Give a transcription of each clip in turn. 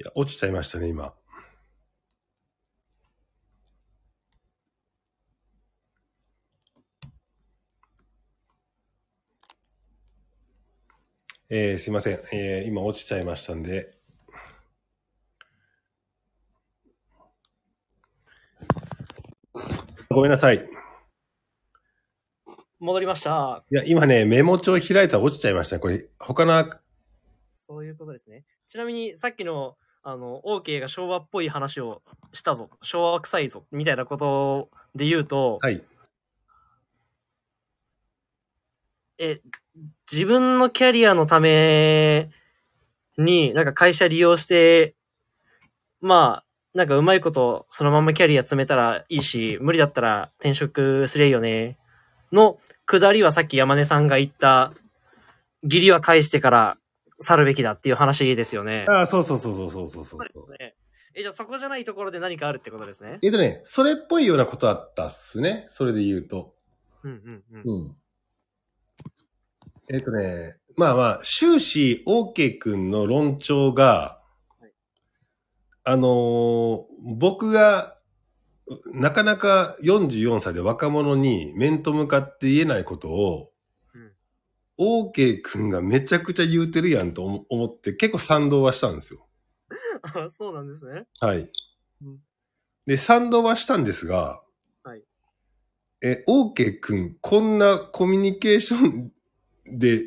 いや、落ちちゃいましたね、今。えー、すいません。えー、今落ちちゃいましたんで。ごめんなさい。い戻りました。や、今ね、メモ帳開いたら落ちちゃいましたね。これ、他の、そういうことですね。ちなみに、さっきの、あの、OK が昭和っぽい話をしたぞ。昭和臭いぞ。みたいなことで言うと、はい。え、自分のキャリアのために、なんか会社利用して、まあ、なんかうまいことそのままキャリア詰めたらいいし、無理だったら転職すりゃいいよね。の下りはさっき山根さんが言った、義理は返してから去るべきだっていう話ですよね。ああ、そうそうそうそうそうそうそうそうね。え、じゃあそこじゃないところで何かあるってことですね。えっとね、それっぽいようなことあったっすね。それで言うと。うんうんうん。うん。えっとね、まあまあ、終始、OK 君の論調が、はいあのー僕が、なかなか44歳で若者に面と向かって言えないことを、うん、OK 君がめちゃくちゃ言うてるやんと思思って結構賛同はしたんですよ。あ、そうなんですね。はいうん。で、賛同はしたんですが、はい。え、OK 君、こんなコミュニケーションで、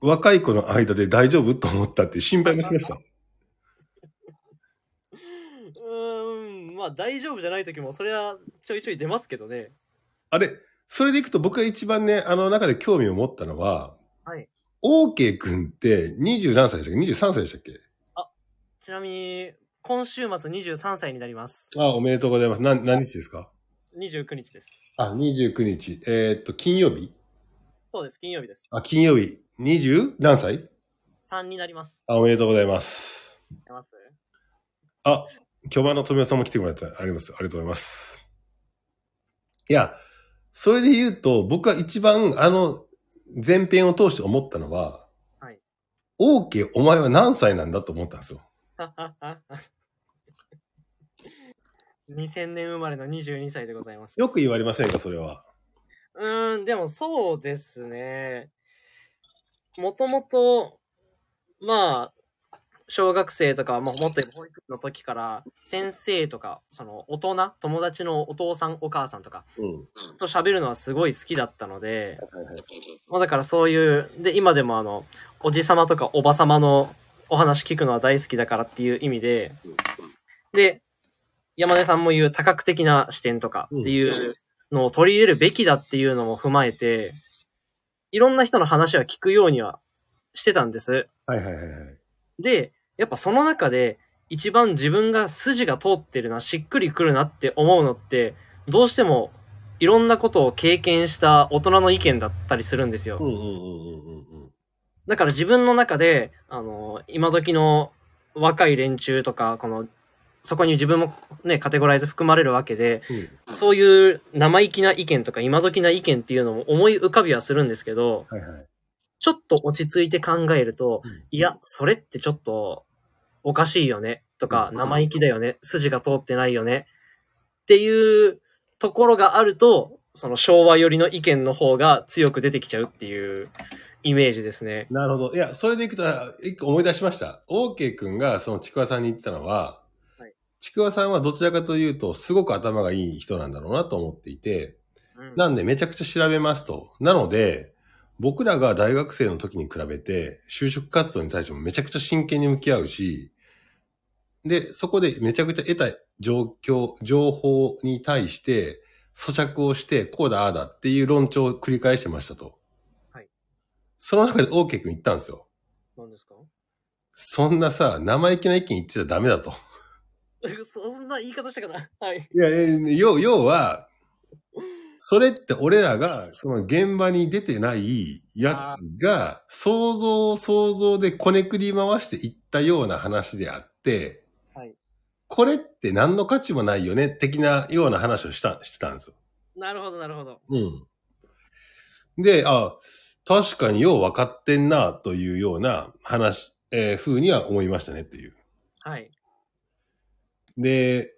若い子の間で大丈夫と思ったって心配もしました。うーん、まあ大丈夫じゃない時もそれはちょいちょい出ますけどね。あれ、それでいくと僕が一番ね、あの中で興味を持ったのは、はい。OK 君って20何歳でしたっけ ?23 歳でしたっけ？ちなみに、今週末23歳になります。あ、おめでとうございます。な、何日ですか？29日です。あ、29日。えーっと、金曜日？そうです、金曜日です。あ、金曜日。20何歳？3になります。あ、おめでとうございます。出ます？あ、巨万の富谷さんも来てもらってあります。ありがとうございます。いや、それで言うと、僕は一番あの前編を通して思ったのは、はい。OK、お前は何歳なんだと思ったんですよ。2000年生まれの22歳でございます。よく言われませんか、それは。うーん、でもそうですね。もともと、まあ、小学生とか、まあ、もっと保育園の時から、先生とか、その大人、友達のお父さん、お母さんとか、うん。と喋るのはすごい好きだったので、はいはい。まあだからそういう、で、今でもあの、おじさまとかおばさまのお話聞くのは大好きだからっていう意味で、で、山根さんも言う多角的な視点とかっていうのを取り入れるべきだっていうのも踏まえて、いろんな人の話は聞くようにはしてたんです。はいはいはいはい。で、やっぱその中で一番自分が筋が通ってるな、しっくりくるなって思うのって、どうしてもいろんなことを経験した大人の意見だったりするんですよ。だから自分の中で、あの、今時の若い連中とか、この、そこに自分もね、カテゴライズ含まれるわけで、うん。そういう生意気な意見とか今時な意見っていうのも思い浮かびはするんですけど、はいはい。ちょっと落ち着いて考えると、うんいや、それってちょっとおかしいよね、とか、うん生意気だよね、筋が通ってないよね、っていうところがあると、その昭和寄りの意見の方が強く出てきちゃうっていうイメージですね。なるほど。いや、それでいくと、一個思い出しました。OK 君がそのちくわさんに言ってたのは、はいちくわさんはどちらかというと、すごく頭がいい人なんだろうなと思っていて、うんなんでめちゃくちゃ調べますと。なので、僕らが大学生の時に比べて、就職活動に対してもめちゃくちゃ真剣に向き合うし、で、そこでめちゃくちゃ得た状況、情報に対して、咀嚼をして、こうだ、ああだっていう論調を繰り返してましたと。はい。その中で OK 君言ったんですよ。何ですか？そんなさ、生意気な意見言ってちゃダメだと。そんな言い方したかなはい。いや、えー要、要は、それって俺らが、その現場に出てないやつが、想像想像でこねくり回していったような話であって、はい。これって何の価値もないよね、的なような話をした、してたんですよ。なるほど、なるほど。うん。で、あ、確かによう分かってんな、というような話、えー風には思いましたねっていう。はい。で、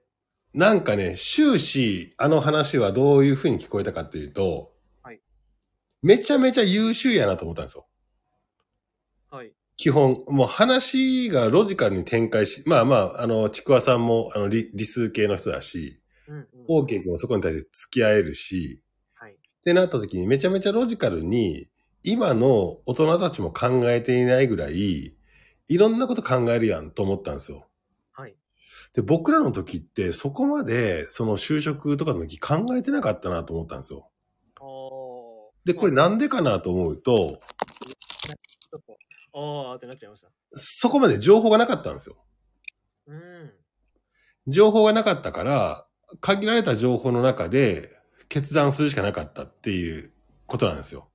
なんかね、終始あの話はどういう風に聞こえたかっていうと、はいめちゃめちゃ優秀やなと思ったんですよ。はい。基本、もう話がロジカルに展開し、まあまあ、あの、ちくわさんも、あの、理理数系の人だし、うん、うん。オーケー君もそこに対して付き合えるし、はい。ってなった時にめちゃめちゃロジカルに、今の大人たちも考えていないぐらい、いろんなこと考えるやんと思ったんですよ。はい。で、僕らの時ってそこまでその就職とかの時考えてなかったなと思ったんですよ。おで、これなんでかなと思うと、ちょっと、おーってなっちゃいました。そこまで情報がなかったんですよ。うん。情報がなかったから、限られた情報の中で決断するしかなかったっていうことなんですよ。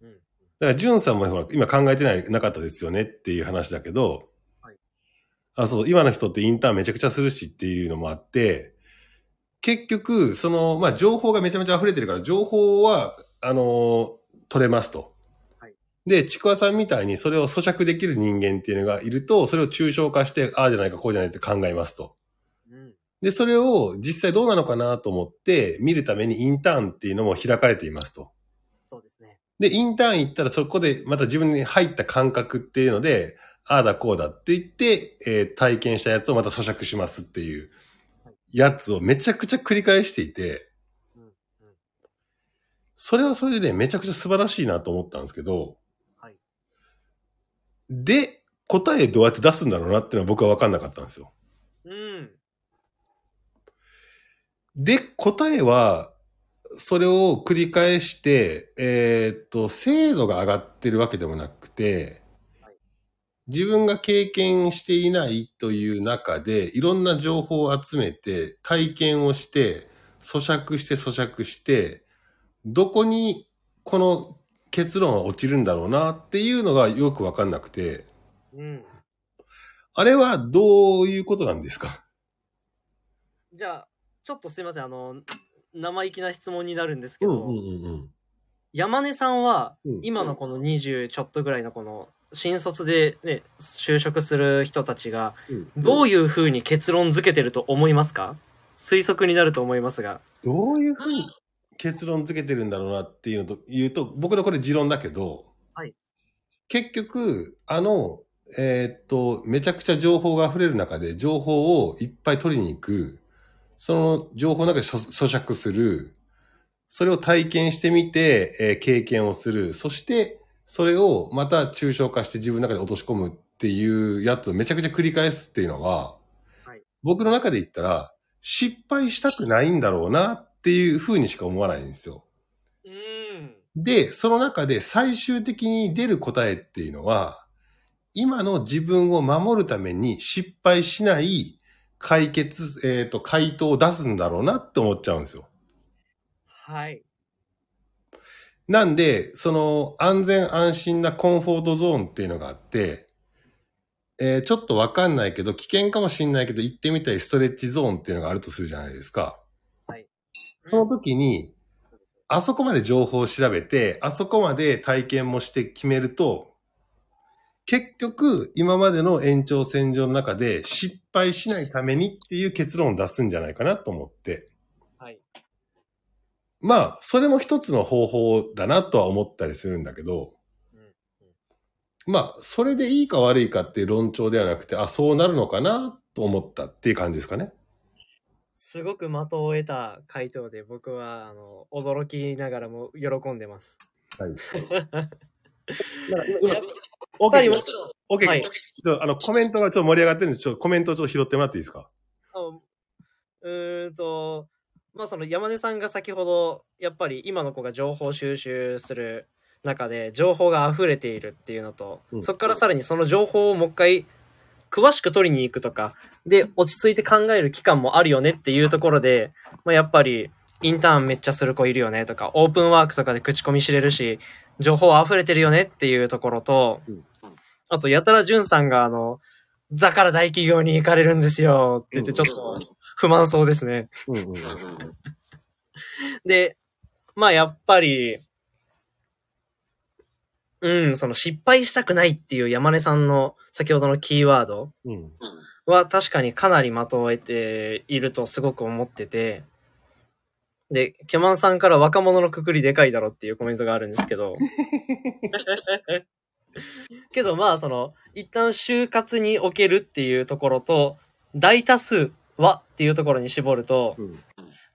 うん。だから、ジュンさんもほら、今考えてない、なかったですよねっていう話だけど、はいあ、そう、今の人ってインターンめちゃくちゃするしっていうのもあって、結局、その、まあ、情報がめちゃめちゃ溢れてるから、情報は、あのー取れますと。はいで、ちくわさんみたいにそれを咀嚼できる人間っていうのがいると、それを抽象化して、ああじゃないか、こうじゃないって考えますと。うん。で、それを実際どうなのかなと思って見るためにインターンっていうのも開かれていますと。そうですね。で、インターン行ったらそこでまた自分に入った感覚っていうので、ああだこうだって言って、えー体験したやつをまた咀嚼しますっていうやつをめちゃくちゃ繰り返していて。それはそれでね、めちゃくちゃ素晴らしいなと思ったんですけど、はい。で、答えどうやって出すんだろうなっていうのは僕は分かんなかったんですよ。うん。で、答えは、それを繰り返して、えーっと、精度が上がってるわけでもなくてはい、自分が経験していないという中で、いろんな情報を集めて、体験をして、咀嚼して咀嚼して、どこにこの結論は落ちるんだろうなっていうのがよくわかんなくて、うん。あれはどういうことなんですか？じゃあ、ちょっとすいません。あの、生意気な質問になるんですけど、ん山根さんはうん、今のこの20ちょっとぐらいのこの、新卒でね、就職する人たちが、うん。どういう風に結論付けてると思いますか？推測になると思いますが。どういうふうに結論付けてるんだろうなっていうのと言うと、僕のこれ持論だけど、はい結局、あの、えーっと、めちゃくちゃ情報が溢れる中で、情報をいっぱい取りに行く、その情報の中で咀咀嚼する、それを体験してみて、えー経験をする、そして、それをまた抽象化して自分の中で落とし込むっていうやつをめちゃくちゃ繰り返すっていうのは、はい僕の中で言ったら、失敗したくないんだろうなっていう風にしか思わないんですよ。うん。で、その中で最終的に出る答えっていうのは、今の自分を守るために失敗しない解決、えっ、と、回答を出すんだろうなって思っちゃうんですよ。はい。なんで、その安全安心なコンフォートゾーンっていうのがあって、えーちょっとわかんないけど、危険かもしんないけど、行ってみたいストレッチゾーンっていうのがあるとするじゃないですか。はい。その時に、あそこまで情報を調べて、あそこまで体験もして決めると、結局、今までの延長線上の中で失敗しないためにっていう結論を出すんじゃないかなと思って。はい。まあ、それも一つの方法だなとは思ったりするんだけど、うんまあ、それでいいか悪いかっていう論調ではなくて、あ、そうなるのかなと思ったっていう感じですかね。すごく的を得た回答で僕はあの驚きながらも喜んでます。はい。やっオぱりもちオッケー、はいちょっとあの、コメントがちょっと盛り上がってるんで、ちょっとコメントをちょっと拾ってもらっていいですか？うーんとまあその山根さんが先ほどやっぱり今の子が情報収集する中で情報が溢れているっていうのと、うん。そこからさらにその情報をもう一回詳しく取りに行くとかで落ち着いて考える期間もあるよねっていうところで、まあ、やっぱりインターンめっちゃする子いるよねとかオープンワークとかで口コミ知れるし情報溢れてるよねっていうところと、うん。あとやたらんさんがあのだから大企業に行かれるんですよって言ってちょっと不満そうですね。うんうんうん。で、まあやっぱり、うん、その失敗したくないっていう山根さんの先ほどのキーワード。うん。は確かにかなり的を得ているとすごく思ってて、で、キョマンさんから若者のくくりでかいだろっていうコメントがあるんですけど、けどまあその、一旦就活におけるっていうところと、大多数はっていうところに絞ると、うん。ま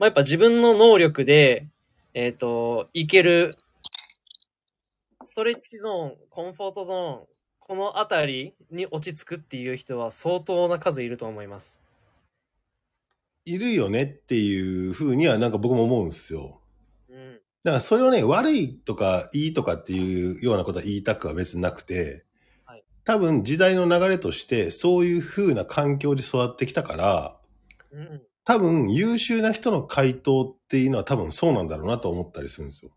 あ、やっぱ自分の能力で、えっ、と、いける、ストレッチゾーン、コンフォートゾーン、このあたりに落ち着くっていう人は相当な数いると思います。いるよねっていうふうにはなんか僕も思うんですよ。うん。だからそれをね、悪いとかいいとかっていうようなことは言いたくは別になくて、はい多分時代の流れとしてそういう風な環境で育ってきたから、うん。多分優秀な人の回答っていうのは多分そうなんだろうなと思ったりするんですよ。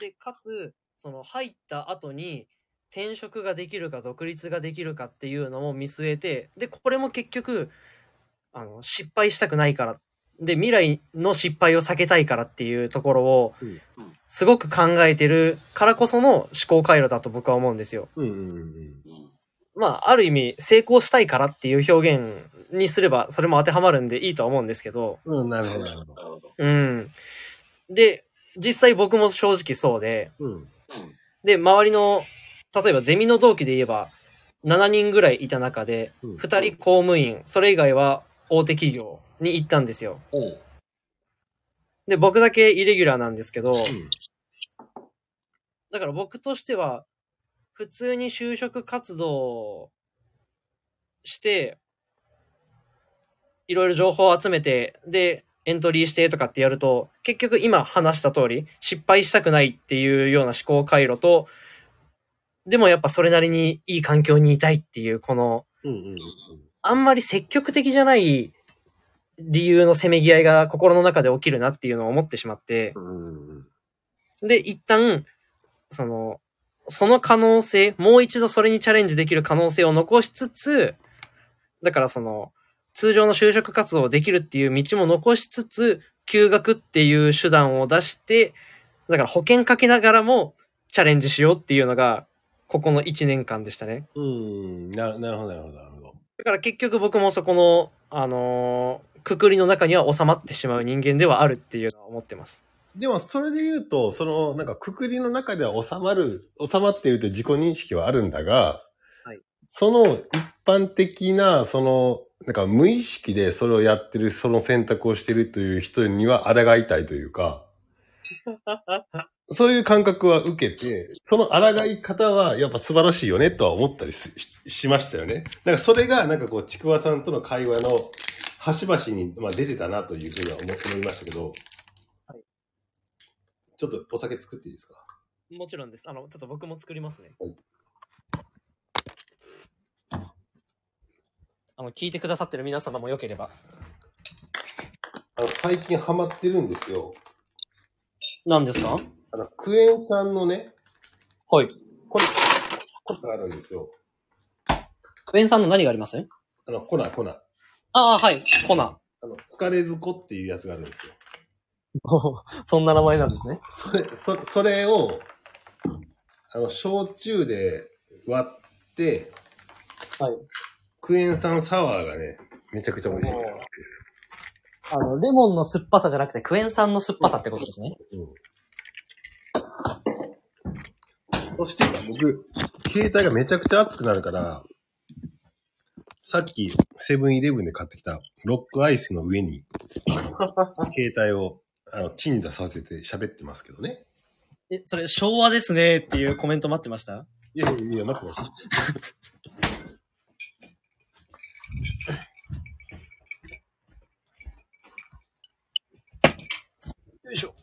で、かつ、その入った後に転職ができるか独立ができるかっていうのも見据えて、で、これも結局、あの、失敗したくないから。で、未来の失敗を避けたいからっていうところをうん、すごく考えてるからこその思考回路だと僕は思うんですよ。うんうんうん。まあ、ある意味、成功したいからっていう表現にすれば、それも当てはまるんでいいとは思うんですけど、うん、なるほど、なるほど。うん。で、実際僕も正直そうで、うん。で、周りの、例えばゼミの同期で言えば、7人ぐらいいた中で、うん2人公務員、それ以外は大手企業に行ったんですよ。で、僕だけイレギュラーなんですけど、んだから僕としては、普通に就職活動して、いろいろ情報を集めて、で、エントリーしてとかってやると、結局今話した通り、失敗したくないっていうような思考回路と、でもやっぱそれなりにいい環境にいたいっていう、この。あんまり積極的じゃない理由のせめぎ合いが心の中で起きるなっていうのを思ってしまって。で、一旦、その、その可能性、もう一度それにチャレンジできる可能性を残しつつ、だからその、通常の就職活動をできるっていう道も残しつつ、休学っていう手段を出して、だから保険かけながらもチャレンジしようっていうのが、ここの1年間でしたね。うん、ななるほど、なるほど、なるほど。だから結局僕もそこの、あのーくくりの中には収まってしまう人間ではあるっていうのは思ってます。でも、それで言うと、その、なんか、くくりの中では収まる、収まっているという自己認識はあるんだが、はいその一般的な、その、なんか無意識でそれをやってる、その選択をしてるという人には抗いたいというか、そういう感覚は受けて、その抗い方はやっぱ素晴らしいよねとは思ったりししましたよね。なんかそれがなんかこう、ちくわさんとの会話の端々に、まあ、出てたなというふうには思思いましたけど、はいちょっとお酒作っていいですか？もちろんです。あの、ちょっと僕も作りますね。はいあの、聞いてくださってる皆様もよければ。あの、最近ハマってるんですよ。何ですか？あの、クエン酸のね、はい。粉、粉があるんですよ。クエン酸の何があります？あの、粉、粉。あああ、はい。コナの、疲れずこっていうやつがあるんですよ。そんな名前なんですね。それ、そそれを、あの、焼酎で割って、はい。クエン酸サワーがね、めちゃくちゃ美味しいです。あの、レモンの酸っぱさじゃなくてクエン酸の酸っぱさってことですね。うん。そして、僕、携帯がめちゃくちゃ熱くなるから、さっき、セブンイレブンで買ってきたロックアイスの上に、携帯を、あの、鎮座させて喋ってますけどね。え、それ昭和ですねっていうコメント待ってました？いやいやいや、待ってました。よいしょ。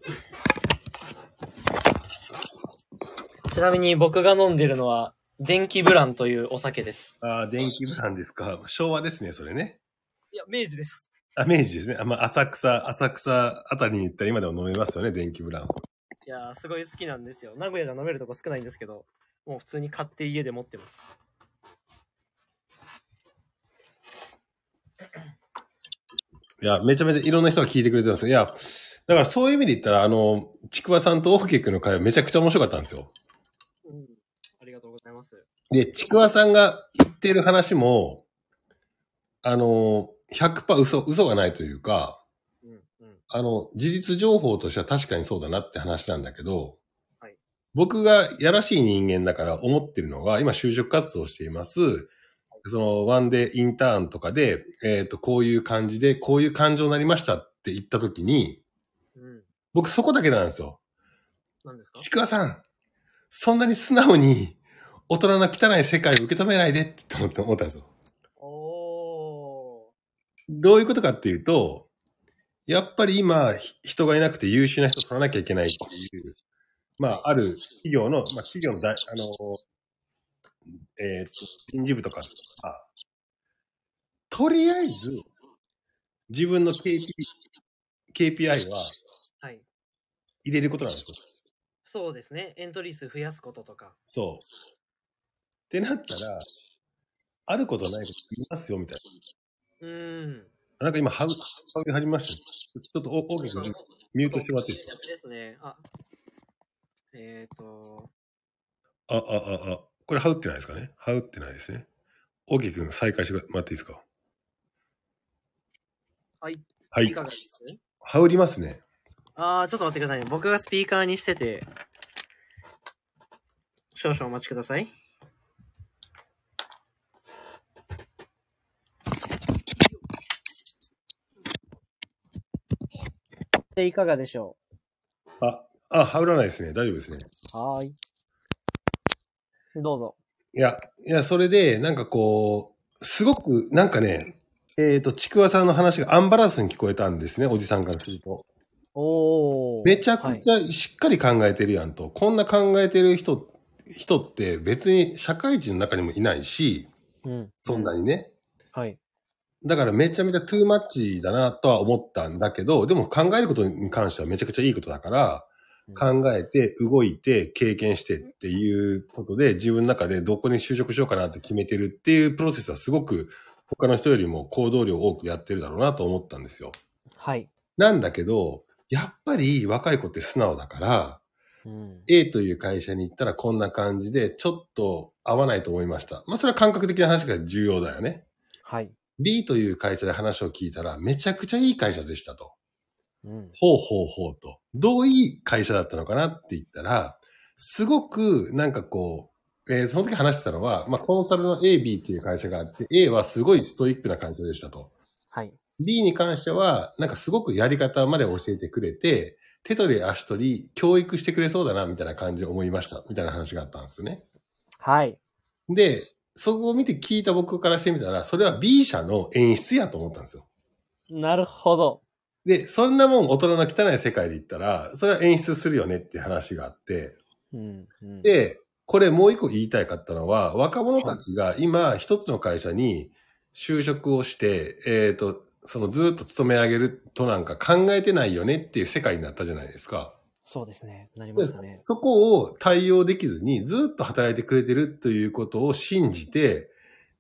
ちなみに僕が飲んでるのは、電気ブランというお酒です。ああ、電気ブランですか。昭和ですね、それね。いや、明治です。あ、明治ですね。あ、まあ、浅草、浅草あたりに行ったら今でも飲めますよね、電気ブラン。いやー、すごい好きなんですよ。名古屋じゃ飲めるとこ少ないんですけど、もう普通に買って家で持ってます。いや、めちゃめちゃいろんな人が聞いてくれてますいや、だからそういう意味で言ったら、あの、ちくわさんとオーケー君の会話めちゃくちゃ面白かったんですよ。うん。ありがとうございます。で、ちくわさんが言ってる話も、あの、100%嘘、嘘がないというか、うん。うん。あの、事実情報としては確かにそうだなって話なんだけど、はい僕がやらしい人間だから思ってるのが、今就職活動をしています。その、ワンデーインターンとかで、えっ、と、こういう感じで、こういう感情になりましたって言った時に、うん。僕僕そこだけなんですよ。何ですか？ちくわさん、そんなに素直に、大人の汚い世界を受け止めないでって思ったんですよ。おどういうことかっていうと、やっぱり今、ひ人がいなくて優秀な人を取らなきゃいけないっていう、まあ、ある企業の、まあ、企業の大、あの、えっ、と、人事部とか、あとりあえず、自分の KP KPI はー。はい。入れることなんですよ。そうですね。エントリー数増やすこととか。そう。ってなったら、あることないこと言いますよ、みたいうん。な。なんか今、ハウ、ハウに貼りましたよちょっと大きくミュートしてもらっていいですか？やつですね。あ。えっ、ー、と、あ、あ、あ、あ、これ、ハウってないですかね？ハウってないですね。大きく再開してもらっていいですか？はい。はいいか。がです？ハウりますね。あー、ちょっと待ってくださいね。僕がスピーカーにしてて、少々お待ちください。で、いかがでしょあ、あ、ハウらないですね。大丈夫ですね。うはーい。どうぞ。いや、いや、それで、なんかこう、すごく、なんかね、えっ、と、ちくわさんの話がアンバランスに聞こえたんですね、おじさんからすると。おー。めちゃくちゃしっかり考えてるやんと。こんな考えてる人、人って別に社会人の中にもいないし、はい、うん。そんなにね。はい。だからめちゃめちゃトゥーマッチだなとは思ったんだけど、でも考えることに関してはめちゃくちゃいいことだから、考えて、動いて、経験してっていうことで、自分の中でどこに就職しようかなって決めてるっていうプロセスはすごく他の人よりも行動量多くやってるだろうなと思ったんですよ。はい。なんだけど、やっぱり若い子って素直だから、うん。A という会社に行ったらこんな感じで、ちょっと合わないと思いました。まあそれは感覚的な話が重要だよね。はい。B という会社で話を聞いたら、めちゃくちゃいい会社でしたと。うん。ほうほうほうと。どういい会社だったのかなって言ったら、すごくなんかこう、えーその時話してたのは、まあコンサルの A、B っていう会社があって、A はすごいストイックな会社でしたと。はい。B に関しては、なんかすごくやり方まで教えてくれて、手取り足取り教育してくれそうだな、みたいな感じで思いました、みたいな話があったんですよね。はい。で、そこを見て聞いた僕からしてみたら、それは B 社の演出やと思ったんですよ。なるほど。で、そんなもん大人の汚い世界で言ったら、それは演出するよねっていう話があって、うん。うん、で、これもう一個言いたいかったのは、若者たちが今一つの会社に就職をして、えっ、と、そのずっと勤め上げるとなんか考えてないよねっていう世界になったじゃないですか。そうですね。なりまでしたね。そこを対応できずにずっと働いてくれてるということを信じて、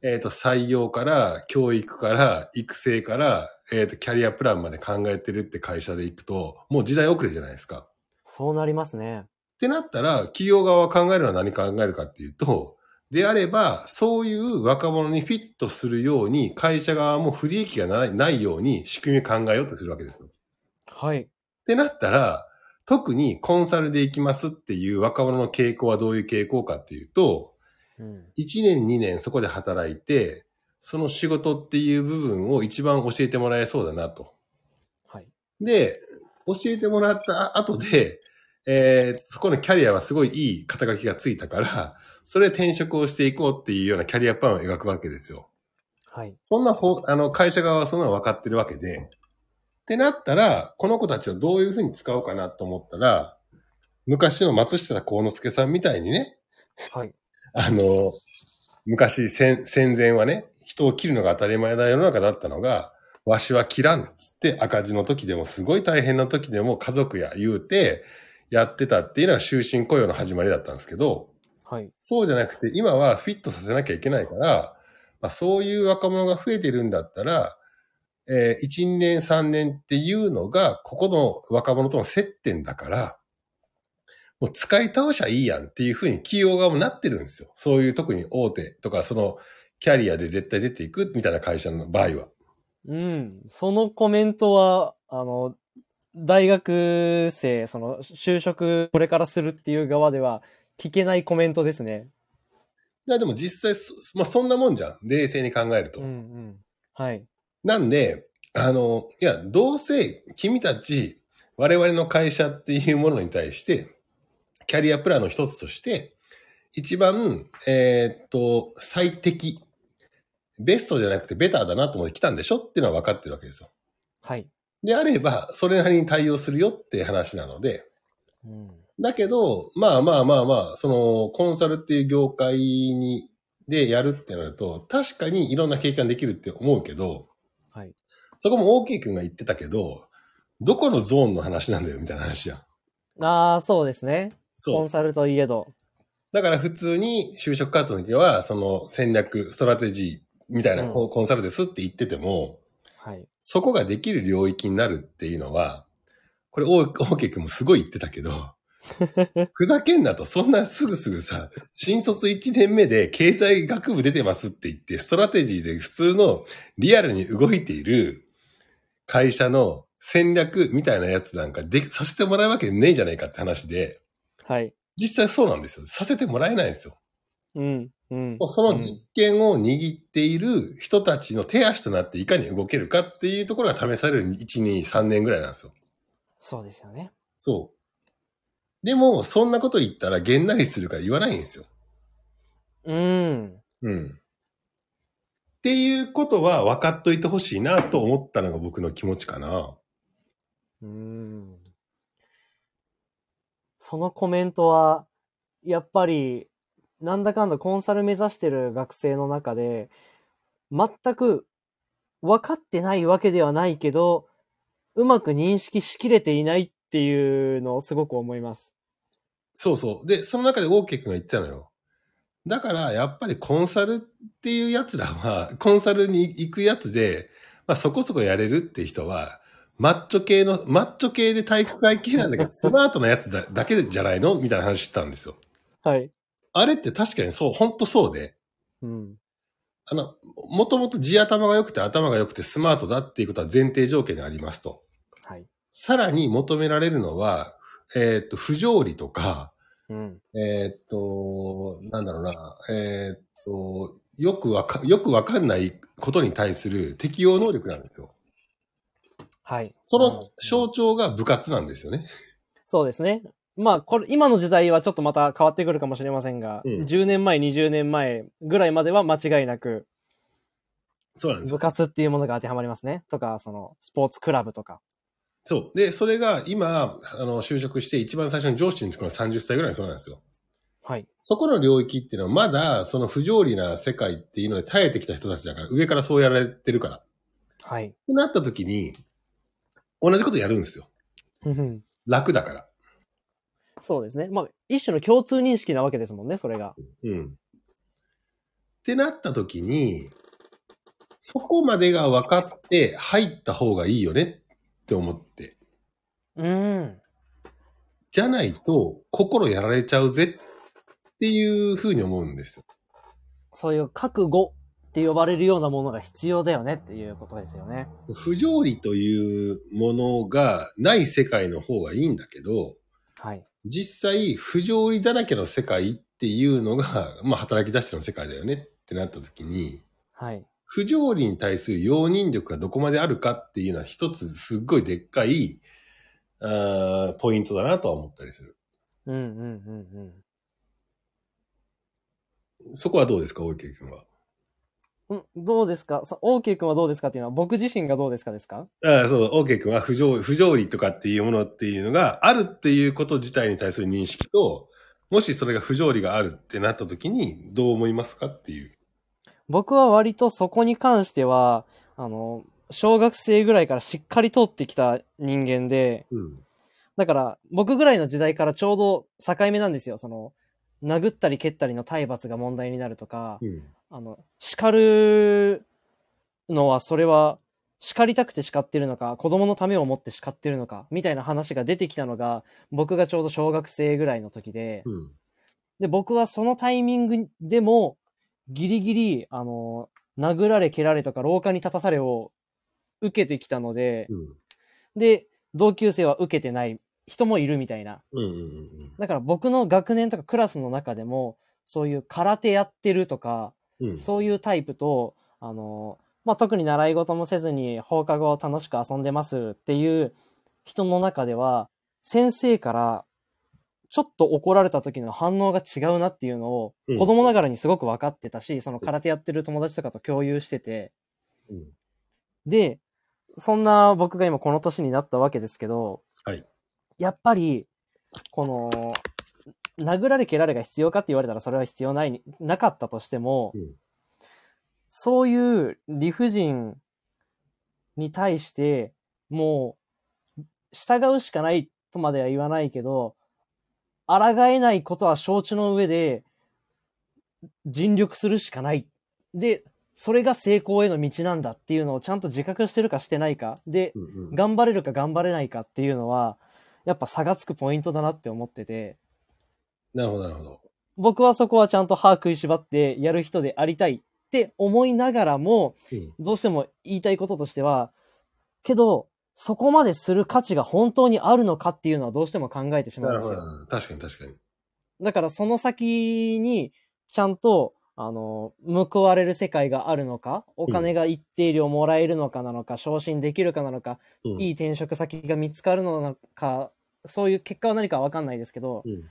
えっ、と、採用から、教育から、育成から、えっ、と、キャリアプランまで考えてるって会社で行くと、もう時代遅れじゃないですか。そうなりますね。ってなったら、企業側は考えるのは何考えるかっていうと、であれば、そういう若者にフィットするように、会社側も不利益がないないように仕組みを考えようとするわけですよ。っはい。てなったら、特にコンサルで行きますっていう若者の傾向はどういう傾向かっていうと、うん。1年2年そこで働いて、その仕事っていう部分を一番教えてもらえそうだなと。はい。で、教えてもらった後で、えーそこのキャリアはすごいいい肩書きがついたから、それで転職をしていこうっていうようなキャリアプランを描くわけですよ。はい。そんなほ、あの、会社側はそんなの分かってるわけで、ってなったら、この子たちをどういうふうに使おうかなと思ったら、昔の松下幸之助さんみたいにね、はい。あの、昔戦戦前はね、人を切るのが当たり前な世の中だったのが、わしは切らんっつって赤字の時でもすごい大変な時でも家族や言うてやってたっていうのが終身雇用の始まりだったんですけど、はい。そうじゃなくて今はフィットさせなきゃいけないから、まあ、そういう若者が増えてるんだったら、えー1年3年っていうのがここの若者との接点だから、もう使い倒しゃいいやんっていうふうに企業側もなってるんですよ。そういう特に大手とか、そのキャリアで絶対出ていくみたいな会社の場合は。うん。そのコメントは、あの、大学生、その、就職これからするっていう側では、聞けないコメントですね。いやでも実際そ、まあ、そんなもんじゃん。冷静に考えると。うんうん。はい。なんで、あの、いや、どうせ君たち、我々の会社っていうものに対して、キャリアプランの一つとして、一番、えーっと、最適、ベストじゃなくてベターだなと思って来たんでしょっていうのは分かってるわけですよ。はい。であれば、それなりに対応するよって話なので、うん。だけど、まあまあまあまあ、その、コンサルっていう業界に、でやるってなると、確かにいろんな経験できるって思うけど、はい。そこも OK 君が言ってたけど、どこのゾーンの話なんだよみたいな話やん。ああ、そうですね。コそう。ンサルといえど。だから普通に就職活動の時は、その戦略、ストラテジーみたいなうんコンサルですって言ってても、はい。そこができる領域になるっていうのは、これ OK 君もすごい言ってたけど、ふざけんなと、そんなすぐすぐさ、新卒1年目で経済学部出てますって言って、ストラテジーで普通のリアルに動いている会社の戦略みたいなやつなんかでさせてもらうわけねえじゃないかって話で、はい。実際そうなんですよ。させてもらえないんですよ。うん。うん。その実験を握っている人たちの手足となっていかに動けるかっていうところが試される1、2、3年ぐらいなんですよ。そうですよね。そう。でも、そんなこと言ったらげんなりするから言わないんですよ。うん。うん。っていうことは分かっといてほしいなと思ったのが僕の気持ちかな。うん。そのコメントは、やっぱり、なんだかんだコンサル目指してる学生の中で、全く分かってないわけではないけど、うまく認識しきれていないっていうのをすごく思います。そうそう。で、その中で OK 君が言ってたのよ。だから、やっぱりコンサルっていうやつらは、コンサルに行くやつで、まあそこそこやれるって人は、マッチョ系の、マッチョ系で体育会系なんだけど、スマートなやつだだけじゃないの？みたいな話してたんですよ。はい。あれって確かにそう、ほんとそうで、うん。あの、もともと地頭が良くて頭が良くてスマートだっていうことは前提条件にありますと。はい。さらに求められるのは、えっ、と、不条理とか、うん。えっ、と、なんだろうな、えっ、と、よくわか、よくわかんないことに対する適応能力なんですよ。はい。そのうん象徴が部活なんですよね。そうですね。まあ、これ、今の時代はちょっとまた変わってくるかもしれませんが、うん10年前、20年前ぐらいまでは間違いなく、そうなんですよ。部活っていうものが当てはまりますね。とか、その、スポーツクラブとか。そう。で、それが今、あの、就職して一番最初に上司につくのは30歳ぐらいのそうなんですよ。はい。そこの領域っていうのはまだその不条理な世界っていうので耐えてきた人たちだから、上からそうやられてるから。っはい。てなった時に、同じことやるんですよ。うん楽だから。そうですね。まあ、一種の共通認識なわけですもんね、それが。うん。ってなった時に、そこまでが分かって入った方がいいよねって思って。うん。じゃないと心やられちゃうぜっていうふうに思うんですよ。そういう覚悟って呼ばれるようなものが必要だよねっていうことですよね。不条理というものがない世界の方がいいんだけど、はい。実際不条理だらけの世界っていうのが、まあ働き出しての世界だよねってなった時に、はい。不条理に対する容認力がどこまであるかっていうのは一つすっごいでっかい、あーポイントだなとは思ったりする。うんうんうんうん。そこはどうですか、大池君は？うん、どうですか？さ、オーケー君はどうですかっていうのは僕自身がどうですかですか？ああ、そう、OK 君は不条不条理とかっていうものっていうのがあるっていうこと自体に対する認識と、もしそれが不条理があるってなった時にどう思いますかっていう。僕は割とそこに関しては、あの、小学生ぐらいからしっかり通ってきた人間で、うん。だだから僕ぐらいの時代からちょうど境目なんですよ。その、殴ったり蹴ったりの体罰が問題になるとか、うん。あの、叱るのはそれは叱りたくて叱ってるのか、子供のためを思って叱ってるのか、みたいな話が出てきたのが、僕がちょうど小学生ぐらいの時で、うん。で、僕はそのタイミングでも、ギリギリ、あの、殴られ蹴られとか廊下に立たされを受けてきたので、うん。で、同級生は受けてない人もいるみたいな。うんうんうんだから僕の学年とかクラスの中でも、そういう空手やってるとか、そういうタイプと、あの、まあ、特に習い事もせずに放課後楽しく遊んでますっていう人の中では、先生からちょっと怒られた時の反応が違うなっていうのをうん。子供ながらにすごく分かってたし、その空手やってる友達とかと共有してて、うん。で、そんな僕が今この年になったわけですけど、はい。やっぱり、この、殴られ蹴られが必要かって言われたらそれは必要ない、なかったとしても、うんそういう理不尽に対して、もう、従うしかないとまでは言わないけど、抗えないことは承知の上で、尽力するしかない。で、それが成功への道なんだっていうのをちゃんと自覚してるかしてないか。で、うんうん頑張れるか頑張れないかっていうのは、やっぱ差がつくポイントだなって思ってて、なるほど、なるほど。僕はそこはちゃんと歯食いしばってやる人でありたいって思いながらも、うん。どうしても言いたいこととしては、けど、そこまでする価値が本当にあるのかっていうのはどうしても考えてしまうんですよ。確かに確かに。だからその先に、ちゃんと、あの、報われる世界があるのか、お金が一定量もらえるのかなのか、昇進できるかなのか、うんいい転職先が見つかるのなのか、そういう結果は何かわかんないですけど、うん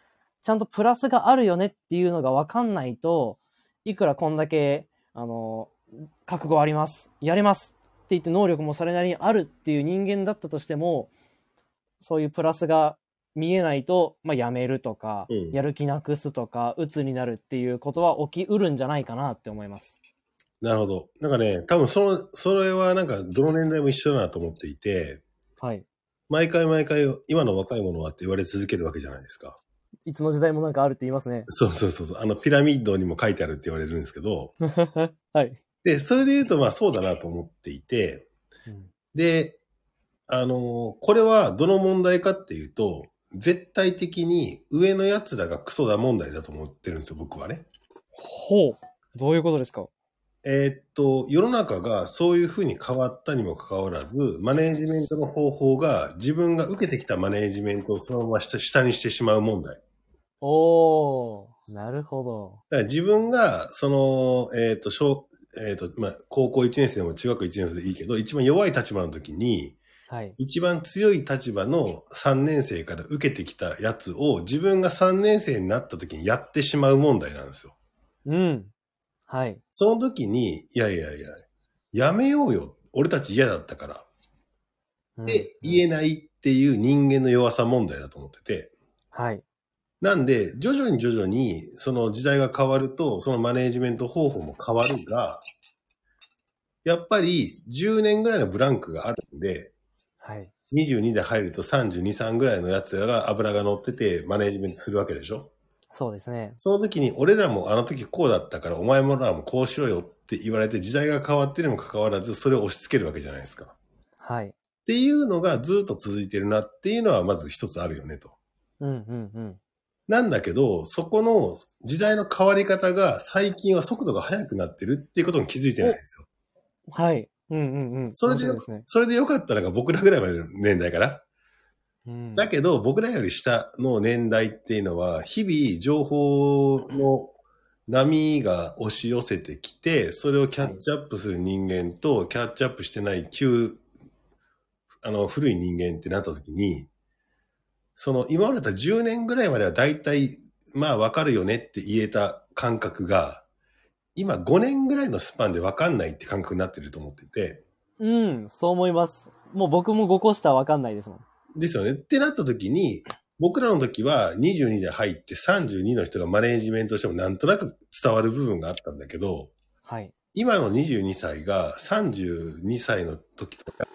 ちゃんとプラスがあるよねっていうのがわかんないと、いくらこんだけ、あの、覚悟あります。やれます。って言って能力もそれなりにあるっていう人間だったとしても、そういうプラスが見えないと、まあ、やめるとか、うんやる気なくすとか、鬱になるっていうことは起きうるんじゃないかなって思います。なるほど。なんかね、多分その、それはなんかどの年代も一緒だなと思っていて、はい。毎回毎回今の若い者はって言われ続けるわけじゃないですか。いつの時代もなんかあるって言いますね。そうそうそうそう。あのピラミッドにも書いてあるって言われるんですけど、はい。で、それで言うとまあそうだなと思っていて、で、あのこれはどの問題かっていうと、絶対的に上の奴らがクソだ問題だと思ってるんですよ、僕はね。ほう。どういうことですか？えーっと、世の中がそういうふうに変わったにもかかわらず、マネージメントの方法が自分が受けてきたマネージメントをそのまま下下にしてしまう問題。おー、なるほど。だから自分が、その、えーっと、小、えーっと、まあ、高校1年生でも中学1年生でいいけど、一番弱い立場の時に、はい。一番強い立場の3年生から受けてきたやつを自分が3年生になった時にやってしまう問題なんですよ。うん。はい。その時に、いやいやいや、やめようよ。俺たち嫌だったから。うんって言えないっていう人間の弱さ問題だと思ってて。はい。なんで、徐々に徐々に、その時代が変わると、そのマネージメント方法も変わるが、やっぱり10年ぐらいのブランクがあるんで、はい。22で入ると32、3ぐらいのやつらが油が乗っててマネージメントするわけでしょ？そうですね。その時に俺らもあの時こうだったからお前もらもこうしろよって言われて時代が変わってるにもかかわらずそれを押し付けるわけじゃないですか。っはい。ていうのがずっと続いてるなっていうのはまず一つあるよねと。うんうんうん。なんだけど、そこの時代の変わり方が最近は速度が速くなってるっていうことに気づいてないんですよ。はい。うんうんうん。それでね。それでよかったのが僕らぐらいまでの年代かな。うんだけど僕らより下の年代っていうのは日々情報の波が押し寄せてきて、それをキャッチアップする人間とキャッチアップしてない旧、あの古い人間ってなった時に、その今までだったら10年ぐらいまでは大体まあわかるよねって言えた感覚が、今5年ぐらいのスパンでわかんないって感覚になってると思ってて、うん、そう思います。もう僕も5個下はわかんないですもん。ですよね。ってなった時に、僕らの時は22で入って32の人がマネージメントしてもなんとなく伝わる部分があったんだけど、はい。今の22歳が32歳の時とか、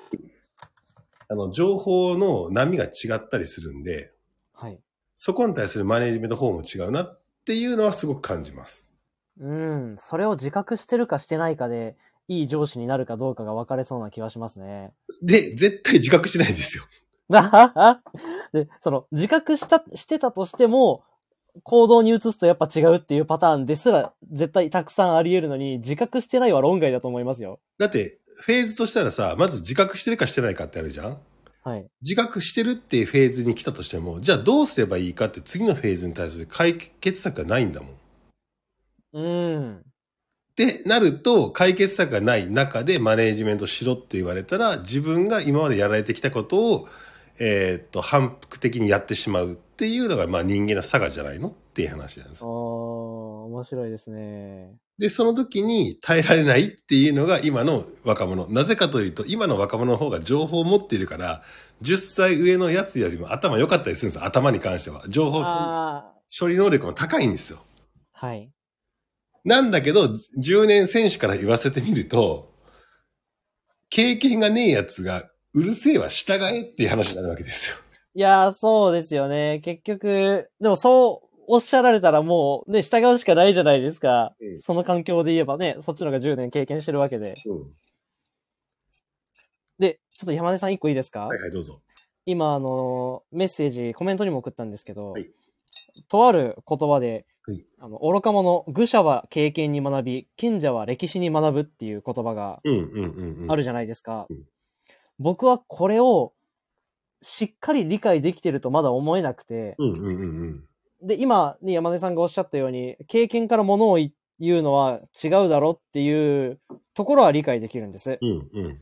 あの、情報の波が違ったりするんで、はい。そこに対するマネージメント方法も違うなっていうのはすごく感じます。うん、それを自覚してるかしてないかで、いい上司になるかどうかが分かれそうな気はしますね。で、絶対自覚しないですよ。で、その、自覚した、してたとしても、行動に移すとやっぱ違うっていうパターンですら絶対たくさんあり得るのに、自覚してないは論外だと思いますよ。だって、フェーズとしたらさ、まず自覚してるかしてないかってあるじゃん？はい。自覚してるっていうフェーズに来たとしても、じゃあどうすればいいかって次のフェーズに対する解決策がないんだもん。うん。ってなると、解決策がない中でマネージメントしろって言われたら、自分が今までやられてきたことを、えーっと、反復的にやってしまうっていうのが、まあ人間の差がじゃないのっていう話なんですおー、。面白いですね。で、その時に耐えられないっていうのが今の若者。なぜかというと、今の若者の方が情報を持っているから、10歳上のやつよりも頭良かったりするんですよ。頭に関しては。情報あ処理能力も高いんですよ。ー。はい。なんだけど、10年選手から言わせてみると、経験がねえやつが、うるせえは従えっていう話になるわけですよ。いやー、そうですよね。結局、でもそうおっしゃられたらもうね、従うしかないじゃないですか。うんその環境で言えばね、そっちの方が10年経験してるわけで。うん。で、ちょっと山根さん一個いいですか、はいはい、どうぞ。今、あの、メッセージ、コメントにも送ったんですけど、はいとある言葉で、はいあの、愚か者、愚者は経験に学び、賢者は歴史に学ぶっていう言葉がうんうんうんうん。あるじゃないですか。うん僕はこれをしっかり理解できてるとまだ思えなくて、で、今、ね、山根さんがおっしゃったように、経験からものを言うのは違うだろっていうところは理解できるんです。うんうん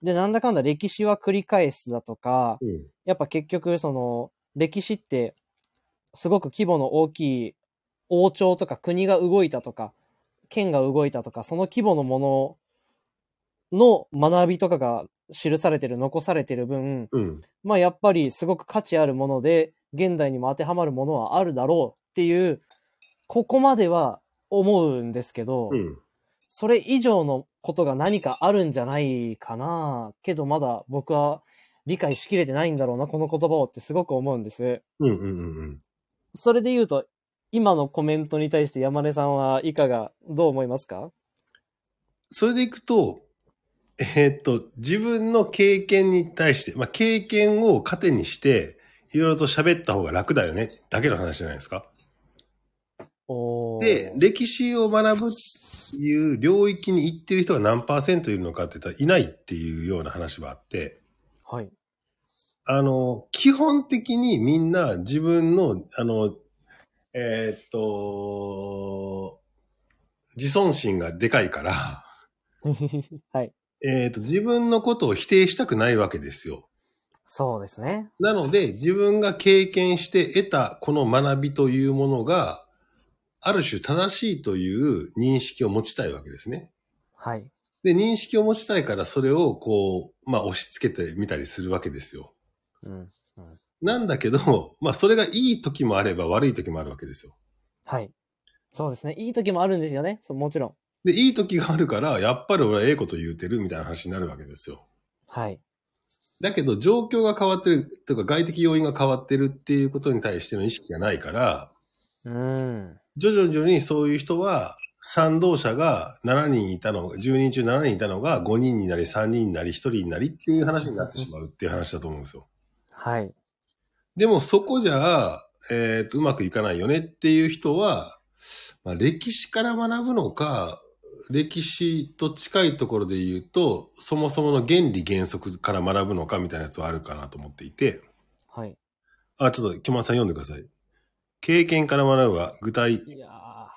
で、なんだかんだ歴史は繰り返すだとか、うん。やっぱ結局その、歴史って、すごく規模の大きい王朝とか国が動いたとか、県が動いたとか、その規模のものの学びとかが記されてる、残されてる分、うん。まあやっぱりすごく価値あるもので、現代にも当てはまるものはあるだろうっていう、ここまでは思うんですけど、うん。それ以上のことが何かあるんじゃないかな。けどまだ僕は理解しきれてないんだろうな、この言葉をってすごく思うんです。うんうんうんうん。それで言うと、今のコメントに対して山根さんはいかが、どう思いますか？それでいくと、えーっと、自分の経験に対して、まあ、経験を糧にして、いろいろと喋った方が楽だよね、だけの話じゃないですか。で、歴史を学ぶっていう領域に行ってる人が何パーセントいるのかって言ったらいないっていうような話はあって、はい。あの、基本的にみんな自分の、あの、えーっと、自尊心がでかいから、はい。えーっと、自分のことを否定したくないわけですよ。そうですね。なので、自分が経験して得たこの学びというものが、ある種正しいという認識を持ちたいわけですね。はい。で、認識を持ちたいからそれをこう、まあ押し付けてみたりするわけですよ。うん。なんだけど、まあそれがいい時もあれば悪い時もあるわけですよ。はい。そうですね。いい時もあるんですよね。そうもちろん。で、いい時があるから、やっぱり俺はええこと言うてるみたいな話になるわけですよ。はい。だけど、状況が変わってる、というか外的要因が変わってるっていうことに対しての意識がないから、うん。徐々にそういう人は、賛同者が7人いたのが、10人中7人いたのが5人になり、3人になり、1人になりっていう話になってしまうっていう話だと思うんですよ。はい。でもそこじゃあ、えっ、と、うまくいかないよねっていう人は、まあ、歴史から学ぶのか、歴史と近いところで言うと、そもそもの原理原則から学ぶのかみたいなやつはあるかなと思っていて、はい。あ、ちょっと、キョマンさん読んでください。経験から学ぶは、具体、いやー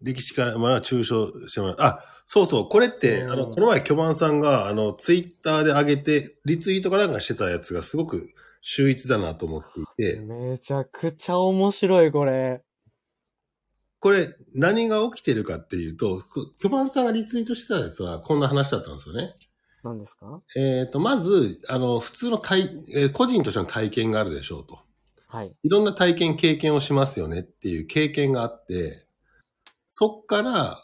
歴史から学ぶは抽象してもらう。あ、そうそう、これって、うんあの、この前、キョマンさんが、あの、ツイッターで上げて、リツイートかなんかしてたやつがすごく秀逸だなと思っていて、めちゃくちゃ面白い、これ。これ、何が起きてるかっていうと、キョマンさんがリツイートしてたやつは、こんな話だったんですよね。何ですか？えっ、と、まず、あの、普通の体、えー個人としての体験があるでしょうと。はい。いろんな体験、経験をしますよねっていう経験があって、そっから、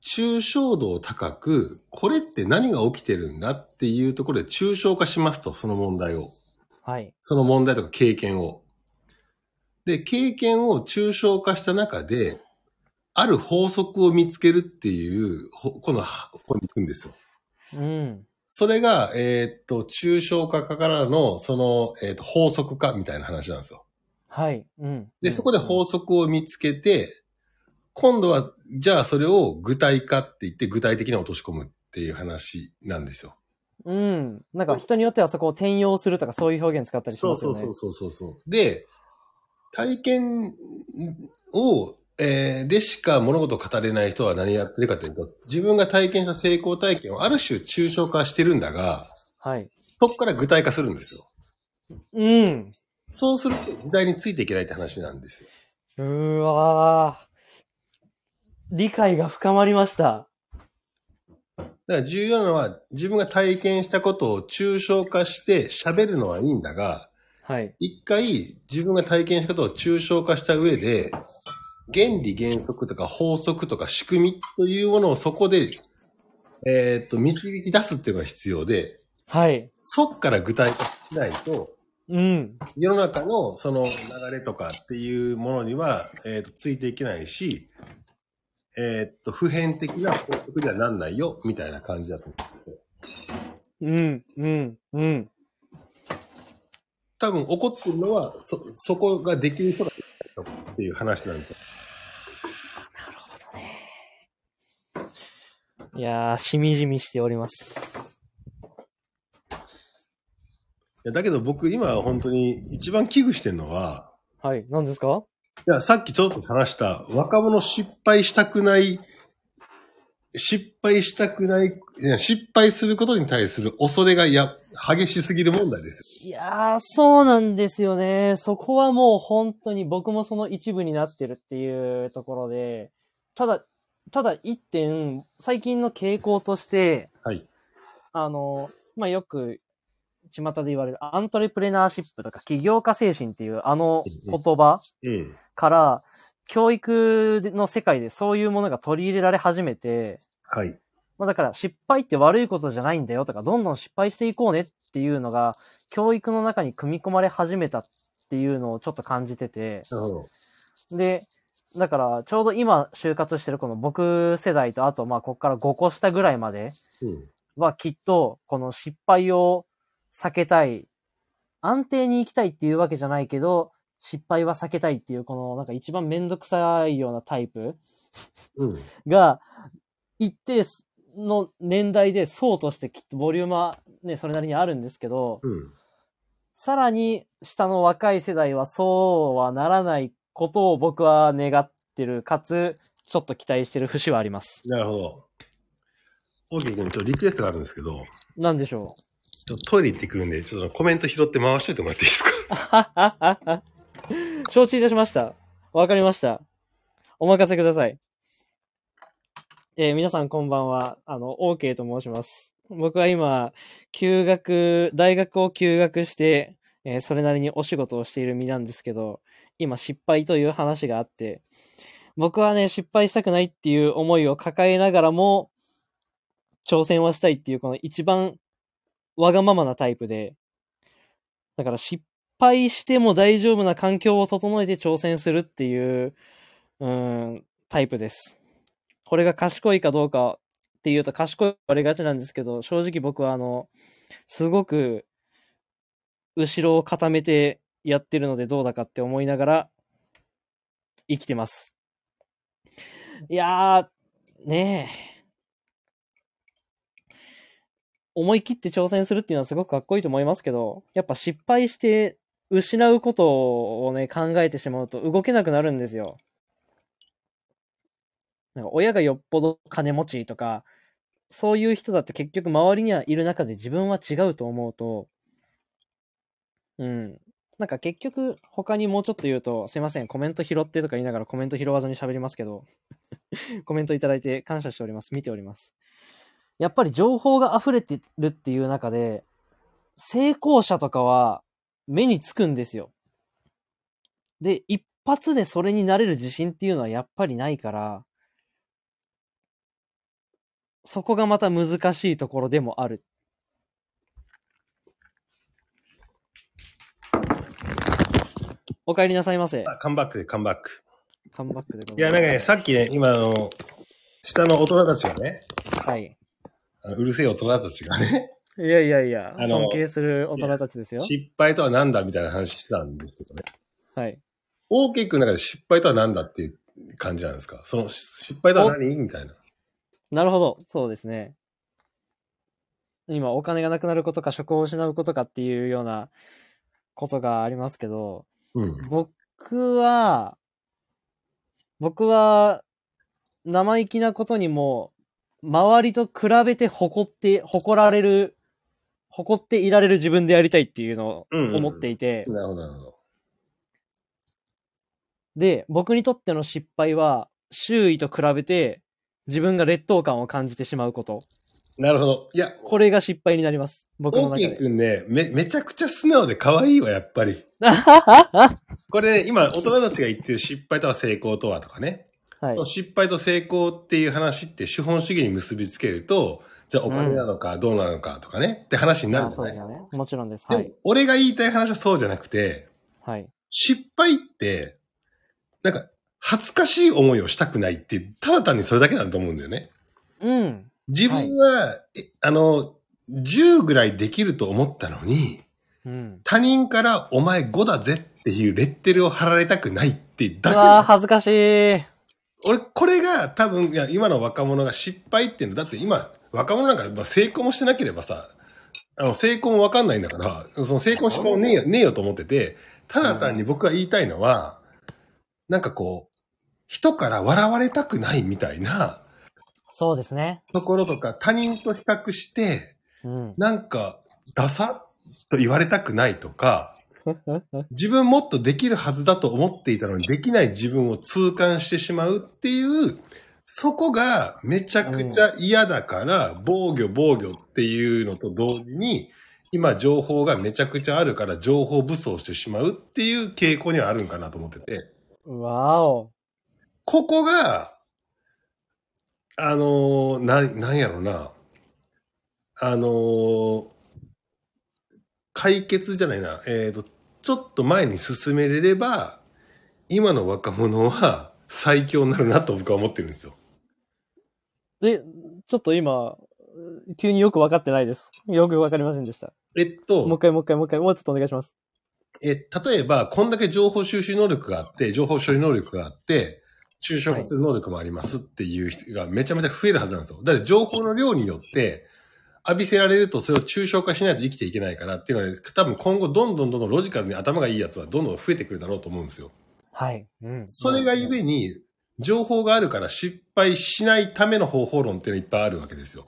抽象度高く、これって何が起きてるんだっていうところで抽象化しますと、その問題を。はい。その問題とか経験を。で、経験を抽象化した中で、ある法則を見つけるっていう、ほこの、ここに行くんですよ。うん。それが、えーっと、抽象化からの、その、えーっと、法則化みたいな話なんですよ。はい。うん。で、そこで法則を見つけて、今度は、じゃあそれを具体化って言って具体的に落とし込むっていう話なんですよ。うん。なんか人によってはそこを転用するとかそういう表現使ったりしますよね。そうそうそうそうそう。で、体験を、えーでしか物事を語れない人は何やってるかというと、自分が体験した成功体験をある種抽象化してるんだが、はい。そこから具体化するんですよ。うん。そうすると時代についていけないって話なんですよ。うーわー。理解が深まりました。だから重要なのは自分が体験したことを抽象化して喋るのはいいんだが、はい。一回自分が体験したことを抽象化した上で、原理原則とか法則とか仕組みというものをそこで、えーっと、導き出すっていうのが必要で、はい。そっから具体化しないと、うん。世の中のその流れとかっていうものには、えーっと、ついていけないし、えーっと、普遍的な法則にはなんないよ、みたいな感じだと思う。うん。うん。うん。多分怒ってるのは、そ、そこができる人がっていう話なんですよ。いやー、しみじみしております。いやだけど僕今本当に一番危惧してるのは、はい。何ですか？いや、さっきちょっと話した若者失敗したくない、失敗したくない、いや失敗することに対する恐れがや、激しすぎる問題ですいやー、そうなんですよね。そこはもう本当に僕もその一部になってるっていうところで、ただ、ただ一点、最近の傾向として、よ。はい。あの、まあ、よく、巷で言われるアントレプレナーシップとか起業家精神っていうあの言葉うん。から、教育の世界でそういうものが取り入れられ始めて、はい。まあだから失敗って悪いことじゃないんだよとか、どんどん失敗していこうねっていうのが、教育の中に組み込まれ始めたっていうのをちょっと感じてて。で、だからちょうど今就活してるこの僕世代とあとまあこっから5個下ぐらいまでうん。はきっとこの失敗を避けたい、安定に行きたいっていうわけじゃないけど、失敗は避けたいっていうこのなんか一番めんどくさいようなタイプうん。が、一定の年代で層としてきっとボリュームはね、それなりにあるんですけど、うん。さらに下の若い世代はそうはならないことを僕は願ってる、かつ、ちょっと期待してる節はあります。なるほど。オーケー君、ちょっとリクエストがあるんですけど、なんでしょちょっとトイレ行ってくるんで、ちょっとコメント拾って回しといてもらっていいですか？う 承知いたしました。わかりました。お任せください。えー皆さんこんばんは。あの、OK と申します。僕は今、休学、大学を休学して、えーそれなりにお仕事をしている身なんですけど、今失敗という話があって、僕はね、失敗したくないっていう思いを抱えながらも、挑戦はしたいっていう、この一番わがままなタイプで、だから失敗しても大丈夫な環境を整えて挑戦するっていう、うん、タイプです。これが賢いかどうかっていうと賢いと言われがちなんですけど、正直僕はあの、すごく、後ろを固めてやってるのでどうだかって思いながら、生きてます。いやー、ねえ。思い切って挑戦するっていうのはすごくかっこいいと思いますけど、やっぱ失敗して失うことをね、考えてしまうと動けなくなるんですよ。なんか親がよっぽど金持ちとか、そういう人だって結局周りにはいる中で自分は違うと思うと、うん。なんか結局他にもうちょっと言うと、すいません、コメント拾ってとか言いながらコメント拾わずに喋りますけど、コメントいただいて感謝しております。見ております。やっぱり情報が溢れてるっていう中で、成功者とかは目につくんですよ。で、一発でそれになれる自信っていうのはやっぱりないから、そこがまた難しいところでもある。お帰りなさいませ。あカムバックでカムバック。カムバックでごいや、ざいます。なんかね、さっきね、今あの、下の大人たちがね、はい。あのうるせえ大人たちがね、いやいやいや、あの尊敬する大人たちですよ。失敗とは何だみたいな話してたんですけどね。はい。OK 君の中で失敗とは何だっていう感じなんですか？その失敗とは何？みたいな。なるほど。そうですね。今、お金がなくなることか、職を失うことかっていうようなことがありますけど、うん。僕は、僕は、生意気なことにも、周りと比べて誇って、誇られる、誇っていられる自分でやりたいっていうのをうんうんうん思っていて、なるほど、なるほど。で、僕にとっての失敗は、周囲と比べて、自分が劣等感を感じてしまうこと。なるほど。いや、これが失敗になります。僕の中で。君ね、め、めちゃくちゃ素直で可愛いわ、やっぱり。これね、今、大人たちが言ってる失敗とは成功とはとかね。はい。失敗と成功っていう話って資本主義に結びつけると、じゃあお金なのかどうなのかとかね、って話になるあじゃない？そうですよね。もちろんです。はい。俺が言いたい話はそうじゃなくて、はい。失敗って、なんか、恥ずかしい思いをしたくないって、ただ単にそれだけなんだと思うんだよね。うん。自分は、えあの、10ぐらいできると思ったのに、うん。他人からお前5だぜっていうレッテルを貼られたくないってだけうわー恥ずかしい。俺、これが多分、いや、今の若者が失敗っていうの、だって今、若者なんか、まあ、成功もしてなければさ、あの、成功もわかんないんだから、その成功しかねえよ、ねえよと思ってて、ただ単に僕が言いたいのは、なんかこう、人から笑われたくないみたいなそうですね。ところとか、他人と比較して、うん。なんか、ダサと言われたくないとか、自分もっとできるはずだと思っていたのにできない自分を痛感してしまうっていう、そこがめちゃくちゃ嫌だから、防御防御っていうのと同時に、今情報がめちゃくちゃあるから情報武装してしまうっていう傾向にはあるんかなと思ってて、わお。ここが、あのーな、なんやろな、あのー解決じゃないな、えっ、と、ちょっと前に進めれれば、今の若者は最強になるなと僕は思ってるんですよ。え、ちょっと今、急によくわかってないです。よくわかりませんでした。えっと、もう一回もう一回もう一回、もうちょっとお願いします。え、例えば、こんだけ情報収集能力があって、情報処理能力があって、抽象化する能力もありますっていう人がめちゃめちゃ増えるはずなんですよ。だって情報の量によって、浴びせられるとそれを抽象化しないと生きていけないからっていうので、多分今後どんどんどんどんロジカルに頭がいいやつはどんどん増えてくるだろうと思うんですよ。はい。うん。それがゆえに、情報があるから失敗しないための方法論っていうのがいっぱいあるわけですよ。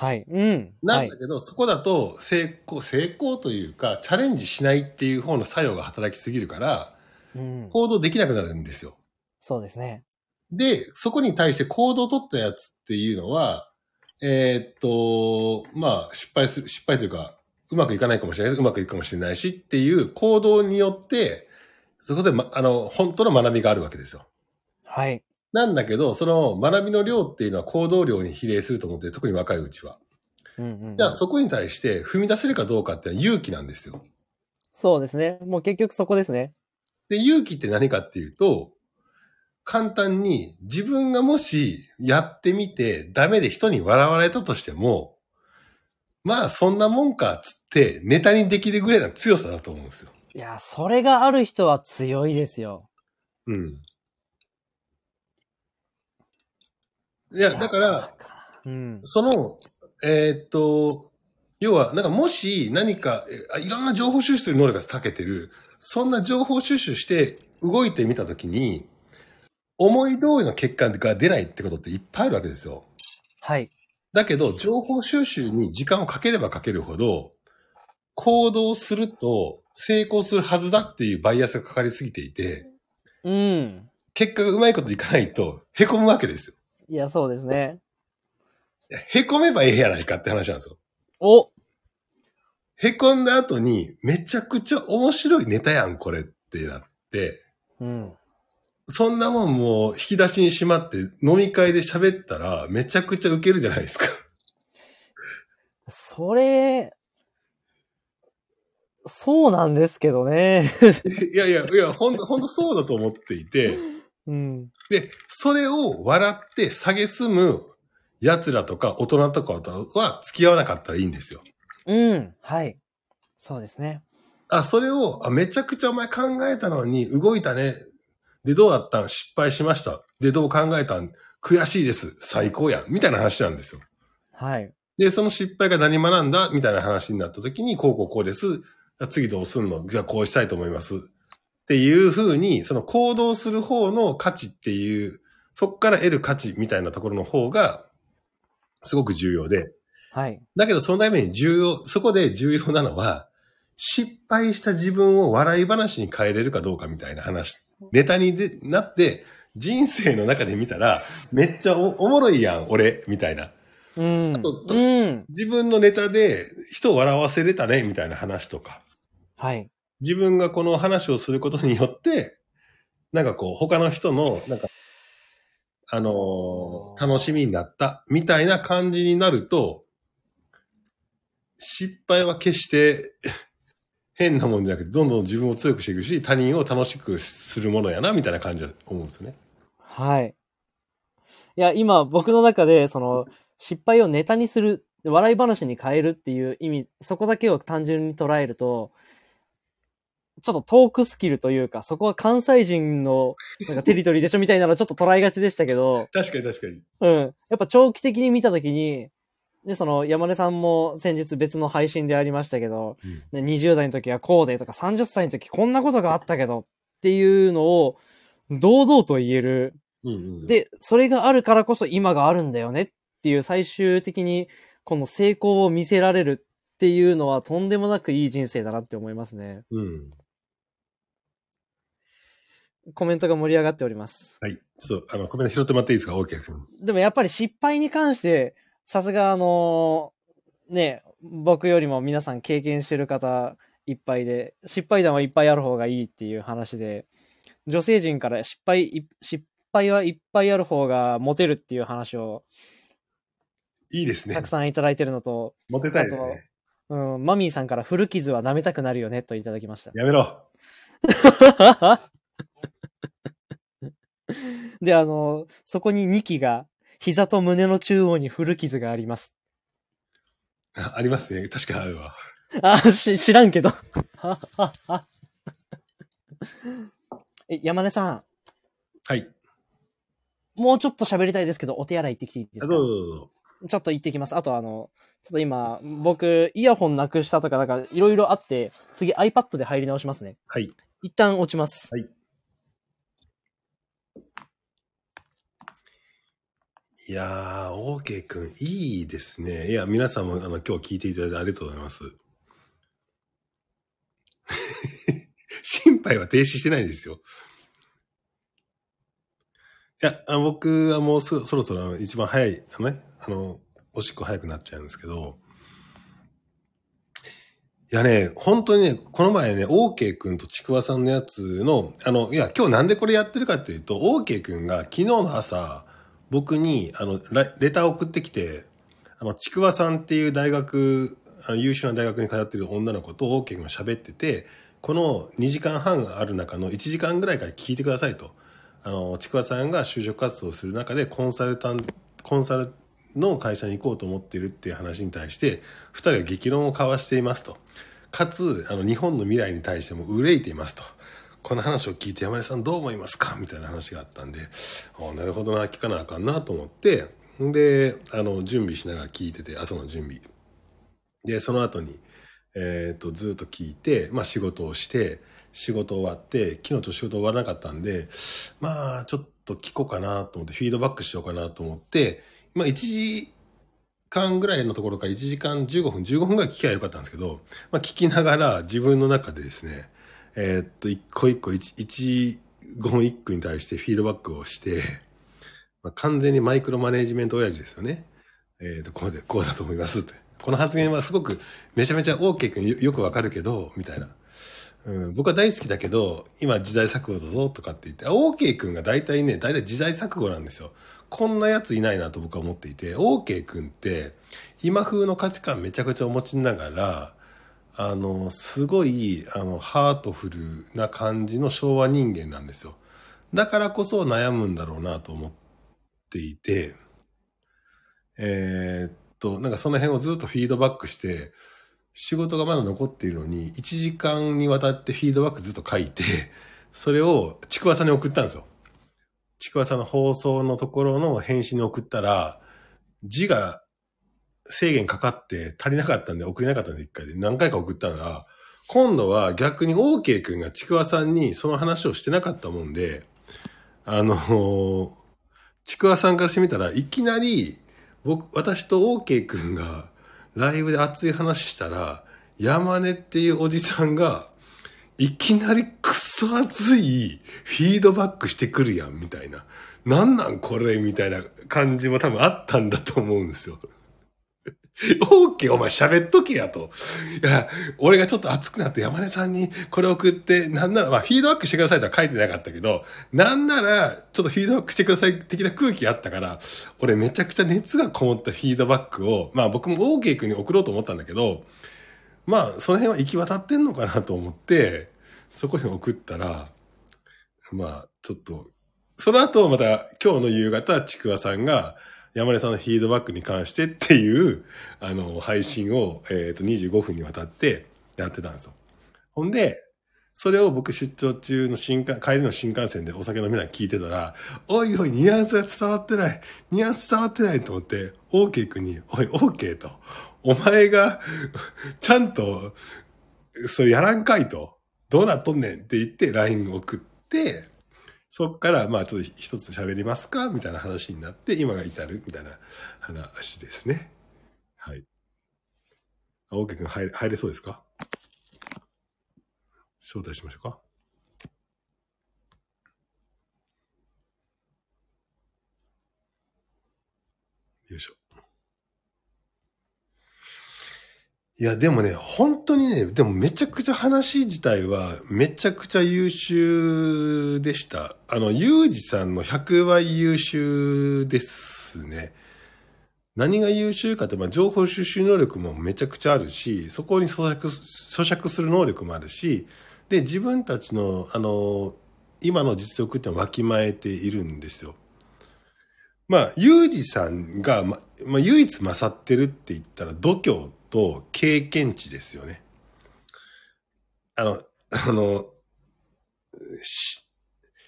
はい。うん。はいなんだ。けど、そこだと成功、成功というか、チャレンジしないっていう方の作用が働きすぎるから、うん。行動できなくなるんですよ。そうですね。で、そこに対して行動を取ったやつっていうのは、えーっと、まあ、失敗する、失敗というか、うまくいかないかもしれないです。うまくいくかもしれないしっていう行動によって、そこで、ま、あの、本当の学びがあるわけですよ。はい。なんだけど、その学びの量っていうのは行動量に比例すると思って、特に若いうちは。うんうん。じゃあそこに対して踏み出せるかどうかって勇気なんですよ。そうですね。もう結局そこですね。で、勇気って何かっていうと、簡単に自分がもしやってみてダメで人に笑われたとしても、まあそんなもんかっつってネタにできるぐらいの強さだと思うんですよ。いや、それがある人は強いですよ。うん。いや、だから、、うん。その、えーっと、要は、なんかもし何か、えあいろんな情報収集する能力が長けてる、そんな情報収集して動いてみたときに、思い通りの結果が出ないってことっていっぱいあるわけですよ。はい。だけど、情報収集に時間をかければかけるほど、行動すると成功するはずだっていうバイアスがかかりすぎていて、うん。結果がうまいこといかないと凹むわけですよ。いや、そうですね。いや凹めばええやないかって話なんですよ。お凹んだ後に、めちゃくちゃ面白いネタやん、これってなって、うん。そんなもんもう引き出しにしまって飲み会で喋ったらめちゃくちゃウケるじゃないですか。それ、そうなんですけどね。いやいや、いや、ほんと、ほんとそうだと思っていて、うん。で、それを笑って蔑む奴らとか大人とかとは付き合わなかったらいいんですよ。うん。はい。そうですね。あ、それを、あ、めちゃくちゃお前考えたのに動いたね。で、どうだったん？失敗しました。で、どう考えたん？悔しいです。最高やん。みたいな話なんですよ。はい。で、その失敗が何学んだ？みたいな話になった時に、こうこうこうです。次どうすんの？じゃあこうしたいと思います。っていう風に、その行動する方の価値っていう、そっから得る価値みたいなところの方が、すごく重要で。はい。だけどそのために重要、そこで重要なのは、失敗した自分を笑い話に変えれるかどうかみたいな話、ネタにでなって、人生の中で見たら、めっちゃおおもろいやん、俺、みたいな。うん。うん。自分のネタで人を笑わせれたね、みたいな話とか。はい。自分がこの話をすることによって、なんかこう、他の人の、なんか、あのー楽しみになった、みたいな感じになると、失敗は決して変なもんじゃなくて、どんどん自分を強くしていくし、他人を楽しくするものやな、みたいな感じだと思うんですよね。はい。いや、今僕の中で、その、失敗をネタにする、笑い話に変えるっていう意味、そこだけを単純に捉えると、ちょっとトークスキルというか、そこは関西人のなんかテリトリーでしょみたいなのちょっと捉えがちでしたけど、確かに確かに。うん。やっぱ長期的に見たときに、で、その山根さんも先日別の配信でありましたけど、ね、20代の時はこうでとか30歳の時こんなことがあったけどっていうのを堂々と言える。うんうん、で、それがあるからこそ今があるんだよねっていう最終的にこの成功を見せられるっていうのはとんでもなくいい人生だなって思いますね。うん。コメントが盛り上がっております。はい。ちょっと、あの、コメント拾ってもらっていいですか ?OK 君。でもやっぱり失敗に関して、さすがあのね、僕よりも皆さん経験してる方いっぱいで、失敗談はいっぱいある方がいいっていう話で、女性陣から失敗い、失敗はいっぱいある方がモテるっていう話をいいですねたく。さんいただいてるのと、モテたいですね。うん、マミーさんから古傷は舐めたくなるよねといただきました。やめろ。で、あの、そこに2期が、膝と胸の中央に古傷があります。あありますね。確かにあるわ。あ、し、知らんけど。え、山根さん、はい。もうちょっと喋りたいですけど、お手洗い行ってきていいですか？どうぞどうぞ。ちょっと行ってきます。あとあの、ちょっと今、僕、イヤホンなくしたとか、なんか、いろいろあって、次 iPad で入り直しますね。はい。一旦落ちます。はいいやー、OK くん、いいですね。いや、皆さんも、あの、今日聞いていただいてありがとうございます。心配は停止してないですよ。いや、あ僕はもうす、そろそろ一番早い、あのね、あの、おしっこ早くなっちゃうんですけど、いやね、本当にね、この前ね、OK くんとちくわさんのやつの、あの、いや、今日なんでこれやってるかっていうと、OK くんが昨日の朝、僕に、あの、レターを送ってきて、あの、ちくわさんっていう大学、あの優秀な大学に通ってる女の子と OK くんが喋ってて、この2時間半ある中の1時間ぐらいから聞いてくださいと。あの、ちくわさんが就職活動する中でコンサルタント、コンサルの会社に行こうと思ってるっていう話に対して、二人は激論を交わしていますと。かつ、あの、日本の未来に対しても憂いていますと。この話を聞いて山根さんどう思いますか？みたいな話があったんで、なるほどな、聞かなあかんなと思って、で、あの、準備しながら聞いてて、朝の準備。で、その後に、えっ、と、ずっと聞いて、まあ仕事をして、仕事終わって、昨日と仕事終わらなかったんで、まあちょっと聞こうかなと思って、フィードバックしようかなと思って、まあ1時間ぐらいのところから1時間15分、15分ぐらい聞きゃよかったんですけど、まあ聞きながら自分の中でですね、えーっと、一個一個、一、一言一句に対してフィードバックをして、まあ、完全にマイクロマネジメント親父ですよね。えーっと、こうで、こうだと思いますって。この発言はすごく、めちゃめちゃ OK 君よくわかるけど、みたいな。うん、僕は大好きだけど、今時代錯誤だぞとかって言って、OK 君が大体ね、大体時代錯誤なんですよ。こんなやついないなと僕は思っていて、OK 君って、今風の価値観めちゃくちゃお持ちながら、あの、すごい、あの、ハートフルな感じの昭和人間なんですよ。だからこそ悩むんだろうなと思っていて、えーっと、なんかその辺をずっとフィードバックして、仕事がまだ残っているのに、1時間にわたってフィードバックずっと書いて、それをちくわさんに送ったんですよ。ちくわさんの放送のところの返信に送ったら、字が制限かかって足りなかったんで送れなかったんで一回で何回か送ったら、今度は逆に OK 君がちくわさんにその話をしてなかったもんで、あのちくわさんからしてみたらいきなり僕、私と OK 君がライブで熱い話したら、山根っていうおじさんが、いきなりクソ熱いフィードバックしてくるやん、みたいな。なんなんこれみたいな感じも多分あったんだと思うんですよ。オーケーお前喋っとけやと。いや、俺がちょっと熱くなって山根さんにこれ送って、なんなら、まあフィードバックしてくださいとは書いてなかったけど、なんなら、ちょっとフィードバックしてください的な空気あったから、俺めちゃくちゃ熱がこもったフィードバックを、まあ僕もオーケー君に送ろうと思ったんだけど、まあその辺は行き渡ってんのかなと思って、そこに送ったら、まあちょっと、その後また今日の夕方、ちくわさんが、山根さんのフィードバックに関してっていう、あの、配信を、えっ、ー、と、25分にわたってやってたんですよ。ほんで、それを僕出張中の新幹、帰りの新幹線でお酒飲みながら聞いてたら、おいおい、ニュアンスが伝わってない。ニュアンス伝わってないと思って、オーケー君に、おい、オーケーと。お前が、ちゃんと、それやらんかいと。どうなっとんねんって言って LINE 送って、そっから、まあちょっと一つ喋りますか？みたいな話になって、今が至るみたいな話ですね。はい。あ、大木くん入れ、入れそうですか？招待しましょうか？よいしょ。いや、でもね、本当にね、でもめちゃくちゃ話自体はめちゃくちゃ優秀でした。あの、ゆうじさんの100倍優秀ですね。何が優秀かって、まあ、情報収集能力もめちゃくちゃあるし、そこに咀嚼、咀嚼する能力もあるし、で、自分たちの、あの、今の実力ってわきまえているんですよ。まあ、ゆうじさんが、ま、まあ、唯一勝ってるって言ったら度胸と経験値ですよね。あの、あの、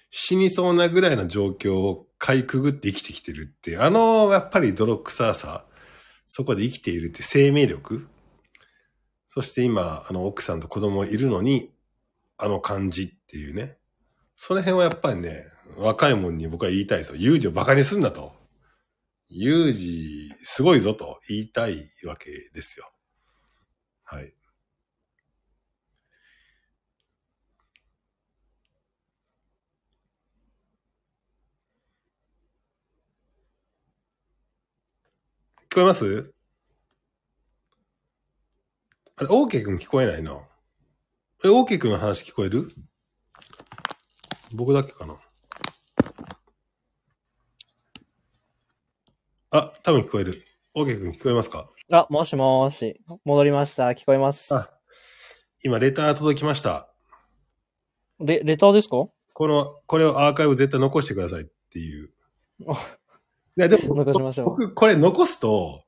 死にそうなぐらいの状況をかいくぐって生きてきてるって、あの、やっぱり泥臭さ、そこで生きているって生命力そして今、あの、奥さんと子供いるのに、あの感じっていうね。その辺はやっぱりね、若いもんに僕は言いたいですよ。有事を馬鹿にすんなと。有事、すごいぞと言いたいわけですよ。はい。聞こえます？あれ、オーケー君聞こえないな。え、オーケー君の話聞こえる？僕だけかな？あ、多分聞こえる。オーケー君聞こえますか？あ、もしもーし。戻りました。聞こえます。あ、今、レター届きました。レ、レターですか？この、これをアーカイブ絶対残してくださいっていう。いや、でも、残しましょう。僕、これ残すと、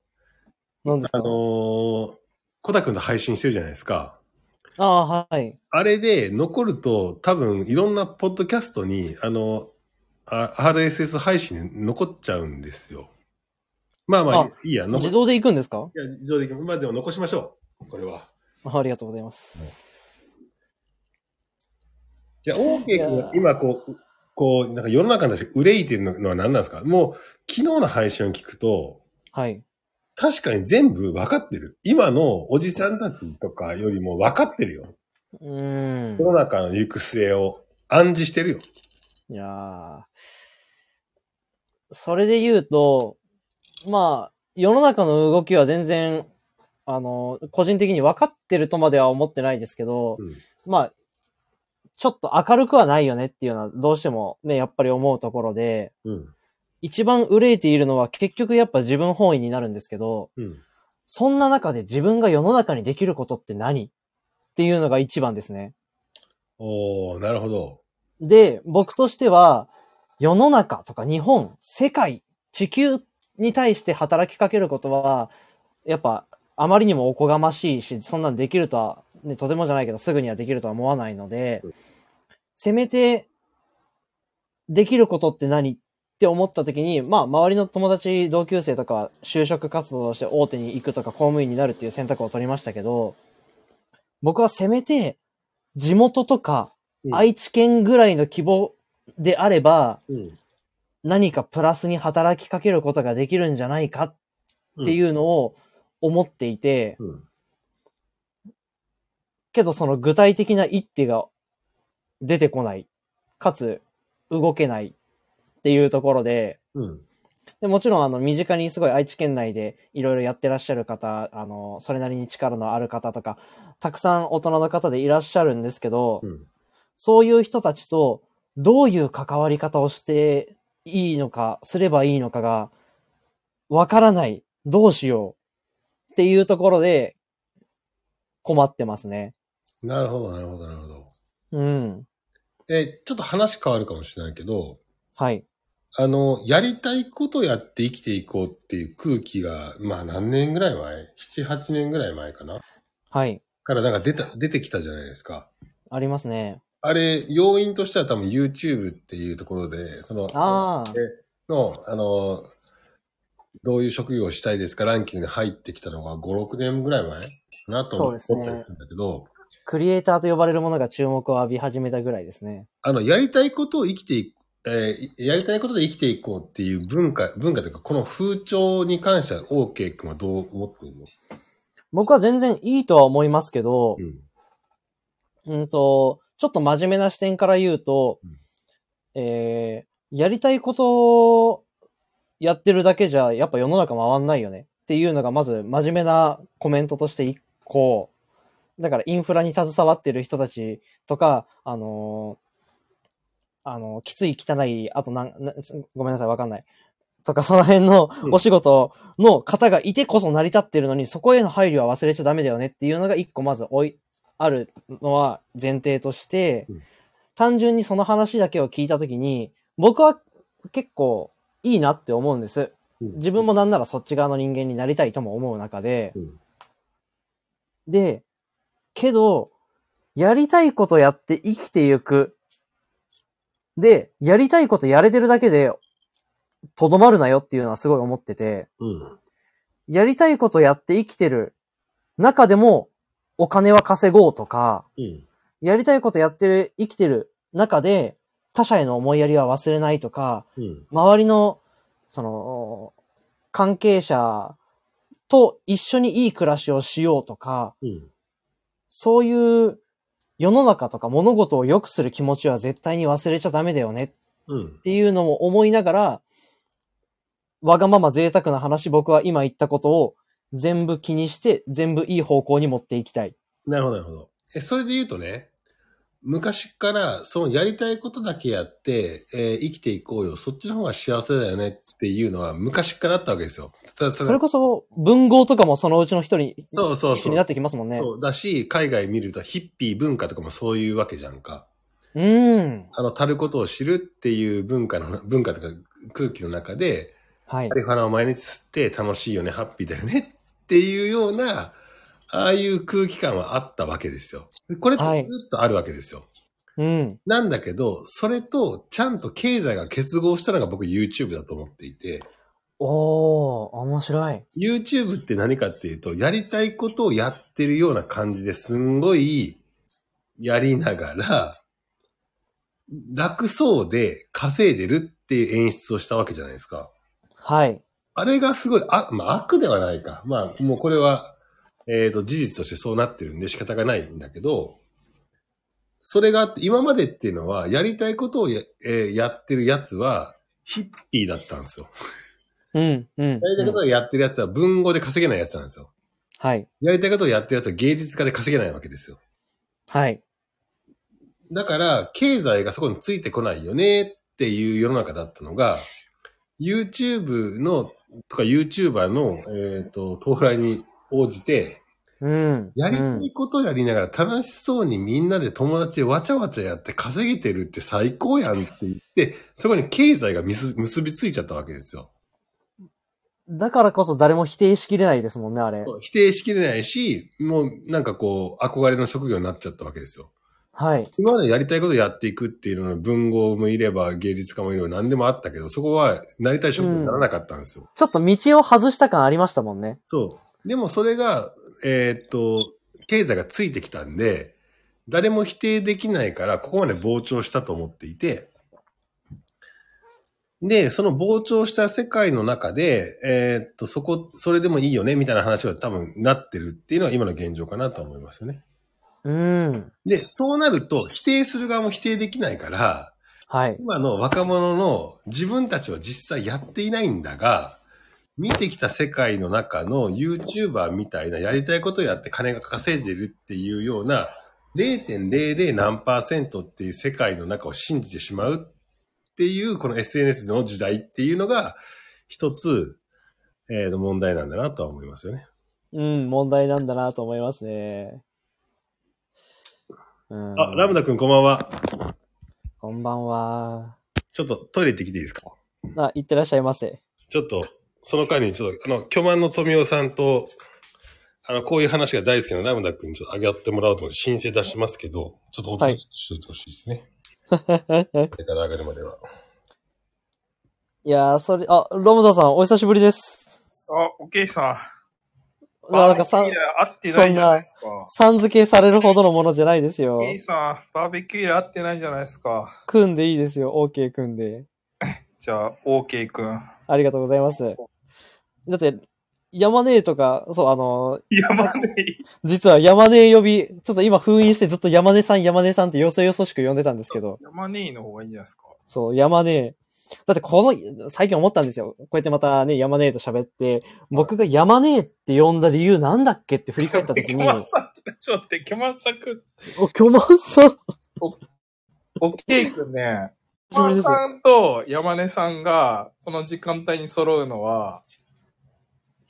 何ですか？あのー、コタ君と配信してるじゃないですか。ああ、はい。あれで残ると、多分、いろんなポッドキャストに、あの、RSS 配信で残っちゃうんですよ。まあまあ、あいいや。自動で行くんですか？いや、自動で行く。まあでも残しましょう。これは。ありがとうございます。いや、オーケー君が今こう、こう、なんか世の中の人憂いてるのは何なんですか？もう、昨日の配信を聞くと、はい。確かに全部分かってる。今のおじさんたちとかよりも分かってるよ。うん。世の中の行く末を暗示してるよ。いやー。それで言うと、まあ、世の中の動きは全然、あの、個人的に分かってるとまでは思ってないですけど、うん、まあ、ちょっと明るくはないよねっていうのはどうしてもね、やっぱり思うところで、うん、一番憂いているのは結局やっぱ自分本位になるんですけど、うん、そんな中で自分が世の中にできることって何？っていうのが一番ですね。おー、なるほど。で、僕としては、世の中とか日本、世界、地球に対して働きかけることは、やっぱあまりにもおこがましいし、そんなんできるとは、ね、とてもじゃないけど、すぐにはできるとは思わないのでうん、せめて、できることって何って思った時に、まあ、周りの友達、同級生とかは就職活動をして大手に行くとか公務員になるっていう選択を取りましたけど、僕はせめて、地元とかうん愛知県ぐらいの規模であれば、うん。何かプラスに働きかけることができるんじゃないかっていうのを思っていて、うん。けどその具体的な一手が出てこない。かつ、動けないっていうところで、うん。でもちろんあの身近にすごい愛知県内でいろいろやってらっしゃる方、あの、それなりに力のある方とか、たくさん大人の方でいらっしゃるんですけど、うん。そういう人たちとどういう関わり方をしていいのか、すればいいのかが、わからない。どうしよう。っていうところで、困ってますね。なるほど、なるほど、なるほど。うん。え、ちょっと話変わるかもしれないけど、はい。あの、やりたいことやって生きていこうっていう空気が、まあ何年ぐらい前 ?7、8年ぐらい前かな？はい。からなんか出た、出てきたじゃないですか。ありますね。あれ、要因としては多分 YouTube っていうところで、その、ああ。の、あの、どういう職業をしたいですかランキングに入ってきたのが5、6年ぐらい前かなと思ったりするんだけど、クリエイターと呼ばれるものが注目を浴び始めたぐらいですね。あの、やりたいことを生きていく、えーやりたいことで生きていこうっていう文化、文化というか、この風潮に関しては OK 君はどう思ってるの？僕は全然いいとは思いますけどう、ん。うんと、ちょっと真面目な視点から言うとうん、えー、やりたいことをやってるだけじゃ、やっぱ世の中回んないよね。っていうのがまず真面目なコメントとして一個、だからインフラに携わってる人たちとか、あのーあの、きつい汚い、あとなん、なごめんなさい、わかんない。とか、その辺のうん。お仕事の方がいてこそ成り立ってるのに、そこへの配慮は忘れちゃダメだよねっていうのが一個まずおい、あるのは前提として、うん単純にその話だけを聞いたときに、僕は結構いいなって思うんです。自分もなんならそっち側の人間になりたいとも思う中で、うんで、けど、やりたいことやって生きていく。で、やりたいことやれてるだけで、とどまるなよっていうのはすごい思ってて、うん。やりたいことやって生きてる中でも、お金は稼ごうとか、うん。やりたいことやってる、生きてる中で、他者への思いやりは忘れないとか、うん。周りの、その、関係者と一緒にいい暮らしをしようとか、うん。そういう世の中とか物事を良くする気持ちは絶対に忘れちゃダメだよねっうん。ていうのも思いながら、わがまま贅沢な話僕は今言ったことを全部気にして全部いい方向に持っていきたい。なるほど、なるほど。え、それで言うとね、昔からそのやりたいことだけやって、えー生きていこうよ。そっちの方が幸せだよねっていうのは昔からあったわけですよ。ただそそれこそ文豪とかもそのうちの一人そうそうそうになってきますもんね。そう。だし、海外見るとヒッピー文化とかもそういうわけじゃんか。うーん。あの、たることを知るっていう文化の、文化とか空気の中で、はいマ。リファナを毎日吸って楽しいよね、ハッピーだよねっていうような、ああいう空気感はあったわけですよ。これってはいずっとあるわけですよ。うん。なんだけど、それとちゃんと経済が結合したのが僕 YouTube だと思っていて、おー、面白い。YouTube って何かっていうと、やりたいことをやってるような感じですんごいやりながら、楽そうで稼いでるっていう演出をしたわけじゃないですか。はい。あれがすごい、あ、まあ悪ではないか。まあもうこれは、えっ、と、事実としてそうなってるんで仕方がないんだけど、それがあって、今までっていうのは、やりたいことをや,、えーやってるやつは、ヒッピーだったんですよ。うん、うん。やりたいことをやってるやつは文語で稼げないやつなんですよ。はい。やりたいことをやってるやつは芸術家で稼げないわけですよ。はい。だから、経済がそこについてこないよねっていう世の中だったのが、YouTube の、とか YouTuber の、えっ、と、到来に応じて、うん。やりたうんいことやりながら楽しそうにみんなで友達でわちゃわちゃやって稼げてるって最高やんって言って、そこに経済が結結びついちゃったわけですよ。だからこそ誰も否定しきれないですもんね、あれ。否定しきれないし、もうなんかこう、憧れの職業になっちゃったわけですよ。はい。今までやりたいことやっていくっていうのは文豪もいれば芸術家もいれば何でもあったけど、そこはなりたい職業にならなかったんですよ。ちょっと道を外した感ありましたもんね。そう。でもそれが、えーっと、経済がついてきたんで、誰も否定できないから、ここまで膨張したと思っていて、で、その膨張した世界の中で、えーっと、そこ、それでもいいよね、みたいな話が多分なってるっていうのは今の現状かなと思いますよね。うん。で、そうなると、否定する側も否定できないから、はい。今の若者の自分たちは実際やっていないんだが、見てきた世界の中の YouTuber みたいなやりたいことをやって金が稼いでるっていうような0.00何パーセントっていう世界の中を信じてしまうっていうこの SNS の時代っていうのが一つ、えー、問題なんだなとは思いますよね。うん、問題なんだなと思いますね。うん、あ、ラムダ君こんばんは。こんばんは。ちょっとトイレ行ってきていいですか？あ、いってらっしゃいませ。ちょっと、その間にちょっと、あの、巨万の富夫さんと、あの、こういう話が大好きなラムダ君にちょっと上げってもらおうと思って申請出しますけど、ちょっとおとなしくしといてほしいですね。これから上がるまでは。いやー、それ、あ、ロムダさん、お久しぶりです。あ、オッケーさん。あなんかさバーベキュー合ってないじゃないですか。さん付けされるほどのものじゃないですよオッ。ケーさん、バーベキュー合ってないじゃないですか。組んでいいですよ。OK 組んで。じゃあ、オーケーくん。ありがとうございます。だって、山根とか、そう、あの、山根。実は山根呼び、ちょっと今封印してずっと山根さん山根さんってよそよそしく呼んでたんですけど、山根の方がいいんじゃないですか。そう、山根。だってこの、最近思ったんですよ。こうやってまたね、山根と喋って、僕が山根って呼んだ理由なんだっけって振り返った時キに、ョマンさん、ちょっと待って、キョマンさんくん。お、巨万さん。オッケーくんね。キ久しぶりですョマンさんと山根さんが、この時間帯に揃うのは、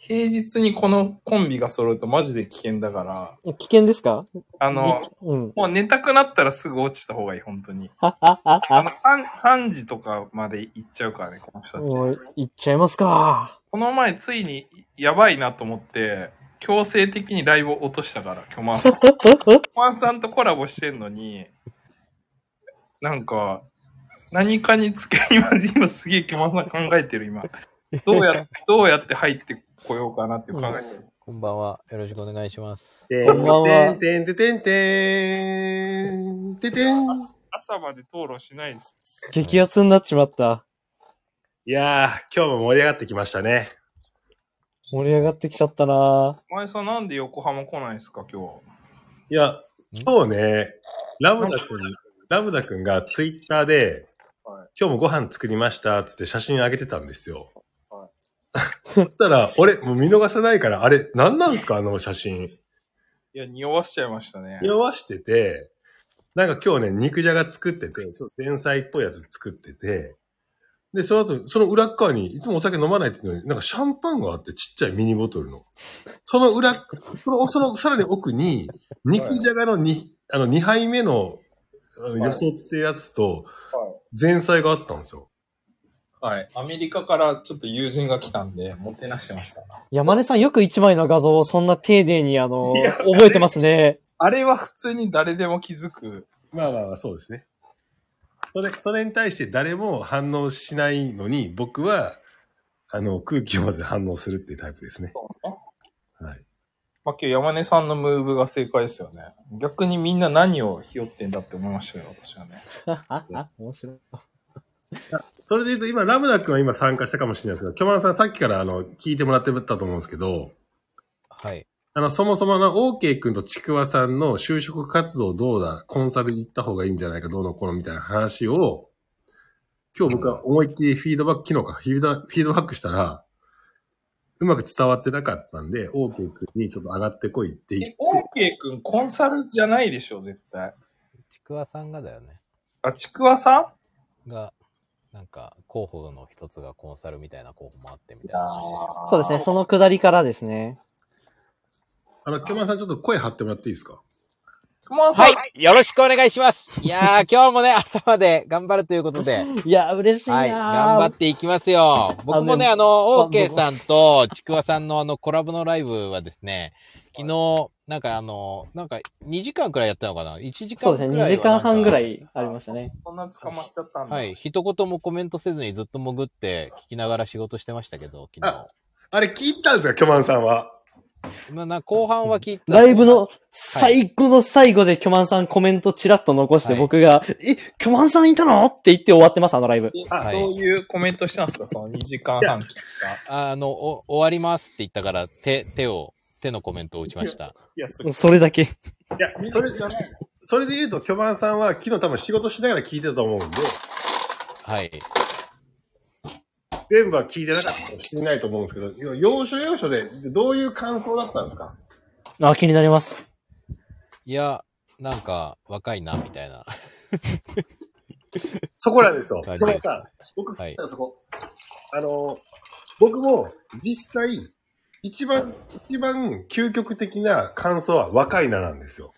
平日にこのコンビが揃うとマジで危険だから、危険ですか？あの、うん。もう寝たくなったらすぐ落ちた方がいい、本当に。あのは。3、3時とかまで行っちゃうからね、この人たち。行っちゃいますか。この前ついにやばいなと思って、強制的にライブを落としたから、キョマンさん。キョマンさんとコラボしてんのに、なんか、何かにつけ、今、今すげえキョマンさん考えてる、今。どうや、どうやって入ってこようかなって考えてる。こんばんは。よろしくお願いします。てこんばんはてんてんてんてんてんてん。朝まで討論しないです。激アツになっちまった。いやー、今日も盛り上がってきましたね。盛り上がってきちゃったなお前さんなんで横浜来ないですか、今日。いや、今日ね、ラムダ君、ラムダ君がツイッターで、はい今日もご飯作りました、つって写真あげてたんですよ。はそしたら、俺、もう見逃せないから、あれ、何なんすか、あの写真。いや、匂わしちゃいましたね。匂わしてて、なんか今日ね、肉じゃが作ってて、ちょっと前菜っぽいやつ作ってて、で、その後、その裏っ側に、いつもお酒飲まないって言うのに、なんかシャンパンがあって、ちっちゃいミニボトルの。その裏、その、その、さらに奥に、肉じゃがのに、あの、2杯目の、あの、いよそってやつと、は前菜があったんですよ。はい。アメリカからちょっと友人が来たんで、もてなしてました。山根さんよく一枚の画像をそんな丁寧にあの、覚えてますね。あれは普通に誰でも気づく。まあまあまあ、そうですね。それ、それに対して誰も反応しないのに、僕は、あの、空気をまず反応するっていうタイプですね。はい。まあ、今日山根さんのムーブが正解ですよね。逆にみんな何をひよってんだって思いましたよ、私はね。面白い。それで言うと、今、ラムダ君は今参加したかもしれないですけど、キョマンさんさっきからあの、聞いてもらってたと思うんですけど、はい。あの、そもそもの OK 君とちくわさんの就職活動どうだ、コンサル行った方がいいんじゃないか、どうのこうのみたいな話を、今日僕は思いっきりフィードバック、昨日か、フィードフィードバックしたら、うまく伝わってなかったんで、OK 君にちょっと上がってこいって言っえ、オーケーくんコンサルじゃないでしょ、絶対。ちくわさんがだよね。あ、ちくわさん？が、なんか、候補の一つがコンサルみたいな候補もあってみたいな話。そうですね、そのくだりからですね。あの、キョマンさんちょっと声張ってもらっていいですか？熊さん、はい、よろしくお願いします。いやー、今日もね、朝まで頑張るということで、いや、嬉しいなはい、頑張っていきますよ。僕もね、あの、オーケーさんとちくわさんのあのコラボのライブはですね、昨日、なんかあの、なんか2時間くらいやったのかな ?1 時間そうですね、2時間半ぐらい。いありましたね。そんな捕まっちゃったんだ。はい、一言もコメントせずにずっと潜って聞きながら仕事してましたけど、昨日あ。あれ聞いたんですか、巨万さんは。まあ、な後半は聞いた。ライブの最後の最後で巨万さんコメントチラッと残してはい僕が、え、巨万さんいたの？って言って終わってます、あのライブ。あ、はいどういうコメントしたんですかその2時間半聞いた。あの、お終わりますって言ったから、手、手を、手のコメントを打ちました。いや、それ、それだけ。いや、それじゃない。それで言うと、巨万さんは昨日多分仕事しながら聞いてたと思うんで、はい。全部は聞いてなかったかもしれないと思うんですけど、要所要所でどういう感想だったんですか？あ、気になります。いや、なんか、若いな、みたいな。そこなんですよ。はい巨万さん、僕聞いそこ。あの、僕も実際、一番、一番究極的な感想は若いななんですよ。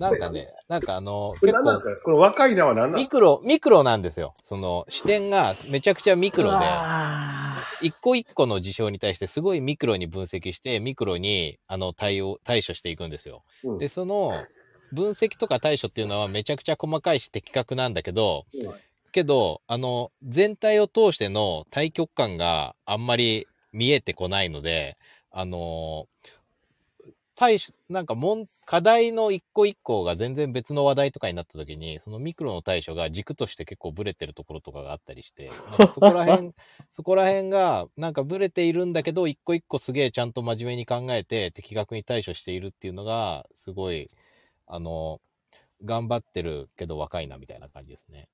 なんかね、なんかあの、これ結構、何なんですか？この若いなは何？なんですかミクロ、ミクロなんですよ。その、視点がめちゃくちゃミクロで、あ一個一個の事象に対してすごいミクロに分析して、ミクロに、あの、対応、対処していくんですよ。うんで、その、分析とか対処っていうのはめちゃくちゃ細かいし的確なんだけど、うんけど、あの、全体を通しての対極感があんまり見えてこないので、あの、対処、なんかもん、課題の一個一個が全然別の話題とかになった時に、そのミクロの対処が軸として結構ブレてるところとかがあったりして、なんかそこら辺、そこら辺がなんかブレているんだけど、一個一個すげえちゃんと真面目に考えて的確に対処しているっていうのが、すごい、あの、頑張ってるけど若いなみたいな感じですね。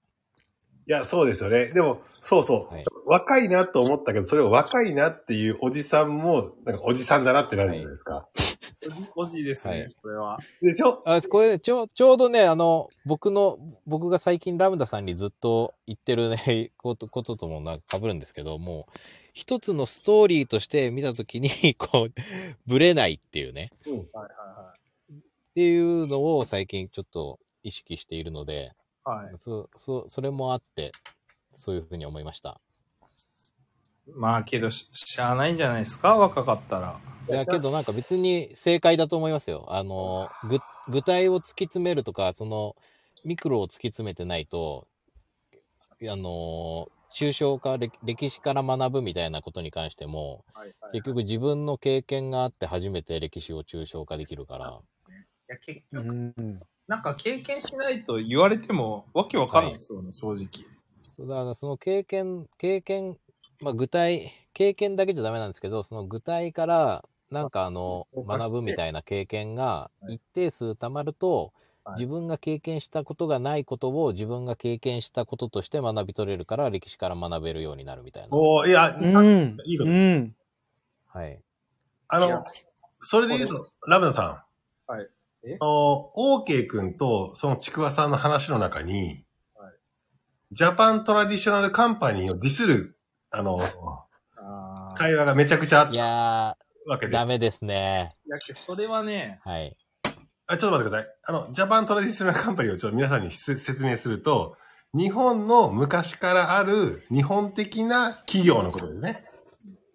いや、そうですよね。でも、そうそう。はい若いなと思ったけど、それを若いなっていうおじさんも、なんかおじさんだなってなるじゃないですか。おじ、おじですね、はいこれは。でしょあ、これね、ちょ、ちょうどね、あの、僕の、僕が最近ラムダさんにずっと言ってるね、こと、ことともなんか被るんですけど、もう、一つのストーリーとして見たときに、こう、ブレないっていうね、はいはいはっていうのを最近ちょっと意識しているので、い。はい。そ、そ、それもあって、そういうふうに思いました。まあけどし、しゃあないんじゃないですか？若かったら。いや、けどなんか別に正解だと思いますよ。あの、ぐ、具体を突き詰めるとか、その、ミクロを突き詰めてないと、あの、抽象化、歴歴史から学ぶみたいなことに関しても、はいはい結局自分の経験があって初めて歴史を抽象化できるから、いや、結ー局、うんなんか経験しないと言われてもわけわかんないですよね、正直。だからその経験、経験、まあ具体、経験だけじゃダメなんですけど、その具体から、なんかあの、学ぶみたいな経験がはい一定数たまると、はい自分が経験したことがないことを自分が経験したこととして学び取れるから歴史から学べるようになるみたいな。おーいや、確かにうん。いいこと。うん。はい。あの、それで言うと、ラムダさん。はいえ？あの、オーケー君とそのちくわさんの話の中に、はい Japan Traditional Company をディスる、あの、あー会話がめちゃくちゃあっいたやー、わけです。ダメですね。いや、それはね、はい。あちょっと待ってください。あの、 Japan Traditional Company をちょっと皆さんにせ説明すると、日本の昔からある日本的な企業のことですね。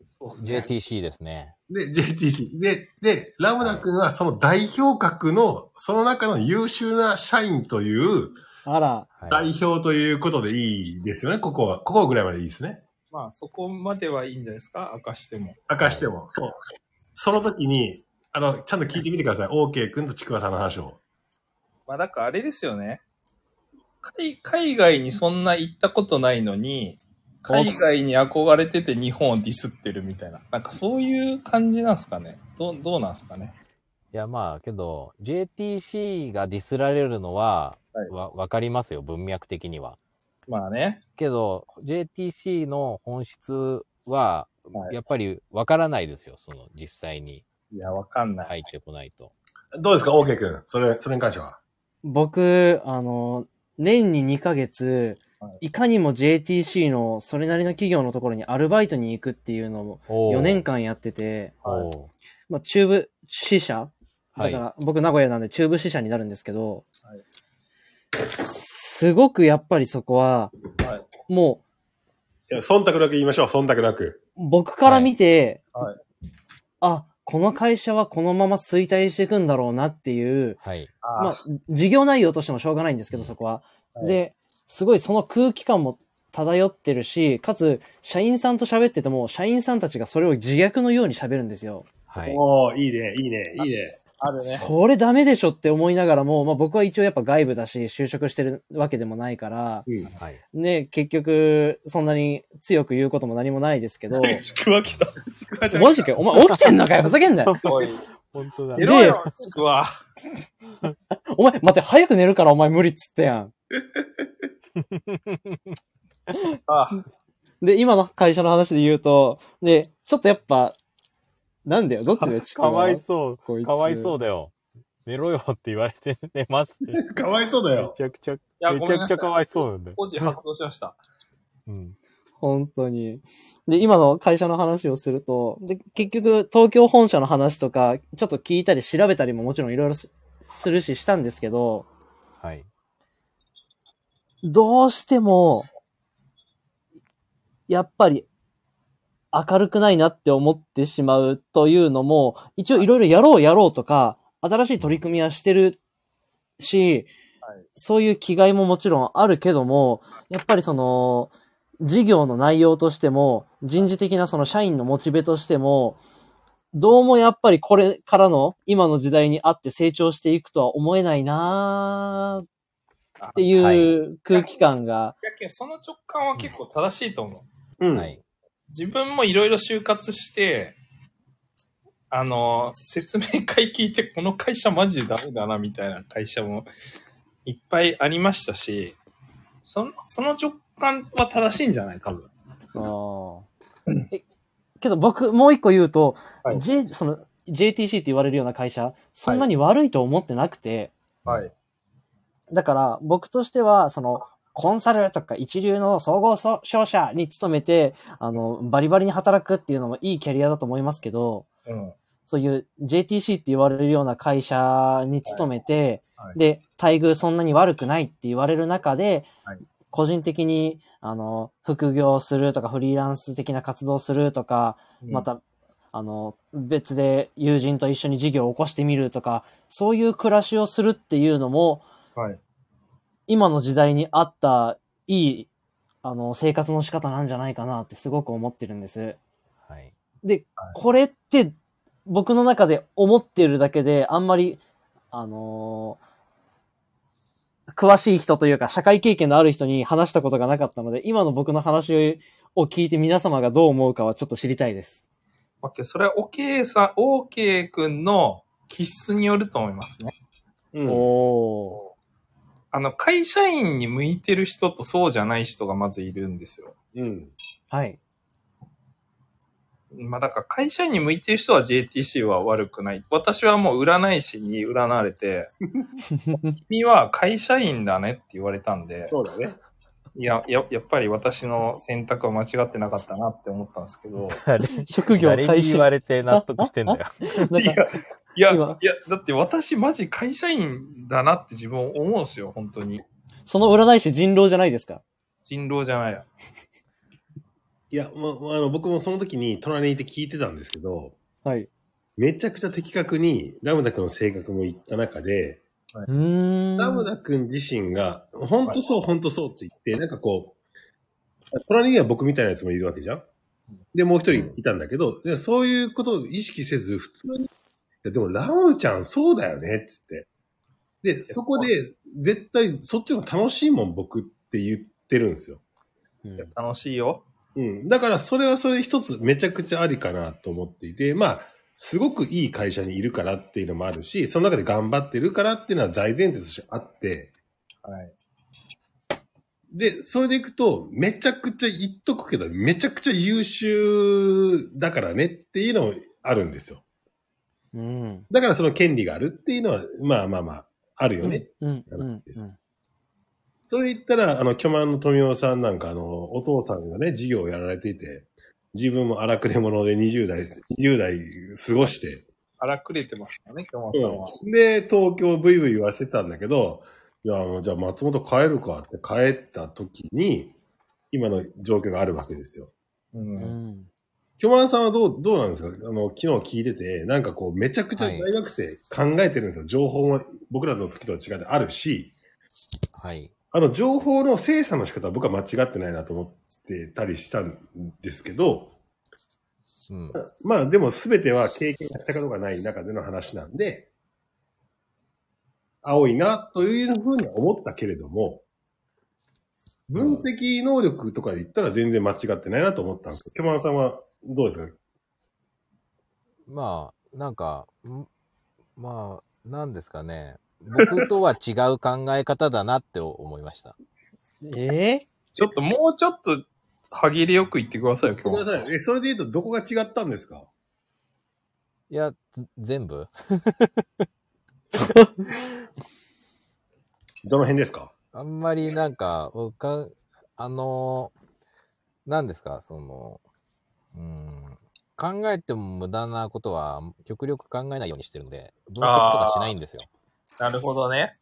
そうですね。JTC ですね。で、JTC。で、で、ラムダ君はその代表格の、その中の優秀な社員というあら。代表ということでいいですよね、ここは。ここぐらいまでいいですね。まあ、そこまではいいんじゃないですか？明かしても。明かしても。そう。その時に、あの、ちゃんと聞いてみてください。OK 君とちくわさんの話を。まあ、だからあれですよね。海海外にそんな行ったことないのに、海外に憧れてて日本をディスってるみたいな。なんかそういう感じなんですかね。どう、どうなんですかね。いや、まあ、けど、JTC がディスられるのは、はいわ、わかりますよ、文脈的には。まあね。けど、JTC の本質は、はいやっぱりわからないですよ、その、実際にいや、わかんない。入ってこないと。どうですか ?OK 君。それ、それに関しては。僕、あの、年に2ヶ月、はい。いかにも JTC のそれなりの企業のところにアルバイトに行くっていうのをお4年間やってて、まあ、中部支社はい。だから、僕名古屋なんで中部支社になるんですけど、はい。すごくやっぱりそこは、はい。もいや、忖度なく言いましょう、忖度なく。う、僕から見て、はい。あ、この会社はこのまま衰退していくんだろうなっていう、はい。あまあ、事業内容としてもしょうがないんですけど、そこは。はい。で、すごいその空気感も漂ってるし、かつ、社員さんと喋ってても、社員さんたちがそれを自虐のように喋るんですよ。はい。おー、いいね、いいね、いいね。あるね。それダメでしょって思いながらも、まあ僕は一応やっぱ外部だし、就職してるわけでもないから、うん。はい。ね、結局、そんなに強く言うことも何もないですけど、ちくわ来た。ちくわちゃん。マジかよお前起きてんのかよふざけんなよおい、本当だ寝ろよ、ちくわ。お前、待って、早く寝るからお前無理っつったやん。あで、今の会社の話で言うと、で、ちょっとやっぱ、なんだよ、どっちだよ、ち くかわわいそう。かわいそうだよ。寝ろよって言われて寝ますって。かわいそうだめよ。ちゃくちゃ、やめちゃくちゃかわいそうなんだよ。文字発動しました。うん。本当に。で、今の会社の話をすると、で、結局、東京本社の話とか、ちょっと聞いたり調べたりももちろんいろいろすするししたんですけど、はい。どうしても、やっぱり、明るくないなって思ってしまうというのも、一応いろいろやろうやろうとか、新しい取り組みはしてるし、はい。そういう気概ももちろんあるけども、やっぱりその、事業の内容としても、人事的なその社員のモチベとしても、どうもやっぱりこれからの今の時代にあって成長していくとは思えないなーっていう空気感が、その直感は結構正しいと思う。うん。はい。自分もいろいろ就活して、あの、説明会聞いて、この会社マジでダメだな、みたいな会社もいっぱいありましたし、その、その直感は正しいんじゃない多分。あーえけど僕、もう一個言うと、はい J、その、JTC って言われるような会社、そんなに悪いと思ってなくて、はい。だから僕としては、その、コンサルとか一流の総合商社に勤めて、あの、バリバリに働くっていうのもいいキャリアだと思いますけど、うん。そういう JTC って言われるような会社に勤めて、はい。はい。で、待遇そんなに悪くないって言われる中で、はい。個人的に、あの、副業するとか、フリーランス的な活動するとか、また、あの、別で友人と一緒に事業を起こしてみるとか、そういう暮らしをするっていうのも、はい。今の時代に合ったいい、あの、生活の仕方なんじゃないかなってすごく思ってるんです。はい。ではい、これって僕の中で思ってるだけで、あんまり、あのー詳しい人というか、社会経験のある人に話したことがなかったので、今の僕の話を聞いて皆様がどう思うかはちょっと知りたいです。オッケー、それは OK さん、OK 君の気質によると思いますね。うん。おあの、会社員に向いてる人とそうじゃない人がまずいるんですよ。うん。ー。はい。まあだから会社員に向いてる人は JTC は悪くない。私はもう占い師に占われて、君は会社員だねって言われたんで、そうだね。いや、や、やっぱり私の選択は間違ってなかったなって思ったんですけど、誰職業誰に。言われて納得してんだよ。なんかいや、いや、今いや、だって私マジ会社員だなって自分思うんですよ、本当に。その占い師人狼じゃないですか？人狼じゃないや。いや、ま、まあの、僕もその時に隣にいて聞いてたんですけど、はい。めちゃくちゃ的確にラムダ君の性格も言った中で、ラムダ君自身が、本当そう、本当そうって言って、なんかこう、隣には僕みたいなやつもいるわけじゃんで、もう一人いたんだけど、でそういうことを意識せず、普通に、いやでもラムちゃんそうだよね、つって。で、そこで、絶対そっちの方が楽しいもん、僕って言ってるんですよ。うん楽しいよ。うん。だからそれはそれ一つめちゃくちゃありかなと思っていて、まあ、すごくいい会社にいるからっていうのもあるし、その中で頑張ってるからっていうのは大前提としてあって、はい。で、それでいくと、めちゃくちゃ言っとくけど、めちゃくちゃ優秀だからねっていうのもあるんですよ。うん。だからその権利があるっていうのは、まあまあまあ、あるよね。うん。うん。うんそれ言ったら、あの、巨万の富雄さんなんか、あの、お父さんがね、事業をやられていて、自分も荒くれ者で20代、20代過ごして、荒くれてますからね、京本さんは。で、東京ブイブイ言わせてたんだけど、いや、もうじゃあ松本帰るかって帰った時に、今の状況があるわけですよ。う。うんん。京満さんはどう、どうなんですか？あの、昨日聞いてて、なんかこう、めちゃくちゃ大学生考えてるんですよ。情報も僕らの時とは違ってあるし、はい。あの、情報の精査の仕方は僕は間違ってないなと思ってたりしたんですけど、うん。まあでも全ては経験したことがない中での話なんで、青いなというふうには思ったけれども、分析能力とかで言ったら全然間違ってないなと思ったんですけど、ケマンさんはどうですか？まあ、なんか、んまあ、なんですかね。僕とは違う考え方だなって思いました。えちょっともうちょっと歯切れよく言ってくださいよ、ごめんなさい。え、それで言うとどこが違ったんですか？いや、ず全部？どの辺ですか？あんまりなんか、僕かあの、なんですか、その、うん、考えても無駄なことは極力考えないようにしてるので、分析とかしないんですよ。なるほどね。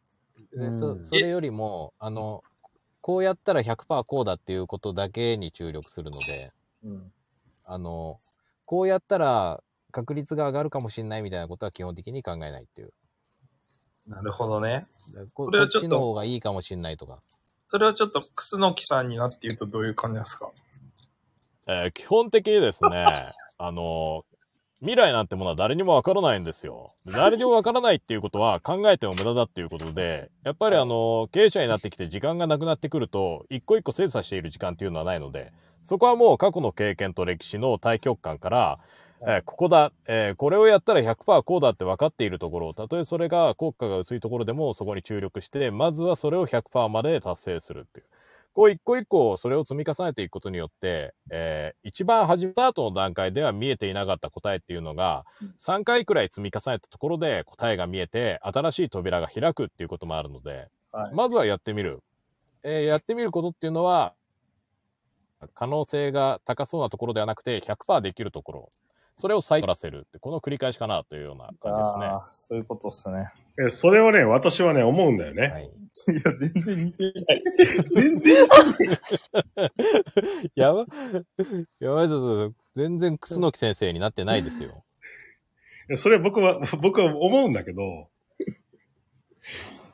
でうんそそれよりも、あの、こうやったら100%こうだっていうことだけに注力するので、うん。あの、こうやったら確率が上がるかもしれないみたいなことは基本的に考えないっていう。なるほどね。ここれはちょっとこっちの方がいいかもしれないとか。それをちょっと、クスノキさんになって言うとどういう感じですかえー基本的にですね、あの、未来なんてものは誰にもわからないんですよ。誰にもわからないっていうことは 考えても無駄だっていうことで、やっぱりあの、経営者になってきて時間がなくなってくると、一個一個精査している時間っていうのはないので、そこはもう過去の経験と歴史の対極感から、えーここだ、えーこれをやったら100%こうだって分かっているところ、たとえそれが効果が薄いところでもそこに注力して、まずはそれを100%まで達成するっていう。こう一個一個それを積み重ねていくことによって、えー一番始めた後の段階では見えていなかった答えっていうのが、3回くらい積み重ねたところで答えが見えて、新しい扉が開くっていうこともあるので、はいまずはやってみる。えーやってみることっていうのは、可能性が高そうなところではなくて、100%できるところ。それを再らせるって、この繰り返しかなというような感じですね。そういうことっすね。え、それをね、私はね、思うんだよね。はい。いや、全然似てない。全然似てない。やば、やばいぞ、全然楠木先生になってないですよ。いやそれ僕は、僕は思うんだけど、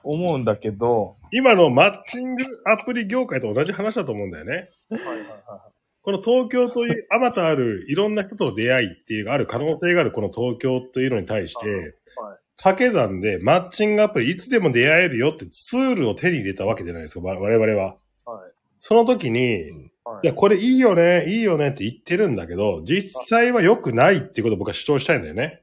思うんだけど、今のマッチングアプリ業界と同じ話だと思うんだよね。はいはいはこの東京という、あまたあるいろんな人との出会いっていうのがある可能性があるこの東京というのに対して、はい掛け算でマッチングアプリいつでも出会えるよってツールを手に入れたわけじゃないですか、我我々は。はい。その時に、はいいや、これいいよね、いいよねって言ってるんだけど、実際は良くないっていうことを僕は主張したいんだよね。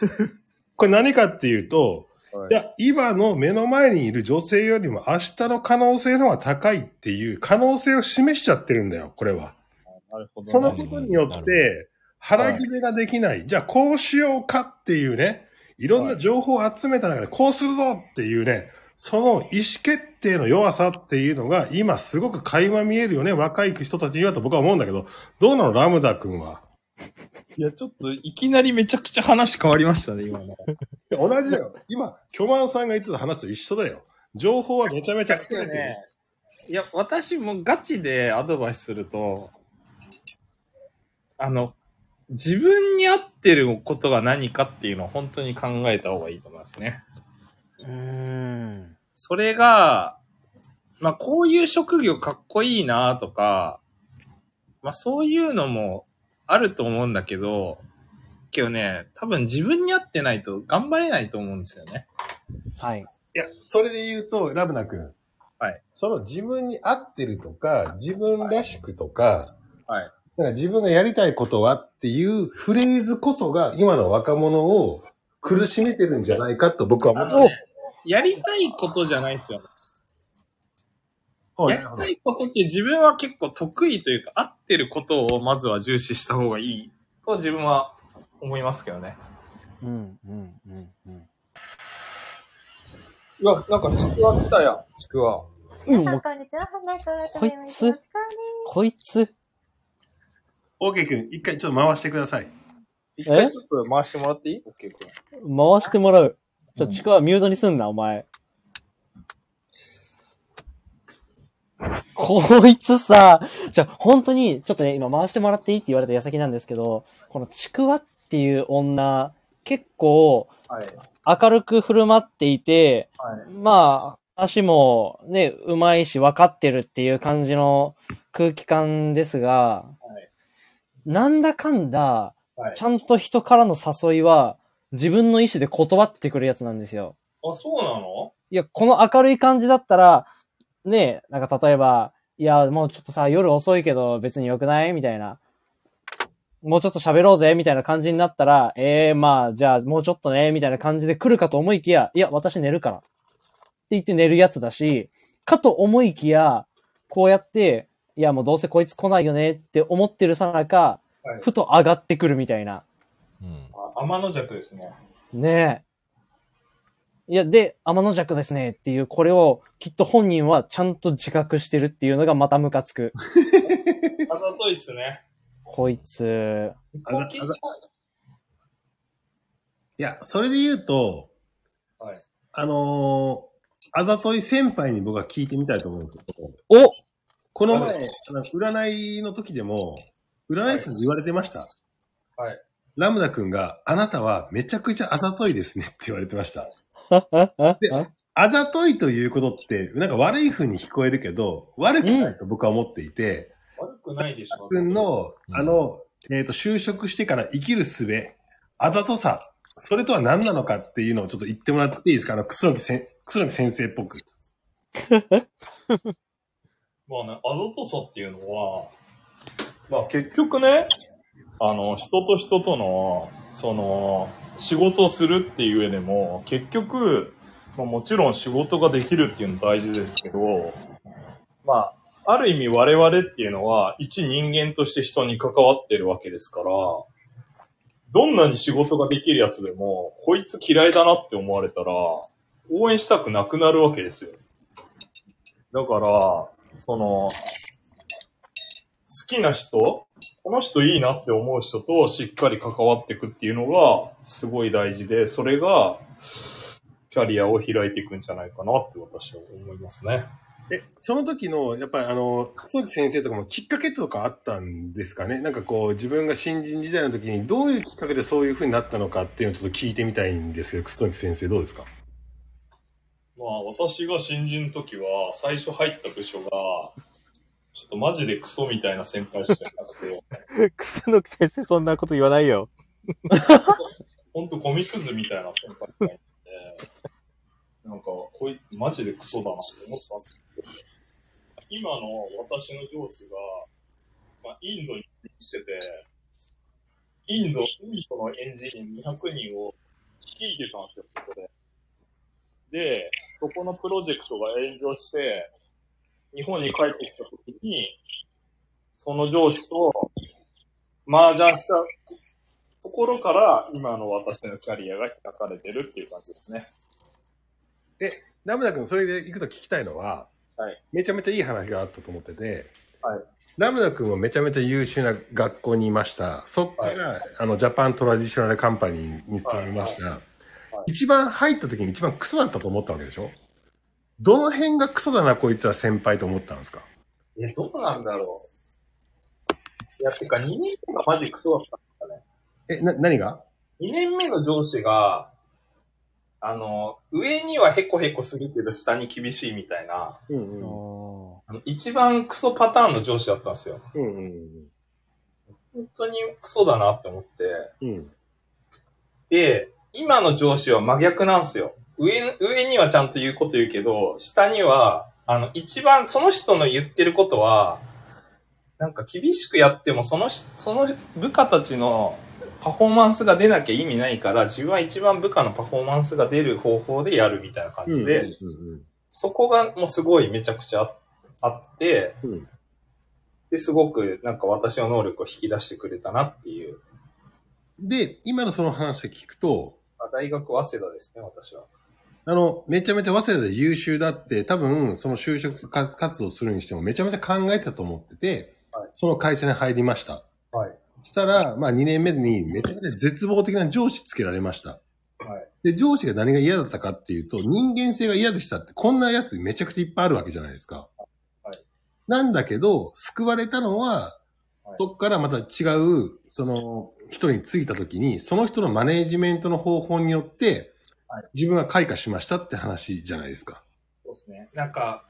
これ何かっていうと、はいいや、今の目の前にいる女性よりも明日の可能性の方が高いっていう可能性を示しちゃってるんだよ、これは。なるほど、ね。そのことによって、腹決めができない。じゃあ、こうしようかっていうね、いろんな情報を集めた中で、こうするぞっていうね、その意思決定の弱さっていうのが、今すごく垣間見えるよね、若い人たちにはと僕は思うんだけど、どうなの、ラムダ君は？いや、ちょっといきなりめちゃくちゃ話変わりましたね、今の。い や同じだよ。今、巨万さんが言ってた話と一緒だよ。情報はめちゃめちゃ集めてる。ね、いや、私もガチでアドバイスすると、あの、自分に合ってることが何かっていうのを本当に考えた方がいいと思いますね。うーん。それが、まあ、こういう職業かっこいいなとか、まあ、そういうのもあると思うんだけど、けどね、多分自分に合ってないと頑張れないと思うんですよね。はい。いや、それで言うと、ラブナ君。はい。その自分に合ってるとか、自分らしくとか、はい。だから自分がやりたいことはっていうフレーズこそが今の若者を苦しめてるんじゃないかと僕は思ってます。やりたいことじゃないですよ。おやりたいことって自分は結構得意というか、合ってることをまずは重視した方がいいと自分は思いますけどね。うん、うん、うん、うん。うわ、なんかちくわ来たや、ちくわ。うん、こんにちは。花子ラこいつ？こいつ、オーケー君、一回ちょっと回してください。一回ちょっと回してもらっていい ?OK 君。回してもらう。ちょ、ちくわミュートにすんな、お前。こいつさ、じゃあ本当に、ちょっとね、今回してもらっていいって言われた矢先なんですけど、このちくわっていう女、結構はい。明るく振る舞っていて、はい。まあ、足もね、うまいし分かってるっていう感じの空気感ですが、はいなんだかんだ、はいちゃんと人からの誘いは自分の意思で断ってくるやつなんですよ。あ、そうなの？いや、この明るい感じだったら、ねえ、なんか例えば、いや、もうちょっとさ、夜遅いけど別に良くない？みたいな。もうちょっと喋ろうぜ？みたいな感じになったら、ええー、まあ、じゃあもうちょっとね、みたいな感じで来るかと思いきや、いや、私寝るから。って言って寝るやつだし、かと思いきや、こうやって、いや、もうどうせこいつ来ないよねって思ってるさなか、はいふと上がってくるみたいな。うん。あ天の弱ですね。ねえ。いや、で、天の弱ですねっていう、これをきっと本人はちゃんと自覚してるっていうのがまたムカつく。あざといっすね。こいつ。あざあざいや、それで言うと、はい。あのーあざとい先輩に僕は聞いてみたいと思うんですけど、おこの前、占いの時でも、占い師さんに言われてました。はい。ラムダ君が、あなたはめちゃくちゃあざといですねって言われてました。であざといということって、なんか悪い風に聞こえるけど、悪くないと僕は思っていて、悪くないでしょ。君の、あの、えっ、と、就職してから生きる術、あざとさ、それとは何なのかっていうのをちょっと言ってもらっていいですか？あの、くすのきせん、くすのき先生っぽく。まあね、あざとさっていうのは、まあ結局ね、あの、人と人との、その、仕事をするっていう上でも、結局、まあもちろん仕事ができるっていうの大事ですけど、まあ、ある意味我々っていうのは、一人間として人に関わってるわけですから、どんなに仕事ができるやつでも、こいつ嫌いだなって思われたら、応援したくなくなるわけですよ。だから、その、好きな人この人いいなって思う人としっかり関わっていくっていうのがすごい大事で、それがキャリアを開いていくんじゃないかなって私は思いますね。え、その時の、やっぱりあの、くすのき先生とかもきっかけとかあったんですかね？なんかこう、自分が新人時代の時にどういうきっかけでそういう風になったのかっていうのをちょっと聞いてみたいんですけど、くすのき先生どうですか？まあ私が新人の時は最初入った部署がちょっとマジでクソみたいな先輩しかいなくて、くすのき先生そんなこと言わないよ。ほんとゴミくずみたいな先輩がいて、なんか、こいつマジでクソだなって思ったんですけど、今の私の上司が、まあ、インドにしてて、インド、インドのエンジニア200人を率いてたんですよ、そこで。で、そこのプロジェクトが炎上して、日本に帰ってきた時に、その上司と麻雀したところから、今の私のキャリアが開かれてるっていう感じですね。ラムダ君、それで行くと聞きたいのは、はいめちゃめちゃいい話があったと思ってて、はいラムダ君はめちゃめちゃ優秀な学校にいました。そっから、あの、 Japan Traditional Company に勤めました。はい一番入った時に一番クソだったと思ったわけでしょ？どの辺がクソだな、こいつは先輩と思ったんですか？え、どうなんだろう。いや、てか2年目がマジクソだったんだね。え、な、何が？2年目の上司が、あの、上にはヘコヘコするけど下に厳しいみたいな、うんおあの一番クソパターンの上司だったんですよ。うんうん本当にクソだなって思って。うん。うん。で、今の上司は真逆なんですよ。上、上にはちゃんと言うこと言うけど、下には、あの、一番その人の言ってることは、なんか厳しくやっても、そのし、その部下たちのパフォーマンスが出なきゃ意味ないから、自分は一番部下のパフォーマンスが出る方法でやるみたいな感じで、そこがもうすごいめちゃくちゃああって、うんで、すごくなんか私の能力を引き出してくれたなっていう。で、今のその話を聞くと、あ大学早稲田ですね、私は。あの、めちゃめちゃ早稲田で優秀だって、多分、その就職活動するにしてもめちゃめちゃ考えてたと思ってて、はいその会社に入りました。はい。したら、まあ2年目にめちゃめちゃ絶望的な上司つけられました。はい。で、上司が何が嫌だったかっていうと、人間性が嫌でしたって、こんなやつめちゃくちゃいっぱいあるわけじゃないですか。はい。なんだけど、救われたのは、はいそっからまた違う、その、人についた時に、その人のマネージメントの方法によってはい、自分が開花しましたって話じゃないですか。そうですね。なんか、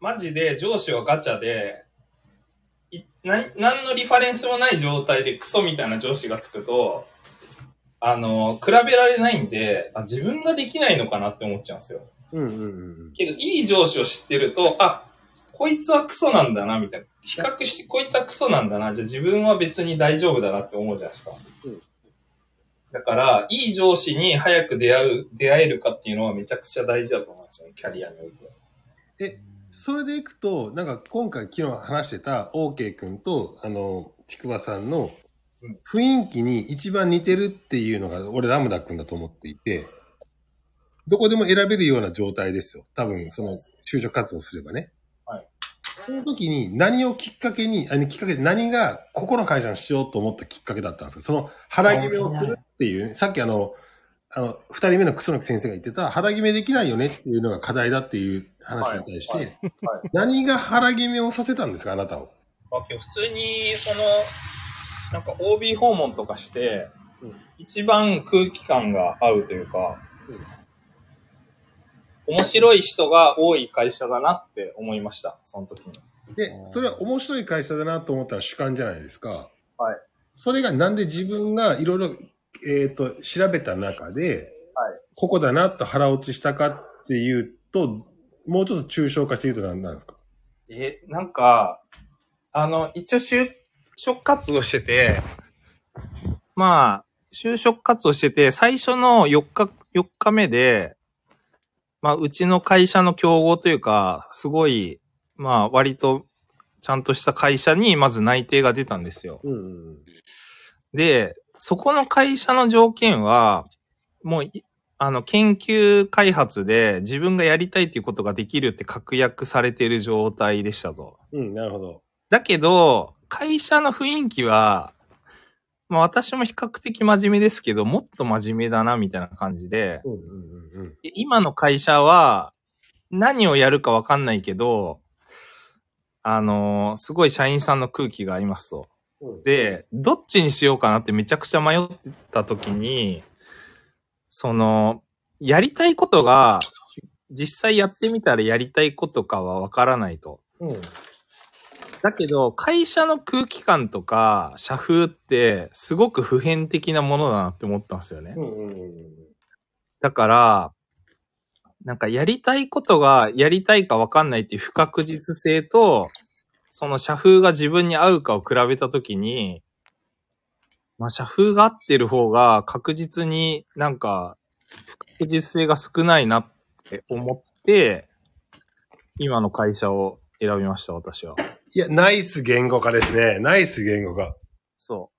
マジで上司はガチャで、いな何のリファレンスもない状態でクソみたいな上司がつくと、あの、比べられないんであ、自分ができないのかなって思っちゃうんですよ。うんうんうん。けど、いい上司を知ってると、あ、こいつはクソなんだな、みたいな。比較して、こいつはクソなんだな。じゃあ自分は別に大丈夫だなって思うじゃないですか。うんだから、いい上司に早く出会う、出会えるかっていうのはめちゃくちゃ大事だと思いますね、キャリアにおいて。それでいくと、なんか今回昨日話してた OK 君と、あの、ちくわさんのうん雰囲気に一番似てるっていうのが、俺ラムダ君だと思っていて、どこでも選べるような状態ですよ。多分、その、就職活動すればね。はい。その時に何をきっかけに、あのきっかけで何がここの会社にしようと思ったきっかけだったんですか？その腹決めをするっていうね、さっきあの、あの、二人目の楠木先生が言ってた腹決めできないよねっていうのが課題だっていう話に対して、はい。はい。何が腹決めをさせたんですかあなたを？まあ、今日普通に、その、なんか OB 訪問とかして、うん。一番空気感が合うというか、面白い人が多い会社だなって思いました、その時に。で、それは面白い会社だなと思ったら主観じゃないですか。はい。それがなんで自分がいろいろ、えっ、と、調べた中で、はいここだなと腹落ちしたかっていうと、もうちょっと抽象化して言うと何なんですか？え、なんか、あの、一応就職活動してて、まあ、就職活動してて、最初の4日、4日目で、まあ、うちの会社の競合というか、すごい、まあ、割と、ちゃんとした会社に、まず内定が出たんですよ。うんうんで、そこの会社の条件は、もうい、あの、研究開発で自分がやりたいっていうことができるって確約されている状態でしたと。うん。うん、なるほど。だけど、会社の雰囲気は、まあ私も比較的真面目ですけど、もっと真面目だな、みたいな感じで、うんうんうんうん。で今の会社は、何をやるかわかんないけど、あのーすごい社員さんの空気がありますと。うんで、どっちにしようかなってめちゃくちゃ迷った時に、その、やりたいことが、実際やってみたらやりたいことかはわからないと。うん。だけど、会社の空気感とか、社風って、すごく普遍的なものだなって思ったんですよね。だから、なんかやりたいことがやりたいかわかんないっていう不確実性と、その社風が自分に合うかを比べたときに、まあ社風が合ってる方が確実になんか不確実性が少ないなって思って、今の会社を選びました、私は。いや、ナイス言語化ですね。ナイス言語化。そ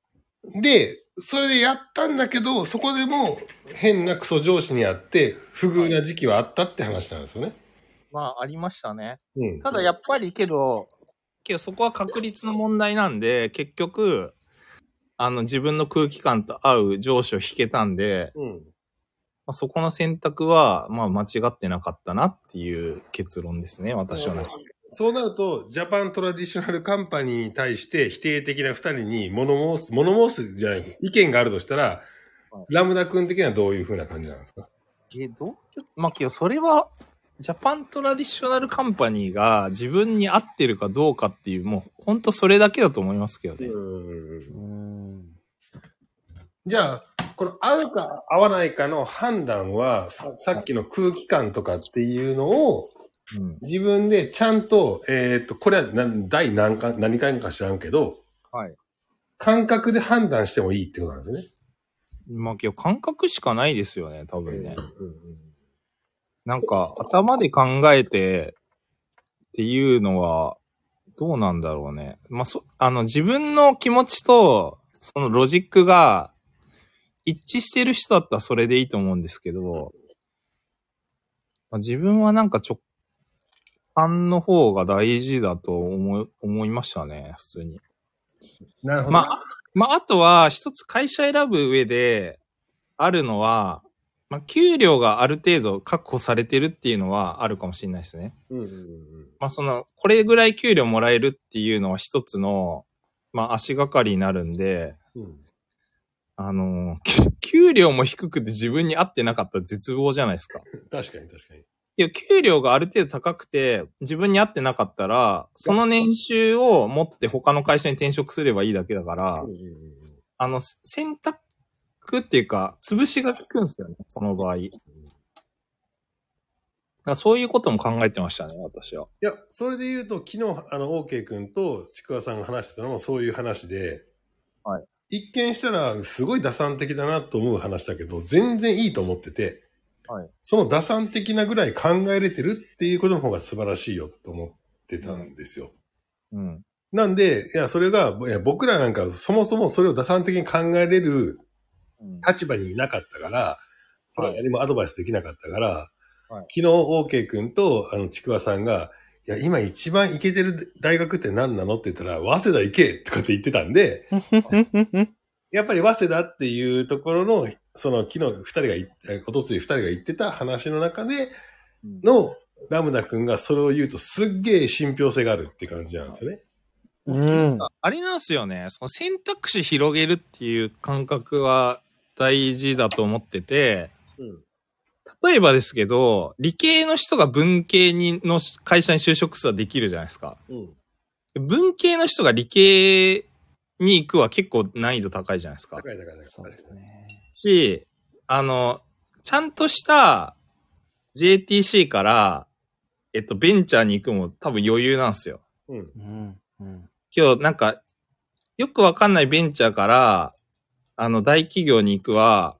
で、それでやったんだけど、そこでも変なクソ上司にあって、不遇な時期はあったって話なんですよね。う。まあ、ありましたね。うん。ただやっぱりけど、けどそこは確率の問題なんで、結局、あの自分の空気感と合う上司を引けたんで、うん。まあ、そこの選択は、まあ間違ってなかったなっていう結論ですね、私はね。そうなると、 Japan traditional company に対して否定的な二人に物申す、物申すじゃない、意見があるとしたらは、ラムダ君的にはどういう風な感じなんですか？え、どう？まあけどそれは、 Japan traditional company が自分に合ってるかどうかっていう、もう本当それだけだと思いますけどね。うん。じゃあ、この合うか合わないかの判断は、ささっきの空気感とかっていうのを、うん。自分でちゃんと、えっ、と、これは何第何回、何回か知らんけど、はい。感覚で判断してもいいってことなんですね。まあけど感覚しかないですよね、多分ね。うんなんか、頭で考えてっていうのは、どうなんだろうね。まあ、そ、あの、自分の気持ちと、そのロジックが一致してる人だったらそれでいいと思うんですけど、まあ、自分はなんか直感の方が大事だと思い、思いましたね、普通に。なるほど。まあ、まあ、あとは、一つ会社選ぶ上で、あるのは、まあ、給料がある程度確保されてるっていうのはあるかもしれないですね。うんうんうんまあ、その、これぐらい給料もらえるっていうのは一つの、まあ、足がかりになるんで、うん。あのー、給料も低くて自分に合ってなかったら絶望じゃないですか。確かに確かに。いや、給料がある程度高くて、自分に合ってなかったら、その年収を持って他の会社に転職すればいいだけだから、あの、選択っていうか、潰しが効くんですよね、その場合。だからそういうことも考えてましたね、私は。いや、それで言うと、昨日、あの、OK 君とちくわさんが話してたのもそういう話で、はい。一見したら、すごい打算的だなと思う話だけど、全然いいと思ってて、はい。その打算的なぐらい考えれてるっていうことの方が素晴らしいよと思ってたんですよ。うん。なんで、いや、それが、いや僕らなんかそもそもそれを打算的に考えれるうん立場にいなかったから、それは何もアドバイスできなかったから、はい昨日 OK 君と、あの、ちくわさんが、いや、今一番行けてる大学って何なのって言ったら、早稲田行けとかって言ってたんで、やっぱり早稲田っていうところの、その昨日二人がおとつい二人が言ってた話の中での、ラムダ君がそれを言うとすっげえ信憑性があるって感じなんですよね。うん。あれなんですよね。その選択肢広げるっていう感覚は大事だと思ってて、うん。例えばですけど、理系の人が文系にの会社に就職するはできるじゃないですか。うん。文系の人が理系に行くは結構難易度高いじゃないですか。高い高い高い。そうですね。し、あの、ちゃんとした JTC から、えっと、ベンチャーに行くも多分余裕なんですよ。うん。うん。うん。今日なんか、よくわかんないベンチャーから、あの、大企業に行くは、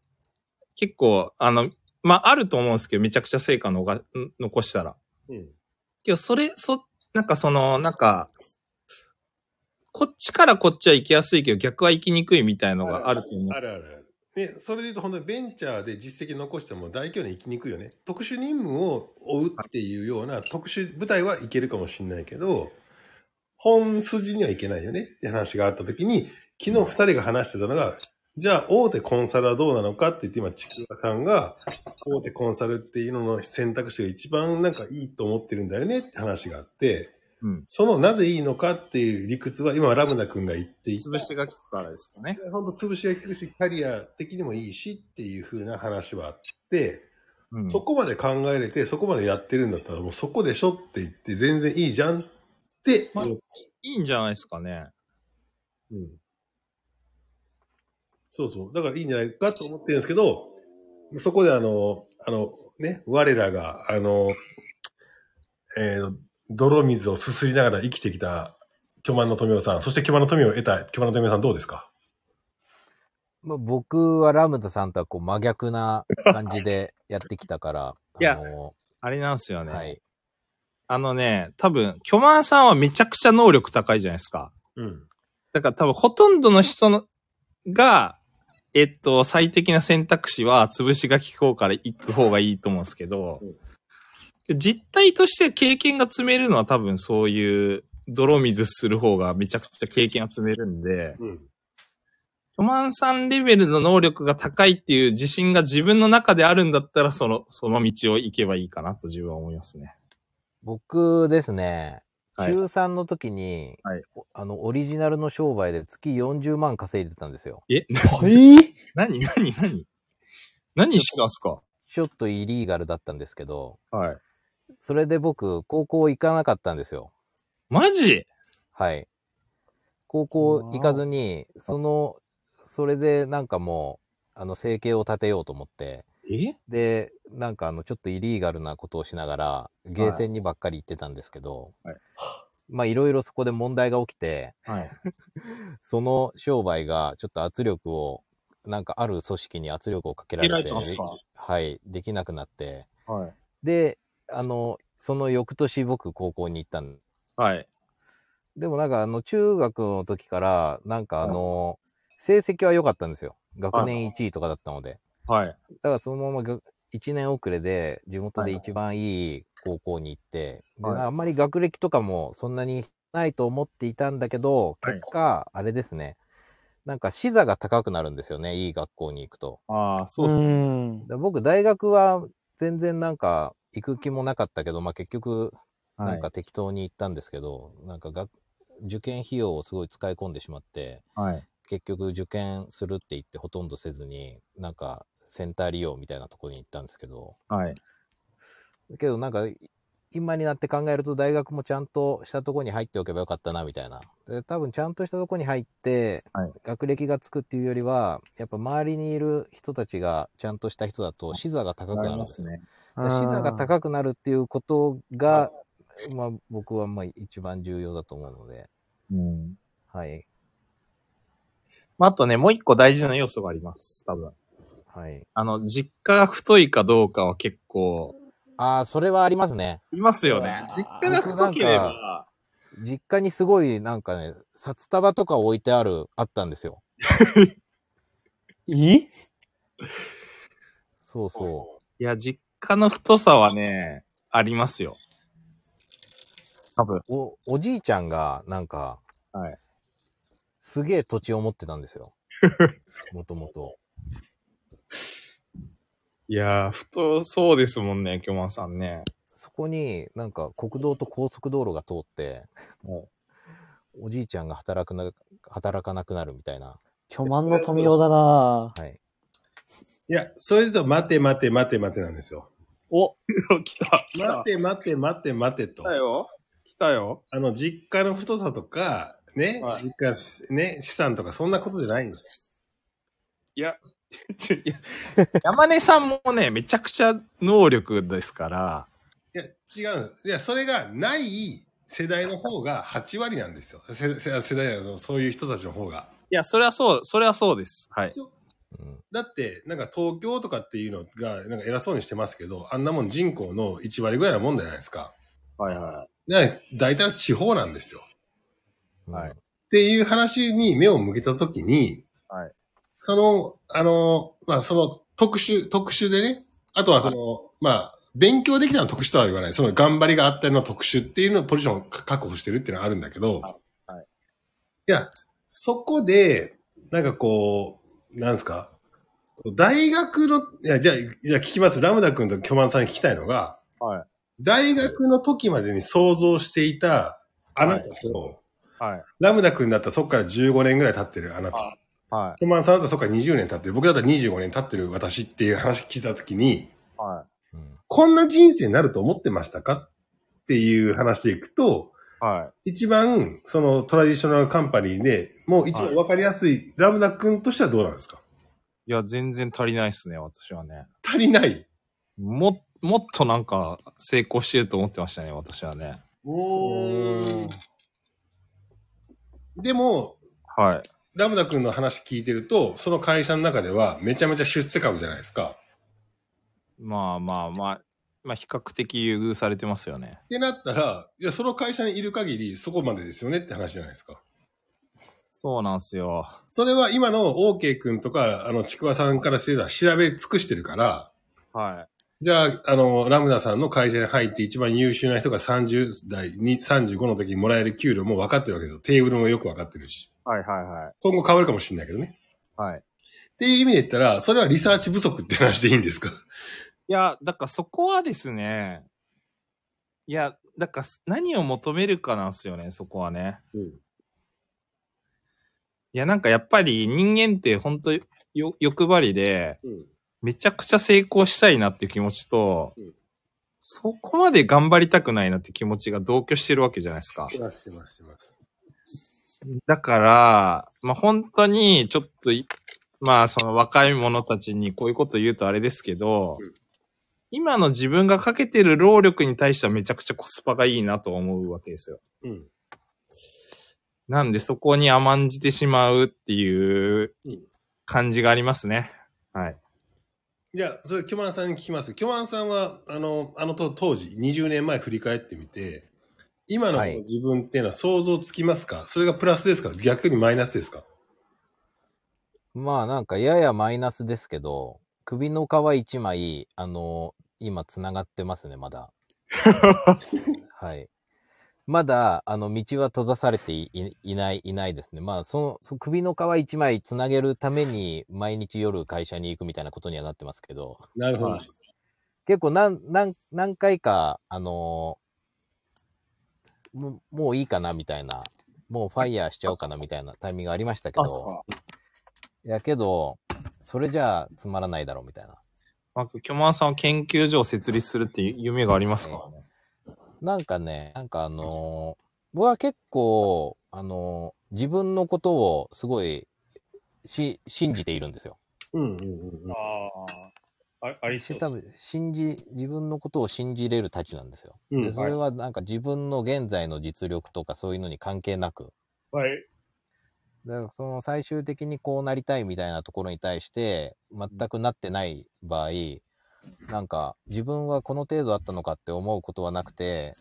結構、あの、まあ、あると思うんですけど、めちゃくちゃ成果のがん残したら。うん。けど、それ、そ、なんかその、なんか、こっちからこっちは行きやすいけど、逆は行きにくいみたいのがあると思う。あるあるある。ね、それで言うと本当にベンチャーで実績残しても大企業に行きにくいよね。特殊任務を追うっていうような特殊部隊はいけるかもしれないけど、本筋にはいけないよねって話があった時に、昨日二人が話してたのが、じゃあ大手コンサルはどうなのかって言って今、ちくわさんが大手コンサルっていうのの選択肢が一番なんかいいと思ってるんだよねって話があって、うん。そのなぜいいのかっていう理屈は今ラムダ君が言っていた。潰しが効くからですかね。本当潰しが効くし、キャリア的にもいいしっていう風な話はあって、うん。そこまで考えれて、そこまでやってるんだったらもうそこでしょって言って全然いいじゃんって、まあいいんじゃないですかね。うん。そうそう。だからいいんじゃないかと思ってるんですけど、そこであの、あの、ね、我らが、あの、えー泥水をすすりながら生きてきた巨万の富雄さん、そして巨万の富を得た巨万の富雄さんどうですか？まあ、僕はラムダさんとはこう真逆な感じでやってきたから、いやあのあれなんですよね。はい。あのね、多分、巨万さんはめちゃくちゃ能力高いじゃないですか。うん。だから多分、ほとんどの人のが、えっと、最適な選択肢は潰しが効こうから行く方がいいと思うんですけど、実態として経験が積めるのは多分そういう泥水する方がめちゃくちゃ経験が積めるんで、うん。巨万さんレベルの能力が高いっていう自信が自分の中であるんだったら、その、その道を行けばいいかなと自分は思いますね。僕ですね、はい。中3の時に、はい。おあの、オリジナルの商売で月40万稼いでたんですよ。え？はい？何？何？何？何してたんすか？ちょっとイリーガルだったんですけど、はい。それで僕、高校行かなかったんですよ。マジ？はい。高校行かずに、その、それでなんかもう、あの、生計を立てようと思って、え？で、なんかあの、ちょっとイリーガルなことをしながら、ゲーセンにばっかり行ってたんですけど、はいまあいろいろそこで問題が起きて、はい。その商売がちょっと圧力を、なんかある組織に圧力をかけられて、開いたんすか？はい、できなくなって、はい。で、あの、その翌年僕高校に行ったんはい。でもなんかあの中学の時から、なんかあの、成績は良かったんですよ。学年1位とかだったので。はい。だからそのままが1年遅れで地元で一番いい高校に行って、ではいあんまり学歴とかもそんなにないと思っていたんだけど、はい結果、あれですね。なんか視座が高くなるんですよね、いい学校に行くと。ああ、そううそう。ん。だ僕、大学は全然なんか行く気もなかったけど、まあ結局、はいなんか適当に行ったんですけど、なんか学受験費用をすごい使い込んでしまって、はい。結局受験するって言ってほとんどせずに、なんかセンター利用みたいなところに行ったんですけど、はい。だけどなんか今になって考えると大学もちゃんとしたところに入っておけばよかったなみたいな。で多分ちゃんとしたところに入って、はい学歴がつくっていうよりは、やっぱ周りにいる人たちがちゃんとした人だと視座が高くなるんですよ。ね。で視座が高くなるっていうことが、まあ僕はまあ一番重要だと思うので、うん。はい。まあ、あとね、もう一個大事な要素があります。多分。はい。あの、実家が太いかどうかは結構、ああ、それはありますね。いますよね。実家が太ければ、実家にすごいなんかね、札束とか置いてある、あったんですよ。えそうそいや、実家の太さはね、ありますよ。多分。う。お、おじいちゃんが、なんか、はい。すげえ土地を持ってたんですよ。もともと。いやー、太そうですもんね、京満さんね。そこになんか国道と高速道路が通って、はいおじいちゃんが働くな、働かなくなるみたいな。巨万の富雄だなはい。いや、それだと待て待て待て待てなんですよ。お、来た。来た待。て待て待て待てと来。たよ。来たよ。あの、実家の太さとか、ね、はい実家、ね、資産とかそんなことじゃないんです。いや、ちょいや山根さんもね、めちゃくちゃ能力ですから、いや、違うんです。いや、それがない世代の方が8割なんですよ。せ世世代のそういう人たちの方が。いや、それはそう、それはそうです。はい。うん。だって、なんか東京とかっていうのが、なんか偉そうにしてますけど、あんなもん人口の1割ぐらいなもんじゃないですか。はいはね、大体地方なんですよ。はい。っていう話に目を向けたときに、はい。その、あの、まあ、その特殊、特殊でね、あとはその、まあ、勉強できたの特殊とは言わない。その頑張りがあったの特殊っていうのをポジションを確保してるっていうのはあるんだけど、はい。いや、そこで、なんかこう、なんですか、大学の、いや、じゃあ、じゃあ聞きます。ラムダ君と巨万さんに聞きたいのが、はい。大学の時までに想像していたあなたと、はい。ラムダ君だったらそこから15年ぐらい経ってるあなた。はいはトマンさんだったらそこから20年経ってる。僕だったら25年経ってる私っていう話聞いたときに、い。はうん。こんな人生になると思ってましたか？っていう話でいくと、い。はい。一番そのトラディショナルカンパニーでもう一番わかりやすいラムダ君としてはどうなんですか？いや、全然足りないっすね、私はね。足りない？も、もっとなんか成功してると思ってましたね、私はね。でも、はい。ラムダ君の話聞いてると、その会社の中ではめちゃめちゃ出世株じゃないですか。まあまあまあ、まあ比較的優遇されてますよね。ってなったら、いや、その会社にいる限りそこまでですよねって話じゃないですか。そうなんすよ。それは今の OK 君とか、あの、ちくわさんからしてたら調べ尽くしてるから、はじゃあ、あの、ラムダさんの会社に入って一番優秀な人が30代に、35の時にもらえる給料も分かってるわけですよ。テーブルもよく分かってるし。い。はいはいはい。今後変わるかもしれないけどね。はい。っていう意味で言ったら、それはリサーチ不足って話でいいんですか？いや、だからそこはですね、いや、だから何を求めるかなんですよね、そこはね。うんいや、なんかやっぱり人間って本当よ欲張りで、うん。めちゃくちゃ成功したいなっていう気持ちと、うんそこまで頑張りたくないなって気持ちが同居してるわけじゃないですか。してます、してます、してます。だから、まあ本当にちょっとい、まあその若い者たちにこういうこと言うとあれですけど、うん今の自分がかけてる労力に対してはめちゃくちゃコスパがいいなと思うわけですよ。うん。なんでそこに甘んじてしまうっていううん感じがありますね。はい。じゃあ、それ、キョマンさんに聞きます。キョマンさんは、あの、あのと当時、20年前振り返ってみて、今のはい自分っていうのは想像つきますか、それがプラスですか？逆にマイナスですか？まあなんかややマイナスですけど、首の皮一枚、あの、今繋がってますね、まだ。はい。まだ、あの、道は閉ざされていない、いないですね。まあ、その、その首の皮一枚つなげるために、毎日夜会社に行くみたいなことにはなってますけど、なるほど。はい結構何、何、何回か、あのーもう、もういいかなみたいな、もうファイヤーしちゃおうかなみたいなタイミングありましたけど、やけど、それじゃあつまらないだろうみたいな。なんか、巨万さんは研究所を設立するっていう夢がありますか、なんかね、なんかあのー僕は結構、あのー自分のことをすごいし信じているんですよ。うんうんうんうん。ああ、あありし多分信じ、自分のことを信じれるたちなんですよ。うんで、それはなんか自分の現在の実力とかそういうのに関係なく、はい。だからその最終的にこうなりたいみたいなところに対して全くなってない場合、なんか自分はこの程度だったのかって思うことはなくて、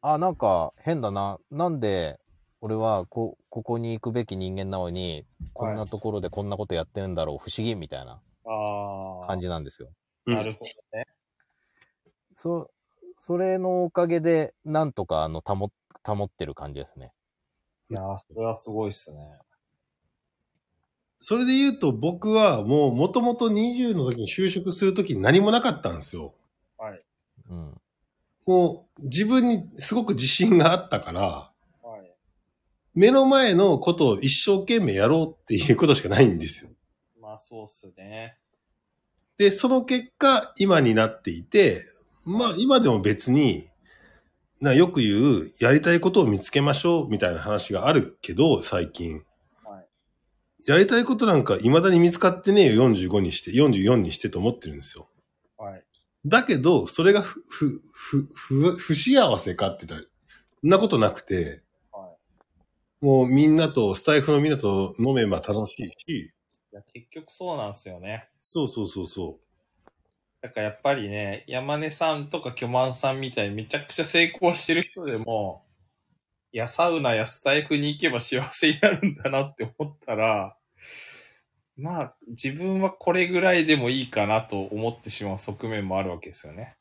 あ、なんか変だな。なんで俺はこここに行くべき人間なのに、こんなところでこんなことやってるんだろう、不思議みたいなあ感じなんですよ。うんなるほどね。そ、それのおかげで、なんとかあの保保ってる感じですね。いやー、それはすごいっすね。それで言うと僕はもう元々20の時に就職する時に何もなかったんですよ。はい。うん。もう自分にすごく自信があったから、はい。目の前のことを一生懸命やろうっていうことしかないんですよ。まあ、そうっすね。で、その結果、今になっていて、まあ今でも別に、なよく言う、やりたいことを見つけましょうみたいな話があるけど、最近。はいやりたいことなんか未だに見つかってねえよ、45にして、44にしてと思ってるんですよ。はい。だけど、それがふ、ふ、ふ、ふ、不幸せかって言ったら、そんなことなくて、はもうみんなと、スタイフのみんなと飲めば楽しいし、いや、結局そうなんですよね。そうそうそうそだからやっぱりね、山根さんとか巨万さんみたいにめちゃくちゃ成功してる人でも、いや、サウナやスタイフに行けば幸せになるんだなって思ったら、まあ、自分はこれぐらいでもいいかなと思ってしまう側面もあるわけですよね。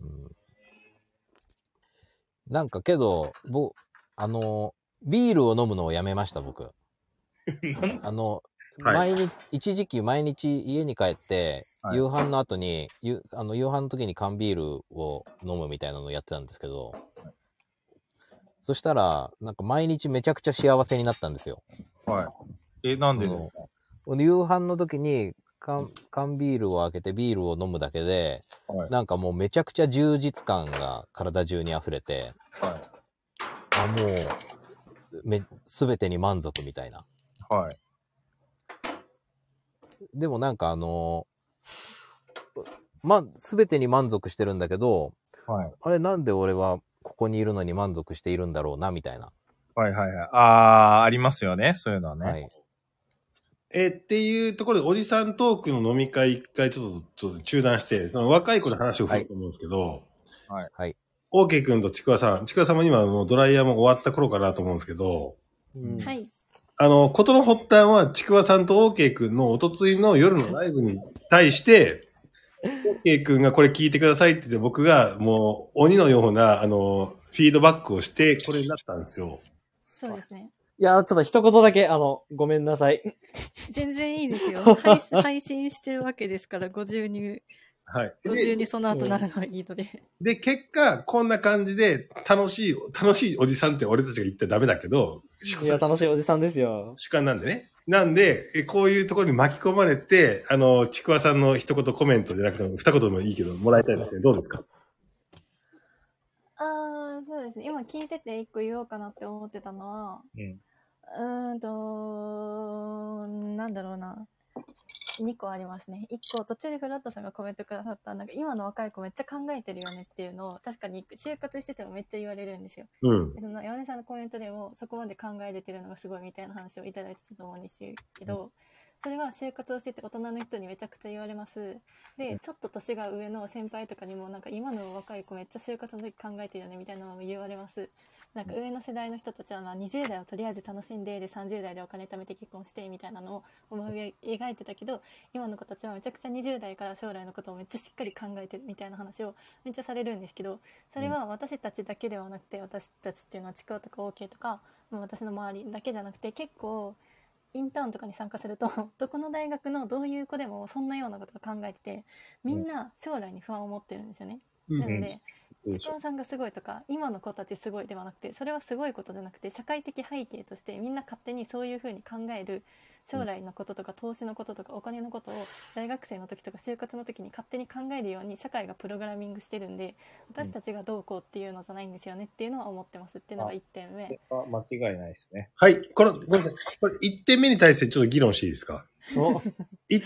うんなんかけど、ぼ、あの、ビールを飲むのをやめました、僕。あの、はい毎日、一時期毎日家に帰って、はい夕飯の後に、ゆあの夕飯の時に缶ビールを飲むみたいなのをやってたんですけど、そしたら、なんか毎日めちゃくちゃ幸せになったんですよ。はい。え、なんで？です夕飯の時に缶缶ビールを開けてビールを飲むだけで、はいなんかもうめちゃくちゃ充実感が体中に溢れて、はあ、もう、め、すべてに満足みたいな。い。はい。でもなんかあのま、すべてに満足してるんだけど、はい。あれなんで俺はここにいるのに満足しているんだろうな、みたいな。はいはいはい。あー、ありますよね。そういうのはね。はい。う。え、っていうところで、おじさんトークの飲み会一回ちょっと、ちょっと中断して、その若い子の話を振ろうと思うんですけど、はい。オーケー君とちくわさん、ちくわさんも今もうドライヤーも終わった頃かなと思うんですけど、うんはい。あの、ことの発端は、ちくわさんとオーケー君のおとついの夜のライブに対して、ケー君がこれ聞いてくださいって言って、僕がもう鬼のような、あの、フィードバックをして、これになったんですよ。そうですね。いや、ちょっと一言だけ、あの、ごめんなさい。全然いいですよ。配信配信してるわけですから、50に、はい。50にその後なるのはいいので。で、結果、こんな感じで、楽しい、楽しいおじさんって俺たちが言ってダメだけど、いや、楽しいおじさんですよ。主観なんでね。なんで、えこういうところに巻き込まれて、あの、ちくわさんの一言コメントじゃなくても、二言でもいいけど、もらいたいですね。どうですか？ああ、そうですね。今聞いてて一個言おうかなって思ってたのは、うん。うーんと、なんだろうな。2個ありますね。1個、途中でフラットさんがコメントくださった、なんか今の若い子めっちゃ考えてるよねっていうのを、確かに就活しててもめっちゃ言われるんですよ。うん。でその山根さんのコメントでもそこまで考えれてるのがすごいみたいな話をいただいてたと思うんですけど、それは就活をしてて大人の人にめちゃくちゃ言われます。で、ちょっと年が上の先輩とかにもなんか今の若い子めっちゃ就活の時考えてるよねみたいなのも言われます。なんか上の世代の人たちはまあ20代をとりあえず楽しんでで30代でお金貯めて結婚してみたいなのを思い描いてたけど今の子たちはめちゃくちゃ20代から将来のことをめっちゃしっかり考えてるみたいな話をめっちゃされるんですけどそれは私たちだけではなくて私たちっていうのはちくわとか OK とかまあ私の周りだけじゃなくて結構インターンとかに参加すると どこの大学のどういう子でもそんなようなことを考えててみんな将来に不安を持ってるんですよね。うん。なので、ちくわさんがすごいとか今の子たちすごいではなくてそれはすごいことじゃなくて社会的背景としてみんな勝手にそういうふうに考える将来のこととか投資のこととかお金のことを大学生の時とか就活の時に勝手に考えるように社会がプログラミングしてるんで私たちがどうこうっていうのじゃないんですよねっていうのは思ってますっていうのが1点目。あ間違いないですね。はい。この、ごめんなさい。これ1点目に対してちょっと議論していいですか？お ?1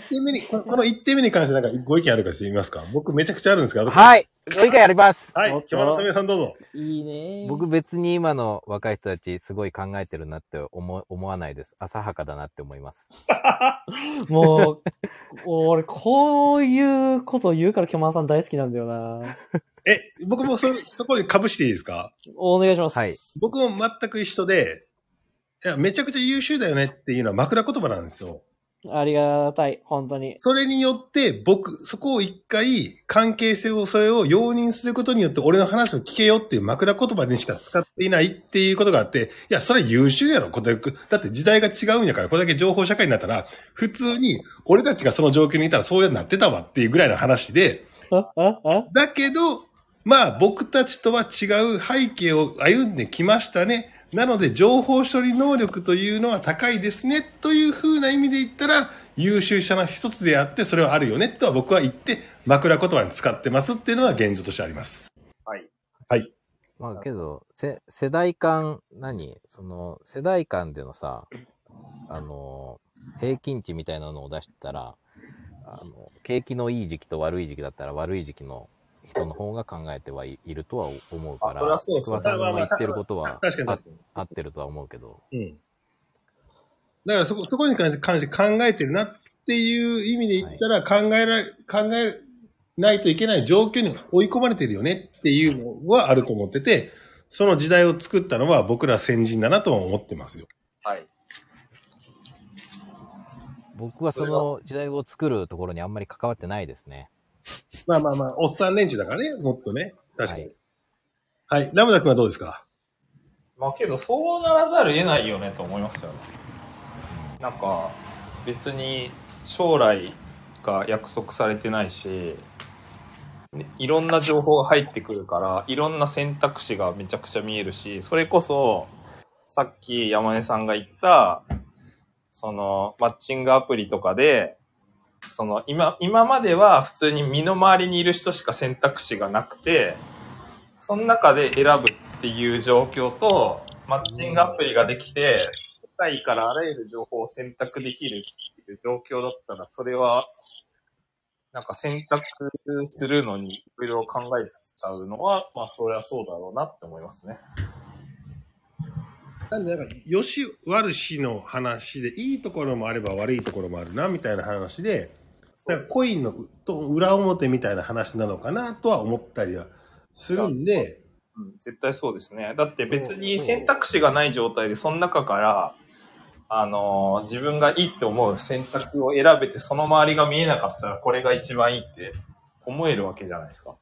点目に、このこの1点目に関してなんかご意見あるかしてみますか僕めちゃくちゃあるんですけど。はい。ご意見あります。はい。木村富さんどうぞ。いいね。僕別に今の若い人たちすごい考えてるなって思思わないです。浅はかだなって思います。もう、俺、こういうことを言うから、キョマンさん大好きなんだよな。え、僕もそ、そこに被していいですか？お願いします。はい。僕も全く一緒で、いや、めちゃくちゃ優秀だよねっていうのは枕言葉なんですよ。ありがたい、本当に。それによって僕、そこを一回関係性を、それを容認することによって俺の話を聞けよっていう枕言葉にしか使っていないっていうことがあって、いや、それ優秀やろ、これだって時代が違うんやから、これだけ情報社会になったら、普通に俺たちがその状況にいたらそうやってなってたわっていうぐらいの話で、だけど、まあ僕たちとは違う背景を歩んできましたね。なので情報処理能力というのは高いですね。というふうな意味で言ったら優秀者の一つであってそれはあるよねとは僕は言って枕言葉に使ってますっていうのは現状としてあります。はい。はい。まあけど、せ、世代間、何？その、世代間でのさ、あの、平均値みたいなのを出したら、あの、景気のいい時期と悪い時期だったら悪い時期の人の方が考えてはいいるとは思うかあそりゃら、そ言ってることは確かに確かに。合ってるとは思うけど、うん。だからそこ、そこに関して考えてるなっていう意味で言ったら考えら、考えないといけない状況に追い込まれてるよねっていうのはあると思ってて、その時代を作ったのは僕ら先人だなとは思ってますよ。はい。僕はその時代を作るところにあんまり関わってないですね。まあまあまあ、おっさん連中だからね、もっとね。確かに。ははいい。ラムダ君はどうですか？まあけど、そうならざるを得ないよねと思いますよね。なんか、別に将来が約束されてないし、ねいろんな情報が入ってくるから、いろんな選択肢がめちゃくちゃ見えるし、それこそ、さっき山根さんが言った、その、マッチングアプリとかで、その、今、今までは普通に身の回りにいる人しか選択肢がなくて、その中で選ぶっていう状況と、マッチングアプリができて、世界からあらゆる情報を選択できるっていう状況だったら、それは、なんか選択するのにいろいろ考えちゃうのは、まあ、それはそうだろうなって思いますね。なんで、なんか、よし悪しの話で、いいところもあれば悪いところもあるな、みたいな話で、なんかコインのと裏表みたいな話なのかな、とは思ったりはするんで、うん、絶対そうですね。だって別に選択肢がない状態で、その中から、あのー自分がいいって思う選択を選べて、その周りが見えなかったら、これが一番いいって思えるわけじゃないですか。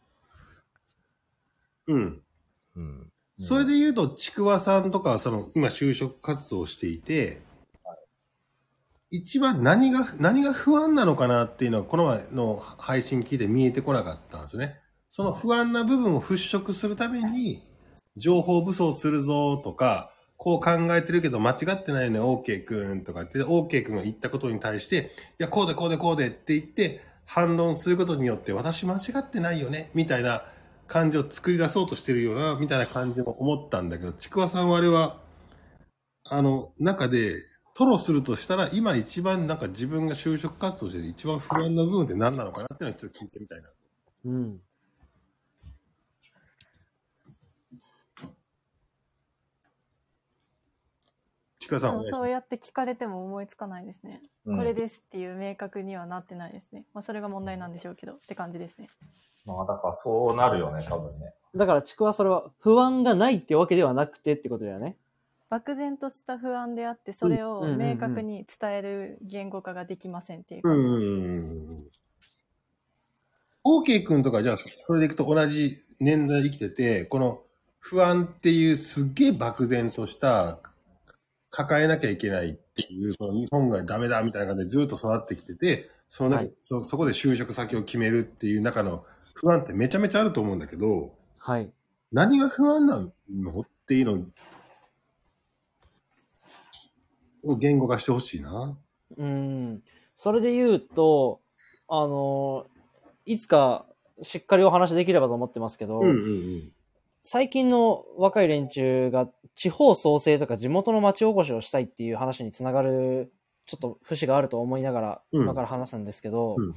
うん。うん。それで言うと、ちくわさんとか、その、今就職活動をしていて、一番何が、何が不安なのかなっていうのは、この前の配信聞いて見えてこなかったんですよね。その不安な部分を払拭するために、情報武装するぞとか、こう考えてるけど間違ってないよね、OK 君とかって、OK 君が言ったことに対して、いや、こうでこうでこうでって言って、反論することによって、私間違ってないよね、みたいな感じを作り出そうとしてるよな、みたいな感じも思ったんだけど、ちくわさんはあれは、あの、中で、トロするとしたら、今一番なんか自分が就職活動してて一番不安な部分って何なのかなっていうのをちょっと聞いてみたいな。うん。ちかさんそうやって聞かれても思いつかないですね。うんこれですっていう明確にはなってないですね。まあそれが問題なんでしょうけどって感じですね。まあだからそうなるよね、多分ね。だから、ちくはそれは不安がないってわけではなくてってことだよね。漠然とした不安であって、それを明確に伝える言語化ができませんっていう。うんうんうんうん。OK 君とかじゃあ、そそれでいくと同じ年代生きてて、この不安っていうすっげえ漠然とした、抱えなきゃいけないっていう、この日本がダメだみたいな感じでずっと育ってきてて、その中、はいそ、そこで就職先を決めるっていう中の不安ってめちゃめちゃあると思うんだけど、はい。何が不安なのっていうのを言語化してほしいな。うん。それで言うと、あの、いつかしっかりお話できればと思ってますけど、うんうんうん。最近の若い連中が地方創生とか地元の町おこしをしたいっていう話につながるちょっと節があると思いながらうん今から話すんですけど、うん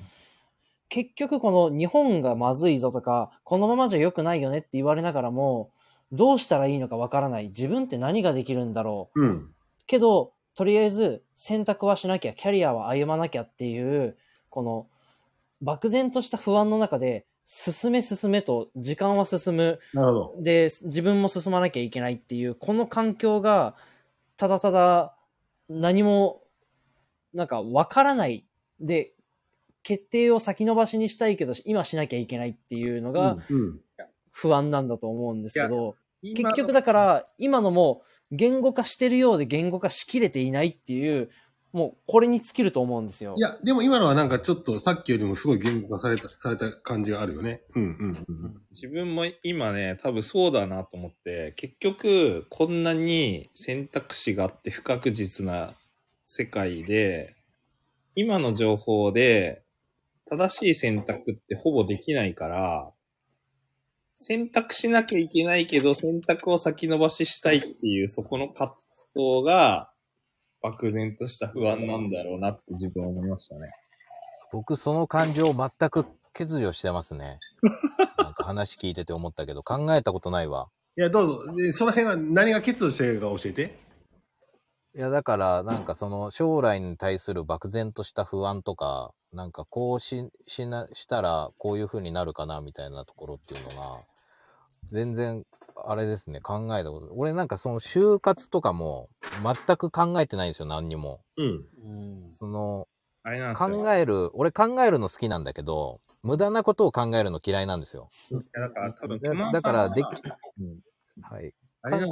結局この日本がまずいぞとかこのままじゃ良くないよねって言われながらもどうしたらいいのかわからない自分って何ができるんだろううん。けどとりあえず選択はしなきゃキャリアは歩まなきゃっていうこの漠然とした不安の中で進め進めと時間は進むなるほど。で、自分も進まなきゃいけないっていう、この環境が、ただただ何も、なんかわからない。で、決定を先延ばしにしたいけど、今しなきゃいけないっていうのがうん。不安なんだと思うんですけど、今結局だから、今のも言語化してるようで言語化しきれていないっていう、もうこれに尽きると思うんですよ。いや、でも今のはなんかちょっとさっきよりもすごい言語化された、された感じがあるよね。うんうんうん。自分も今ね、多分そうだなと思って、結局、こんなに選択肢があって不確実な世界で、今の情報で正しい選択ってほぼできないから、選択しなきゃいけないけど、選択を先延ばししたいっていう、そこの葛藤が、漠然とした不安なんだろうなって自分は思いましたね。僕、その感情を全く欠如してますね。なんか話聞いてて思ったけど、考えたことないわ。いや、どうぞ。で、その辺は何が欠如してるか教えて。いや、だから、なんかその将来に対する漠然とした不安とか、なんかこうし、しな、したらこういう風になるかなみたいなところっていうのが、全然、あれですね、考えたこと。俺なんかその就活とかも全く考えてないんですよ、何にも。うん。うんその、あれなんですよ。考える、俺考えるの好きなんだけど、無駄なことを考えるの嫌いなんですよ。だから多分、だから、できは、はい。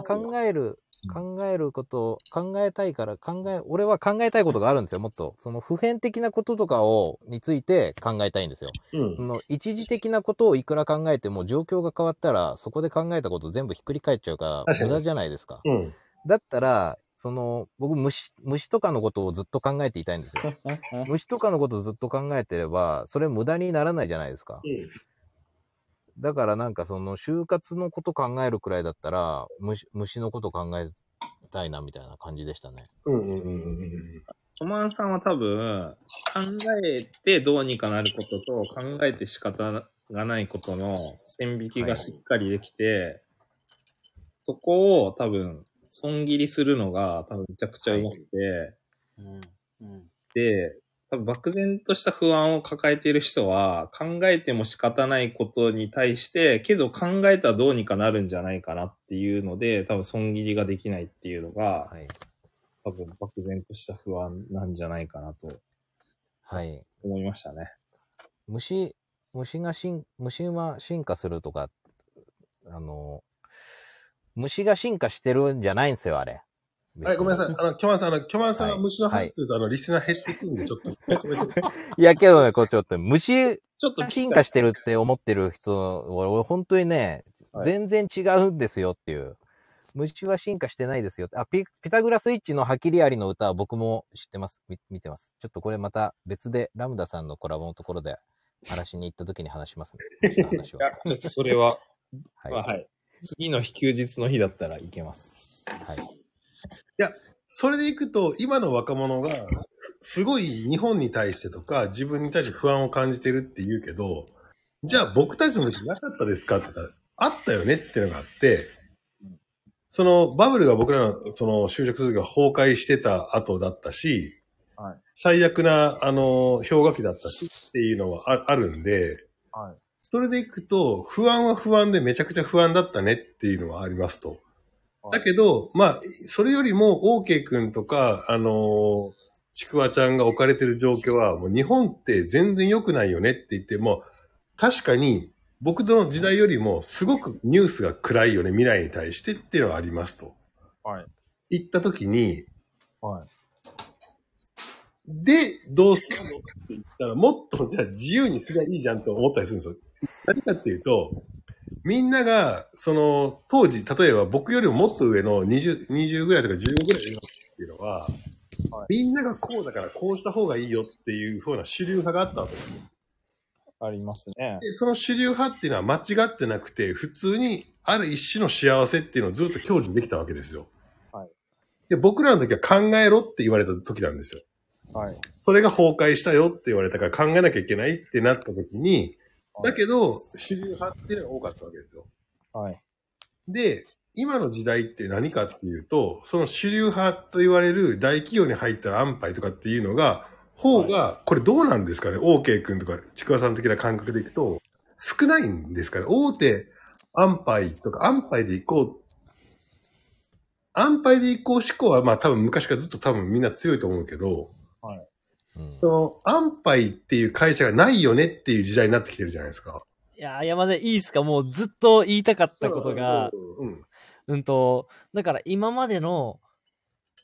考える、考えることを考えたいから考え、俺は考えたいことがあるんですよ、もっと。その普遍的なこととかを、について考えたいんですよ。うんそ。の一時的なことをいくら考えても状況が変わったら、そこで考えたこと全部ひっくり返っちゃうから、無駄じゃないですか。うん。だったら、その、僕虫、虫とかのことをずっと考えていたいんですよ。虫とかのことをずっと考えてれば、それ無駄にならないじゃないですか。だからなんかその就活のこと考えるくらいだったら、虫虫のこと考えたいなみたいな感じでしたね。うんうんうんうんトマンさんは多分、考えてどうにかなることと、考えて仕方がないことの線引きがしっかりできて、そこを多分、損切りするのが多分めちゃくちゃうまくて、うんうん。で、多分漠然とした不安を抱えている人は、考えても仕方ないことに対して、けど考えたらどうにかなるんじゃないかなっていうので、多分損切りができないっていうのが、はい。多分漠然とした不安なんじゃないかなとはい。思いましたね。虫、虫が進、虫は進化するとか、あの、虫が進化してるんじゃないんですよ、あれ。あれ、ごめんなさい。あの、キョマンさん、あの、キョマンさんがはい虫の話すると、あの、リスナー減ってくるんで、ちょっと。いや、けどね、こっちょっと、虫ちょっとが進化してるって思ってる人、俺、俺本当にね、はい全然違うんですよっていう。虫は進化してないですよって。あ、ピピタグラスイッチのハキリアリの歌は僕も知ってます。み見てます。ちょっとこれまた別でラムダさんのコラボのところで話しに行った時に話しますね。話いは。や、ちょっとそれは、はい。まあはい。次の日休日の日だったらいけます。はい。それでいくと、今の若者が、すごい日本に対してとか、自分に対して不安を感じてるって言うけど、じゃあ僕たちの時なかったですかって言ったら、あったよねっていうのがあって、そのバブルが僕らのその就職する時が崩壊してた後だったし、はい最悪な、あの、氷河期だったしっていうのはああるんで、はい。それでいくと、不安は不安でめちゃくちゃ不安だったねっていうのはありますと。だけど、まあ、それよりも、OK 君とか、あのーちくわちゃんが置かれてる状況は、もう日本って全然良くないよねって言って、もう、確かに、僕の時代よりも、すごくニュースが暗いよね、未来に対してっていうのはありますと。はい。言ったときに、はい。で、どうするのって言ったら、もっとじゃあ自由にすりゃいいじゃんと思ったりするんですよ。何かっていうと、みんなが、その、当時、例えば僕よりももっと上の20、20ぐらいとか15ぐらいのっていうのは、みんながこうだからこうした方がいいよっていう風な主流派があったわけですよ。ありますね。で、その主流派っていうのは間違ってなくて、普通にある一種の幸せっていうのをずっと享受できたわけですよ。はい。で、僕らの時は考えろって言われた時なんですよ。はい。それが崩壊したよって言われたから考えなきゃいけないってなった時に、だけど、主流派っていうのが多かったわけですよ。はい。で、今の時代って何かっていうと、その主流派と言われる大企業に入ったら安牌とかっていうのが、方が、これどうなんですかね ?OK 君とか、ちくわさん的な感覚でいくと、少ないんですかね？大手安牌とか、安牌で行こう。安牌で行こう思考は、まあ多分昔からずっと多分みんな強いと思うけど、その、安牌っていう会社がないよねっていう時代になってきてるじゃないですか。いやー、山でいいですか。もうずっと言いたかったことが、うん、うんと、だから今までの、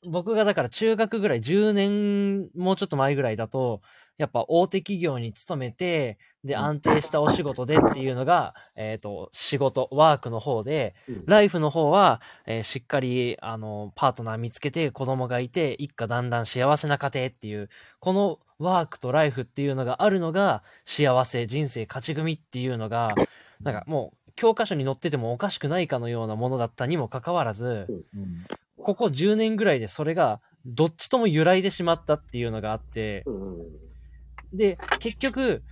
僕がだから中学ぐらい、10年、もうちょっと前ぐらいだと、やっぱ大手企業に勤めて、で、安定したお仕事でっていうのが、えっ、と、仕事、ワークの方で、うん。ライフの方は、えーしっかり、あの、パートナー見つけて、子供がいて、一家団らん幸せな家庭っていう、このワークとライフっていうのがあるのが、幸せ、人生勝ち組っていうのが、なんかもう、教科書に載っててもおかしくないかのようなものだったにもかかわらず、うん。ここ10年ぐらいでそれが、どっちとも揺らいでしまったっていうのがあって、で、結局、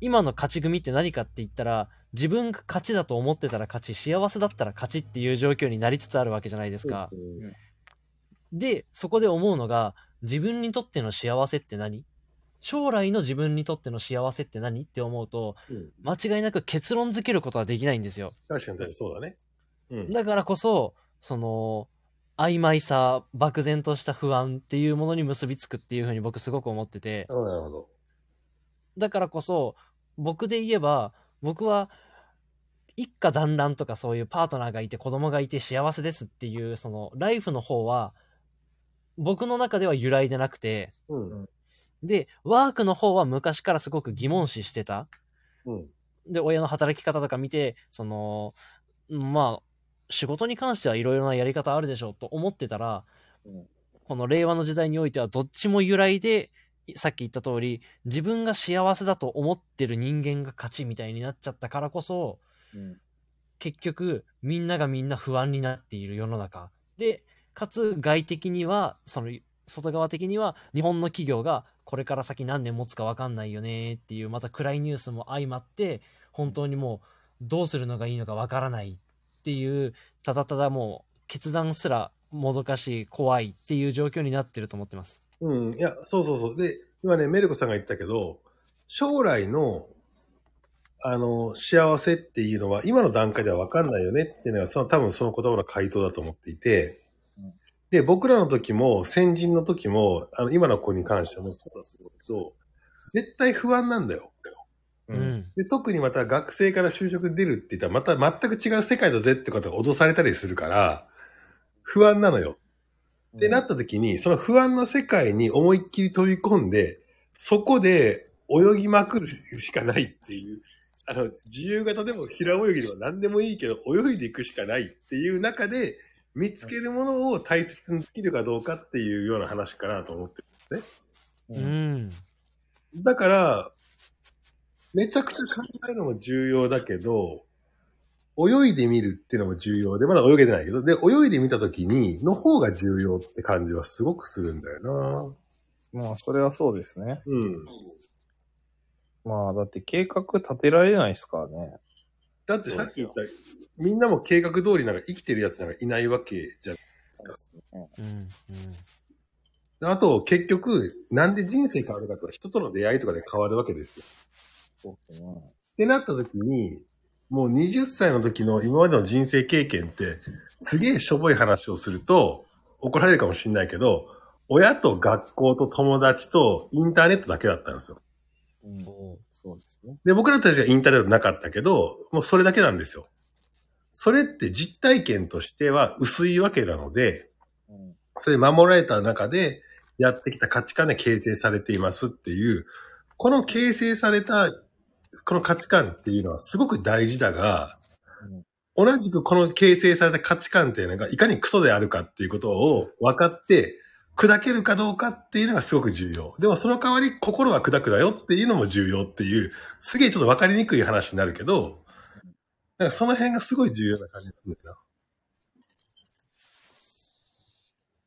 今の勝ち組って何かって言ったら、自分が勝ちだと思ってたら勝ち、幸せだったら勝ちっていう状況になりつつあるわけじゃないですか。で、そこで思うのが、自分にとっての幸せって何？将来の自分にとっての幸せって何って思うと、うん間違いなく結論づけることはできないんですよ。確かにそうだね。うん。だからこそ、その、曖昧さ、漠然とした不安っていうものに結びつくっていうふうに僕すごく思ってて、なるほど。だからこそ、僕で言えば、僕は、一家団らんとかそういうパートナーがいて子供がいて幸せですっていう、その、ライフの方は、僕の中では揺らいでなくて、うん。で、ワークの方は昔からすごく疑問視してた。うん。で、親の働き方とか見て、その、まあ、仕事に関してはいろいろなやり方あるでしょうと思ってたら、うんこの令和の時代においてはどっちも由来で、さっき言った通り、自分が幸せだと思ってる人間が勝ちみたいになっちゃったからこそ、うん。結局、みんながみんな不安になっている世の中。で、かつ外的には、その、外側的には日本の企業がこれから先何年持つか分かんないよねっていうまた暗いニュースも相まって本当にもうどうするのがいいのか分からないっていうただただもう決断すらもどかしい怖いっていう状況になってると思ってます。うん。いや、そうそうそう。で、今ね、メルコさんが言ったけど、将来の、あの、幸せっていうのは、今の段階では分かんないよねっていうのが、その多分その言葉の回答だと思っていてうん、で、僕らの時も、先人の時も、あの、今の子に関してもそうだと思うけど、絶対不安なんだよ。ううんん。で、特にまた学生から就職出るって言ったら、また全く違う世界だぜってことが脅されたりするから、不安なのよ。ってなった時に、その不安の世界に思いっきり飛び込んで、そこで泳ぎまくるしかないっていう、あの、自由形でも平泳ぎでも何でもいいけど、泳いでいくしかないっていう中で、見つけるものを大切にできるかどうかっていうような話かなと思ってる。うん。だから、めちゃくちゃ考えるのも重要だけど、泳いでみるっていうのも重要で、まだ泳げてないけど、で、泳いでみたときに、の方が重要って感じはすごくするんだよまあ、それはそうですね。なうん。まあ、だって計画立てられないですからね。だってさっき言った、みんなも計画通りなんか生きてるやつなんかいないわけじゃん。うん。うん。あと、結局、なんで人生変わるかとは人との出会いとかで変わるわけですよ。そうですね。ってなった時に、もう20歳の時の今までの人生経験って、すげえしょぼい話をすると怒られるかもしれないけど、親と学校と友達とインターネットだけだったんですよ。うん、そうですね。で、僕らたちはインターネットなかったけど、もうそれだけなんですよ。それって実体験としては薄いわけなので、うん。それ守られた中でやってきた価値観で形成されていますっていう、この形成された、この価値観っていうのはすごく大事だが、同じくこの形成された価値観っていうのがいかにクソであるかっていうことを分かって、砕けるかどうかっていうのがすごく重要。でもその代わり心は砕くだよっていうのも重要っていう、すげえちょっと分かりにくい話になるけど、なんかその辺がすごい重要な感じがするんだよな。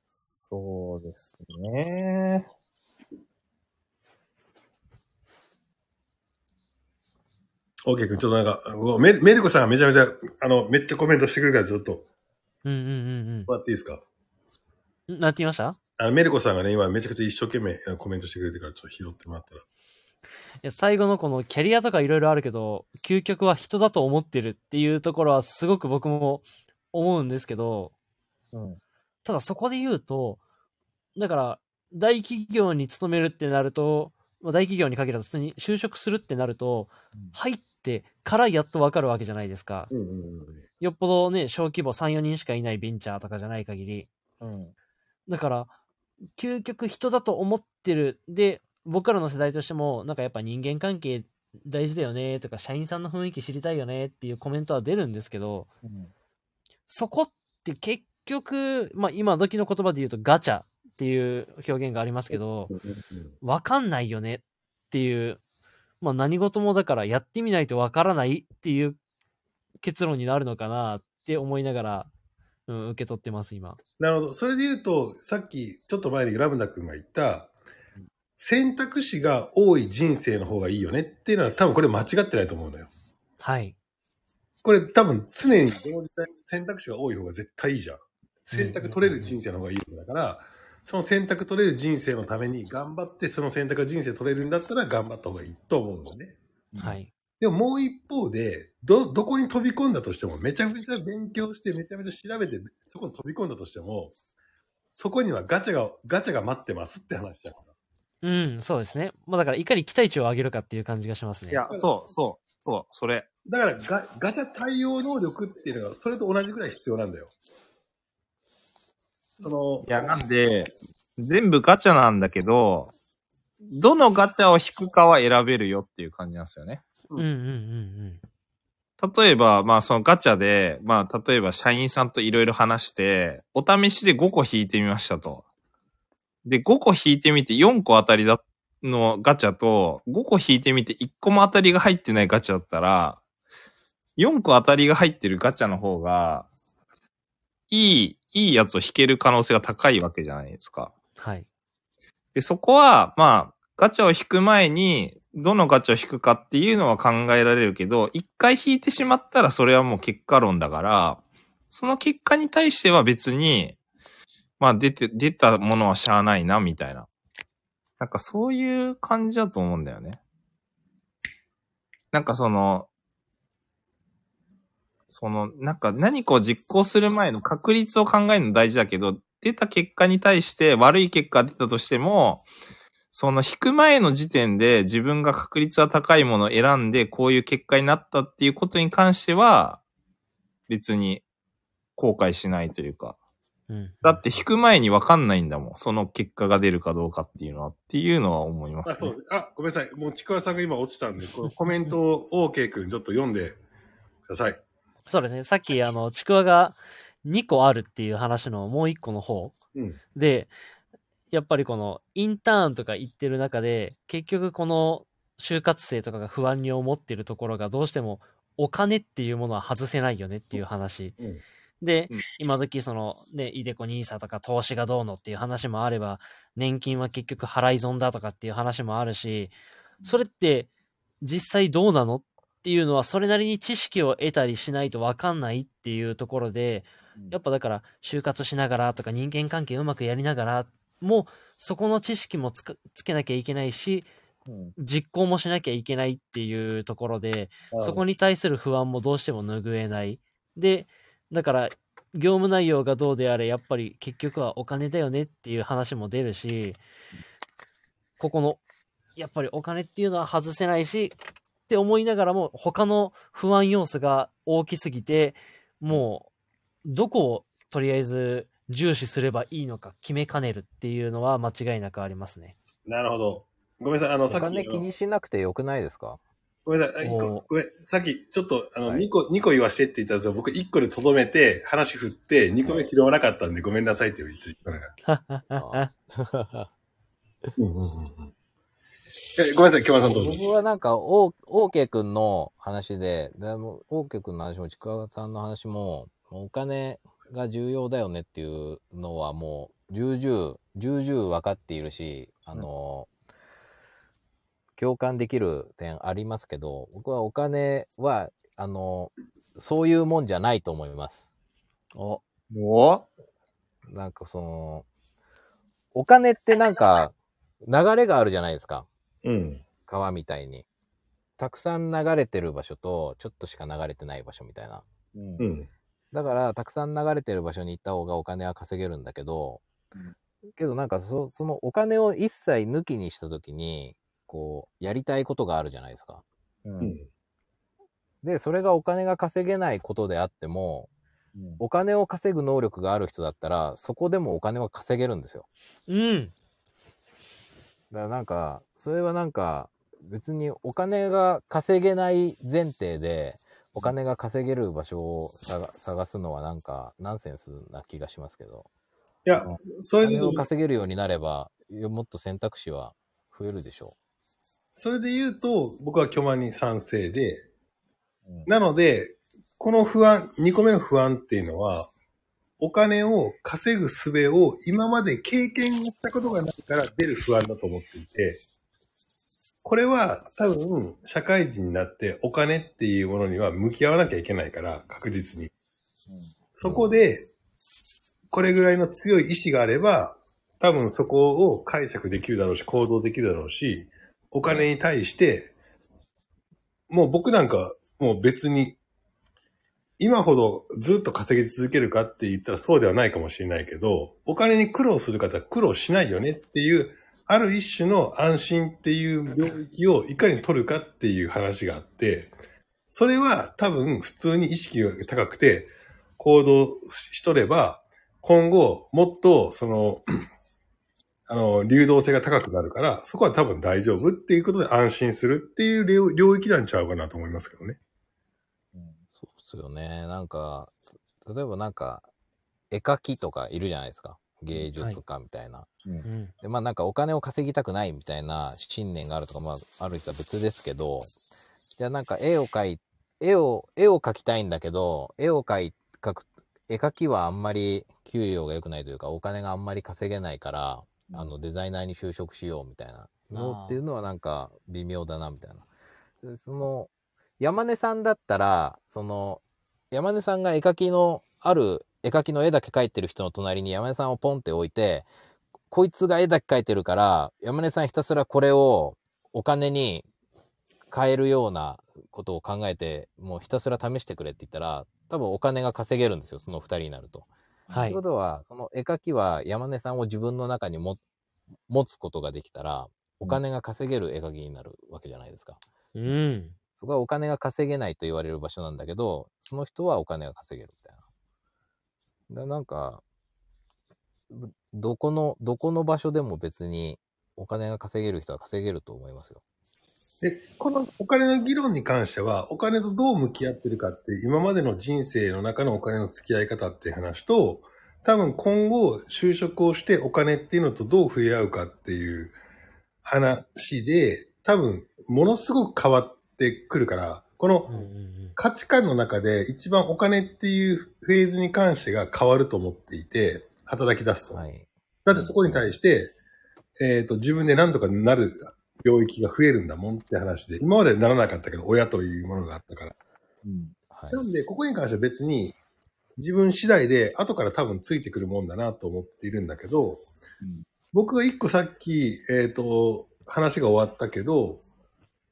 そうですね。オーケー君、ちょっとなんか、メメルコさんがめちゃめちゃ、あの、めっちゃコメントしてくるからずっと、うんうんうんもらっていいですか？うん。なんて言いました？あの、メルコさんがね、今めちゃくちゃ一生懸命コメントしてくれてるから、ちょっと拾ってもらったら。いや最後のこのキャリアとかいろいろあるけど、究極は人だと思ってるっていうところはすごく僕も思うんですけど、うん。ただそこで言うと、だから、大企業に勤めるってなると、まあ、大企業に限らず普通に就職するってなると、うん入ってからやっとわかるわけじゃないですか。うんうんうん。よっぽどね、小規模3、4人しかいないベンチャーとかじゃない限り。うん。だから、究極人だと思ってる。で、僕らの世代としても、なんかやっぱ人間関係大事だよねとか、社員さんの雰囲気知りたいよねっていうコメントは出るんですけど、うん。そこって結局、まあ今時の言葉で言うとガチャっていう表現がありますけど、わかんないよねっていう、まあ何事もだからやってみないとわからないっていう結論になるのかなって思いながら、うん、受け取ってます今。なるほど。それで言うと、さっき、ちょっと前にラムダ君が言った、選択肢が多い人生の方がいいよねっていうのは多分これ間違ってないと思うのよ。はい。これ多分常に同時代選択肢が多い方が絶対いいじゃん。選択取れる人生の方がいいわけだから、その選択取れる人生のために頑張ってその選択が人生取れるんだったら頑張った方がいいと思うんですね。はい。でももう一方で、ど、どこに飛び込んだとしても、めちゃめちゃ勉強して、めちゃめちゃ調べて、そこに飛び込んだとしても、そこにはガチャが、ガチャが待ってますって話じゃん。うん、そうですね。まあだから、いかに期待値を上げるかっていう感じがしますね。いや、そう、そう、そう、それ。だからガ、ガチャ対応能力っていうのが、それと同じぐらい必要なんだよ。そのい、や、なんで、全部ガチャなんだけど、どのガチャを引くかは選べるよっていう感じなんですよね。うんうんうん例えば、まあそのガチャで、まあ例えば社員さんといろいろ話して、お試しで5個引いてみましたと。で、5個引いてみて4個当たりだのガチャと、5個引いてみて1個も当たりが入ってないガチャだったら、4個当たりが入ってるガチャの方が、いい、いいやつを引ける可能性が高いわけじゃないですか。はい。で、そこは、まあ、ガチャを引く前に、どのガチャを引くかっていうのは考えられるけど、一回引いてしまったらそれはもう結果論だから、その結果に対しては別に、まあ出て、出たものはしゃあないな、みたいな。なんかそういう感じだと思うんだよね。なんかその、その、なんか何かを実行する前の確率を考えるの大事だけど、出た結果に対して悪い結果が出たとしても、その引く前の時点で自分が確率が高いものを選んでこういう結果になったっていうことに関しては、別に後悔しないというか。うん。だって引く前に分かんないんだもん。その結果が出るかどうかっていうのは、っていうのは思いますねあそうで。すあ、ごめんなさい。もうちくわさんが今落ちたんで、このコメントを OK 君ちょっと読んでください。そうですね。さっき、あの、ちくわが2個あるっていう話のもう1個の方うん。で、やっぱりこのインターンとか行ってる中で、結局この就活生とかが不安に思ってるところがどうしてもお金っていうものは外せないよねっていう話。うんで、うん今時そのね、イデコニーサとか投資がどうのっていう話もあれば、年金は結局払い損だとかっていう話もあるし、それって実際どうなのっっていうのはそれなりに知識を得たりしないとわかんないっていうところで、やっぱだから就活しながらとか人間関係うまくやりながらもそこの知識もつけなきゃいけないし、うん。実行もしなきゃいけないっていうところで、そこに、に対する不安もどうしても拭えない。で、だから、業務内容がどうであれ、やっぱり結局はお金だよねっていう話も出るし、ここの、やっぱりお金っていうのは外せないし、って思いながらも、他の不安要素が大きすぎて、もう、どこをとりあえず重視すればいいのか決めかねるっていうのは間違いなくありますね。なるほど。ごめんなさい、あの、おさっき金気にしなくてよくないですか？ごめんなさい、ごめん、さっきちょっと、あの、はい2個、二個言わしてって言ったんですよ。僕1個でとどめて、話振って、2個目拾わなかったんで、ごめんなさいって言って言ったから。あうんうんうんうんえごめんなさい、京丸さんどうぞ。僕はなんか、オーケー君の話で、でもオーケー君の話も、ちくわさんの話も、お金が重要だよねっていうのはもう、重々、重々分かっているし、あの、共感できる点ありますけど、僕はお金は、あの、そういうもんじゃないと思います。お、おなんかその、お金ってなんか、流れがあるじゃないですか。うん。川みたいに。たくさん流れてる場所と、ちょっとしか流れてない場所みたいな。うんうん。だから、たくさん流れてる場所に行った方がお金は稼げるんだけど、けどなんかそ、そのお金を一切抜きにしたときに、こう、やりたいことがあるじゃないですか。ううんん。で、それがお金が稼げないことであっても、うんお金を稼ぐ能力がある人だったら、そこでもお金は稼げるんですよ。うん。だからなんか、それはなんか、別にお金が稼げない前提で、お金が稼げる場所を探探すのはなんか、ナンセンスな気がしますけど、いや、そおれでを稼げるようになれば、もっと選択肢は増えるでしょそれで言うと、僕は巨万に賛成で、うん。なので、この不安、2個目の不安っていうのは、お金を稼ぐ術を今まで経験したことがないから出る不安だと思っていて、これは多分社会人になってお金っていうものには向き合わなきゃいけないから、確実に。そこで、これぐらいの強い意志があれば、多分そこを解釈できるだろうし、行動できるだろうし、お金に対して、もう僕なんか、もう別に、今ほどずっと稼ぎ続けるかって言ったらそうではないかもしれないけど、お金に苦労する方は苦労しないよねっていう、ある一種の安心っていう領域をいかに取るかっていう話があって、それは多分普通に意識が高くて行動しとれば、今後もっとその、あの、流動性が高くなるから、そこは多分大丈夫っていうことで安心するっていう領域なんちゃうかなと思いますけどね。そうっすよね。なんか、例えばなんか、絵描きとかいるじゃないですか。芸術家みたいな。うん。で、まあなんかお金を稼ぎたくないみたいな信念があるとか、まあある人は別ですけど、じゃあなんか絵を描い、絵を、絵を描きたいんだけど、絵を描い、描く、絵描きはあんまり給料が良くないというか、お金があんまり稼げないから、あのデザイナーに就職しようみたいなのっていうのはなんか微妙だなみたいな。でその、山根さんだったら、その、山根さんが絵描きの、ある絵描きの絵だけ描いてる人の隣に山根さんをポンって置いて、こいつが絵だけ描いてるから、山根さんひたすらこれをお金に変えるようなことを考えて、もうひたすら試してくれって言ったら、多分お金が稼げるんですよ、その二人になると。とい。はいうことは、その絵描きは山根さんを自分の中にも持つことができたら、お金が稼げる絵描きになるわけじゃないですか。うん。そこはお金が稼げないと言われる場所なんだけど、その人はお金が稼げるみたいな。だなんか、どこの、どこの場所でも別にお金が稼げる人は稼げると思いますよ。で、このお金の議論に関しては、お金とどう向き合ってるかって、今までの人生の中のお金の付き合い方っていう話と、多分今後就職をしてお金っていうのとどう触れ合うかっていう話で、多分ものすごく変わってくるから、このうんうんうん価値観の中で一番お金っていうフェーズに関してが変わると思っていて、働き出すと。はい。だってそこに対して、えっ、と、自分で何とかなる領域が増えるんだもんって話で、今までならなかったけど、親というものがあったから。うん。はいなんで、ここに関しては別に、自分次第で後から多分ついてくるもんだなと思っているんだけど、僕が一個さっき、えっ、と、話が終わったけど、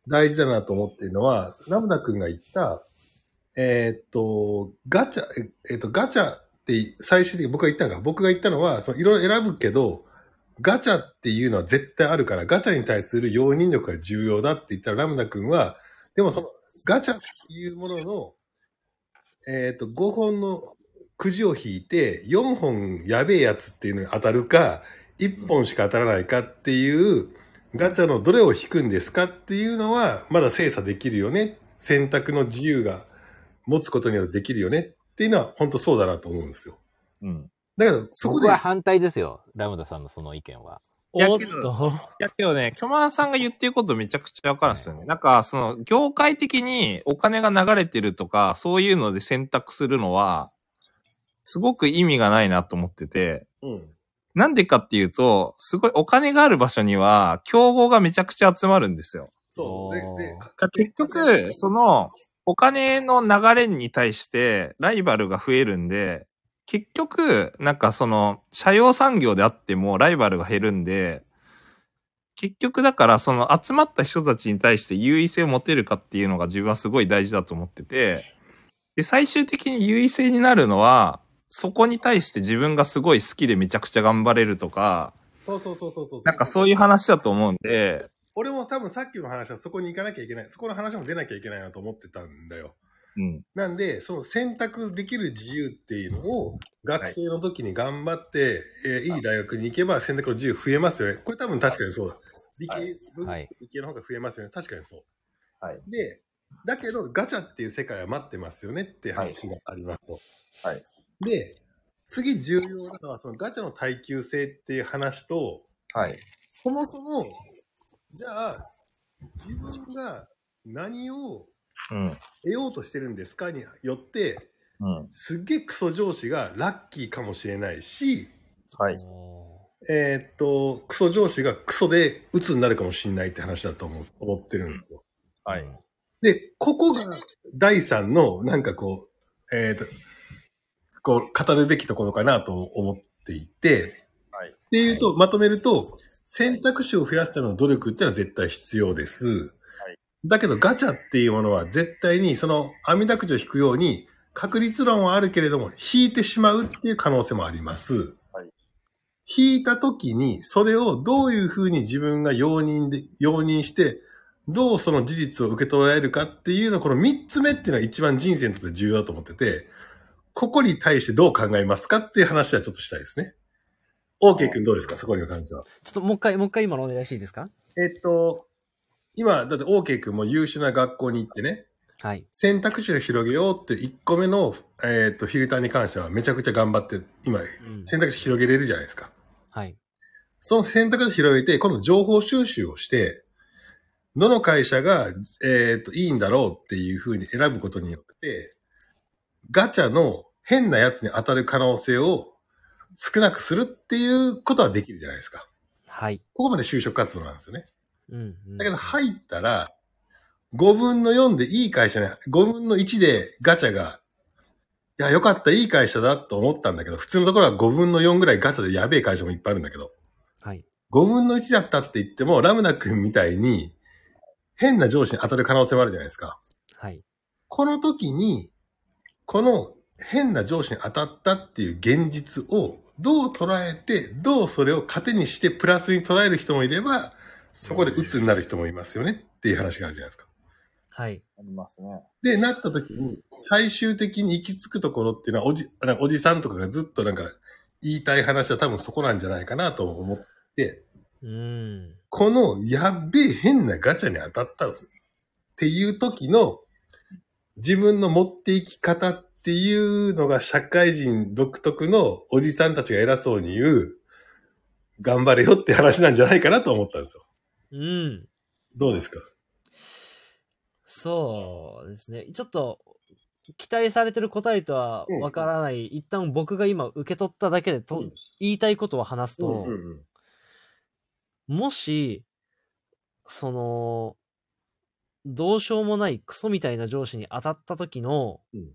大事だなと思っているのは、ラムダ君が言った、えっ、と、ガチャ、えっ、と、ガチャって最終的に僕が言ったのが、僕が言ったのは、そのいろいろ選ぶけど、ガチャっていうのは絶対あるから、ガチャに対する容認力が重要だって言ったら、ラムダ君は、でもそのガチャっていうものの、えっ、と、5本のくじを引いて、4本やべえやつっていうのに当たるか、1本しか当たらないかっていう、ガチャのどれを引くんですかっていうのは、まだ精査できるよね。選択の自由が持つことによってできるよねっていうのは、本当そうだなと思うんですよ。うん。だけど、そこで、僕は反対ですよ。ラムダさんのその意見は。やけど やけどね、巨万さんが言ってることめちゃくちゃわかるんですよね。なんか、その、業界的にお金が流れてるとか、そういうので選択するのは、すごく意味がないなと思ってて、うん。なんでかっていうと、すごいお金がある場所には、競合がめちゃくちゃ集まるんですよ。そうそう。で、で、か結局、その、お金の流れに対して、ライバルが増えるんで、結局、なんかその、社用産業であってもライバルが減るんで、結局だからその集まった人たちに対して優位性を持てるかっていうのが自分はすごい大事だと思ってて、で、最終的に優位性になるのは、そこに対して自分がすごい好きでめちゃくちゃ頑張れるとか、そうそうそうそうそう。なんかそういう話だと思うんで、俺も多分さっきの話はそこに行かなきゃいけない。そこの話も出なきゃいけないなと思ってたんだよ。うん。なんで、その選択できる自由っていうのを、学生の時に頑張って、えーいい大学に行けば選択の自由増えますよね。これ多分確かにそうだ。理系、文はい理系の方が増えますよね。確かにそう。はい。で、だけどガチャっていう世界は待ってますよねって話がありますと。はい。で、次重要なのはそのガチャの耐久性っていう話と、はい。そもそも、じゃあ、自分が何をうん。得ようとしてるんですかによって、うん。すっげえクソ上司がラッキーかもしれないし、はい。えーっと、クソ上司がクソで鬱になるかもしれないって話だと思う思ってるんですよ。はい。で、ここが第三の、なんかこう、えーっと、こう、語るべきところかなと思っていて、はい。っていうと、まとめると、選択肢を増やすための努力っていうのは絶対必要です。だけどガチャっていうものは絶対にその網だくじを引くように確率論はあるけれども引いてしまうっていう可能性もあります。はい。引いた時にそれをどういうふうに自分が容認で、容認してどうその事実を受け取られるかっていうのこの三つ目っていうのは一番人生にとって重要だと思ってて、ここに対してどう考えますかっていう話はちょっとしたいですね。OK 君どうですか？そこに関しては。ちょっともう一回、もう一回今のお願いしていいですか？えっと、今、だって OK 君も優秀な学校に行ってね、はい。選択肢を広げようって1個目の、えっとフィルターに関してはめちゃくちゃ頑張って、今、うん選択肢広げれるじゃないですか。はい。その選択肢広げて、今度情報収集をして、どの会社が、えっと、いいんだろうっていうふうに選ぶことによって、ガチャの変なやつに当たる可能性を少なくするっていうことはできるじゃないですか。はい。ここまで就職活動なんですよね。うん、うん。だけど入ったら、5分の4でいい会社ね、5分の1でガチャが、いや、よかった、いい会社だと思ったんだけど、普通のところは5分の4ぐらいガチャでやべえ会社もいっぱいあるんだけど、はい。5分の1だったって言っても、ラムナ君みたいに、変な上司に当たる可能性もあるじゃないですか。はい。この時に、この変な上司に当たったっていう現実をどう捉えて、どうそれを糧にしてプラスに捉える人もいれば、そこで鬱になる人もいますよねっていう話があるじゃないですか。はい。ありますね。で、なった時に、最終的に行き着くところっていうのは、おじ、なんかおじさんとかがずっとなんか言いたい話は多分そこなんじゃないかなと思って、うん。このやっべえ変なガチャに当たったぞっていう時の自分の持っていき方っていうのが社会人独特のおじさんたちが偉そうに言う頑張れよって話なんじゃないかなと思ったんですよ。うん。どうですか？そうですね。ちょっと、期待されてる答えとはわからない、一旦僕が今受け取っただけでと、うん言いたいことを話すと、うんうんもし、その、どうしようもないクソみたいな上司に当たった時の、うん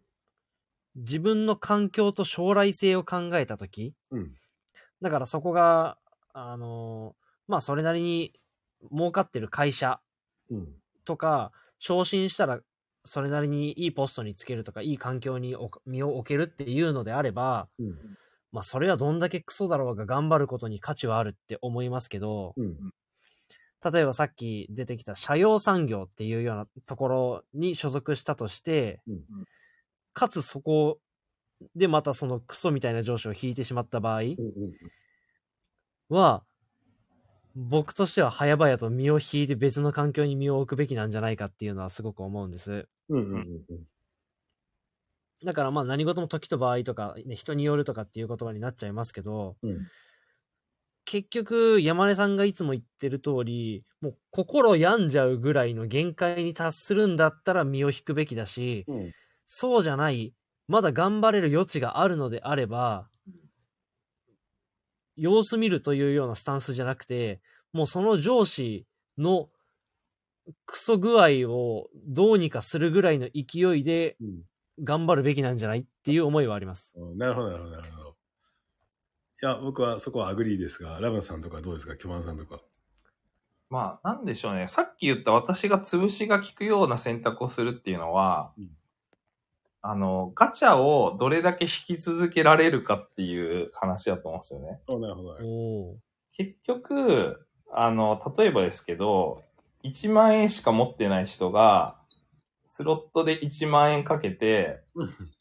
自分の環境と将来性を考えた時、うん。だからそこが、あのまあそれなりに儲かってる会社うん。とか、昇進したらそれなりにいいポストにつけるとか、いい環境に身を置けるっていうのであれば、うん。まあそれはどんだけクソだろうが頑張ることに価値はあるって思いますけど、うん。例えばさっき出てきた社用産業っていうようなところに所属したとして、うんかつそこでまたそのクソみたいな上司を引いてしまった場合うん。は、僕としては早々と身を引いて別の環境に身を置くべきなんじゃないかっていうのはすごく思うんです。だからまあ何事も時と場合とか、ね、人によるとかっていう言葉になっちゃいますけど、うん結局山根さんがいつも言ってる通り、もう心病んじゃうぐらいの限界に達するんだったら身を引くべきだし、うん。そうじゃない、まだ頑張れる余地があるのであれば、様子見るというようなスタンスじゃなくて、もうその上司のクソ具合をどうにかするぐらいの勢いでうん頑張るべきなんじゃないっていう思いはあります。うんなるほど、なるほど、なるほど。いや、僕はそこは agree ですが、ラムさんとかどうですか？巨万さんとか。まあ、なんでしょうね。さっき言った私が潰しが効くような選択をするっていうのは、うんあの、ガチャをどれだけ引き続けられるかっていう話だと思うんですよね。おなるほど。結局、あの、例えばですけど、1万円しか持ってない人が、スロットで1万円かけて、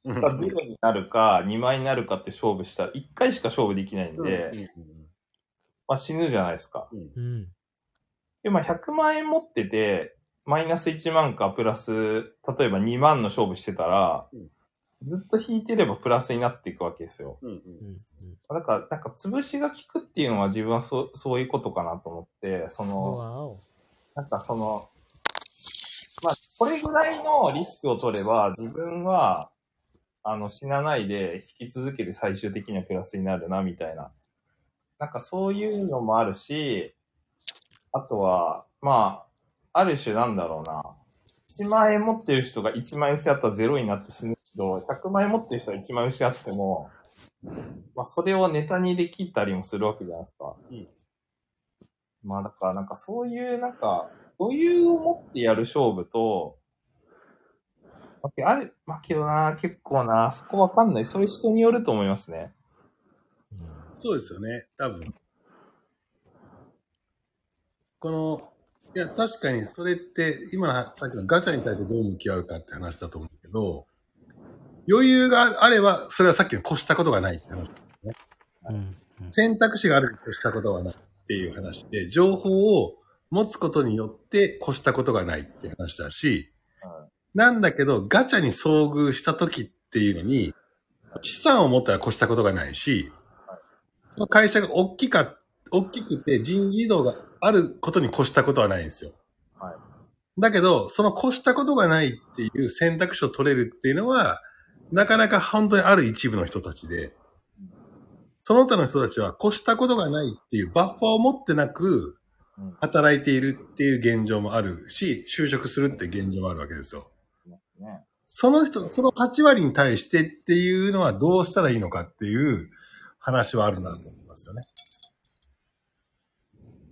うん。がゼロになるか2万円になるかって勝負したら、1回しか勝負できないんで、まあ死ぬじゃないですか。うん。で、まあ100万円持ってて、マイナス1万かプラス、例えば2万の勝負してたら、うん。ずっと引いてればプラスになっていくわけですよ。だから、なんか潰しが効くっていうのは自分はそう、そういうことかなと思って、その、なんかその、まあ、これぐらいのリスクを取れば、自分は、あの、死なないで引き続けて最終的にはプラスになるな、みたいな。なんかそういうのもあるし、あとは、まあ、ある種なんだろうな。1万円持ってる人が1万円失ったらゼロになって死ぬけど、100万円持ってる人が1万円失っても、まあ、それをネタにできたりもするわけじゃないですか。うんまあ、だから、なんかそういう、なんか、余裕を持ってやる勝負と、まあ、ある、まあ、けどな、結構な、そこわかんない。それ人によると思いますね。そうですよね、多分。この、いや、確かにそれって、今のさっきのガチャに対してどう向き合うかって話だと思うけど、余裕があれば、それはさっきの越したことがないって話。うん。選択肢があるに越したことはないっていう話で、情報を持つことによって越したことがないって話だし、なんだけど、ガチャに遭遇した時っていうのに、資産を持ったら越したことがないし、その会社が大きか、大きくて人事異動があることに越したことはないんですよ。はい。だけど、その越したことがないっていう選択肢を取れるっていうのは、なかなか本当にある一部の人たちで、その他の人たちは越したことがないっていうバッファーを持ってなくうん、働いているっていう現状もあるし、就職するって現状もあるわけですよ。ね。その人、その8割に対してっていうのはどうしたらいいのかっていう話はあるなと思いますよね。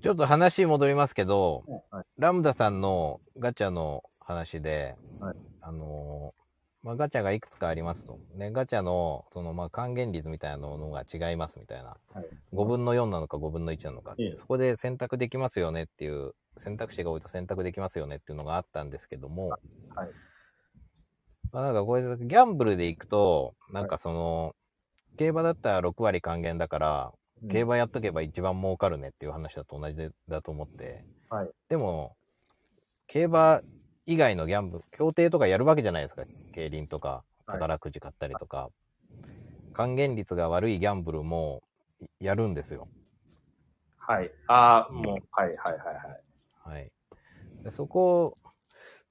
ちょっと話戻りますけど、はいラムダさんのガチャの話で、はいあのーまあ、ガチャがいくつかありますと。ね、ガチャの、その、まあ、還元率みたいなのが違いますみたいな。はい。5分の4なのか5分の1なのかそこで選択できますよねっていう、選択肢が多いと選択できますよねっていうのがあったんですけども、はい。まあ、なんかこれ、ギャンブルでいくと、なんかその、競馬だったら6割還元だから、競馬やっとけば一番儲かるねっていう話だと同じでだと思って、はい。でも、競馬以外のギャンブル、競艇とかやるわけじゃないですか。競輪とか、はい宝くじ買ったりとか。還元率が悪いギャンブルもやるんですよ。はい。ああ、もう、はいはいはいはい。はい。でそこを、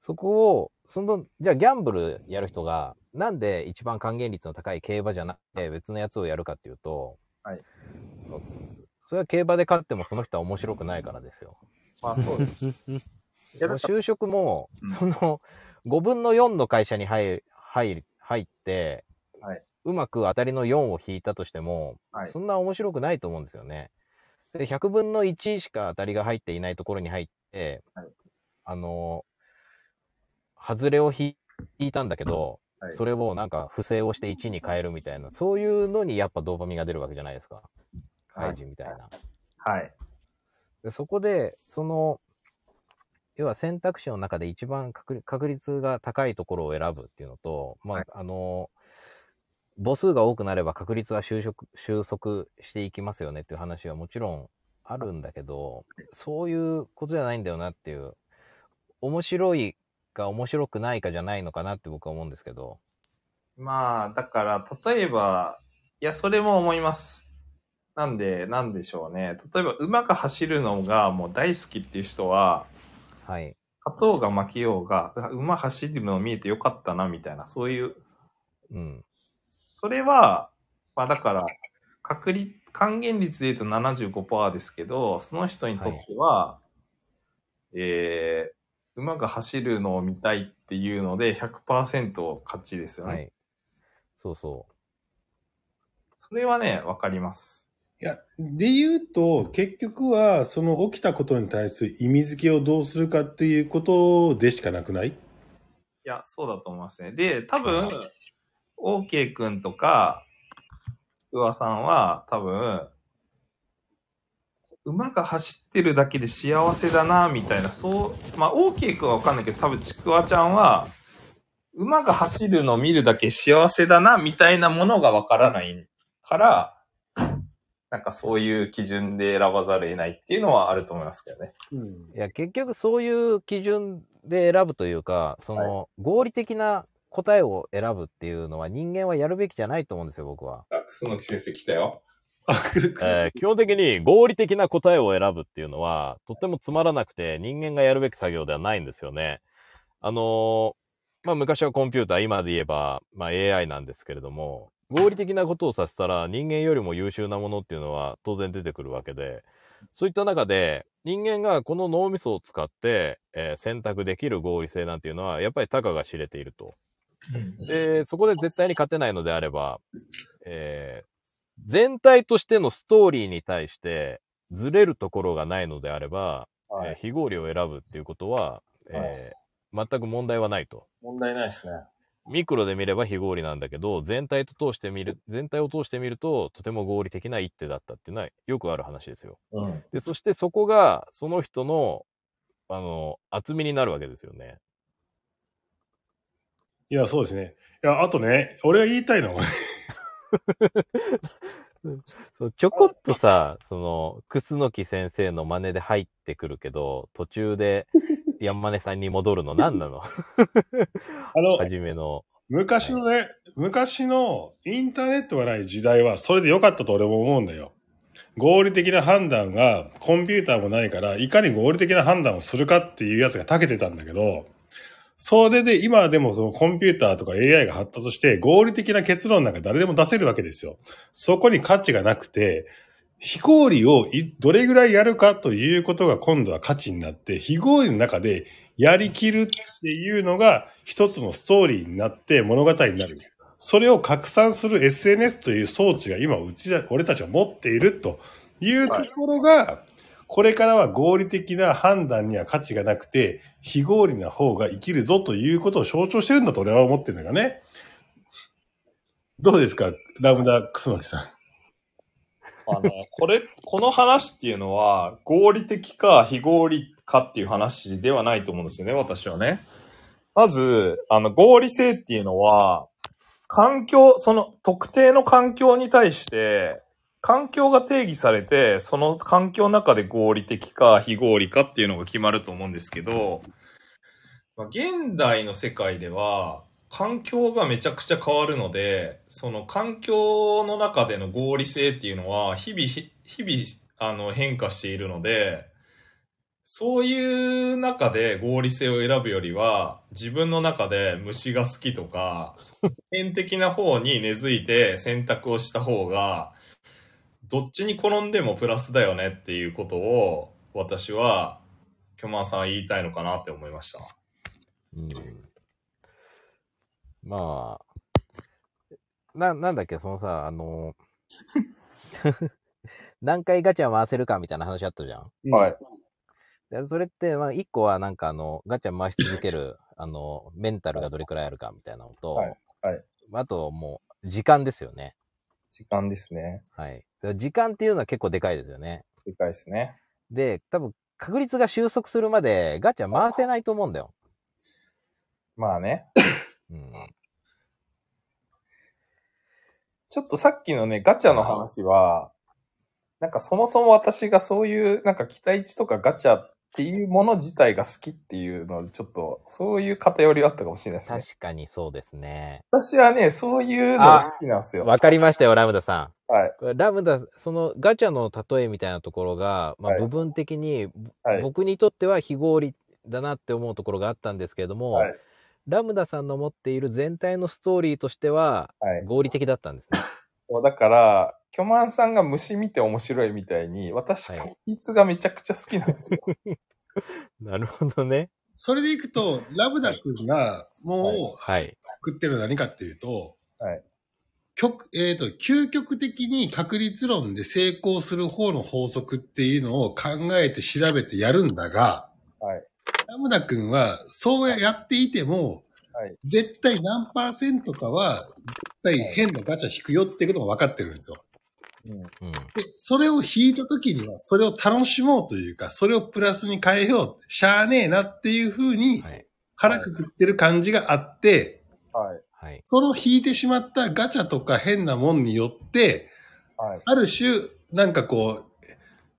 そこを、その、じゃあギャンブルやる人が、なんで一番還元率の高い競馬じゃなくて別のやつをやるかっていうと、はいそれは競馬で勝ってもその人は面白くないからですよ。まあそうです。就職も、うんその5分の4の会社に入る入る入って、はいうまく当たりの4を引いたとしても、はいそんな面白くないと思うんですよね。で、100分の1しか当たりが入っていないところに入って、はいあの、外れを引いたんだけど、はいそれをなんか不正をして1に変えるみたいな、そういうのにやっぱドーパミンが出るわけじゃないですか。はい開示みたいな。はい。でそこで、その、要は選択肢の中で一番確率が高いところを選ぶっていうのと、まあ、はいあの、母数が多くなれば確率は収束収束していきますよねっていう話はもちろんあるんだけど、そういうことじゃないんだよなっていう、面白いか面白くないかじゃないのかなって僕は思うんですけど、まあ、だから、例えば、いや、それも思います。なんで、なんでしょうね。例えば、馬が走るのがもう大好きっていう人は、はい。勝とうが負けようが、う馬走るの見えてよかったな、みたいな、そういう、うん。それは、まあだから、確率、還元率で言うと75%ですけど、その人にとっては、えー、馬が走るのを見たいっていうので100%勝ちですよね。はい。そうそそれはね、わかります。いや、で言うと、結局は、その起きたことに対する意味付けをどうするかっていうことでしかなくない？いや、そうだと思いますね。で、多分、OK 君とか、うわさんは、多分、馬が走ってるだけで幸せだな、みたいな、そう、まあ、OK 君はわかんないけど、多分、ちくわちゃんは、馬が走るのを見るだけ幸せだな、みたいなものがわからないから、なんかそういう基準で選ばざるを得ないっていうのはあると思いますけどね。うん。う。いや、結局そういう基準で選ぶというか、その、合理的な答えを選ぶっていうのは人間はやるべきじゃないと思うんですよ、僕は。あ、楠木先生来たよ。えー基本的に合理的な答えを選ぶっていうのは、とってもつまらなくて人間がやるべき作業ではないんですよね。あのーまあ昔はコンピューター、今で言えば、まあ、AI なんですけれども、合理的なことをさせたら人間よりも優秀なものっていうのは当然出てくるわけで、そういった中で人間がこの脳みそを使って、えー選択できる合理性なんていうのはやっぱりたかが知れていると。で、そこで絶対に勝てないのであれば、えー全体としてのストーリーに対してずれるところがないのであれば、はいえー非合理を選ぶっていうことは、えー全く問題はないと。問題ないですね。ミクロで見れば非合理なんだけど、全体と通してみる、全体を通してみると、とても合理的な一手だったっていうのはよくある話ですよ。うん。で、そしてそこが、その人の、あの、厚みになるわけですよね。いや、そうですね。いや、あとね、俺が言いたいのはね、ちょこっとさ、その、楠木先生の真似で入ってくるけど、途中で山根さんに戻るの？何なの？あの、初めの。昔のね、昔のインターネットがない時代はそれで良かったと俺も思うんだよ。合理的な判断がコンピューターもないから、いかに合理的な判断をするかっていうやつが長けてたんだけど、それで今でもそのコンピューターとか AI が発達して合理的な結論なんか誰でも出せるわけですよ。そこに価値がなくて、非合理をどれぐらいやるかということが今度は価値になって、非合理の中でやりきるっていうのが一つのストーリーになって物語になる。それを拡散する SNS という装置が今うちら、俺たちは持っているというところが、これからは合理的な判断には価値がなくて、非合理な方が生きるぞということを象徴してるんだと俺は思ってるんだがね。どうですか？ラムダ・クスノキさん。あの、これ、この話っていうのは、合理的か非合理かっていう話ではないと思うんですよね、私はね。まず、あの、合理性っていうのは、環境、その特定の環境に対して、環境が定義されて、その環境の中で合理的か非合理かっていうのが決まると思うんですけど、まあ、現代の世界では、環境がめちゃくちゃ変わるので、その環境の中での合理性っていうのは、日々、日々、あの、変化しているので、そういう中で合理性を選ぶよりは、自分の中で虫が好きとか、変的な方に根付いて選択をした方が、どっちに転んでもプラスだよねっていうことを、私は、巨万さんは言いたいのかなって思いました。うん。まあ、な、なんだっけ、そのさ、あの、何回ガチャ回せるかみたいな話あったじゃん。はい。でそれって、まあ、一個はなんかあの、ガチャ回し続ける、あの、メンタルがどれくらいあるかみたいなのと、はいはいあともう、時間ですよね。時間ですね。はい。だから時間っていうのは結構でかいですよね。でかいですね。で、多分、確率が収束するまでガチャ回せないと思うんだよ。まあね。うん。ちょっとさっきのね、ガチャの話は、なんかそもそも私がそういう、なんか期待値とかガチャっていうもの自体が好きっていうの、ちょっと、そういう偏りはあったかもしれないですね。確かにそうですね。私はね、そういうのが好きなんですよ。わかりましたよ、ラムダさん。はい。ラムダ、そのガチャの例えみたいなところが、まあ、はい部分的に、はい僕にとっては非合理だなって思うところがあったんですけれども、はいラムダさんの持っている全体のストーリーとしてははい。合理的だったんですね。もうだから、巨万さんが虫見て面白いみたいに、私、はい確率がめちゃくちゃ好きなんですよ。なるほどね。それでいくと、ラブダ君がもうはい。食ってるのは何かっていうと、はい極、えっ、と、究極的に確率論で成功する方の法則っていうのを考えて調べてやるんだが、はい。ラムダ君はそうやっていても、はい絶対何パーセントかは、絶対変なガチャ引くよっていうことが分かってるんですよ。うん。うん。で、それを引いた時には、それを楽しもうというか、それをプラスに変えよう。しゃあねえなっていう風にはい。腹くくってる感じがあって、はい。はい。その引いてしまったガチャとか変なもんによって、はい。ある種、なんかこう、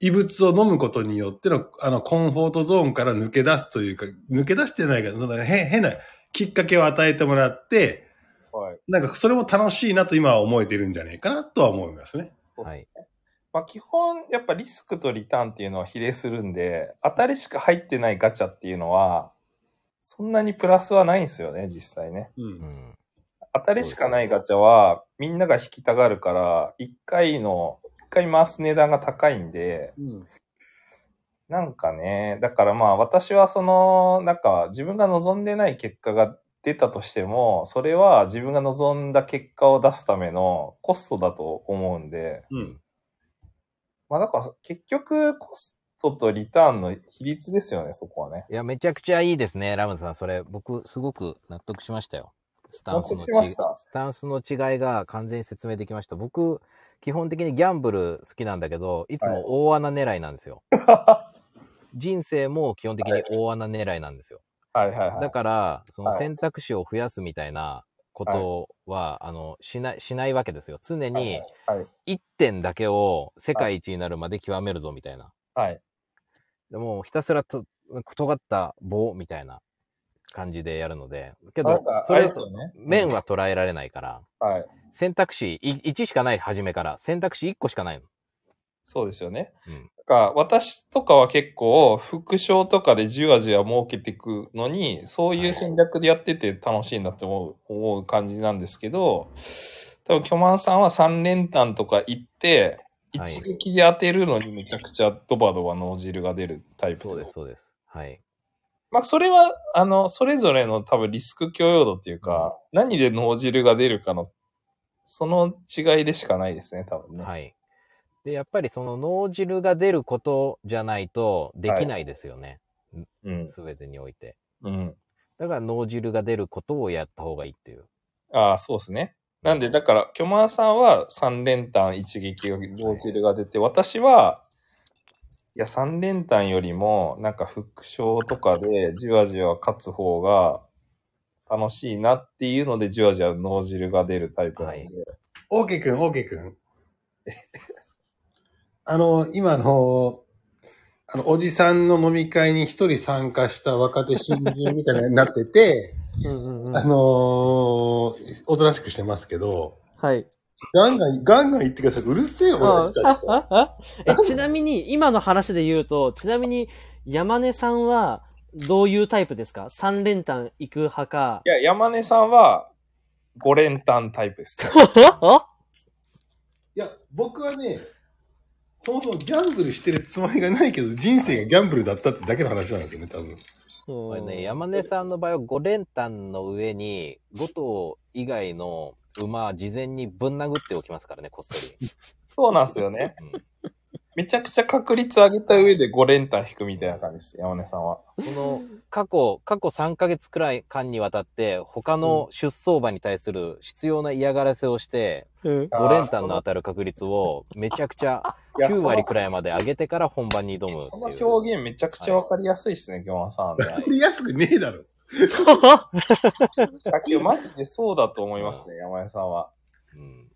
異物を飲むことによっての、あの、コンフォートゾーンから抜け出すというか、抜け出してないから、その変、変なきっかけを与えてもらって、はい。なんかそれも楽しいなと今は思えてるんじゃないかなとは思いますね。はい。まあ、基本、やっぱリスクとリターンっていうのは比例するんで、当たりしか入ってないガチャっていうのは、そんなにプラスはないんですよね、実際ね。う。うんん。当たりしかないガチャは、みんなが引きたがるから、一回の、一回回す値段が高いんで、うん。なんかね、だからまあ私はその、なんか自分が望んでない結果が出たとしても、それは自分が望んだ結果を出すためのコストだと思うんで、うん。まあだから結局コストとリターンの比率ですよね、そこはね。いや、めちゃくちゃいいですね、ラムダさん。それ、僕、すごく納得しましたよ。スタンスの納得しましたスタンスの違いが完全に説明できました。僕、基本的にギャンブル好きなんだけど、いつも大穴狙いなんですよ。人生も基本的に大穴狙いなんですよ。はいはいはい。だから、そのはい選択肢を増やすみたいなことは、あの、しない、しないわけですよ。常にはい。1点だけを世界一になるまで極めるぞみたいな。はい。でも、ひたすらと、尖った棒みたいな感じでやるので、けどそれ。面は捉えられないから、はい。選択肢い1しかない、初めから。選択肢1個しかないの。そうですよね。うんだから私とかは結構、副賞とかでじわじわ儲けていくのに、そういう戦略でやってて楽しいなって思う、思う感じなんですけど、多分、巨万さんは3連単とか行って、はい一撃で当てるのにめちゃくちゃドバドバ脳汁が出るタイプそうです、そうです。はい。まあ、それは、あの、それぞれの多分リスク許容度っていうか、何で脳汁が出るかの、その違いでしかないですね、多分ね。はい。で、やっぱりその脳汁が出ることじゃないとできないですよね。うん。すべてにおいて。うん。だから脳汁が出ることをやった方がいいっていう。ああ、そうですね。なんで、だから、巨万さんは3連単一撃が、脳汁が出て、私は、いや、3連単よりも、なんか、副賞とかで、じわじわ勝つ方が、楽しいなっていうので、じわじわ脳汁が出るタイプなんで。オーケーくん、オーケーくん。あの、今の、あの、おじさんの飲み会に一人参加した若手新人みたいになってて、うんうんうんあのー、おとなしくしてますけど、はい。ガンガン、ガンガン言ってください。うるせえよ、あ俺たちと。あ あえちなみに、今の話で言うと、ちなみに、山根さんは、どういうタイプですか？三連単行く派かい。や、山根さんは、5連単タイプです。いや、僕はね、そもそもギャンブルしてるつもりがないけど、人生がギャンブルだったってだけの話なんですよね、多分。これね、山根さんの場合は5連単の上に5頭以外の馬は事前にぶん殴っておきますからね、こっそり。そうなんですよね。うんめちゃくちゃ確率上げた上で5連単引くみたいな感じです、山根さんは。この過去、過去3ヶ月くらい間にわたって、他の出走馬に対する必要な嫌がらせをして、うん。5連単の当たる確率をめちゃくちゃ9割くらいまで上げてから本番に挑むその。表現めちゃくちゃわかりやすいですね、京間さんね。わかりやすくねえだろ。だけどマジでそうだと思いますね、山根さんは。うん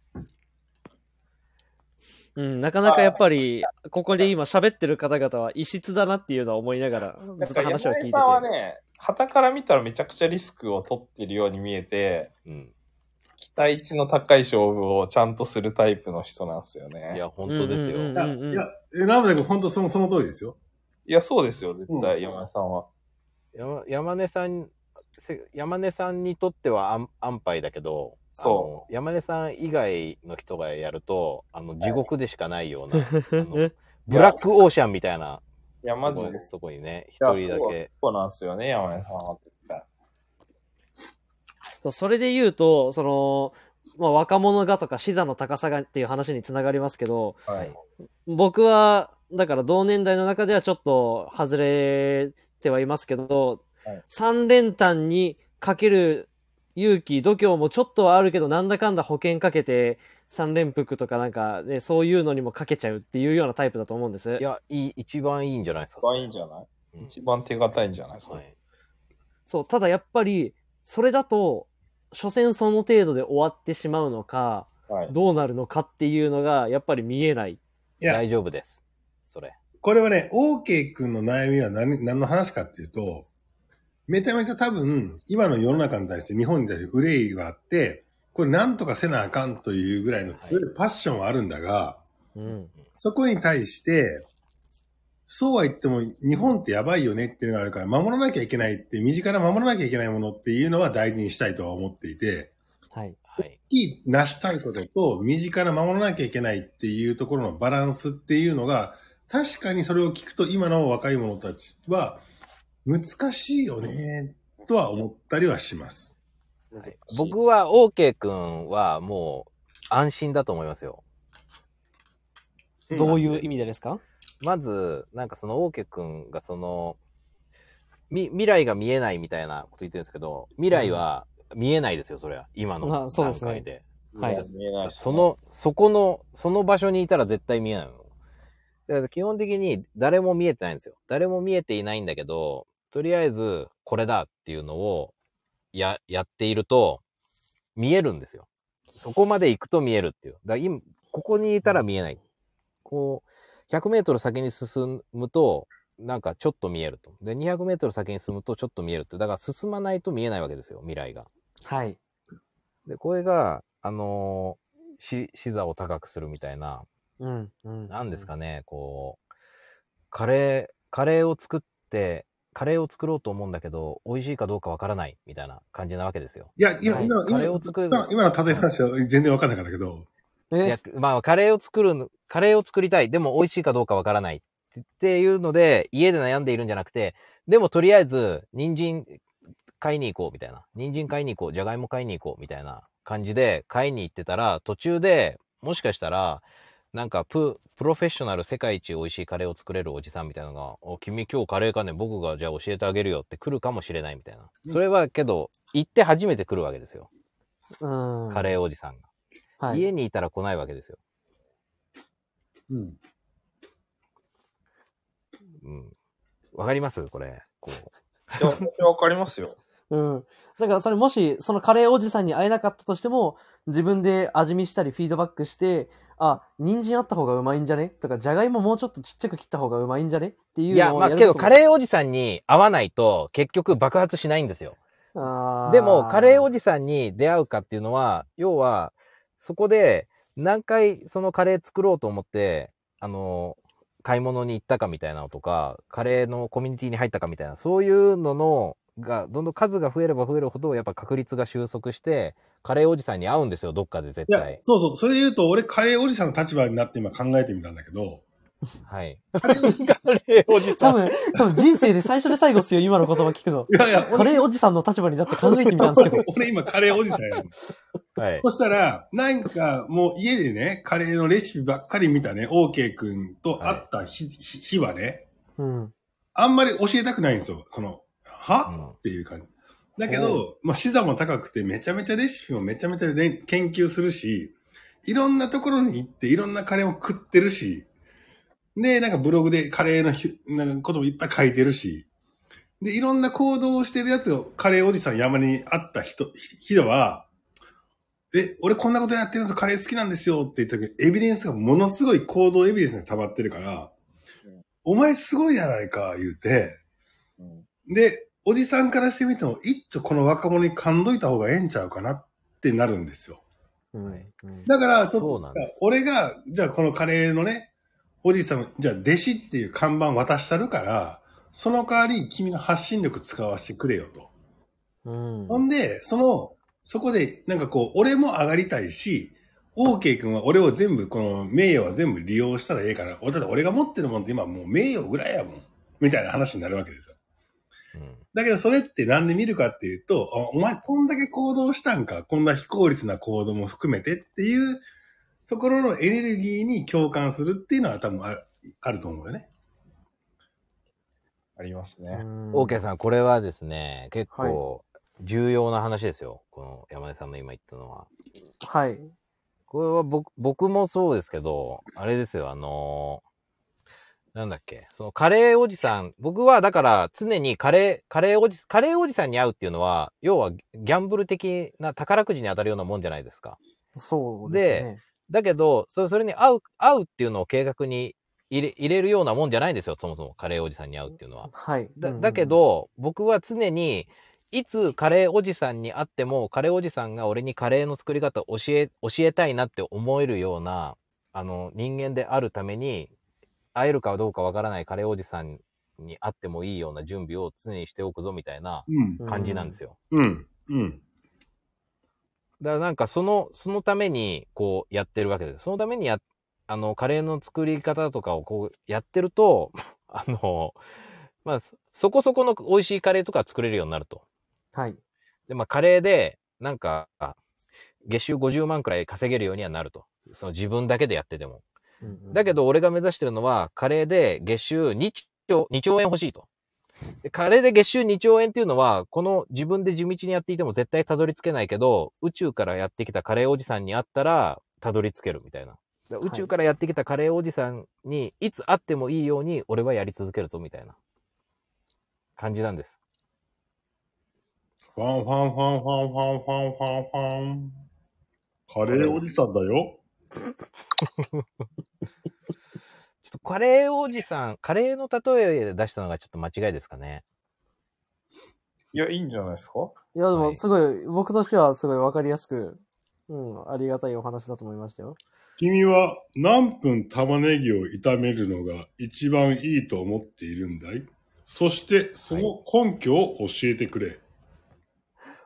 うん、なかなかやっぱり、ここで今喋ってる方々は異質だなっていうのは思いながら、ずっと話を聞いてて。山根さんはね、旗から見たらめちゃくちゃリスクを取ってるように見えて、うん。期待値の高い勝負をちゃんとするタイプの人なんですよね。いや、本当ですよ。うんうんいや、いや、えラムダ君本当その、その通りですよ。いや、そうですよ、絶対、うん山根さんは。山山根さん、せ山根さんにとっては安安牌だけど、そあの山根さん以外の人がやると、あの、地獄でしかないような、あのブラックオーシャンみたいないや、マとこジです。そこにね、一人だそうけ。そうなんですよね、山根さんは。そうそれで言うと、その、まあ、若者がとか視座の高さがっていう話につながりますけど、はい。僕は、だから同年代の中ではちょっと外れてはいますけど、はい三連単にかける勇気、度胸もちょっとはあるけど、なんだかんだ保険かけて、三連服とかなんかね、そういうのにもかけちゃうっていうようなタイプだと思うんです。いや、いい、一番いいんじゃないですか。一番いいんじゃない、うん一番手堅いんじゃない？それ。はい。そう、ただやっぱり、それだと、所詮その程度で終わってしまうのか、はい。どうなるのかっていうのが、やっぱり見えない。いや大丈夫です。それ。これはね、OK 君の悩みは何何の話かっていうと、めちゃめちゃ多分、今の世の中に対して、日本に対して憂いがあって、これなんとかせなあかんというぐらいの強いパッションはあるんだが、うん。そこに対して、そうは言っても日本ってやばいよねっていうのがあるから、守らなきゃいけないって、身近な守らなきゃいけないものっていうのは大事にしたいとは思っていて、はい。はい。大きい成したいことと、身近な守らなきゃいけないっていうところのバランスっていうのが、確かにそれを聞くと今の若い者たちは難しいよね、とは思ったりはします。僕は OK 君はもう安心だと思いますよ。どういう意味でですか？まず、なんかその OK 君がその、み、未来が見えないみたいなこと言ってるんですけど、未来は見えないですよ、それは。今のあそうですね段階で。はい見えないしねそ、の、そこの、その場所にいたら絶対見えないの。だから基本的に誰も見えてないんですよ。誰も見えていないんだけど、とりあえずこれだっていうのをや、やっていると見えるんですよ。そこまで行くと見えるっていう。だ今、ここにいたら見えない。こう、100メートル先に進むと、なんかちょっと見えると。で、200メートル先に進むとちょっと見えるって。だから進まないと見えないわけですよ、未来が。はい。で、これが、あのーし、視座を高くするみたいな、うん。うん。なんですかね、こう、カレー、カレーを作って、カレーを作ろうと思うんだけど、美味しいかどうかわからないみたいな感じなわけですよ。いや、今、はい今の、カ今レーを作る今の今の例え話は全然わかんなかったけど、いやえ、まあ、カレーを作るの、カレーを作りたい。でも美味しいかどうかわからない。っていうので、家で悩んでいるんじゃなくて、でもとりあえず、人参買いに行こうみたいな。人参買いに行こう。じゃがいも買いに行こうみたいな感じで買いに行ってたら、途中でもしかしたら、なんかプ、プロフェッショナル世界一美味しいカレーを作れるおじさんみたいなのが、お、君今日カレーかね、僕がじゃあ教えてあげるよって来るかもしれないみたいな。それはけど、行って初めて来るわけですよ。うん。カレーおじさんが。はい。家にいたら来ないわけですよ。うん。うん。わかります？これ。こう。いや、私はわかりますよ。うん。だからそれもし、そのカレーおじさんに会えなかったとしても、自分で味見したりフィードバックして、あ、人参あった方がうまいんじゃね？とか、じゃがいももうちょっとちっちゃく切った方がうまいんじゃね？っていういや、まあけど、カレーおじさんに会わないと、結局爆発しないんですよ。でも、カレーおじさんに出会うかっていうのは、要は、そこで、何回そのカレー作ろうと思って、あの、買い物に行ったかみたいなのとか、カレーのコミュニティに入ったかみたいな、そういうのの、が、どんどん数が増えれば増えるほど、やっぱ確率が収束して、カレーおじさんに会うんですよ、どっかで絶いや対、。そうそう。それで言うと、俺カレーおじさんの立場になって今考えてみたんだけど、はい。カレーおじさん。多分、多分人生で最初で最後っすよ、今の言葉聞くの。いやいや、カレーおじさんの立場になって考えてみたんですけど。俺今カレーおじさんやん。はい。そしたら、なんかもう家でね、カレーのレシピばっかり見たね、OK 君と会った日,、日日はね、うん。あんまり教えたくないんですよ。その、は、うんっていう感じ。だけど、まあ、視座も高くて、めちゃめちゃレシピもめちゃめちゃ研究するし、いろんなところに行って、いろんなカレーを食ってるし、で、なんかブログでカレーのひなんかこともいっぱい書いてるし、で、いろんな行動をしてるやつを、カレーおじさん山に会った人、ひ人は、え、俺こんなことやってるんですよ、カレー好きなんですよって言ったけど、エビデンスがものすごい行動エビデンスが溜まってるから、お前すごいやないか、言うて、うん。で、おじさんからしてみても、一丁この若者に感どいた方がええんちゃうかなってなるんですよ。うんはいだから、ちょっと俺が、じゃあこのカレーのね、おじさん、じゃあ弟子っていう看板渡したるから、その代わり君の発信力使わせてくれよと。うん。ほんで、その、そこで、なんかこう、俺も上がりたいし、OK 君は俺を全部、この名誉は全部利用したらええから、俺だって俺が持ってるもんって今もう名誉ぐらいやもん。みたいな話になるわけですよ。うん。だけどそれってなんで見るかっていうと、あお前こんだけ行動したんか、こんな非効率な行動も含めてっていうところのエネルギーに共感するっていうのは多分あるあると思うよね。ありますね。うん。OK さん、これはですね、結構重要な話ですよ。この山根さんの今言ったのは。はい。これは僕、僕もそうですけど、あれですよ、あのーなんだっけ、そのカレーおじさん、僕はだから常にカレー、カレーおじ、カレーおじさんに会うっていうのは、要はギャンブル的な宝くじに当たるようなもんじゃないですか。そうですね。だけど、そそれに会う、会うっていうのを計画に入れ入れるようなもんじゃないんですよ、そもそもカレーおじさんに会うっていうのは。はい。だうんだけ、ど、僕は常に、いつカレーおじさんに会っても、カレーおじさんが俺にカレーの作り方を教え、教えたいなって思えるような、あの、人間であるために、会えるかどうかわからないカレーおじさんに会ってもいいような準備を常にしておくぞみたいなうん。感じなんですよ。うん。うん。だからなんかその、そのためにこうやってるわけです。そのためにや、あの、カレーの作り方とかをこうやってると、あの、まあ、そそこそこの美味しいカレーとか作れるようになると。はい。で、まあ、カレーで、なんか、あ月収50万くらい稼げるようにはなると。その自分だけでやってても。だけど、ど、俺が目指してるのは、カレーで月収2兆、2兆円欲しいと。でカレーで月収2兆円っていうのは、この自分で地道にやっていても絶対たどり着けないけど、宇宙からやってきたカレーおじさんに会ったら、たどり着けるみたいな。宇宙からやってきたカレーおじさんに、いつ会ってもいいように、俺はやり続けるぞみたいな感じなんです。ファンファンファンファンファンファンファンファン。カレーおじさんだよ。カレーおじさん、カレーの例えで出したのがちょっと間違いですかね。いや、いいんじゃないですか？いや、でも、はいすごい、僕としてはすごいわかりやすく、うん、ありがたいお話だと思いましたよ。君は何分玉ねぎを炒めるのが一番いいと思っているんだい？そしてその根拠を教えてくれ。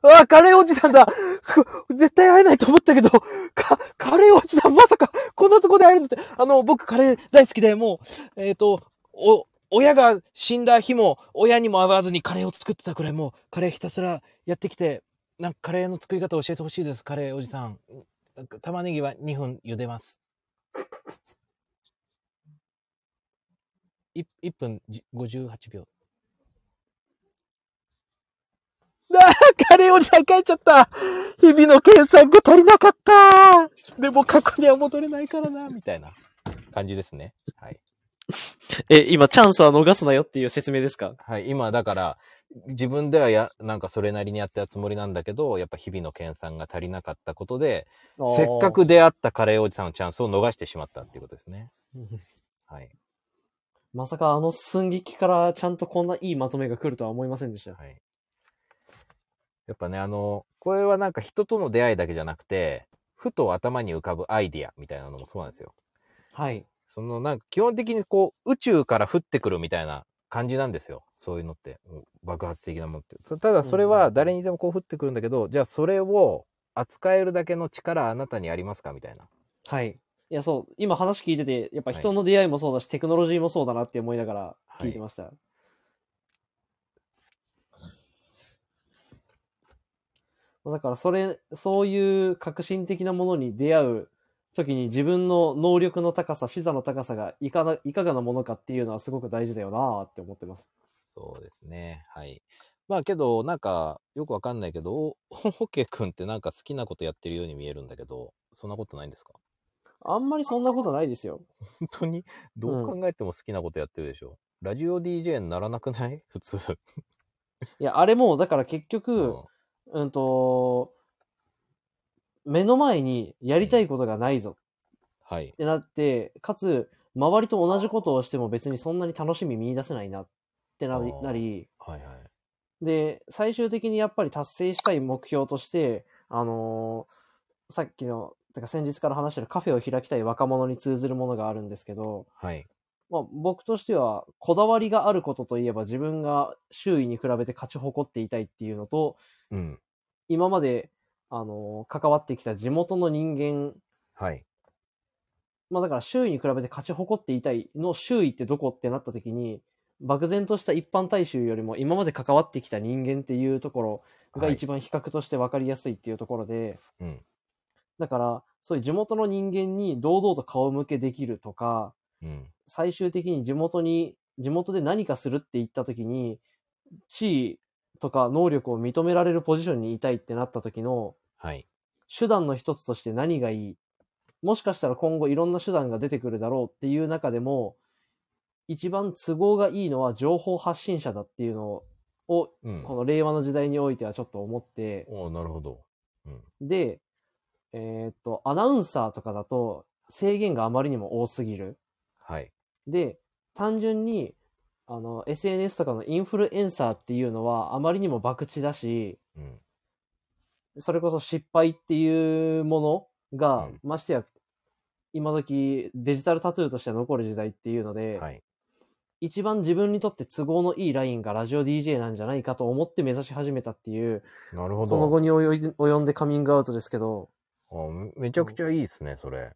あ、カレーおじさんだく絶対会えないと思ったけど、か、カレーおじさんまさか、こんなとこで会えるのって、あの、僕カレー大好きで、もう、えっ、と、お、親が死んだ日も、親にも会わずにカレーを作ってたくらい、もう、カレーひたすらやってきて、なんかカレーの作り方を教えてほしいです、カレーおじさん。玉ねぎは2分茹でます。1, 1分58秒。あーカレーおじさん帰っちゃった日々の計算が足りなかったでも過去には戻れないからなみたいな感じですね。はい。え、今、チャンスは逃すなよっていう説明ですか？はい。今、だから、自分ではや、なんかそれなりにやったつもりなんだけど、やっぱ日々の計算が足りなかったことで、せっかく出会ったカレーおじさんのチャンスを逃してしまったっていうことですね。はい。まさかあの寸劇からちゃんとこんないいまとめが来るとは思いませんでした。はい。やっぱね、あの、これはなんか人との出会いだけじゃなくて、ふと頭に浮かぶアイディアみたいなのもそうなんですよ。はい。そのなんか基本的にこう宇宙から降ってくるみたいな感じなんですよ。そういうのって。うん爆発的なものって。そただそれは誰にでもこう降ってくるんだけど、じゃあそれを扱えるだけの力あなたにありますかみたいな。はい。いや、そう、今話聞いてて、やっぱ人の出会いもそうだし、テクノロジーもそうだなって思いながら聞いてました。だから、それ、そういう革新的なものに出会う時に自分の能力の高さ、視座の高さがいかな、いかがなものかっていうのはすごく大事だよなって思ってます。そうですね。はい。まあけど、なんか、よくわかんないけど、おホケ君ってなんか好きなことやってるように見えるんだけど、そんなことないんですか？あんまりそんなことないですよ。本当に？どう考えても好きなことやってるでしょ。ラジオ DJ にならなくない？普通。いや、あれも、だから結局、うんうんと、目の前にやりたいことがないぞはいっ。てなって、かつ、周りと同じことをしても別にそんなに楽しみ見出せないなってなりなり、はいはい。で、最終的にやっぱり達成したい目標として、あのーさっきの、てか先日から話してるカフェを開きたい若者に通ずるものがあるんですけど、はい。まあ、僕としては、こだわりがあることといえば自分が周囲に比べて勝ち誇っていたいっていうのと、うん。今まで、あのー関わってきた地元の人間、はい。まあだから周囲に比べて勝ち誇っていたいの周囲ってどこってなった時に、漠然とした一般大衆よりも今まで関わってきた人間っていうところがはい一番比較として分かりやすいっていうところで、うん。だからそういう地元の人間に堂々と顔向けできるとか、うん。最終的に地元に、地元で何かするって言った時に、地位とか能力を認められるポジションにいたいってなった時の、はい。手段の一つとして何がいい？もしかしたら今後いろんな手段が出てくるだろうっていう中でも、一番都合がいいのは情報発信者だっていうのを、うん。この令和の時代においてはちょっと思って、なるほど。うん。で、えーっと、アナウンサーとかだと制限があまりにも多すぎる。はい。で、単純に、あの、SNS とかのインフルエンサーっていうのはあまりにも博打だし、うん。それこそ失敗っていうものが、うんましてや、今時デジタルタトゥーとして残る時代っていうので、はい。一番自分にとって都合のいいラインがラジオ DJ なんじゃないかと思って目指し始めたっていう、なるほこの後ど。に及んで及んでカミングアウトですけど、あめめちゃくちゃいいですね、それ。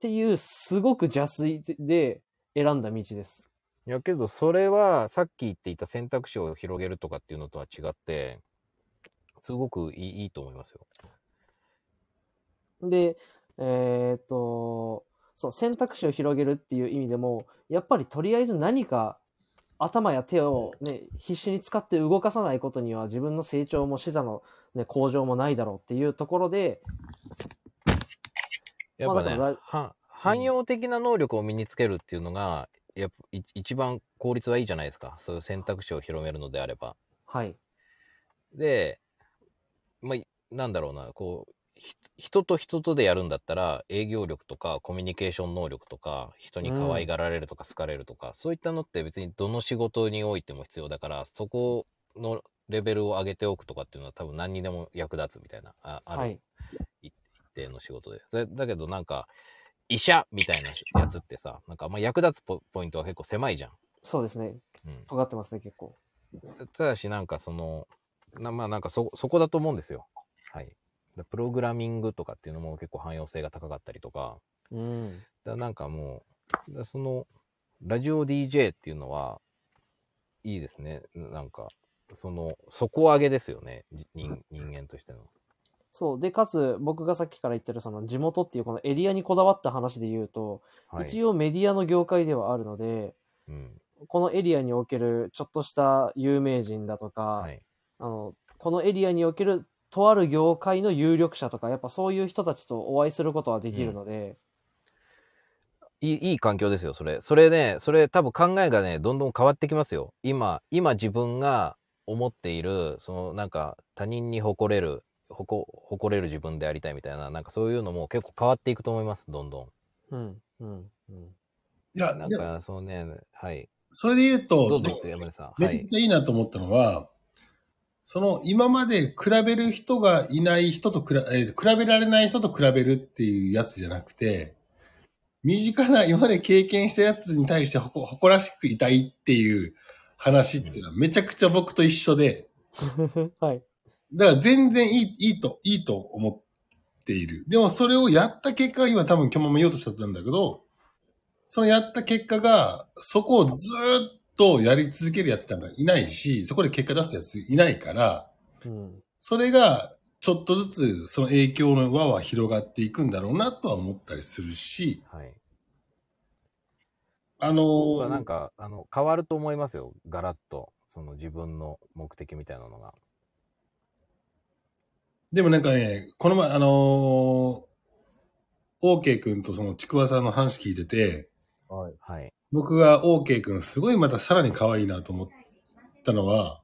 っていうすごく邪推で選んだ道です。いやけど、それはさっき言っていた選択肢を広げるとかっていうのとは違って、すごくいいいいと思いますよ。で、えーっと、そう、選択肢を広げるっていう意味でも、やっぱりとりあえず何か頭や手をね、必死に使って動かさないことには自分の成長も視座の、ね、向上もないだろうっていうところで、やっぱね、まあ汎用的な能力を身につけるっていうのが、やっぱい一番効率はいいじゃないですか。そういう選択肢を広めるのであれば。はい。で、まあ、なんだろうな、こう、ひ人と人とでやるんだったら、営業力とかコミュニケーション能力とか、人に可愛がられるとか好かれるとか、そういったのって別にどの仕事においても必要だから、そこのレベルを上げておくとかっていうのは多分何にでも役立つみたいな、あある、はい。一定の仕事で。それだけどなんか、医者みたいなやつってさ、なんかあんま役立つポポイントは結構狭いじゃん。そうですね。うん。尖ってますね、結構。ただしなんかその、なまあなんかそ、そこだと思うんですよ。はい。だプログラミングとかっていうのも結構汎用性が高かったりとか、うん。だなんかもう、だその、ラジオ DJ っていうのは、いいですね。なんか、その、底上げですよね。人人間としての。そう。で、かつ、僕がさっきから言ってる、その地元っていうこのエリアにこだわった話で言うと、はい。一応メディアの業界ではあるので、うん。このエリアにおけるちょっとした有名人だとか、はい。あの、このエリアにおけるとある業界の有力者とか、やっぱそういう人たちとお会いすることはできるので、いい、いい環境ですよ、それ。それね、それ多分考えがね、どんどん変わってきますよ。今、今自分が思っている、そのなんか他人に誇れる、誇誇れる自分でありたいみたいな、なんかそういうのも結構変わっていくと思います、どんどうん、うん、うん。いや、ん。なんいやか、そのね、はい。それで言うと、どうぞ、山根さん。はいめちゃく。ちゃいいなと思ったのは、その今まで比べる人がいない人と比べ、えー比べられない人と比べるっていうやつじゃなくて、身近な今まで経験したやつに対して誇らしくいたいっていう話っていうのはめちゃくちゃ僕と一緒で、はい。だから全然いい、いいと、いいと思っている。でもそれをやった結果が今多分今日も言おうとしてたんだけど、そのやった結果が、そこをずーっとやり続けるやつなんかいないし、そこで結果出すやついないから、うん。それがちょっとずつその影響の輪は広がっていくんだろうなとは思ったりするし、はい。あのーなんか、あの、変わると思いますよ。ガラッと。その自分の目的みたいなのが。でもなんかね、この前、あのー、OK 君とそのちくわさんの話聞いてて、はい。はい。僕が OK 君すごいまたさらに可愛いなと思ったのは、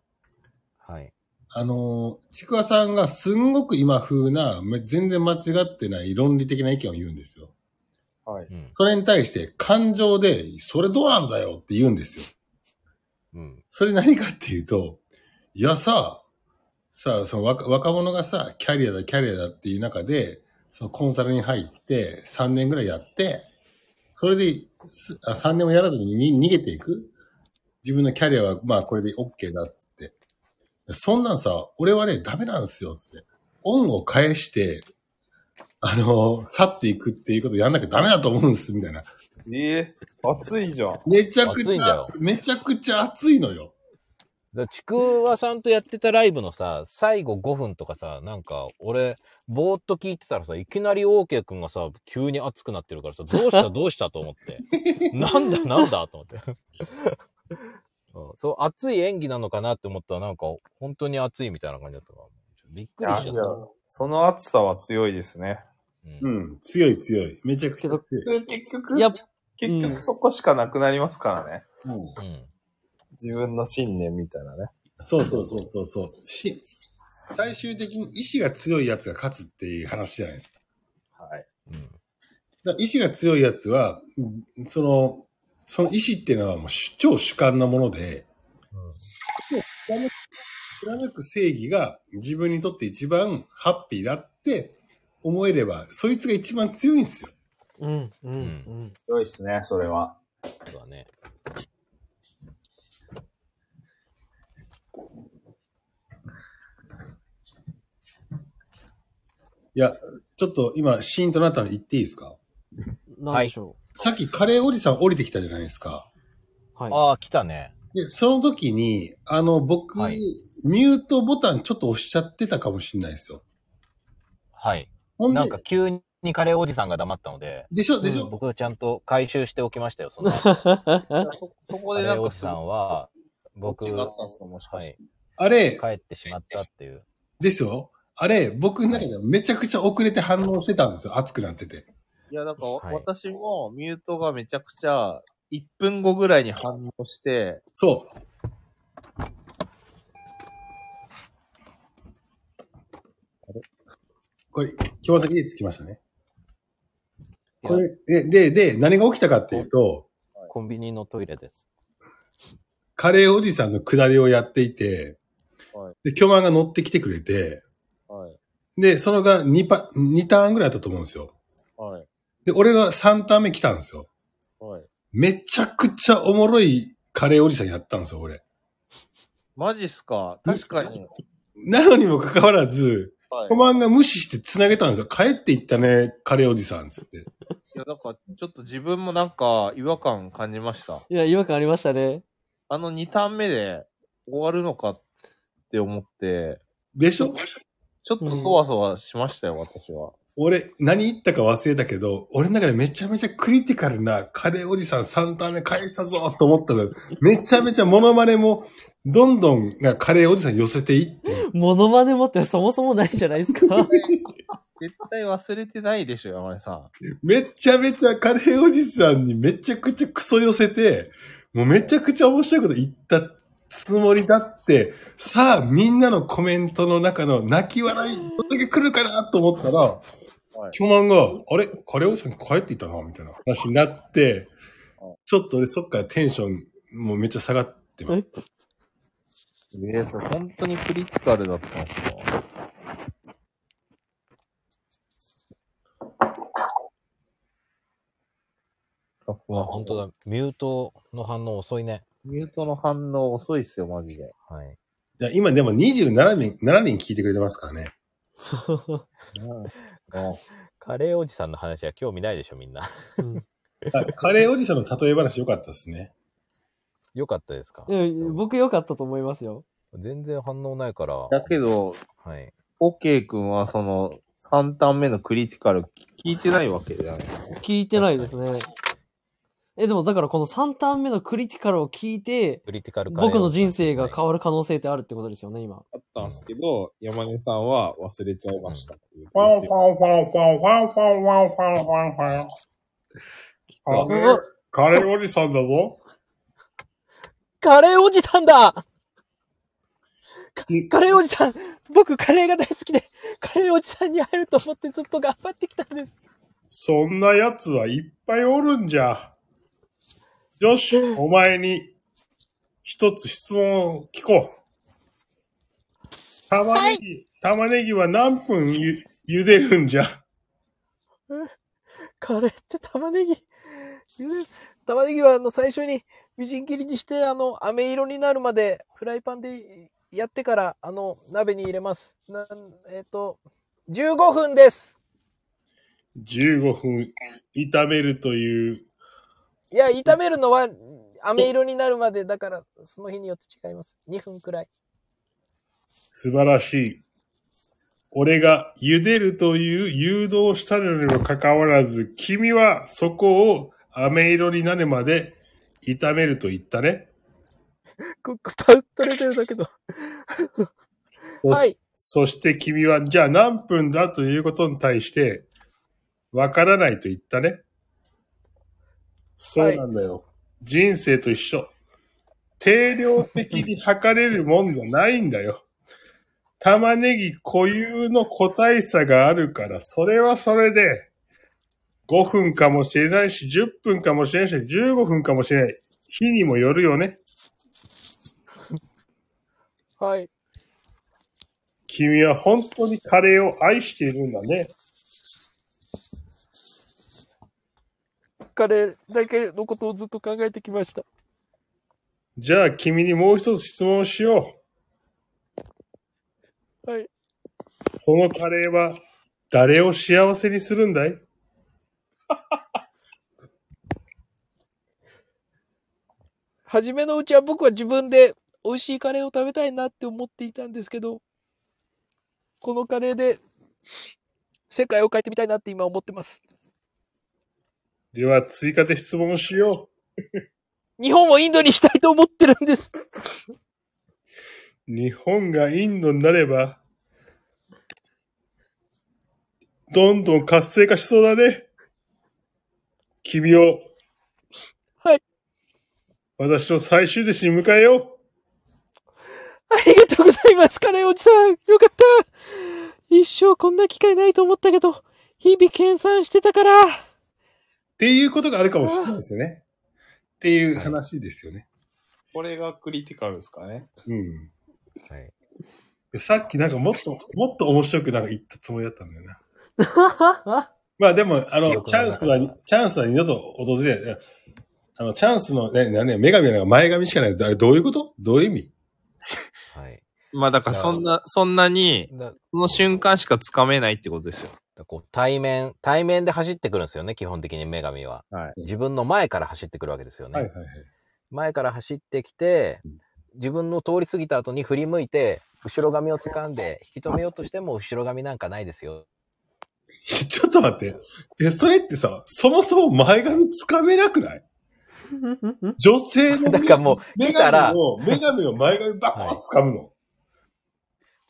はい。あのー、ちくわさんがすんごく今風な、め全然間違ってない論理的な意見を言うんですよ。はい。うん。それに対して感情で、それどうなんだよって言うんですよ。うん。それ何かっていうと、いやさ、さあ、その若若者がさ、キャリアだ、キャリアだっていう中で、そのコンサルに入って、3年ぐらいやって、それで、すあ3年もやらずにに逃げていく自分のキャリアは、まあこれで OK だっつって。そんなんさ、俺はね、ダメなんですよ、つって。恩を返して、あの、去っていくっていうことをやんなきゃダメだと思うんです、みたいな。ええ熱いじゃん。めちゃくちゃ熱めちゃくちゃ熱いのよ。だちくわさんとやってたライブのさ、最後5分とかさ、なんか、俺、ぼーっと聞いてたらさ、いきなり OK 君がさ、急に熱くなってるからさ、どうした どうしたと思って。なんだなんだと思って。うんそう、熱い演技なのかなって思ったら、なんか、本当に熱いみたいな感じだったから。びっくりしちゃった。その熱さは強いですね。うんうん、強い強い。めちゃくちゃ強い。結局、結局そこしかなくなりますからね。うん。自分の信念みたいなね。そうそうそうそうそう。し、最終的に意志が強いやつが勝つっていう話じゃないですか。はい。うん。だから意志が強いやつは、うんその、その意志っていうのはもう主超主観なもので、貫く貫く正義が自分にとって一番ハッピーだって思えれば、そいつが一番強いんですよ。うん。うん。うん。強いですね、それは。そうだね。いや、ちょっと今、シーンとなったので言っていいですか？なんでしょさっきカレーおじさん降りてきたじゃないですか。う。はい。ああ、来たね。で、その時に、あの、僕、はいミュートボタンちょっと押しちゃってたかもしれないですよ。はい。ほんでなんか、急にカレーおじさんが黙ったので、でしょ？でしょ、僕はちゃんと回収しておきましたよ、その。そそこカでなんかレーおじさんは、僕、違ったんですか、もしかして。はい、あれ、帰ってしまったっていう。ですよあれ、僕の中ではめちゃくちゃ遅れて反応してたんですよ。熱くなってて。いや、なんか、はい私もミュートがめちゃくちゃ、1分後ぐらいに反応して、そう。これ、木場さん家着きましたね。これ、で、で、で、何が起きたかっていうと、コンビニのトイレです。カレーおじさんの下りをやっていて、はいで、巨万が乗ってきてくれて、はい。で、そのが2パ、2ターンぐらいだったと思うんですよ。はい。で、俺が3ターン目来たんですよ。はい。めちゃくちゃおもろいカレーおじさんやったんですよ、俺。マジっすか？確かに。なのにもかかわらず、はい。巨万が無視して繋げたんですよ。帰っていったね、カレーおじさん、つって。いや、なんか、ちょっと自分もなんか違和感感じました。いや、違和感ありましたね。あの2ターン目で終わるのかって思って、でしょ？ちょっとそわそわしましたよ、私は。俺、何言ったか忘れたけど、俺の中でめちゃめちゃクリティカルなカレーおじさん3ターン目返したぞと思ったの。めちゃめちゃモノマネも、どんどんがカレーおじさん寄せていって、モノマネ持ってそもそもないじゃないですか。絶対忘れてないでしょ、山根さん。めちゃめちゃカレーおじさんにめちゃくちゃクソ寄せて、もうめちゃくちゃ面白いこと言ったつもりだって、さあみんなのコメントの中の泣き笑い、どんだけ来るかなと思ったら、はいが、あれ？カレーおじさん帰っていったなみたいな話になってはい、ちょっと俺そっからテンションもうめっちゃ下がってます。え？えそれ本当にクリティカルだったんですか？あ、あ、本当だ。ミュートの反応遅いね。ミュートの反応遅いっすよ、マジで。はい。いや今でも27人、7人聞いてくれてますからね。カレーおじさんの話は興味ないでしょ、みんな。あカレーおじさんの例え話よかったですね。よかったですか？僕良かったと思いますよ。全然反応ないから。だけど、はい。オッケー君はその3ターン目のクリティカル聞いてないわけじゃないですか。聞いてないですね。え、でもだからこの3ターン目のクリティカルを聞いて、クリティカル僕の人生が変わる可能性ってあるってことですよね、今。あったんですけど、山根さんは忘れちゃいました。ファンファンファンファンファンファンファンファンファンファン。カレー、カレーおじさんだぞ。カレーおじさんだかカレーおじさん僕カレーが大好きで、カレーおじさんに会えると思ってずっと頑張ってきたんです。そんな奴はいっぱいおるんじゃ。よし、お前に一つ質問を聞こう。玉ねぎ、玉ねぎは何分ゆ茹でるんじゃ？カレーって玉ねぎ。ゆで玉ねぎはあの最初にみじん切りにしてあの飴色になるまでフライパンでやってからあの鍋に入れます。なんえっ、と、15分です。15分炒めるという、いや、炒めるのは飴色になるまでだからその日によって違います。2分くらい。素晴らしい。俺が茹でるという誘導したのにもかかわらず、君はそこを飴色になるまで炒めると言ったね。く、くた、取れてるだけど。はい。そして君は、じゃあ何分だということに対して、わからないと言ったね。そうなんだよ。人生と一緒。定量的に測れるもんじゃないんだよ。玉ねぎ固有の個体差があるから、それはそれで、5分かもしれないし、10分かもしれないし、15分かもしれない。日にもよるよね。はい。君は本当にカレーを愛しているんだね。カレーだけのことをずっと考えてきました。じゃあ君にもう一つ質問をしよう。はい。そのカレーは誰を幸せにするんだい？初めのうちは僕は自分で美味しいカレーを食べたいなって思っていたんですけど、このカレーで世界を変えてみたいなって今思ってます。では追加で質問をしよ日本をインドにしたいと思ってるんです。う。日本がインドになれば、どんどん活性化しそうだね。君を。はい。私の最終弟子に迎えよう。ありがとうございます、カレーおじさん。よかった。一生こんな機会ないと思ったけど、日々研鑽してたから。っていうことがあるかもしれないですよね。っていう話ですよね。これがクリティカルですかね。うん。はい。さっきなんかもっと、もっと面白くなんか言ったつもりだったんだよな。まあでも、あの、記憶の中チャンスは、チャンスは二度と訪れない。あの、チャンスのね、なね、女神はなんか前髪しかない。あれどういうこと？どういう意味？はい。まあだからそんな、そんなに、だその瞬間しかつかめないってことですよ。だこう対面、対面で走ってくるんですよね、基本的に女神は。はい。自分の前から走ってくるわけですよね。はいはいはい。前から走ってきて、自分の通り過ぎた後に振り向いて、後ろ髪を掴んで引き止めようとしても後ろ髪なんかないですよ。ちょっと待って。え、それってさ、そもそも前髪つかめなくない？女性のだからもう女神の、女神の前髪バコーン掴むの？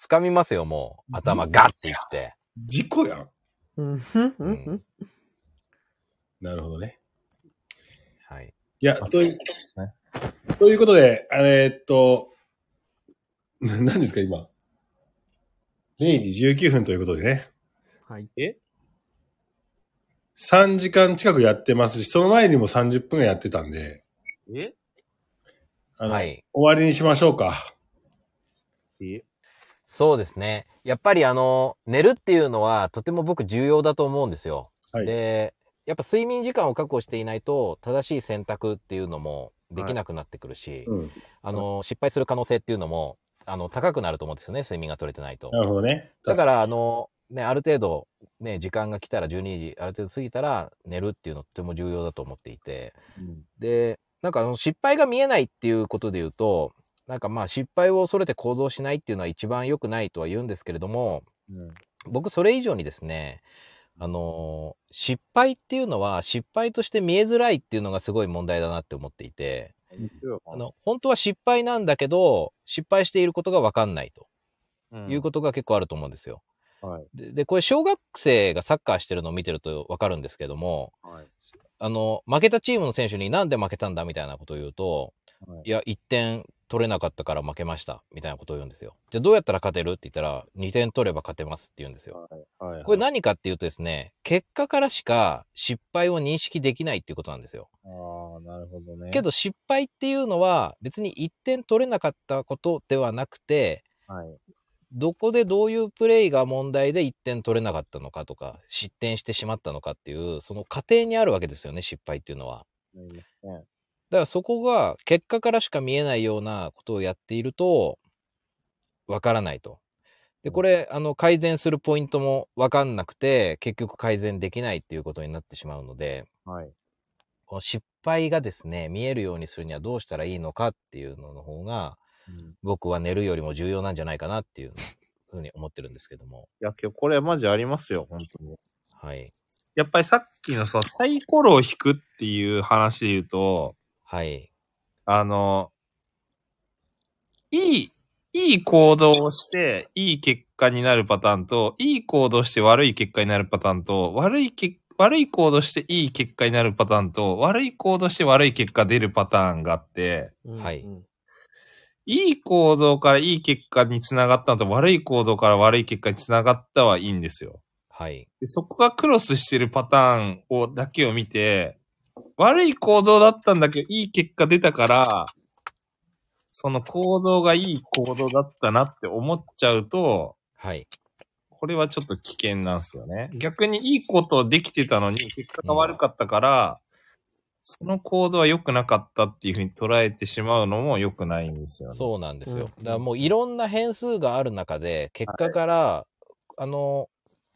掴みますよ、もう。頭ガッていって。事故やん。うん。なるほどね。はい。いや、とい、ということで、あれえっと、何ですか、今。0時19分ということでね。はい。え3時間近くやってますし、その前にも30分やってたん。で、えあの、はい。終わりにしましょうか。えそうですね。やっぱりあの、寝るっていうのはとても僕重要だと思うんですよ。はい。で、やっぱ睡眠時間を確保していないと正しい選択っていうのもできなくなってくるし、うん。あの、失敗する可能性っていうのも、あの、高くなると思うんですよね、睡眠が取れてないと。なるほどね。だから、あの、ね、ある程度、ね、時間が来たら12時、ある程度過ぎたら寝るっていうのとても重要だと思っていて、で、なんかあの失敗が見えないっていうことで言うと、なんかまあ失敗を恐れて行動しないっていうのは一番良くないとは言うんですけれども、僕それ以上にですね、あのー失敗っていうのは失敗として見えづらいっていうのがすごい問題だなって思っていて、あの、本当は失敗なんだけど、失敗していることがわかんないということが結構あると思うんですよ。はい。でで、これ小学生がサッカーしてるのを見てるとわかるんですけども、はい。あの、負けたチームの選手になんで負けたんだみたいなことを言うと、はいいや、1点取れなかったから負けました、みたいなことを言うんですよ。じゃあどうやったら勝てる？って言ったら、2点取れば勝てますって言うんですよ。はい。はい。これ何かっていうとですね、結果からしか失敗を認識できないっていうことなんですよ。ああ、なるほどね。けど失敗っていうのは別に1点取れなかったことではなくて、はい。どこでどういうプレイが問題で1点取れなかったのかとか、失点してしまったのかっていう、その過程にあるわけですよね、失敗っていうのは。なりますね。だからそこが結果からしか見えないようなことをやっていると、わからないと。で、これ、あの、改善するポイントもわかんなくて、結局改善できないっていうことになってしまうので、はい。この失敗がですね、見えるようにするにはどうしたらいいのかっていうのの方が、うん僕は寝るよりも重要なんじゃないかなっていうふうに思ってるんですけども。いや、今日これマジありますよ、本当に。はい。やっぱりさっきのさ、サイコロを引くっていう話で言うと、はい。あの、いい、いい行動をして、いい結果になるパターンと、いい行動して悪い結果になるパターンと、悪いけ悪い行動していい結果になるパターンと、悪い行動して悪い結果出るパターンがあって、はい。いい行動からいい結果につながったのと、悪い行動から悪い結果につながったはいいんですよ。はい。でそこがクロスしてるパターンをだけを見て、悪い行動だったんだけど、いい結果出たから、その行動がいい行動だったなって思っちゃうと、はい。これはちょっと危険なんですよね。逆にいいことできてたのに、結果が悪かったから、その行動は良くなかったっていうふうに捉えてしまうのも良くないんですよね。そうなんですよ。うんだからもういろんな変数がある中で、結果から、あの、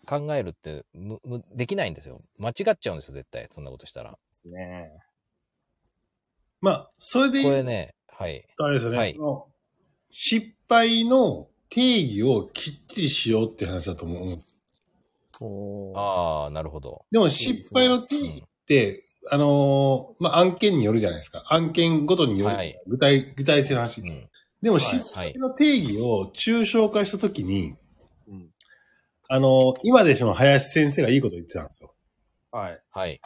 考えるってむむできないんですよ。間違っちゃうんですよ、絶対。そんなことしたら。ですね。まあ、それでこれね、はい。とあれですよね。はいその失敗の定義をきっちりしようって話だと思う。ああ、なるほど。でも失敗の定義って、あのーまあ、案件によるじゃないですか。案件ごとによる。はい具体、具体性の話。うん。でもはい失敗の定義を抽象化したときに、うんあのー今でしも林先生がいいこと言ってたんですよ。はい。はい。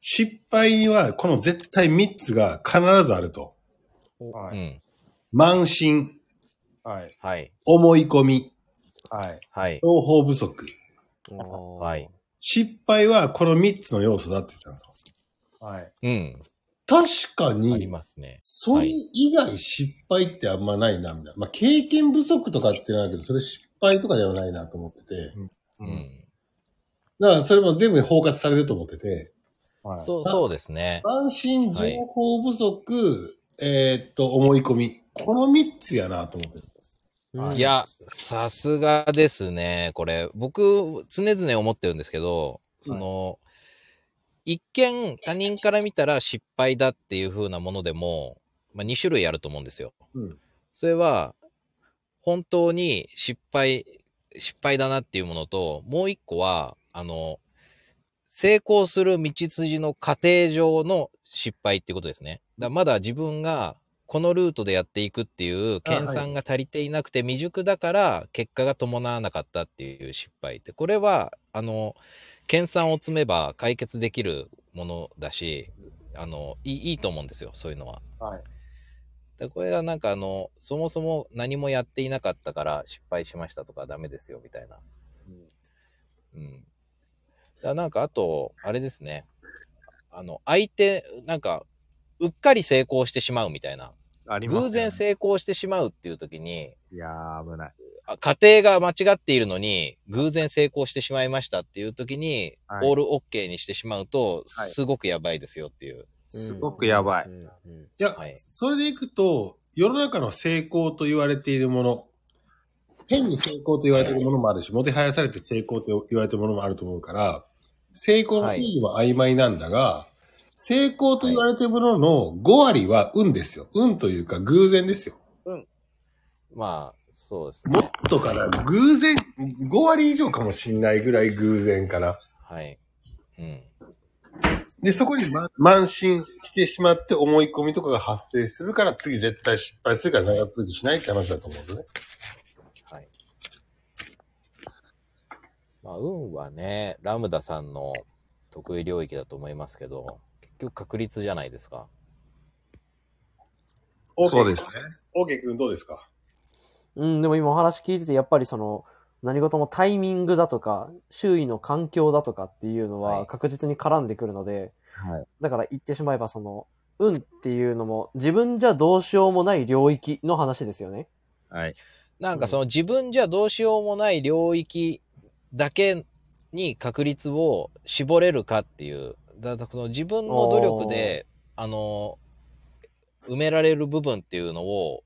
失敗にはこの絶対3つが必ずあると。はい。うん。慢心、はい。はい。思い込み、はい。はい。情報不足。はい。失敗はこの3つの要素だって言ってたんですよ。はい。うん。確かありに、ますね。それ以外失敗ってあんまないな、みたいな。まあ、経験不足とかってなるけど、それ失敗とかではないなと思ってて。う。うんん。だからそれも全部に包括されると思ってて。はい。そう、そうですね。安心、情はい報不足、えーっと、思い込み。この3つやなと思ってる。うんいや、さすがですね。これ、僕、常々思ってるんですけど、その、一見他人から見たら失敗だっていう風なものでも、まあ、2種類あると思うんですよ。うんそれは、本当に失敗、失敗だなっていうものと、もう一個は、あの、成功する道筋の過程上の失敗っていうことですね。だまだ自分がこのルートでやっていくっていう研鑽が足りていなくて未熟だから結果が伴わなかったっていう失敗って、これは、あの、研鑽を積めば解決できるものだし、あの、いいいいと思うんですよ、そういうのは。はい。でこれはなんかあの、そもそも何もやっていなかったから失敗しましたとかダメですよみたいな。うん。だからなんかあと、あれですね。あの、相手、なんか、うっかり成功してしまうみたいな。あります、偶然成功してしまうっていう時に、いやー、危ない。あ家庭が間違っているのに、偶然成功してしまいましたっていう時に、はいオールオッケーにしてしまうと、はいすごくやばいですよっていう。すごくやばい。うんうんいや、はいそれでいくと、世の中の成功と言われているもの、変に成功と言われてるものもあるし、もてはやされて成功と言われてるものもあると思うから、成功の定義は曖昧なんだが、成功と言われてるものの5割は運ですよ。運というか偶然ですよ。まあ、そうですもっね。とかな、偶然、5割以上かもしんないぐらい偶然かな。はい。うん。で、そこに、ま、慢心してしまって思い込みとかが発生するから次絶対失敗するから長続きしないって話だと思うんですよね。はい。まあ、運はね、ラムダさんの得意領域だと思いますけど、結局確率じゃないですか。そうですね。オーケー君どうですか？うん、でも今お話聞いてて、やっぱりその、何事もタイミングだとか、周囲の環境だとかっていうのははい確実に絡んでくるので、はい。だから言ってしまえばその、運っていうのも自分じゃどうしようもない領域の話ですよね。はい。なんかその自分じゃどうしようもない領域だけに確率を絞れるかっていう、だからその自分の努力で、あの、埋められる部分っていうのを、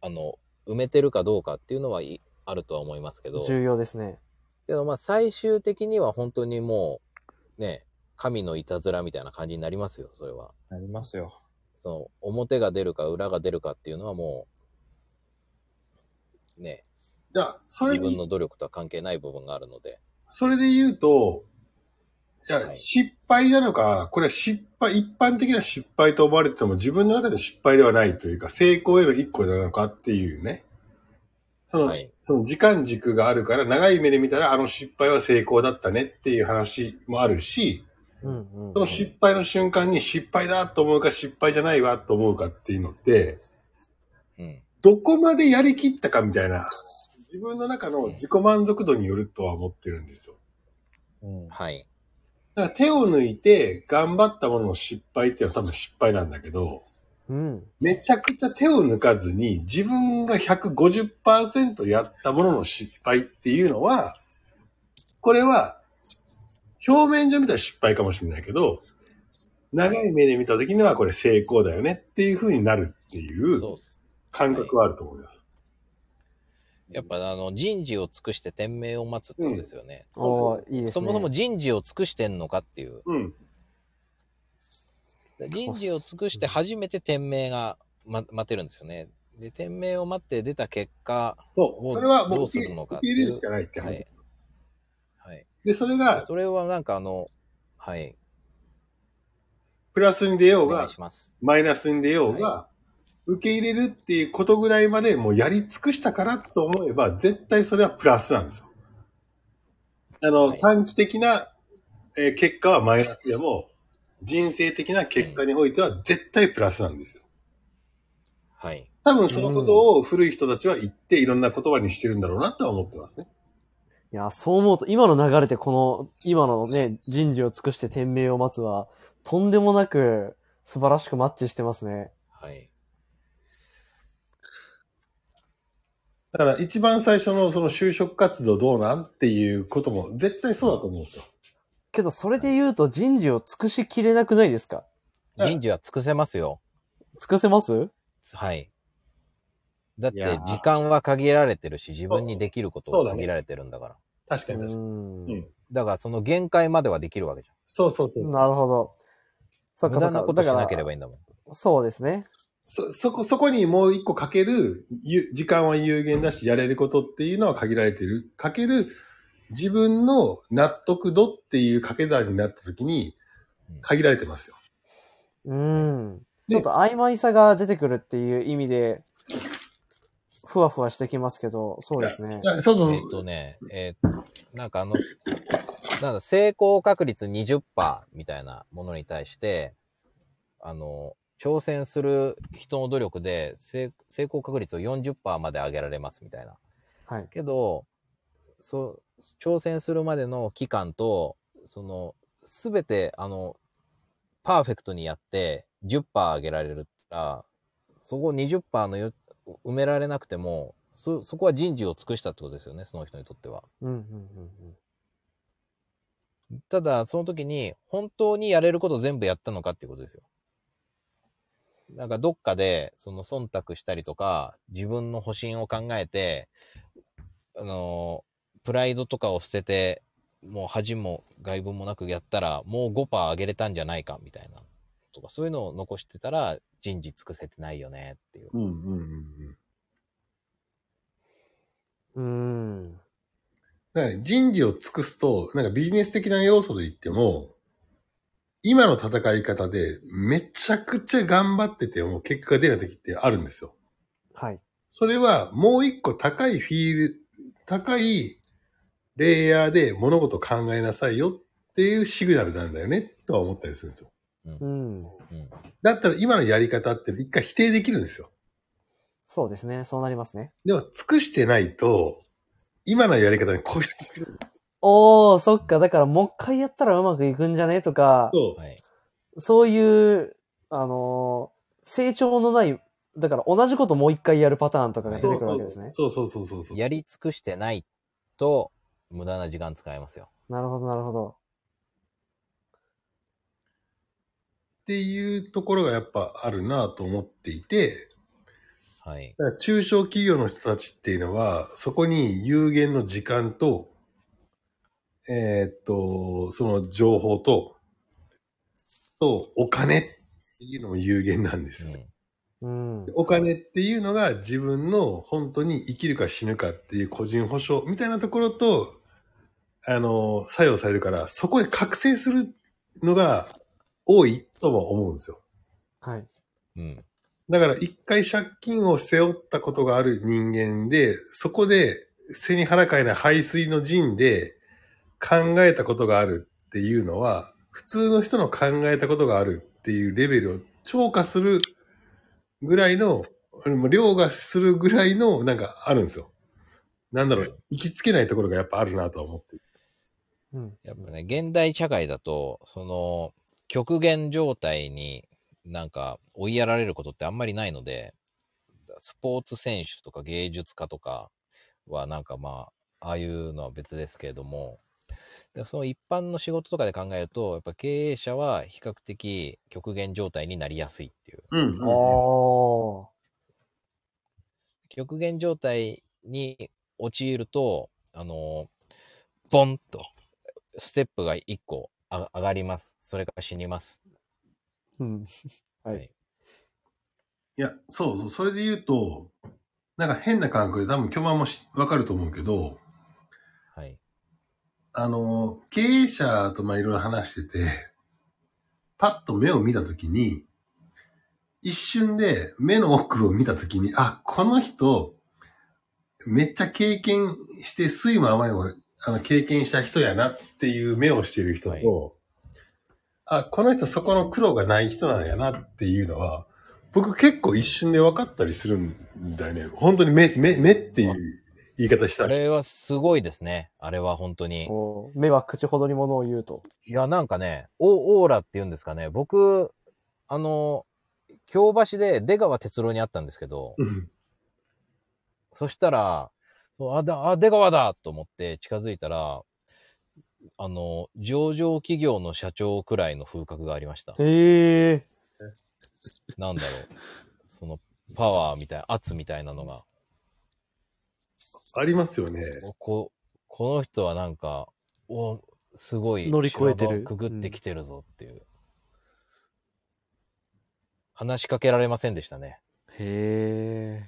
あの、埋めてるかどうかっていうのはいあるとは思いますけど、重要ですね。けどまあ最終的には本当にもう、ね、神のいたずらみたいな感じになりますよ、それは。なりますよ。その、表が出るか裏が出るかっていうのはもう、ね、じゃあ、それで自分の努力とは関係ない部分があるので。それで言うと、じゃあ、はい失敗なのか、これは失敗、一般的な失敗と思われてても自分の中で失敗ではないというか、成功への一個なのかっていうね。その、はいその時間軸があるから、長い目で見たらあの失敗は成功だったねっていう話もあるし、うんうん、うん。その失敗の瞬間に失敗だと思うか失敗じゃないわと思うかっていうのって、うん。どこまでやりきったかみたいな、自分の中の自己満足度によるとは思ってるんですよ。うん。はい。だから手を抜いて頑張ったものの失敗っていうのは多分失敗なんだけど、うん。めちゃくちゃ手を抜かずに自分が150%やったものの失敗っていうのは、これは表面上見たら失敗かもしれないけど、長い目で見た時にはこれ成功だよねっていう風になるっていう。感覚はあると思います。やっぱあの、人事を尽くして天命を待つってことですよね。おーいいですね。そもそも人事を尽くしてんのかっていう。うん。人事を尽くして初めて天命が、ま、待てるんですよね。で、天命を待って出た結果、そう。をそれはもうどう受けするのか受け入れるしかないって話です。はい。で、それがそれはなんかあの、はい。プラスに出ようが。マイナスに出ようが、受け入れるっていうことぐらいまでもうやり尽くしたからと思えば、絶対それはプラスなんですよ。あの、はい短期的な、えー結果はマイナスでも、人生的な結果においては絶対プラスなんですよ。はい。多分そのことを古い人たちは言っていろんな言葉にしてるんだろうなとは思ってますね。いや、そう思うと、今の流れでこの、今のね、人事を尽くして天命を待つは、とんでもなく素晴らしくマッチしてますね。はい。だから一番最初のその就職活動どうなんっていうことも絶対そうだと思うんですよ。けど、それで言うと人事を尽くしきれなくないですか？うん人事は尽くせますよ。尽くせます？はい。だっていやー時間は限られてるし、自分にできることそうだねは限られてるんだから。う確かに確かに。んうん。だからその限界まではできるわけじそうそうそうそう。なるほど。そゃん。っかそっか。無駄なことしなければいいんだもん。そうですね。そ、そこ、そこにもう一個かける、ゆ時間は有限だし、やれることっていうのは限られてる。かける、自分の納得度っていう掛け算になった時に、限られてますよ。うん。でちょっと曖昧さが出てくるっていう意味で、ふわふわしてきますけど、そうですねい。やそうそうえっとね、えーなんかあの、なんだ、成功確率20%みたいなものに対して、あの、挑戦する人の努力で成成功確率を40%まで上げられますみたいな。はい。けど、そう、挑戦するまでの期間と、その、すべて、あの、パーフェクトにやって10%上げられるったら、そこ20%のよ埋められなくても、そ、そこは人事を尽くしたってことですよね、その人にとっては。うん、うん、うんただ、その時に、本当にやれること全部やったのかっていうことですよ。なんかどっかで、その忖度したりとか、自分の保身を考えて、あの、プライドとかを捨てて、もう恥も外聞もなくやったら、もう5%上げれたんじゃないか、みたいな。とか、そういうのを残してたら、人事尽くせてないよね、っていう。うんうんうんうん。うん。だから人事を尽くすと、なんかビジネス的な要素で言っても、今の戦い方でめちゃくちゃ頑張ってても結果が出ない時ってあるんですよ。はい。それはもう一個高いフィール、高いレイヤーで物事を考えなさいよっていうシグナルなんだよね、とは思ったりするんですよ。うん。うん。だったら今のやり方って一回否定できるんですよ。そうですね。そうなりますね。でも尽くしてないと、今のやり方に固執する。おー、そっか。だからもう一回やったらうまくいくんじゃね？とか、そう。はい。そういう、あのー成長のない、だから同じこともう一回やるパターンとかが出てくるわけですね。そうそうそうそうそう。やり尽くしてないと、無駄な時間使えますよ。なるほど、なるほど。っていうところがやっぱあるなと思っていて、はい。だから中小企業の人たちっていうのは、そこに有限の時間と、えーっと、その情報と、と、お金っていうのも有限なんですよね。うん。お金っていうのが自分の本当に生きるか死ぬかっていう個人保証みたいなところと、あの、作用されるから、そこで覚醒するのが多いとも思うんですよ。はい。うん。だから一回借金を背負ったことがある人間で、そこで背に腹かいな排水の陣で考えたことがあるっていうのは、普通の人の考えたことがあるっていうレベルを超過するぐらいの、もう凌駕するぐらいのなんかあるんですよ。なんだろう、行きつけないところがやっぱあるなとは思ってる。うん。やっぱね、現代社会だと、その、極限状態になんか追いやられることってあんまりないので、スポーツ選手とか芸術家とかはなんかまあ、ああいうのは別ですけれども、でその一般の仕事とかで考えると、やっぱ経営者は比較的極限状態になりやすいっていう。うんおー。極限状態に陥ると、あの、ボンと、ステップが1個あ上がります。それから死にます。うん。はいはい。いや、そうそう、それで言うと、なんか変な感覚で多分巨万もしわかると思うけど、はい。あの、経営者とまあいろいろ話してて、パッと目を見たときに、一瞬で目の奥を見たときに、あ、この人、めっちゃ経験して、酸いも甘いも、あの、経験した人やなっていう目をしてる人と、あ、この人そこの苦労がない人なんやなっていうのは、僕結構一瞬で分かったりするんだよね。本当に目、目、目っていう言い方したら。あれはすごいですね。あれは本当に。目は口ほどにものを言うと。いや、なんかね、オオーラって言うんですかね。僕、あの、京橋で出川哲郎に会ったんですけど、うんそしたら、そうあ、だ、あ、出川だと思って近づいたら、あの、上場企業の社長くらいの風格がありました。へえ。なんだろう。その、パワーみたい、圧みたいなのが。ありますよね。おこ、この人はなんか、お、すごい、乗り越えてるくぐってきてるぞっていう。話しかけられませんでしたね。へ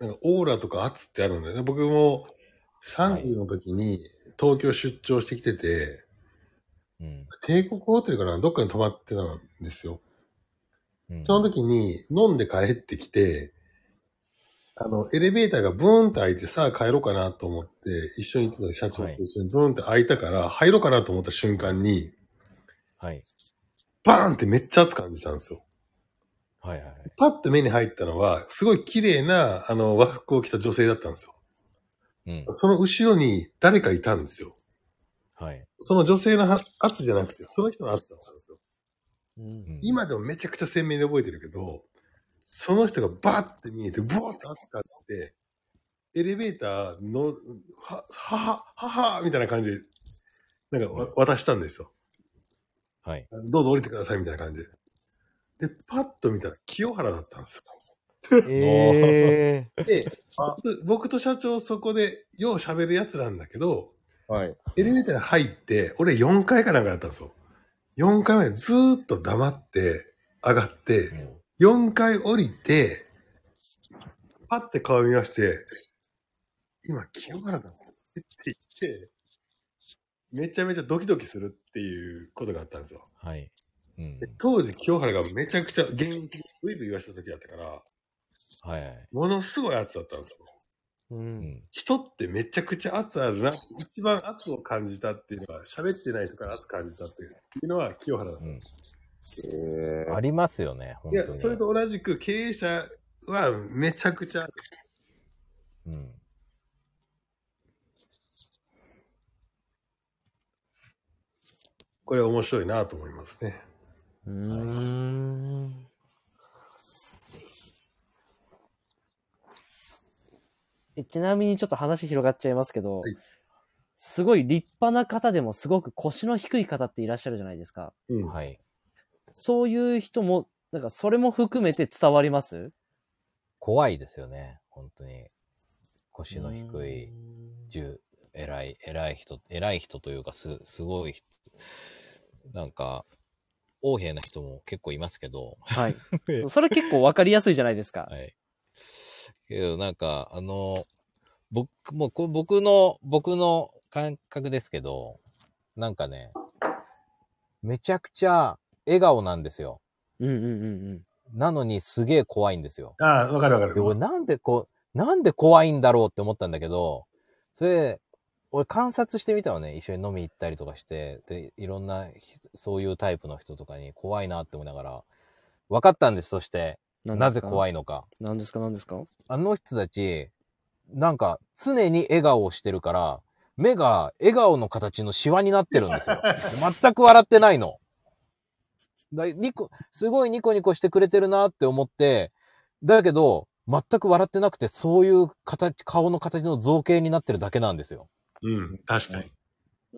え。なんかオーラとか圧ってあるんだよね。僕も30の時に東京出張してきてて、うん。帝国ホテルかな？どっかに泊まってたんですよ。うん、その時に飲んで帰ってきて、あの、エレベーターがブーンって開いてさあ帰ろうかなと思って、一緒に行ってた社長と一緒にブーンって開いたから、入ろうかなと思った瞬間に、はい。バーンってめっちゃ熱感じたんですよ。はいはいはい。パッと目に入ったのは、すごい綺麗な、あの、和服を着た女性だったんですよ。うん。その後ろに誰かいたんですよ。はい。その女性のは圧じゃなくて、その人の圧だったんですよ。うんうん、今でもめちゃくちゃ鮮明に覚えてるけど、その人がバーって見えて、ブワーって圧があって、エレベーターの、は、はは、はは、みたいな感じで、なんかわ渡したんですよ。はい。どうぞ降りてくださいみたいな感じで。で、パッと見たら清原だったんですよ。ええで、僕僕と社長そこでよう喋るやつなんだけど、はい。エレベーターに入って、俺4階かなんかだったんですよ。4階までずーっと黙って上がって、4階降りて、パッて顔見まして、今、清原だって言って、めちゃめちゃドキドキするっていうことがあったんですよ。はい。うんで。当時、清原がめちゃくちゃ現役にウイブ言わした時だったから、はいはい。ものすごい圧だったんですよ。う。うんん。人ってめちゃくちゃ圧あるな。一番圧を感じたっていうのは、喋ってない人から圧感じたっていうのは清原だった。うん。えありますよね、本い当に。や、それと同じく経営者はめちゃくちゃ、うん。これ面白いなと思いますね。うーん。えちなみにちょっと話広がっちゃいますけど、はいすごい立派な方でもすごく腰の低い方っていらっしゃるじゃないですか。うん。はい。そういう人も、なんかそれも含めて伝わります？怖いですよね、本当に。腰の低い、重、偉い、偉い人、偉い人というか、す、すごい人、なんか、横柄な人も結構いますけど、はい。それ結構わかりやすいじゃないですか。はい。けど、なんか、あの、僕、もう僕の、僕の感覚ですけど、なんかね、めちゃくちゃ笑顔なんですよ。うんうんうんうん。なのにすげえ怖いんですよ。ああ、わかるわかるで、。俺なんでこう、なんで怖いんだろうって思ったんだけど、それ、俺観察してみたのね。一緒に飲み行ったりとかして、で、いろんなひ、そういうタイプの人とかに怖いなって思いながら、分かったんです。そして、なぜ怖いいのか。何ですか？何ですか？あの人たち、なんか、常に笑顔をしてるから、目が笑顔の形のシワになってるんですよ。全く笑ってないの。だニコ、すごいニコニコしてくれてるなって思って、だけど、全く笑ってなくて、そういう形、顔の形の造形になってるだけなんですよ。うん、確かに。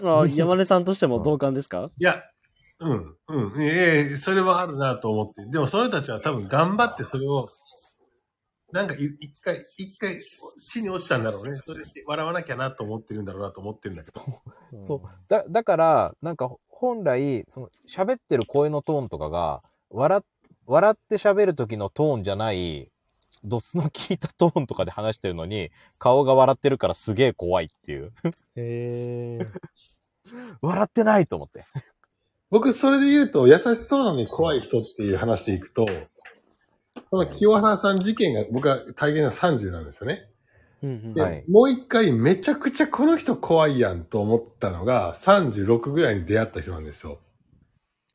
あ山根さんとしても同感ですか？いや、うん、うん。ええそれはあるなと思って。でもその人たちは多分頑張ってそれを、なんかい一回、一回地に落ちたんだろうね。それで笑わなきゃなと思ってるんだろうなと思ってるんだけど。そうだ、だから、なんか本来、その喋ってる声のトーンとかが、笑っ、笑って喋る時のトーンじゃない、ドスの効いたトーンとかで話してるのに、顔が笑ってるからすげえ怖いっていう。へえ。笑ってないと思って。僕、それで言うと、優しそうなのに怖い人っていう話でいくと、この清原さん事件が僕は体験が30なんですよね。うんうんで、はいもう一回めちゃくちゃこの人怖いやんと思ったのが36ぐらいに出会った人なんですよ。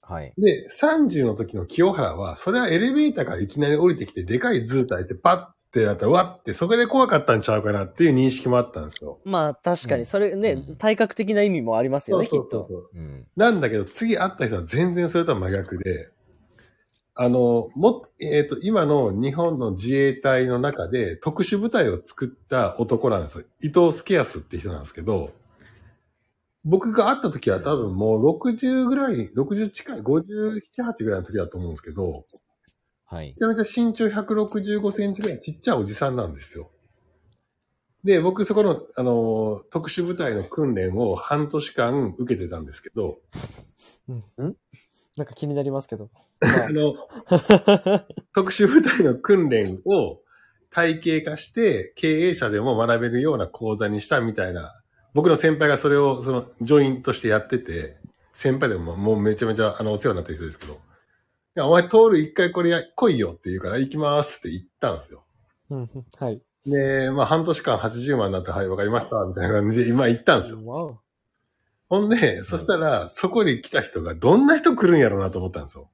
はい。で、30の時の清原は、それはエレベーターからいきなり降りてきて、でかい図体でパッてやったら、うわって、そこで怖かったんちゃうかなっていう認識もあったんですよ。まあ確かに、うんそれね、うん体格的な意味もありますよね、きっと。う。うん。なんだけど、次会った人は全然それとは真逆で、あの、も、えっ、と、今の日本の自衛隊の中で特殊部隊を作った男なんですよ。伊藤助康って人なんですけど、僕が会った時は多分もう60ぐらい、60近い、57、8ぐらいの時だと思うんですけど、はいめ。ちゃめちゃ身長165センチぐらいちっちゃいおじさんなんですよ。で、僕そこの、あの、特殊部隊の訓練を半年間受けてたんですけど、うんなんか気になりますけど。あの、特殊部隊の訓練を体系化して経営者でも学べるような講座にしたみたいな、僕の先輩がそれをそのジョインとしてやってて、先輩でももうめちゃめちゃあのお世話になってる人ですけど、いや、お前通る一回これや来いよって言うから行きますって言ったんですよ。はい。で、まあ半年間80万になって、はい、わかりました、みたいな感じで今行ったんですよ。ほんで、そしたら、そこに来た人がどんな人来るんやろうなと思ったんですよ。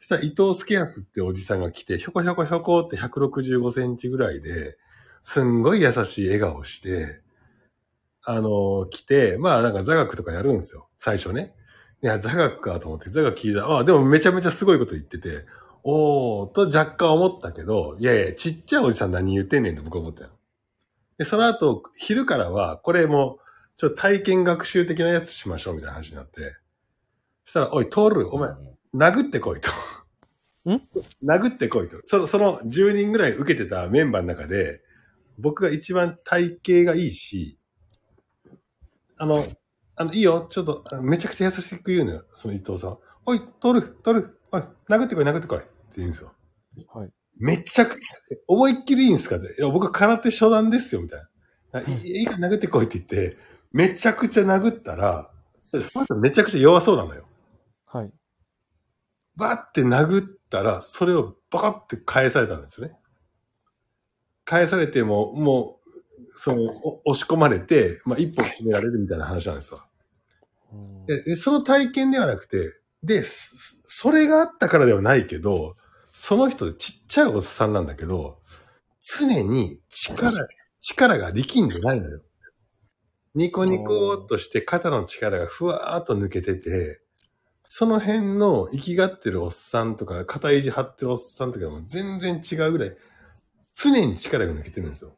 そしたら伊藤助康っておじさんが来て、ひょこひょこひょこって165センチぐらいで、すんごい優しい笑顔して、あの、来て、まあなんか座学とかやるんですよ。最初ね。いや、座学かと思って、座学聞いたら、ああ、でもめちゃめちゃすごいこと言ってて、おー、と若干思ったけど、いやいや、ちっちゃいおじさん何言ってんねんって僕は思ったよ。で、その後、昼からは、これも、ちょっと体験学習的なやつしましょうみたいな話になって。そしたら、おい、トール、お前、殴ってこいと。殴ってこいと。その、その10人ぐらい受けてたメンバーの中で、僕が一番体型がいいし、あの、あの、いいよ、ちょっと、めちゃくちゃ優しく言うのよ、その伊藤さん。おい、取る、取る、おい、殴ってこい、殴ってこい。って言うんですよ。はい。めちゃくちゃ、思いっきりいいんすかって。いや、僕空手初段ですよ、みたいな。あいいから殴ってこいって言って、めちゃくちゃ殴ったら、その人めちゃくちゃ弱そうなのよ。はい。バーって殴ったら、それをバカって返されたんですよね。返されても、もう、その、お押し込まれて、まあ、一本決められるみたいな話なんですわ。うんででその体験ではなくて、で、そそれがあったからではないけど、その人ちっちゃいおっさんなんだけど、常に力、力が力んでないのよ。ニコニコっとして肩の力がふわーっと抜けてて、その辺の生きがってるおっさんとか、肩意地張ってるおっさんとかも全然違うぐらい、常に力が抜けてるんですよ。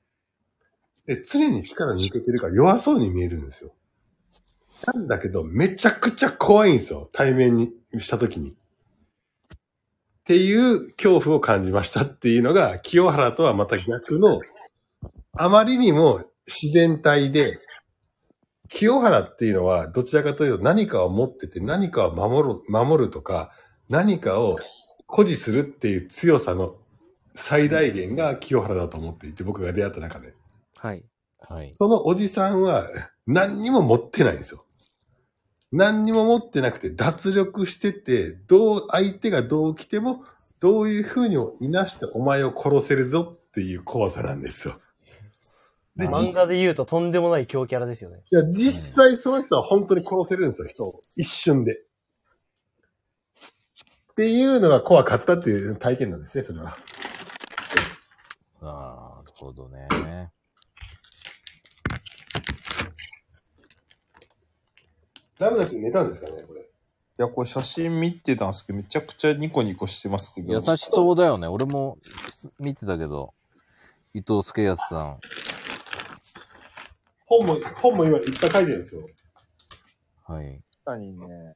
で、常に力抜けてるから弱そうに見えるんですよ。なんだけど、めちゃくちゃ怖いんですよ。対面にしたときに。っていう恐怖を感じましたっていうのが、清原とはまた逆の、あまりにも自然体で、清原っていうのはどちらかというと何かを持ってて何かを守る、守るとか、何かを誇示するっていう強さの最大限が清原だと思っていて、僕が出会った中で。はい。はい。そのおじさんは何にも持ってないんですよ。何にも持ってなくて脱力してて、どう、相手がどう来ても、どういう風にいなしてお前を殺せるぞっていう怖さなんですよ。で、漫画で言うととんでもない強キャラですよね。いや、実際その人は本当に殺せるんですよ、人を。一瞬で。っていうのが怖かったっていう体験なんですね、それは。なるほどね。ダメだし寝たんですかね、これ。いや、これ写真見てたんですけど、めちゃくちゃニコニコしてますけど。優しそうだよね。俺も見てたけど、伊藤助康さん。本も、本も今いっぱい書いてるんですよ。はい。確かにね。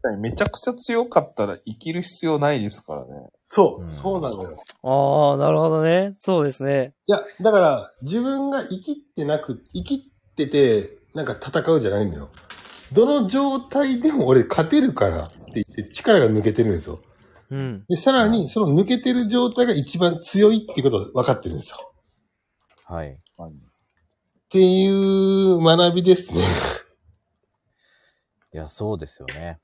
確かにめちゃくちゃ強かったら生きる必要ないですからね。そう、うんそうなのよ。ああ、なるほどね。そうですね。いや、だから、自分が生きってなく、生きってて、なんか戦うじゃないんだよ。どの状態でも俺勝てるからって言って力が抜けてるんですよ。うん。で、さらに、その抜けてる状態が一番強いっていうことが分かってるんですよ。はい。っていう学びですね。いや、そうですよね。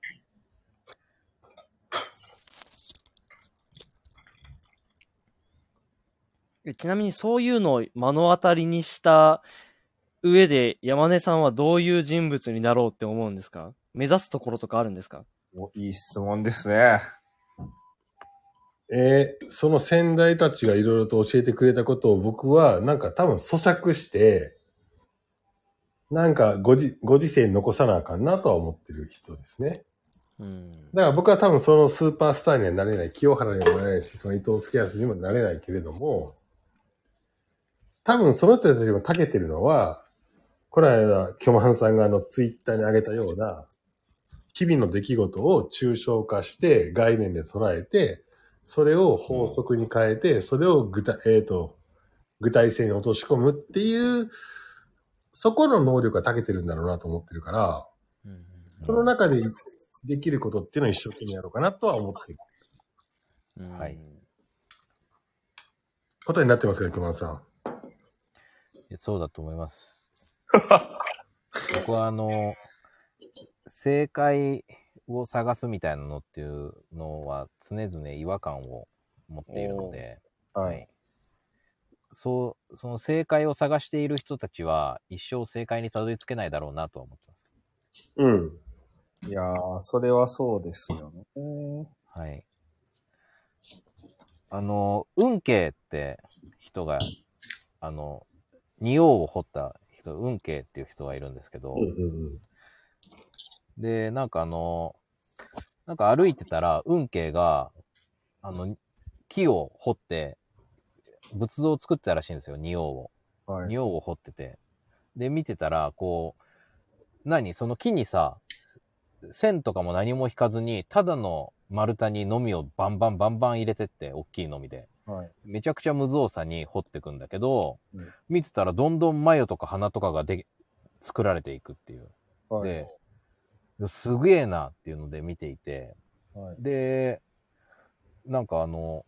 えちなみにそういうのを目の当たりにした上で山根さんはどういう人物になろうって思うんですか？目指すところとかあるんですか？おいい質問ですね。えーその先代たちがいろいろと教えてくれたことを僕はなんか多分咀嚼して、なんかごじご時世に残さなあかんなとは思ってる人ですね。うん。だから僕は多分そのスーパースターにはなれない、清原にもなれないし、その伊藤助康にもなれないけれども、多分その人たちが長けてるのは、この間、巨万さんがあのツイッターに上げたような、日々の出来事を抽象化して概念で捉えて、それを法則に変えて、それを具体、えっ、と、具体性に落とし込むっていう、そこの能力が長けてるんだろうなと思ってるから、その中でできることっていうのを一生懸命やろうかなとは思ってるうんはいことになってますか、熊田さん。そうだと思います。僕はあの、正解を探すみたいなのっていうのは常々違和感を持っているので、はい。そう、その正解を探している人たちは一生正解にたどり着けないだろうなとは思ってます。うん。いやー、それはそうですよね。はい。あの、運慶って人が、あの、仁王を掘った人、運慶っていう人がいるんですけど、うんうんで、なんかあの、なんか歩いてたら、運慶が、あの、木を掘って、仏像を作ってたらしいんですよ、仁王を。はい。仁王を掘ってて。で、見てたら、こう、何？その木にさ、線とかも何も引かずに、ただの丸太にのみをバンバンバンバン入れてって、大きいのみで。はい。めちゃくちゃ無造作に掘ってくんだけど、うん見てたらどんどん眉とか鼻とかがで作られていくっていう。はい。で、すげえなっていうので見ていて、はい。で、なんかあの、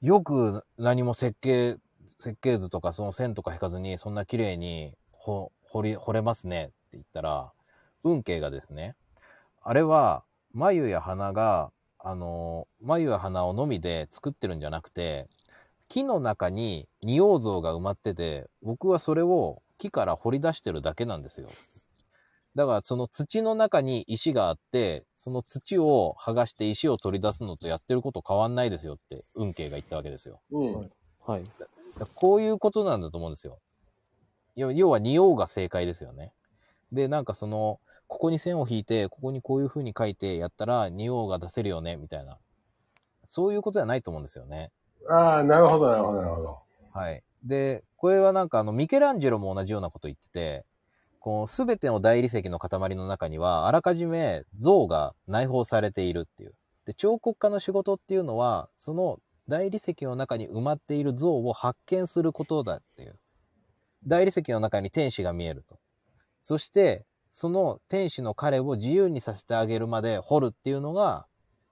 よく何も設計、設計図とかその線とか引かずにそんな綺麗にほ掘り、掘れますねって言ったら、運慶がですね、あれは眉や鼻が、あの、眉や鼻をのみで作ってるんじゃなくて、木の中に仁王像が埋まってて、僕はそれを木から掘り出してるだけなんですよ。だからその土の中に石があって、その土を剥がして石を取り出すのとやってること変わんないですよって運慶が言ったわけですよ。うん。はい。こういうことなんだと思うんですよ。要要は仁王が正解ですよね。で、なんかその、ここに線を引いて、ここにこういう風に書いてやったら仁王が出せるよね、みたいな。そういうことじゃないと思うんですよね。ああ、なるほど、なるほど、なるほど。はい。で、これはなんかあの、ミケランジェロも同じようなこと言ってて、こう、すべての大理石の塊の中には、あらかじめ像が内包されているっていう。で、彫刻家の仕事っていうのは、その大理石の中に埋まっている像を発見することだっていう。大理石の中に天使が見えると。そして、その天使の彼を自由にさせてあげるまで掘るっていうのが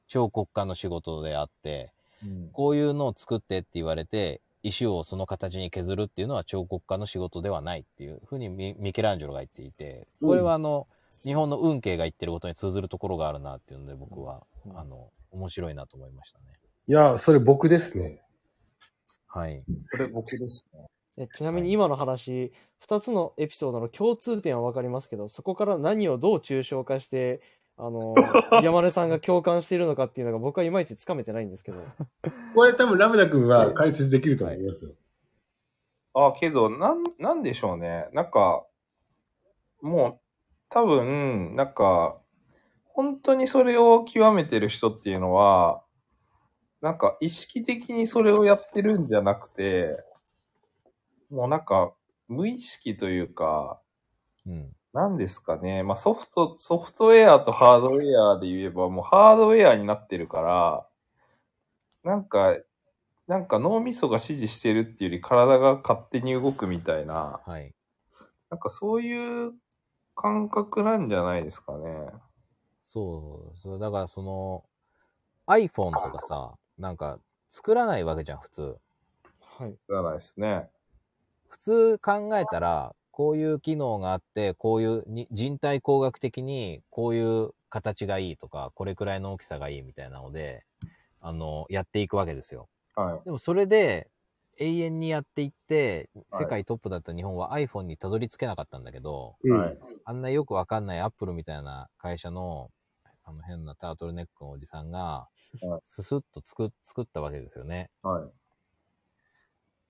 彫刻家の仕事であって、うん。こういうのを作ってって言われて、石をその形に削るっていうのは彫刻家の仕事ではないっていうふうにミミケランジェロが言っていて、これはあの、日本の運慶が言ってることに通ずるところがあるなっていうので、僕は、あの、面白いなと思いましたね。いや、それ僕ですね。はい。それ僕ですね。えちなみに今の話、二つのエピソードの共通点はわかりますけど、そこから何をどう抽象化して、あの、山根さんが共感しているのかっていうのが僕はいまいちつかめてないんですけど。これ多分ラムダ君は解説できると思いますよ。あ、けど、なん、なんでしょうね。なんか、もう、多分、なんか、本当にそれを極めてる人っていうのは、なんか意識的にそれをやってるんじゃなくて、もうなんか、無意識というか、うん。なんですかね。まあソフト、ソフトウェアとハードウェアで言えばもうハードウェアになってるから、なんか、なんか脳みそが指示してるっていうより体が勝手に動くみたいな、はい。なんかそういう感覚なんじゃないですかね。そう、そう、だからその、iPhone とかさ、なんか作らないわけじゃん、普通。はい。じゃないですね。普通考えたら、こういう機能があって、こういうに人体工学的にこういう形がいいとか、これくらいの大きさがいいみたいなので、あの、やっていくわけですよ。はい。でもそれで永遠にやっていって、はい世界トップだった日本は iPhone にたどり着けなかったんだけど、うんはい。あんなよくわかんない Apple みたいな会社の、あの変なタートルネックのおじさんがはい、ススッと作作ったわけですよね。はい。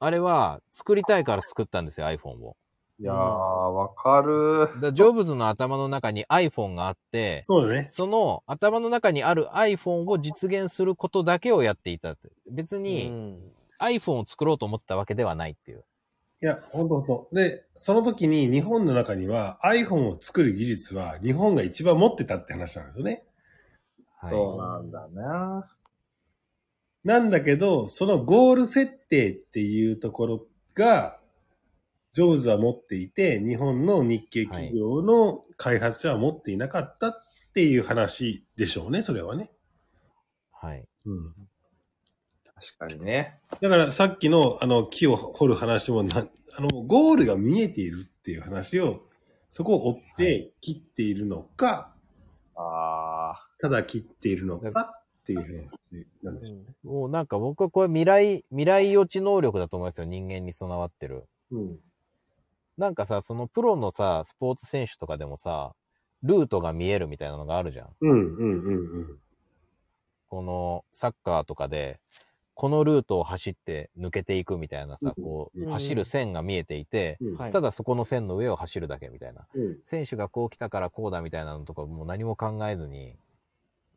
あれは作りたいから作ったんですよ、iPhone を。いやー、わかる。だジョブズの頭の中に iPhone があって、そうだね。その頭の中にある iPhone を実現することだけをやっていたって。別うにん。iPhone を作ろうと思ったわけではないっていう。いや、ほんとほんと。で、その時に日本の中には iPhone を作る技術は日本が一番持ってたって話なんですよね。はいそうなんだな。なんだけど、そのゴール設定っていうところが、ジョブズは持っていて、日本の日系企業の開発者は持っていなかったっていう話でしょうね、それはね。はい。うん。確かにね。だからさっきのあの木を掘る話もな、あの、ゴールが見えているっていう話を、そこを追って切っているのか、あただ切っているのかっていう話なんでしょうね。もうなんか僕はこれ未来、未来予知能力だと思いますよ。人間に備わってる。うん。なんかさ、そのプロのさ、スポーツ選手とかでもさ、ルートが見えるみたいなのがあるじゃん。うん、うん、うん、うん。このサッカーとかで、このルートを走って抜けていくみたいなさ、うんこう、うん走る線が見えていて。ただそこの線の上を走るだけみたいな。うん。選手がこう来たからこうだみたいなのとかもう何も考えずに、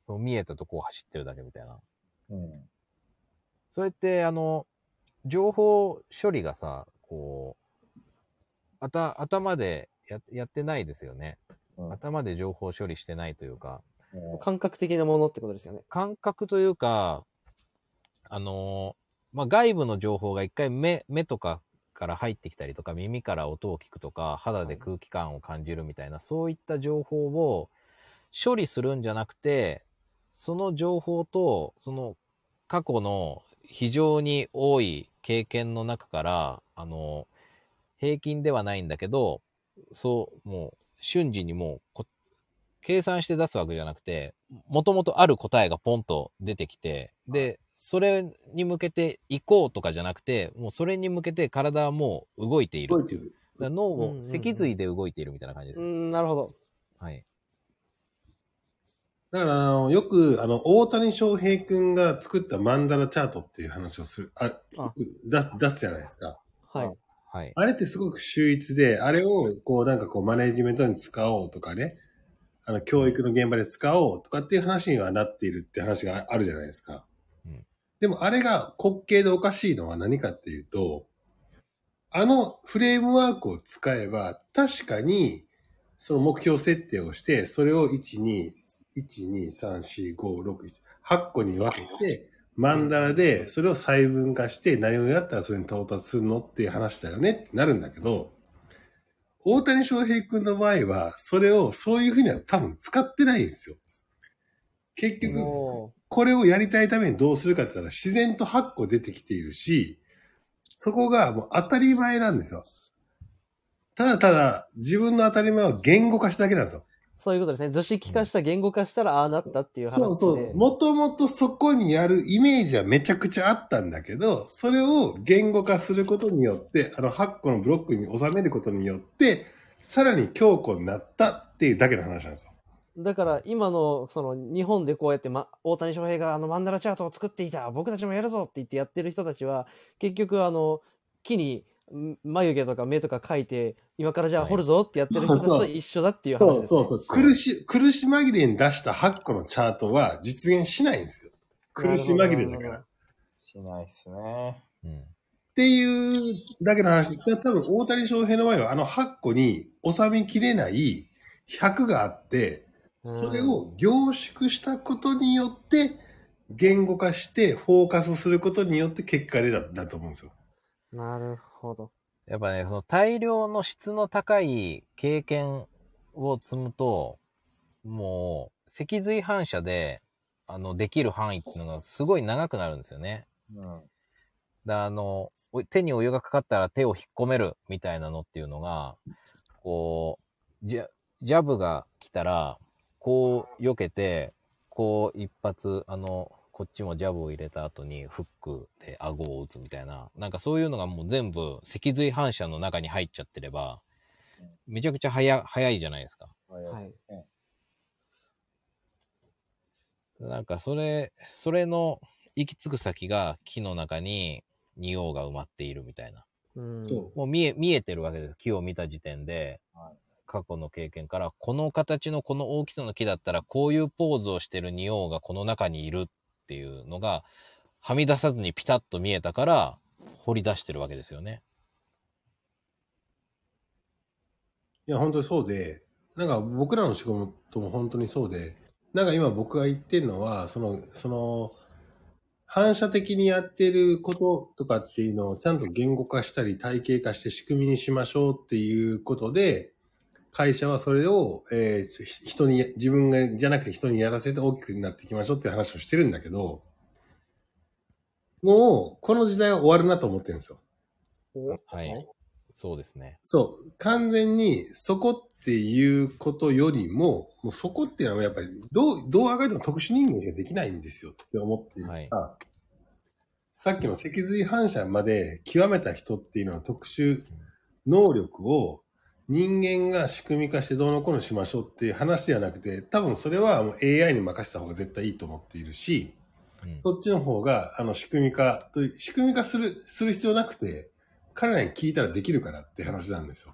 その見えたとこを走ってるだけみたいな。うん。それって、あの、情報処理がさ、こう、あた、頭でややってないですよね。頭で情報処理してないというか、感覚的なものってことですよね。感覚というか、あのーまあ、外部の情報が一回目、目とかから入ってきたりとか、耳から音を聞くとか、肌で空気感を感じるみたいな、そういった情報を処理するんじゃなくて、その情報と、その過去の非常に多い経験の中から、あの平均ではないんだけど、そう、もう瞬時にもうこ計算して出すわけじゃなくて、もともとある答えがポンと出てきて、で、それに向けて行こうとかじゃなくて、もうそれに向けて体はもう動いている。動いてる。だ脳うんうんうんを脊髄で動いているみたいな感じです。うん、なるほど。はい。だから、あの、よく、あの、大谷翔平くんが作ったマンダラチャートっていう話をする、あ、よく出す、出すじゃないですか。はい。はい。あれってすごく秀逸で、あれを、こう、なんかこう、マネジメントに使おうとかね、あの、教育の現場で使おうとかっていう話にはなっているって話があるじゃないですか。うんでも、あれが滑稽でおかしいのは何かっていうと、あのフレームワークを使えば、確かに、その目標設定をして、それを1、2、1、2、3、4、5、6、7、8個に分けて、マンダラでそれを細分化して何をやったらそれに到達するのっていう話だよねってなるんだけど、大谷翔平君の場合は、それをそういうふうには多分使ってないんですよ。結局、これをやりたいためにどうするかって言ったら自然と8個出てきているし、そこがもう当たり前なんですよ。ただただ自分の当たり前を言語化しただけなんですよ。そういうことですね。図式化した、言語化したらああなったっていう話で。そうそう。もともとそこにやるイメージはめちゃくちゃあったんだけど、それを言語化することによって、あの8個のブロックに収めることによって、さらに強固になったっていうだけの話なんですよ。だから今のその日本でこうやって、ま、大谷翔平があのマンダラチャートを作っていた僕たちもやるぞって言ってやってる人たちは結局あの木にん眉毛とか目とか描いて今からじゃあはい掘るぞってやってる人と一緒だっていう話そです、ね、うそうそう。苦し、苦し紛れに出した8個のチャートは実現しないんですよ。苦し紛れだから。っしないっすね。うん。ていうだけの話。多分大谷翔平の場合はあの8個に収めきれない100があって、それを凝縮したことによって、言語化してフォーカスすることによって結果でだだと思うんですよ。なるほど。やっぱね、その大量の質の高い経験を積むと、もう、脊髄反射で、あの、できる範囲っていうのがすごい長くなるんですよね。うん。だあの、お手にお湯がかかったら手を引っ込めるみたいなのっていうのが、こう、ジャジャブが来たら、こう避けて、こう一発、あの、こっちもジャブを入れた後にフックで顎を打つみたいな、なんかそういうのがもう全部脊髄反射の中に入っちゃってれば、めちゃくちゃ早早いじゃないですか。はい。なんかそれ、それの行き着く先が木の中に仁王が埋まっているみたいな。うん。もう見え、見えてるわけです。木を見た時点ではい、過去の経験から、この形のこの大きさの木だったら、こういうポーズをしてる仁王がこの中にいるっていうのが、はみ出さずにピタッと見えたから、掘り出してるわけですよね。いや、本当にそうで、なんか僕らの仕事も本当にそうで、なんか今僕が言ってるのは、その、その、反射的にやってることとかっていうのをちゃんと言語化したり体系化して仕組みにしましょうっていうことで、会社はそれを、えー人に、自分が、じゃなくて人にやらせて大きくなっていきましょうっていう話をしてるんだけど、もう、この時代は終わるなと思ってるんですよ。はい。そうですね。そう。完全に、そこっていうことよりも、もうそこっていうのはやっぱり、どう、どうあがいても特殊人間しかできないんですよって思っているから、はさっきの脊髄反射まで極めた人っていうのは特殊能力を人間が仕組み化してどうのこうのしましょうっていう話ではなくて、多分それはもう AI に任せた方が絶対いいと思っているし、うんそっちの方が、あの、仕組み化という、仕組み化する、する必要なくて、彼らに聞いたらできるからって話なんですよ。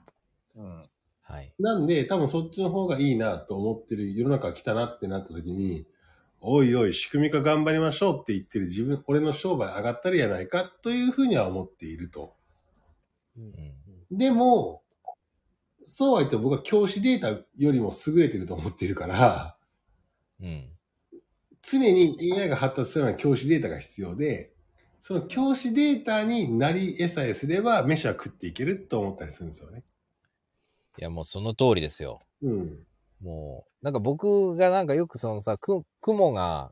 うん。はい。なんで、多分そっちの方がいいなと思ってる世の中が来たなってなった時に、おいおい、仕組み化頑張りましょうって言ってる自分、俺の商売上がったらやないかというふうには思っていると。うんでも、そうは言っても僕は教師データよりも優れてると思っているから、うん。常に AI が発達するような教師データが必要で、その教師データになり得さえすれば、飯は食っていけると思ったりするんですよね。いや、もうその通りですよ。うん。もう、なんか僕がなんかよくそのさ、く雲が、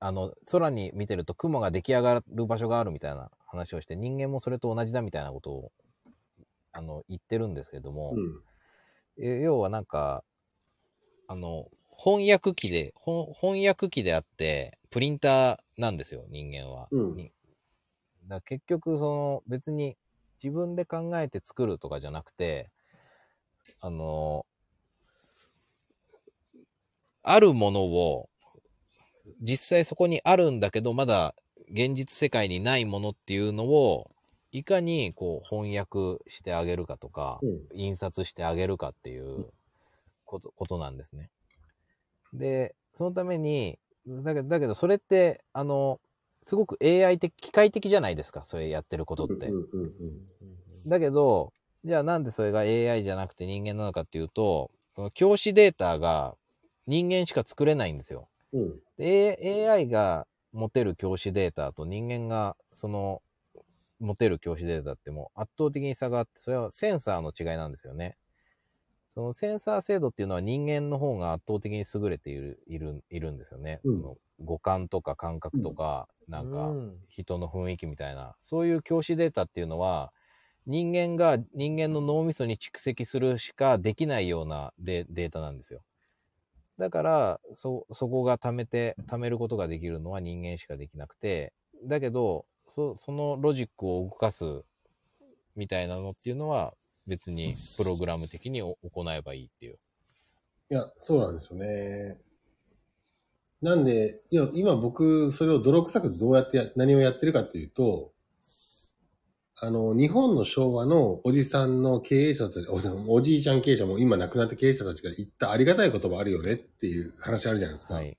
あの、空に見てると雲が出来上がる場所があるみたいな話をして、人間もそれと同じだみたいなことを、あの、言ってるんですけども、うん。え要はなんか、あの、翻訳機で、翻訳機であって、プリンターなんですよ、人間は。うんにだ結局、その、別に自分で考えて作るとかじゃなくて、あの、あるものを、実際そこにあるんだけど、まだ現実世界にないものっていうのを、いかにこう翻訳してあげるかとか、うん印刷してあげるかっていうことことなんですね。で、そのために、だけど、だけどそれって、あの、すごく AI 的、機械的じゃないですか、それやってることって。だけど、じゃあなんでそれが AI じゃなくて人間なのかっていうと、その教師データが人間しか作れないんですよ。うん。で AI が持てる教師データと人間がその持てる教師データってもう圧倒的に差があって、それはセンサーの違いなんですよね。そのセンサー精度っていうのは人間の方が圧倒的に優れている、いる、いるんですよね。うんその五感とか感覚とか、なんかうん人の雰囲気みたいな、そういう教師データっていうのは、人間が人間の脳みそに蓄積するしかできないようなデデータなんですよ。だから、そ、そこが貯めて、貯めることができるのは人間しかできなくて、だけど、そ、そのロジックを動かすみたいなのっていうのは、別にプログラム的にお行えばいいっていう。いや、そうなんですよね。なんで、いや今僕、それを泥臭くどうやってや、何をやってるかっていうと、あの、日本の昭和のおじさんの経営者たち、おおじいちゃん経営者も今亡くなった経営者たちが言ったありがたい言葉あるよねっていう話あるじゃないですか。はい。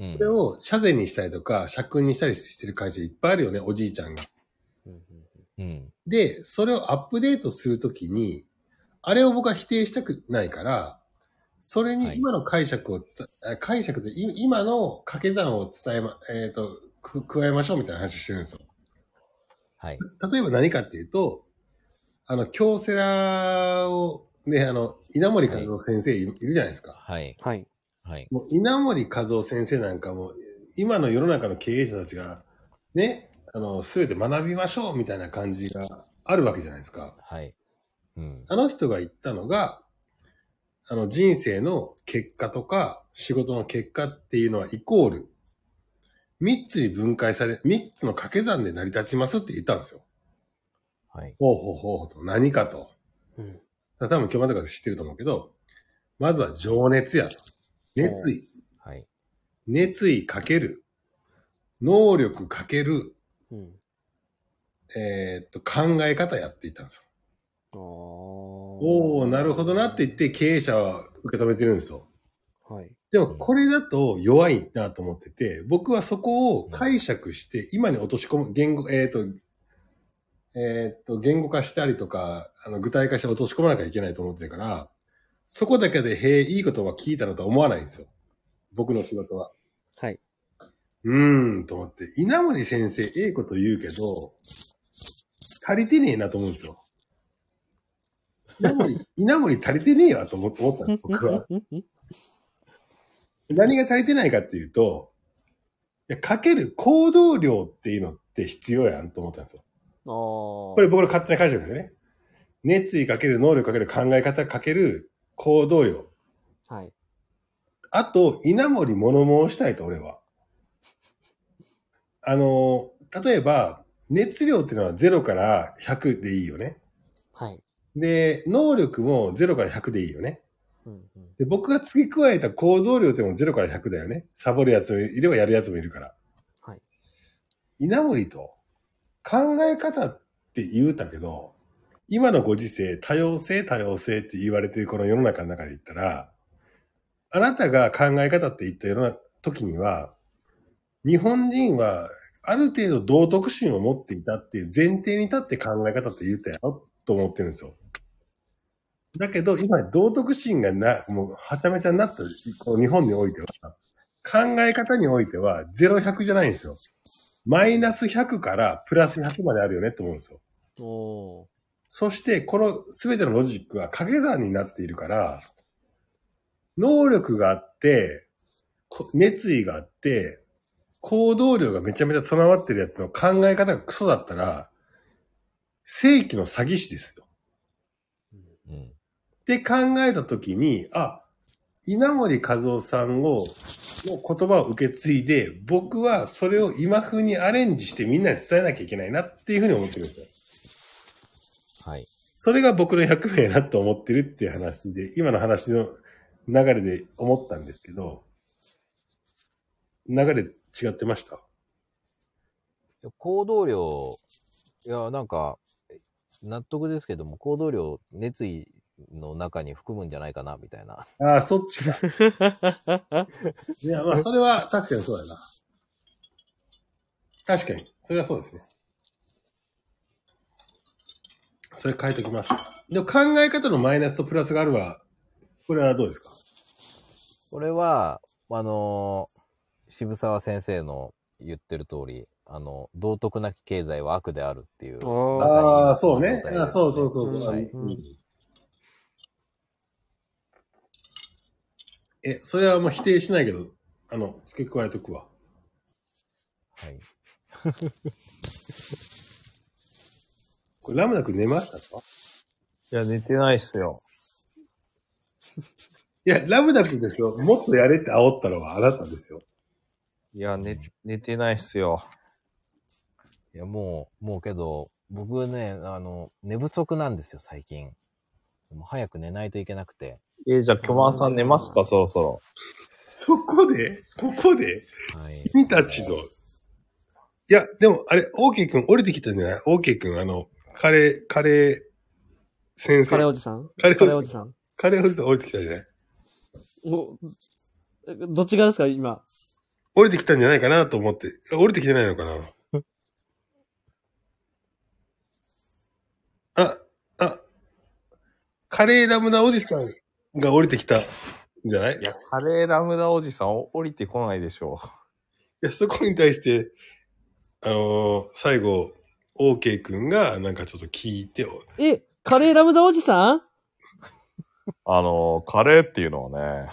うんそれを社税にしたりとか、社訓にしたりしてる会社いっぱいあるよね、おじいちゃんが。うん。で、それをアップデートするときに、あれを僕は否定したくないから、それに今の解釈を伝え、解釈でい今の掛け算を伝えま、えっ、と、く加えましょうみたいな話をしてるんですよ。はい。例えば何かっていうと、あの、京セラを、ね、あの、稲森和夫先生いる,、いるじゃないですか。はい。はい。はい。もう稲森和夫先生なんかも、今の世の中の経営者たちが、ね、あの、すべて学びましょうみたいな感じがあるわけじゃないですか。はい。うん。あの人が言ったのが、あの人生の結果とか仕事の結果っていうのはイコール、三つに分解され、三つの掛け算で成り立ちますって言ったんですよ。はい。ほうほうほうほうと。何かと。うん。多分今日までか知ってると思うけど、まずは情熱やと。熱意。はい。熱意かける。能力かける。うん。えーっと、考え方やって言ったんですよ。おおー、なるほどなって言って経営者は受け止めてるんですよ。はい。でもこれだと弱いなと思ってて、僕はそこを解釈して、今に落とし込む、言語、えっ、と、えっ、と、言語化したりとか、あの、具体化して落とし込まなきゃいけないと思ってるから、そこだけで、へえ、いい言葉聞いたのとは思わないんですよ。僕の仕事は。はい。うーん、と思って。稲森先生、ええこと言うけど、足りてねえなと思うんですよ。稲森、稲森足りてねえわと思思ったんです、僕は。何が足りてないかっていうと、いやかける行動量っていうのって必要やんと思ったんですよ。これ僕の勝手な解釈ですよね。熱意かける能力かける考え方かける行動量。はい。あと、稲森物申したいと俺は。あの、例えば、熱量っていうのは0から100でいいよね。はい。で、能力も0から100でいいよね。うんうん。で、僕が付け加えた行動量っても0から100だよね。サボるやつもいればやるやつもいるから。はい。稲森と考え方って言うたけど、今のご時世、多様性多様性って言われてるこの世の中の中で言ったら、あなたが考え方って言った世の中時には、日本人はある程度道徳心を持っていたっていう前提に立って考え方って言ったよと思ってるんですよ。だけど、今、道徳心がな、もう、はちゃめちゃになった、この日本においては、考え方においては、0、100じゃないんですよ。マイナス100からプラス100まであるよねって思うんですよ。そして、この全てのロジックは掛け算になっているから、能力があって、こ熱意があって、行動量がめちゃめちゃ備わってるやつの考え方がクソだったら、正規の詐欺師ですよ。うん。って考えたときに、あ、稲森和夫さんを、の言葉を受け継いで、僕はそれを今風にアレンジしてみんなに伝えなきゃいけないなっていうふうに思ってるんですよ。はい。それが僕の100名やなと思ってるっていう話で、今の話の流れで思ったんですけど、流れ違ってました？行動量、いや、なんか、納得ですけども、行動量、熱意の中に含むんじゃないかな、みたいな。ああ、そっちか。いや、まあ、それは確かにそうだな。確かに。それはそうですね。それ変えときます。でも考え方のマイナスとプラスがあるは、これはどうですか？これは、あのー渋沢先生の言ってる通り、あの、道徳なき経済は悪であるっていう。ああ、そうね。あそうそうそうそう。うんあうんえ、それはもう否定しないけど、あの、付け加えとくわ。はい。これラムダ君寝ましたか？いや、寝てないっすよ。いや、ラムダ君ですよ。もっとやれって煽ったのはあなたですよ。いや、寝、寝てないっすよ。いや、もう、もうけど、僕ね、あの、寝不足なんですよ、最近。もう早く寝ないといけなくて。えーじゃあ、巨万さん寝ますか、そろそろ。そこでここではい。君たちの。いや、でも、あれ、オーケー君降りてきたんじゃない？オーケー君、あの、カレー、カレー先生。カレーおじさん？カレーおじさんカレーおじさん。カレーおじさん降りてきたんじゃない？どっち側ですか今？降りてきたんじゃないかなと思って。降りてきてないのかな？あ、あ、カレーラムダおじさんが降りてきたんじゃない？いや、カレーラムダおじさん降りてこないでしょいや、そこに対して、あのー最後、オーケー君がなんかちょっと聞いて、え、カレーラムダおじさん？あの、カレーっていうのはね、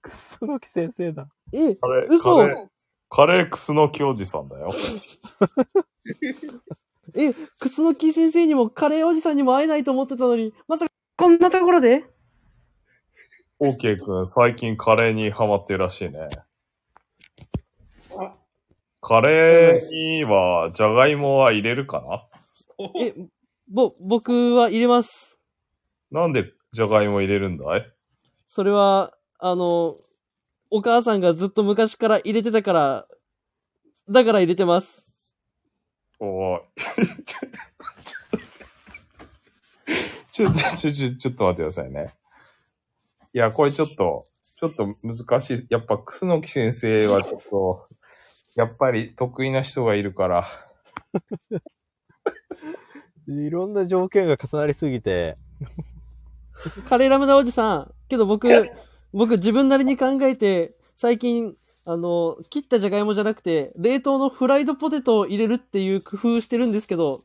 くそのき先生だ。え、カレー、嘘カレー、カレークスのきおじさんだよ。え、クスノキ先生にもカレーおじさんにも会えないと思ってたのに、まさかこんなところで？オーケーくん、最近カレーにハマってるらしいね。カレーには、じゃがいもは入れるかえ、ぼ、僕は入れます。ななんでじゃがいも入れるんだい？それは、あの、お母さんがずっと昔から入れてたから、だから入れてます。おい。ちょ、ちょ、ちょ、ちょ、ちょっと待ってくださいね。いや、これちょっと、ちょっと難しい。やっぱ、楠木先生はちょっと、やっぱり得意な人がいるから。いろんな条件が重なりすぎて、カレーラムダおじさん。けど僕、僕自分なりに考えて、最近、あの、切ったじゃがいもじゃなくて、冷凍のフライドポテトを入れるっていう工夫してるんですけど、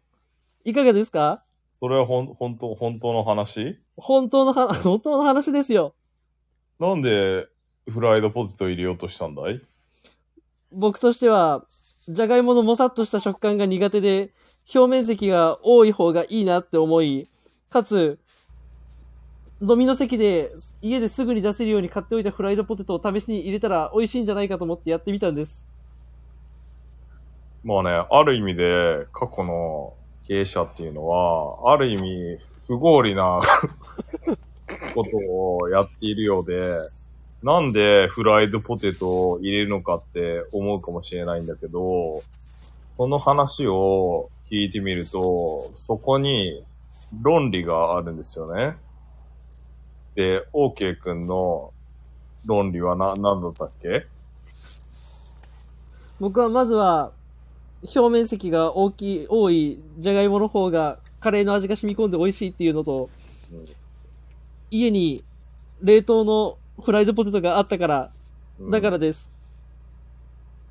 いかがですか？それはほん、本当本当の話？本当のは、本当の話ですよ。なんで、フライドポテト入れようとしたんだい？僕としては、じゃがいものもさっとした食感が苦手で、表面積が多い方がいいなって思い、かつ、飲みの席で家ですぐに出せるように買っておいたフライドポテトを試しに入れたら美味しいんじゃないかと思ってやってみたんです。まあね、ある意味で、過去の経営者っていうのは、ある意味、不合理な ことをやっているようで、なんでフライドポテトを入れるのかって思うかもしれないんだけど、その話を聞いてみると、そこに論理があるんですよね。で、OK 君の論理はな、何だったっけ？僕はまずは、表面積が大きい、多いじゃがいもの方がカレーの味が染み込んで美味しいっていうのと、家に冷凍のフライドポテトがあったから、だからです。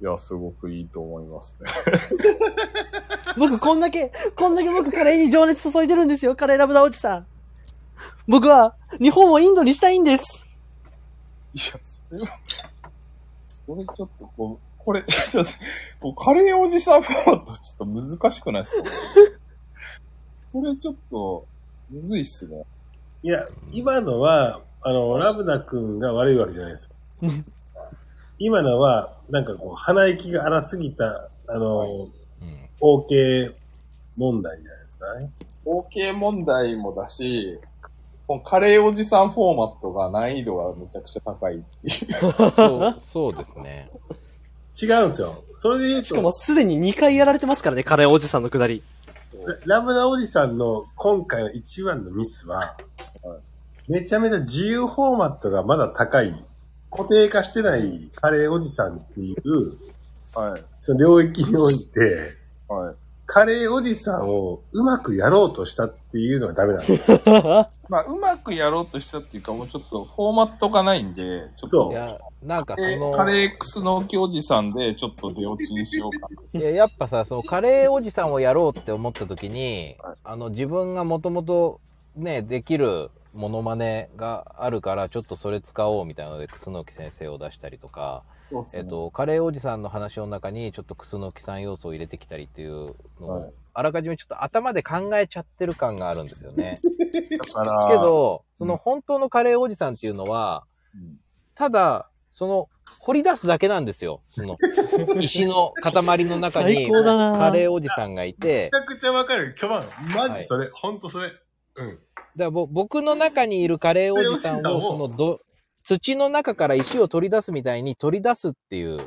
いや、すごくいいと思いますね。僕こんだけ、こんだけ僕カレーに情熱注いでるんですよ、カレーラブダおじさん。僕は日本をインドにしたいんです。いや、それは、それちょっとこう、これ、ちょっと、こうカレーおじさんフォーマットちょっと難しくないですか？これちょっと、むずいっすね。いや、今のは、あの、ラブダ君が悪いわけじゃないですよ。今のは、なんかこう、鼻息が荒すぎた、あの、OK 問題じゃないですかね。OK 問題もだし、このカレーおじさんフォーマットが難易度がめちゃくちゃ高いっていう。そう、そうですね。違うんですよ。それで言うと、しかもすでに2回やられてますからね、カレーおじさんのくだり。ラブダおじさんの今回の一番のミスは、めちゃめちゃ自由フォーマットがまだ高い、固定化してないカレーおじさんっていう、その領域において、カレーおじさんをうまくやろうとしたっていうのがダメなんですよ。まあ、うまくやろうとしたっていうか、もうちょっとフォーマットがないんで、ちょっと。いや、なんかそでの、カレークスのおじさんで、ちょっと出落ちにしようかな。いや、やっぱさ、そのカレーおじさんをやろうって思った時に、あの、自分がもともとね、できるモノマネがあるから、ちょっとそれ使おうみたいなので、楠木先生を出したりとか、えっと、カレーおじさんの話の中に、ちょっと楠木さん要素を入れてきたりっていうのを、あらかじめちょっと頭で考えちゃってる感があるんですよね。だから、けど、その本当のカレーおじさんっていうのは、ただ、その、掘り出すだけなんですよ。その、石の塊の中に、カレーおじさんがいてめち、ゃくちゃわかる。今日は、マジそれ、ほんとそれ。うん。だからぼ僕の中にいるカレーおじさんを、そのど、土の中から石を取り出すみたいに取り出すっていう、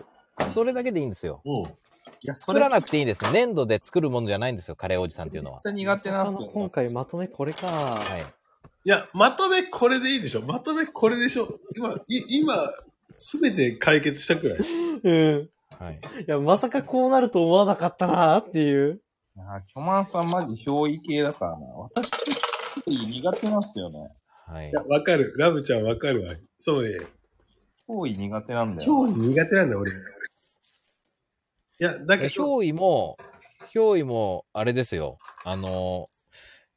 それだけでいいんですよ。いや、そ作らなくていいんです。粘土で作るものじゃないんですよ、カレーおじさんっていうのは。苦手なんですよ。今回まとめこれか。はい。いや、まとめこれでいいでしょ。まとめこれでしょ。今、い今、すべて解決したくらい？う ん。はい。いや、まさかこうなると思わなかったなっていう。いや、巨万さんマジ憑依系だからな。私、苦手なんですよね。はいいや、わかる。ラブちゃんわかるわ。そのね、憑依苦手なんだよ。超苦手なんだよ、俺。いや、だけど、憑依も、憑依も、あれですよ。あの、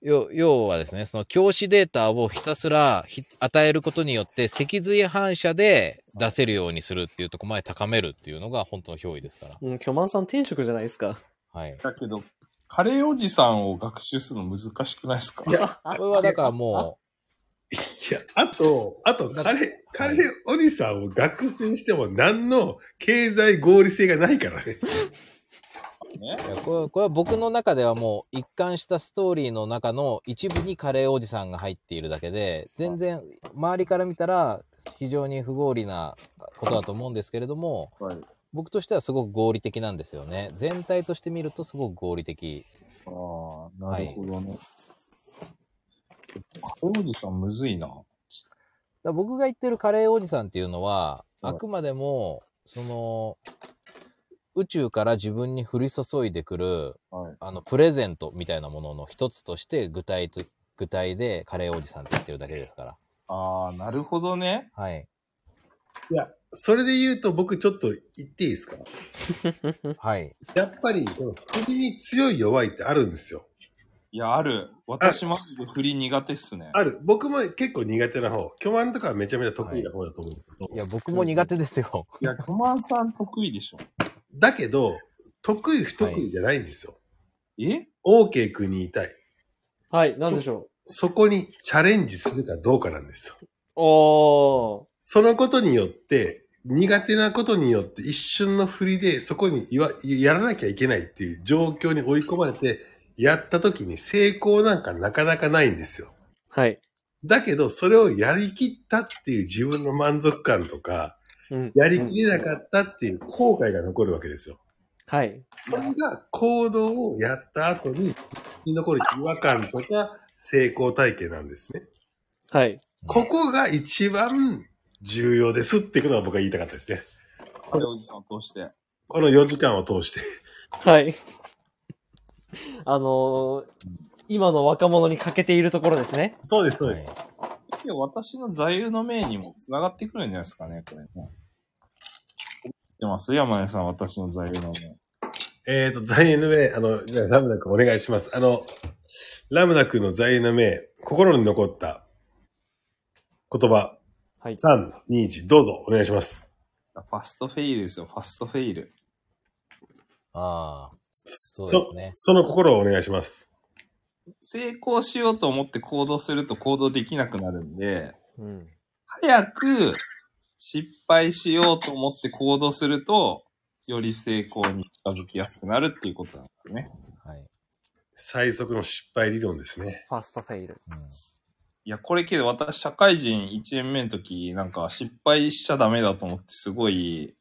要要はですね、その教師データをひたすらひ与えることによって、脊髄反射で出せるようにするっていうところまで高めるっていうのが本当の憑依ですから。うん、巨万さん転職じゃないですか。はい。だけど、カレーおじさんを学習するの難しくないですか？いや、これはだからもいや、あと、あと、カレー、カレーおじさんを学習しても何の経済合理性がないからね。う、いやこれこれは僕の中ではもう一貫したストーリーの中の一部にカレーおじさんが入っているだけで、全然周りから見たら非常に不合理なことだと思うんですけれども、僕としてはすごく合理的なんですよね。全体として見るとすごく合理的。ああ、なるほどね。カレーおじさんむずいな。だ僕が言ってるカレーおじさんっていうのは、あくまでも、その、宇宙から自分に降り注いでくる、あの、プレゼントみたいなものの一つとして、具体と、具体でカレーおじさんって言ってるだけですから。ああ、なるほどね。はい。いや、それで言うと僕ちょっと言っていいですか？はい。やっぱり、この首に強い弱いってあるんですよ。いや、ある。私マジで振り苦手っすね。ある。僕も結構苦手な方。巨万とかはめちゃめちゃ得意な方だと思うけど。いや、僕も苦手ですよ。いや、巨万さん得意でしょ。だけど、得意不得意じゃないんですよ。え ?OK 君に言いたい。はい、なんでしょそこにチャレンジするかどうかなんですよ。う。おー。そのことによって、苦手なことによって一瞬の振りでそこに言わやらなきゃいけないっていう状況に追い込まれて、やった時に成功なんかなかなかないんですよ。はい。だけど、それをやりきったっていう自分の満足感とか、やりきれなかったっていう後悔が残るわけですよ。はい。それが行動をやった後に残る違和感とか成功体験なんですね。はい。ここが一番重要ですってことが僕は言いたかったですね。カレーおじさんを通して。この4時間を通して。はい。あのー今の若者に欠けているところですね。そうです、そうです。私の座右の銘にも繋がってくるんじゃないですかね、これってます？山根さん、私の座右の銘。えっ、と、座右の銘、あの、じゃあラムダ君お願いします。あの、ラムダ君の座右の銘、心に残った言葉。はい。3、2、1、どうぞお願いします。ファストフェイルですよ、ファストフェイル。ああ。そうそですね。その心をお願いします。成功しようと思って行動すると行動できなくなるんで、うん。早く失敗しようと思って行動すると、より成功に近づきやすくなるっていうことなんですよね。はい。最速の失敗理論ですね。ファーストフェイル。いや、これけど私、社会人1年目の時、なんか失敗しちゃダメだと思って、すごい、い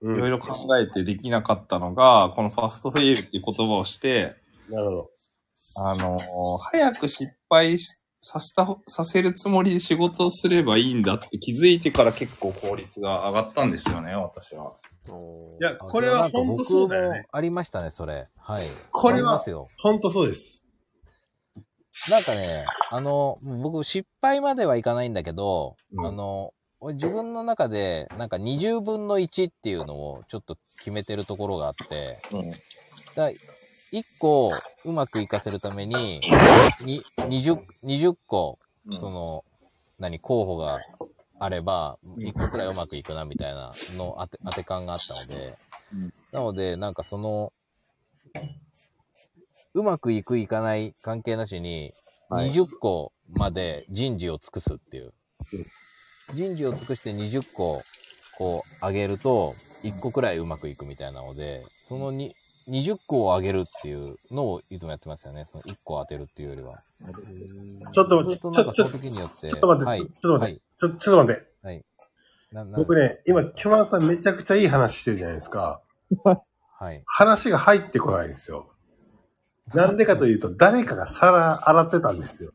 うんろいろ考えてできなかったのが、このファストフェイルっていう言葉をして、なるほど。あのー早く失敗しさせた、させるつもりで仕事をすればいいんだって気づいてから結構効率が上がったんですよね、私は。いや、これは本当そうだよね。ありましたね、それ。はい。これは。本当そうです。なんかね、あの、僕失敗まではいかないんだけど、あの、俺自分の中で、なんか20分の1っていうのをちょっと決めてるところがあって、だ1個うまくいかせるために、に 20, 20個、その、何、候補があれば、1個くらいうまくいくなみたいなの当て当て感があったので、なので、なんかその、うまくいくいかない関係なしに、はい20個まで人事を尽くすっていう。人事を尽くして20個、こう、上げると、1個くらいうまくいくみたいなので、そのに20個を上げるっていうのをいつもやってますよね。その1個当てるっていうよりは。ちょっとそうするとちょなんかその時によって。ちょっと待って、はい。ちょっと待って、はい。ちょ、ちょっと待って。はい。なな僕ね、今、キョマさんめちゃくちゃいい話してるじゃないですか。はい。話が入ってこないんですよ。なんでかというと、誰かが皿洗ってたんですよ。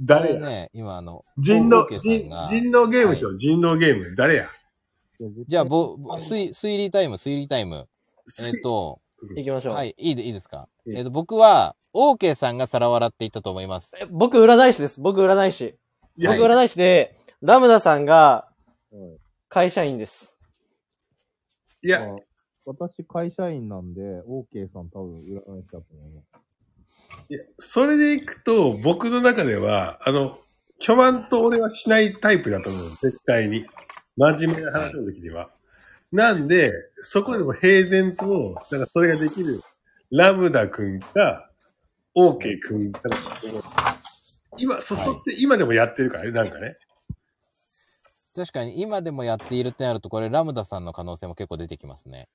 誰や、ね、今あの、人狼、人狼ゲームでしょ、人狼ゲーム。誰や？じゃあ、ぼ、ぼ推推理タイム、推理タイム。えっ、と、行きましょう。はい、いいで、いいですか？えっ、と、僕は、オーケーさんが皿を洗っていったと思います。僕占い師です。僕占い師。や僕占い師で、ラムダさんが会社員です。いや、私会社員なんで、OK さん多分占い師だと思います。いや、それでいくと、僕の中では、あの、巨万と俺はしないタイプだと思う。絶対に。真面目な話の時には。なんで、そこでも平然と、なんかそれができる、ラムダ君か、オーケー君かだと思う今、そ、そして今でもやってるからね、なんかね。確かに、今でもやっているってなると、これ、ラムダさんの可能性も結構出てきますね。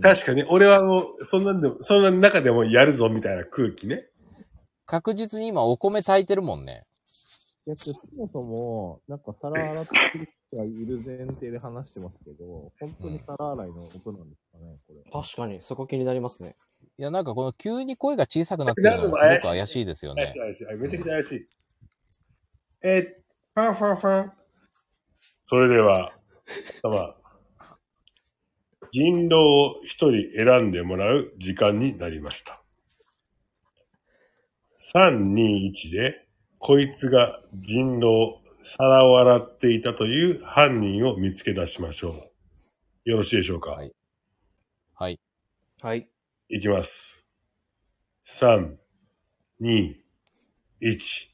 確かに、俺はもう、そんなんでも、そんな中でもやるぞ、みたいな空気ね。確実に今、お米炊いてるもんね。いや、そもそも、なんか皿洗ってる人がいる前提で話してますけど、本当に皿洗いの音なんですかね、これ。確かに、そこ気になりますね。いや、なんかこの急に声が小さくなってるのがすごく怪しいですよね怪しい。怪しい。めちゃくちゃ怪しい。えー、ファンファンファン。それでは、ま人狼を一人選んでもらう時間になりました。3、2、1で、こいつが人狼、皿を洗っていたという犯人を見つけ出しましょう。よろしいでしょうか？はい。はい。はい。いきます。3、2、1。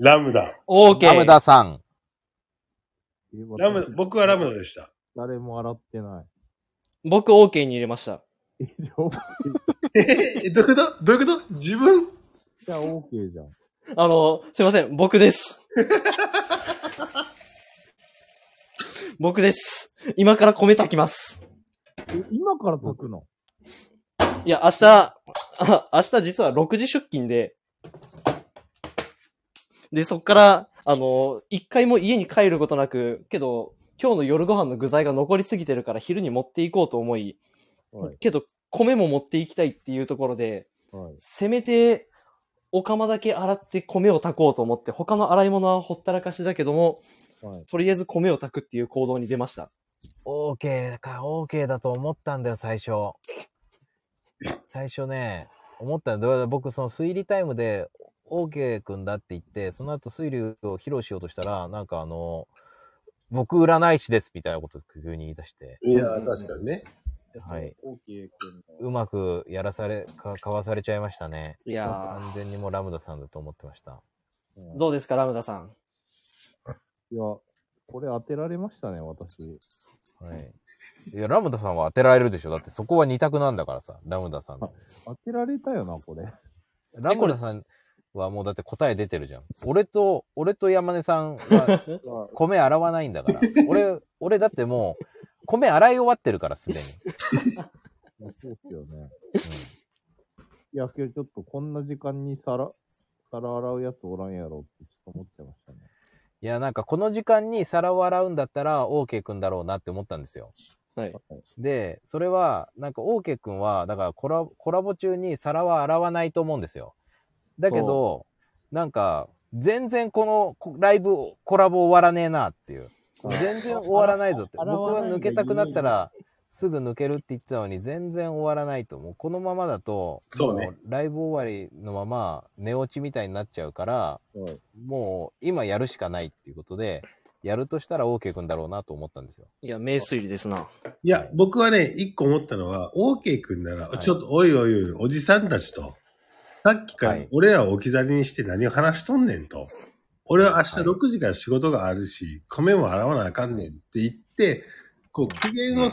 ラムダ。オーケー。ラムダさん。ラムダ、僕はラムダでした。誰も洗ってない。僕、オーケーに入れました。え、どういうこと？どういうこと？自分？じゃあ OK じゃん。あの、すいません、僕です。僕です。今から米炊きます。え今から炊くの？いや、明日、あ明日実は6時出勤で、で、そっから、あの、一回も家に帰ることなく、けど、今日の夜ご飯の具材が残りすぎてるから昼に持っていこうと思い、はいけど、米も持っていきたいっていうところで、はい。せめて、お釜だけ洗って米を炊こうと思って、他の洗い物はほったらかしだけども、はい。とりあえず米を炊くっていう行動に出ました。オーケーか、オーケーだと思ったんだよ、最初。最初ね、思ったんだ。僕、その推理タイムで、OK 君だって言って、その後推理を披露しようとしたら、なんかあの、僕占い師ですみたいなことを急に言い出して。いや、確かにね。はい。うまくやらされ、か、かわされちゃいましたね。いやー完全にもうラムダさんだと思ってました。の。どうですか、ラムダさん？いや、これ当てられましたね、私。はい。いや、ラムダさんは当てられるでしょ。だってそこは二択なんだからさ、ラムダさん。当てられたよな、これ。ラムダさんはもうだって答え出てるじゃん。俺と、俺と山根さんは 米洗わないんだから。俺、俺だってもう、米洗い終わってるから、すでに。そうっすよね。いや、けどちょっとこんな時間に皿、皿洗うやつおらんやろってちょっと思ってましたね。いや、なんかこの時間に皿を洗うんだったら、OK 君だろうなって思ったんですよ。はい。で、それは、なんか OK 君は、だからコラコラボ中に皿は洗わないと思うんですよ。だけど、なんか、全然このこライブ、コラボ終わらねえなっていう。全然終わらないぞって。洗 僕は抜けたくなったら、すぐ抜けるって言ってたのに、全然終わらないと。もうこのままだと、そうねもライブ終わりのまま寝落ちみたいになっちゃうから、はいもう今やるしかないっていうことで、やるとしたら OK 君だろうなと思ったんですよ。いや、名推理ですな。いや、僕はね、一個思ったのは、OK 君なら、はいちょっと、おいおいおい、おじさんたちと、さっきからはい俺らを置き去りにして何を話しとんねんと。俺は明日はい6時から仕事があるし、米も洗わなあかんねんって言って、こう、機嫌を、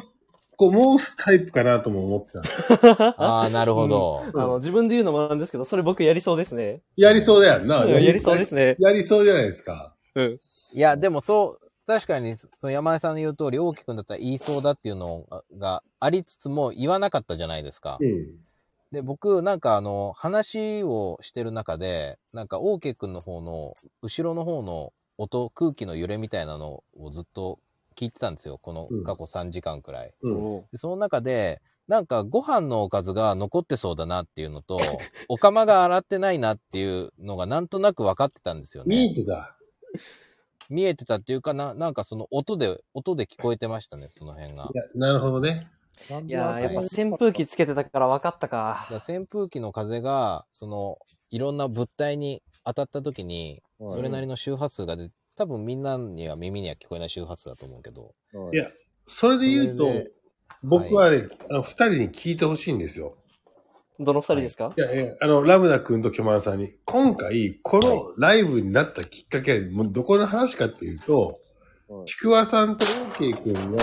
こう、申すタイプかなとも思ってた。ああ、なるほど。あの、自分で言うのもなんですけど、それ僕やりそうですね。やりそうだよな。うんやりそうですね。やりそうじゃないですか。うん。いや、でもそう、確かに、その山根さんの言う通り、大きくんだったら言いそうだっていうのがありつつも言わなかったじゃないですか。うん。で、僕、なんかあの、話をしてる中で、なんか、オーケー君の方の、後ろの方の音、空気の揺れみたいなのをずっと聞いてたんですよ。このうん過去3時間くらい。うん。でその中で、なんかご飯のおかずが残ってそうだなっていうのと、お釜が洗ってないなっていうのがなんとなく分かってたんですよね。見えてた。見えてたっていうかな、なんかその音で、音で聞こえてましたね、その辺が。いや、なるほどね。いやー、やっぱはい扇風機つけてたから分かったか。扇風機の風が、その、いろんな物体に当たった時に、はい。それなりの周波数が出多分みんなには耳には聞こえない周波数だと思うけど。はい。いや、それで言うと僕はね、あの、二人に聞いてほしいんですよ。どの二人ですか、い。や、いや、あの、ラムダ君とキョマンさんに、今回、このライブになったきっかけは、もうどこの話かっていうと、はいちくわさんと OK 君の、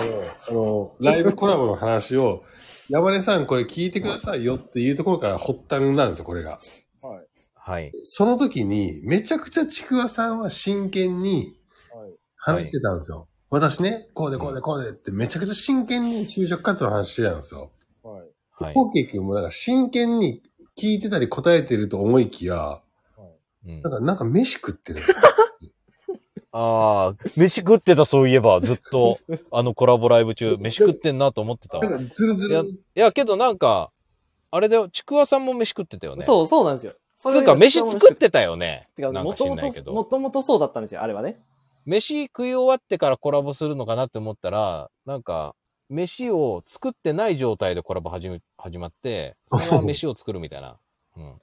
あの、ライブコラボの話を、山根さんこれ聞いてくださいよっていうところから発端なんですよ、これが。はい。はい。その時に、めちゃくちゃちくわさんは真剣にはい。話してたんですよ。私ね、こうでこうでこうでってめちゃくちゃ真剣に就職活動の話してたんですよ。はい。はい。OK 君もなんか真剣に聞いてたり答えてると思いきや、うんなんか、なんか飯食ってる。ああ、飯食ってた、そういえば、ずっと、あのコラボライブ中、飯食ってんなと思ってたわ。ないんかズルズや、ルい。や、けどなんか、あれだよ、ちくわさんも飯食ってたよね。そう、そうなんですよ。そつうか、飯作ってたよね。違う、なんかもともと、知んないけど。もともとそうだったんですよ、あれはね。飯食い終わってからコラボするのかなって思ったら、なんか、飯を作ってない状態でコラボ始め、始まって、そのまま飯を作るみたいな。うん。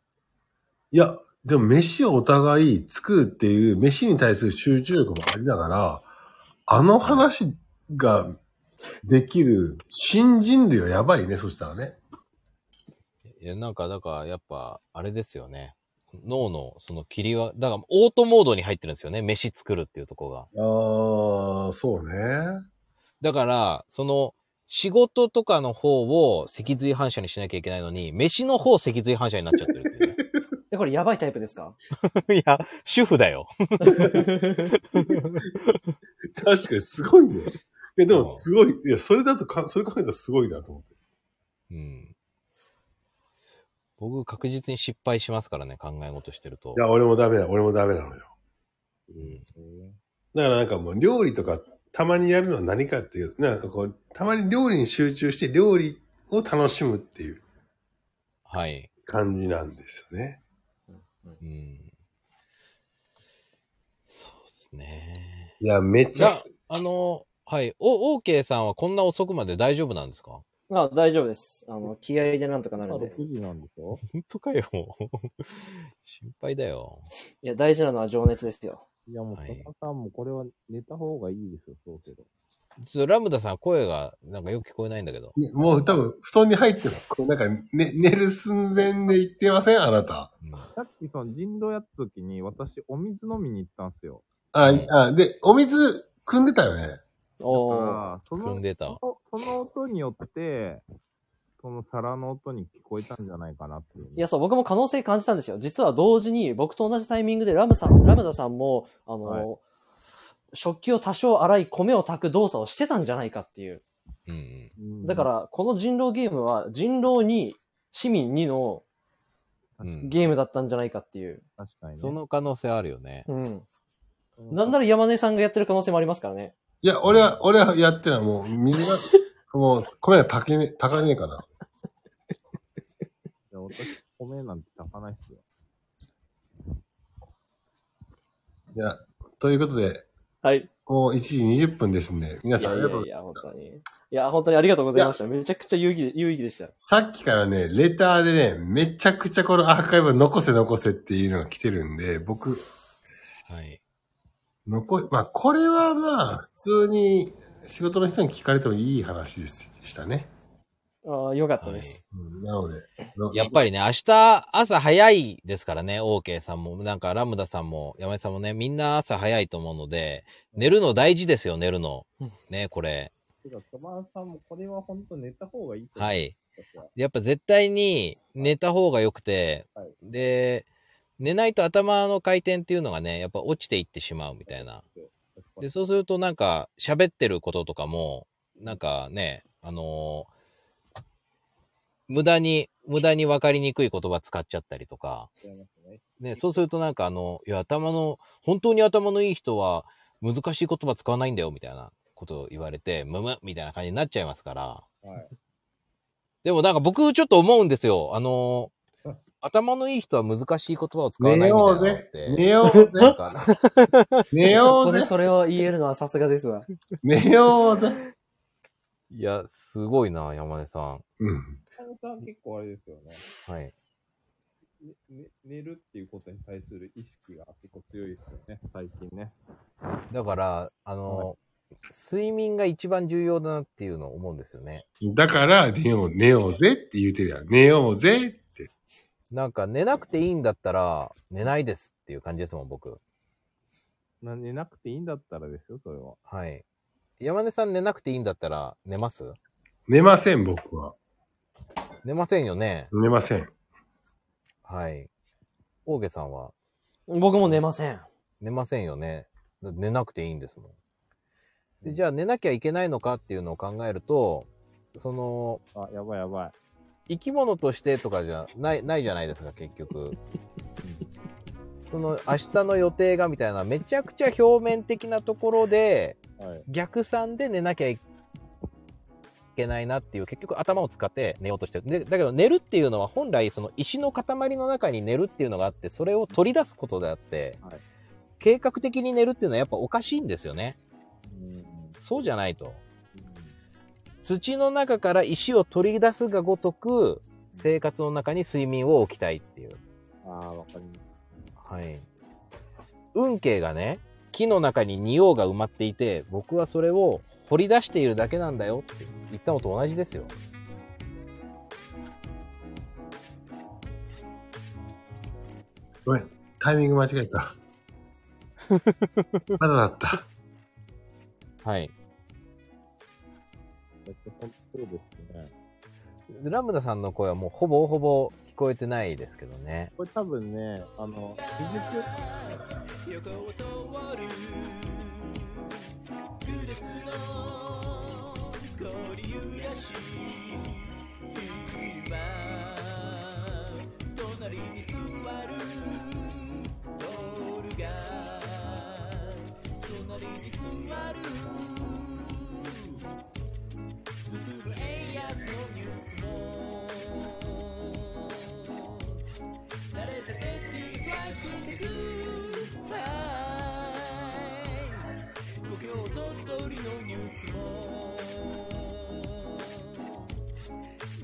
いや、でも飯をお互い作るっていう、飯に対する集中力もありながら、あの話ができる新人類はやばいね、そしたらね。いや、なんか、だから、やっぱ、あれですよね。脳の、その切りは、だから、オートモードに入ってるんですよね。飯作るっていうとこが。ああ、そうね。だから、その、仕事とかの方を脊髄反射にしなきゃいけないのに、飯の方脊髄反射になっちゃってるっていうね。え、これやばいタイプですか？いや、主婦だよ。確かにすごいね。いや、でもすごい。いや、それだとか、それ考えたらすごいなと思って。うん。僕、確実に失敗しますからね、考え事してるとい。や、俺もダメだ、俺もダメなのよ。うん。だからなんかもう料理とかたまにやるのは何かっていう、なんかこう、たまに料理に集中して料理を楽しむっていうはい。感じなんですよね。うん。そうですね。いや、めっちじゃゃ、あ、あの、はい。お、OK さんはこんな遅くまで大丈夫なんですか？あ、大丈夫です。あの、気合でなんとかな朝るんで。6時なんでしょ本当かよ。心配だよ。いや、大事なのは情熱ですよ。いや、もう、はいトマさんもこれは寝た方がいいですよ、そうけど。ちょっとラムダさん声がなんかよく聞こえないんだけど。ねもう多分、布団に入ってる。こうなんか、ね、寝る寸前で言ってません？あなた。さっきその人狼やった時に、私、お水飲みに行ったんですよ。あ、あ、で、お水、汲んでたよね。おー。あその組んでた。そその音によって、その皿の音に聞こえたんじゃないかなっていう。いや、そう、僕も可能性感じたんですよ。実は同時に、僕と同じタイミングでラムさん、ラムダさんも、あの、はい食器を多少洗い、米を炊く動作をしてたんじゃないかっていう。うんうんだか、ら、この人狼ゲームは、人狼に、市民2の。ゲームだったんじゃないかっていう。確かにね。その可能性あるよね。うん。うん、なんなら山根さんがやってる可能性もありますからね。いや、俺は、俺はやってない。もう、水が、もう、米が炊けね、炊かねえかな。いや私、米なんて炊かないっすよ。いや、ということで、はい。もう1時20分ですんで、皆いさんありがとうやいやいや、本当に。いや、本当にありがとうございました。めちゃくちゃ有意義、有意義でした。さっきからね、レターでね、めちゃくちゃこのアーカイブ残せ残せっていうのが来てるんで、僕、はい。残、まあ、これはまあ、普通に仕事の人に聞かれてもいい話でしたね。ああ、よかったです。うん、なので、のやっぱりね、明日朝早いですからね、OK さんも、なんかラムダさんも、山井さんもね、みんな朝早いと思うので、寝るの大事ですよ、寝るの。ね、これ。てか、トマさんもこれは本当寝た方がいいと思う。はい。私はやっぱ絶対に寝た方が良くて、はいで、寝ないと頭の回転っていうのがね、やっぱ落ちていってしまうみたいな。で、そうするとなんか喋ってることとかも、なんかね、あのー無駄に、無駄に分かりにくい言葉使っちゃったりとか、ね。ね、そうするとなんかあの、いや、頭の、本当に頭のいい人は難しい言葉使わないんだよ、みたいなことを言われて、むむみたいな感じになっちゃいますから。はい。でもなんか僕ちょっと思うんですよ。あのー頭のいい人は難しい言葉を使わないみたいって。寝ようぜ寝ようぜここでそれを言えるのはさすがですわ。寝ようぜいや、すごいな、山根さん。うん。さん結構あれですよね。はい。ねね寝るっていうことに対する意識が結構強いですよね、最近ね。だから、あのー睡眠が一番重要だなっていうのを思うんですよね。だから、寝よう、寝ようぜって言うてるやん。寝ようぜって。なんか寝なくていいんだったら、寝ないですっていう感じですもん、僕。な寝なくていいんだったらですよ、それは。はい。山根さん寝なくていいんだったら、寝ます？寝ません、僕は。寝ませんよね。寝ません。はい。大家さんは？僕も寝ません。寝ませんよね。寝なくていいんですもん。で、じゃあ寝なきゃいけないのかっていうのを考えると、その、あ、やばいやばい。生き物としてとかじゃない、ないじゃないですか、結局。その明日の予定がみたいな、めちゃくちゃ表面的なところで、はい。逆算で寝なきゃいけないなっていう、結局頭を使って寝ようとしてる。でだけど寝るっていうのは本来その石の塊の中に寝るっていうのがあって、それを取り出すことであって、はい計画的に寝るっていうのはやっぱおかしいんですよね。うんそうじゃないと。土の中から石を取り出すがごとく、生活の中に睡眠を置きたいっていう。ああ、わかります。はい。運慶がね、木の中に仁王が埋まっていて、僕はそれを掘り出しているだけなんだよって言ったのと同じですよ。ごめん、タイミング間違えた。まだだった。はい。そうですね。でラムダさんの声はもうほぼほぼ聞こえてないですけどね。これ多分ね、あの、スの交流らしい今隣に座るドールが隣に座る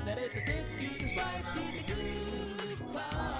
That is the Dinsky, the the Goop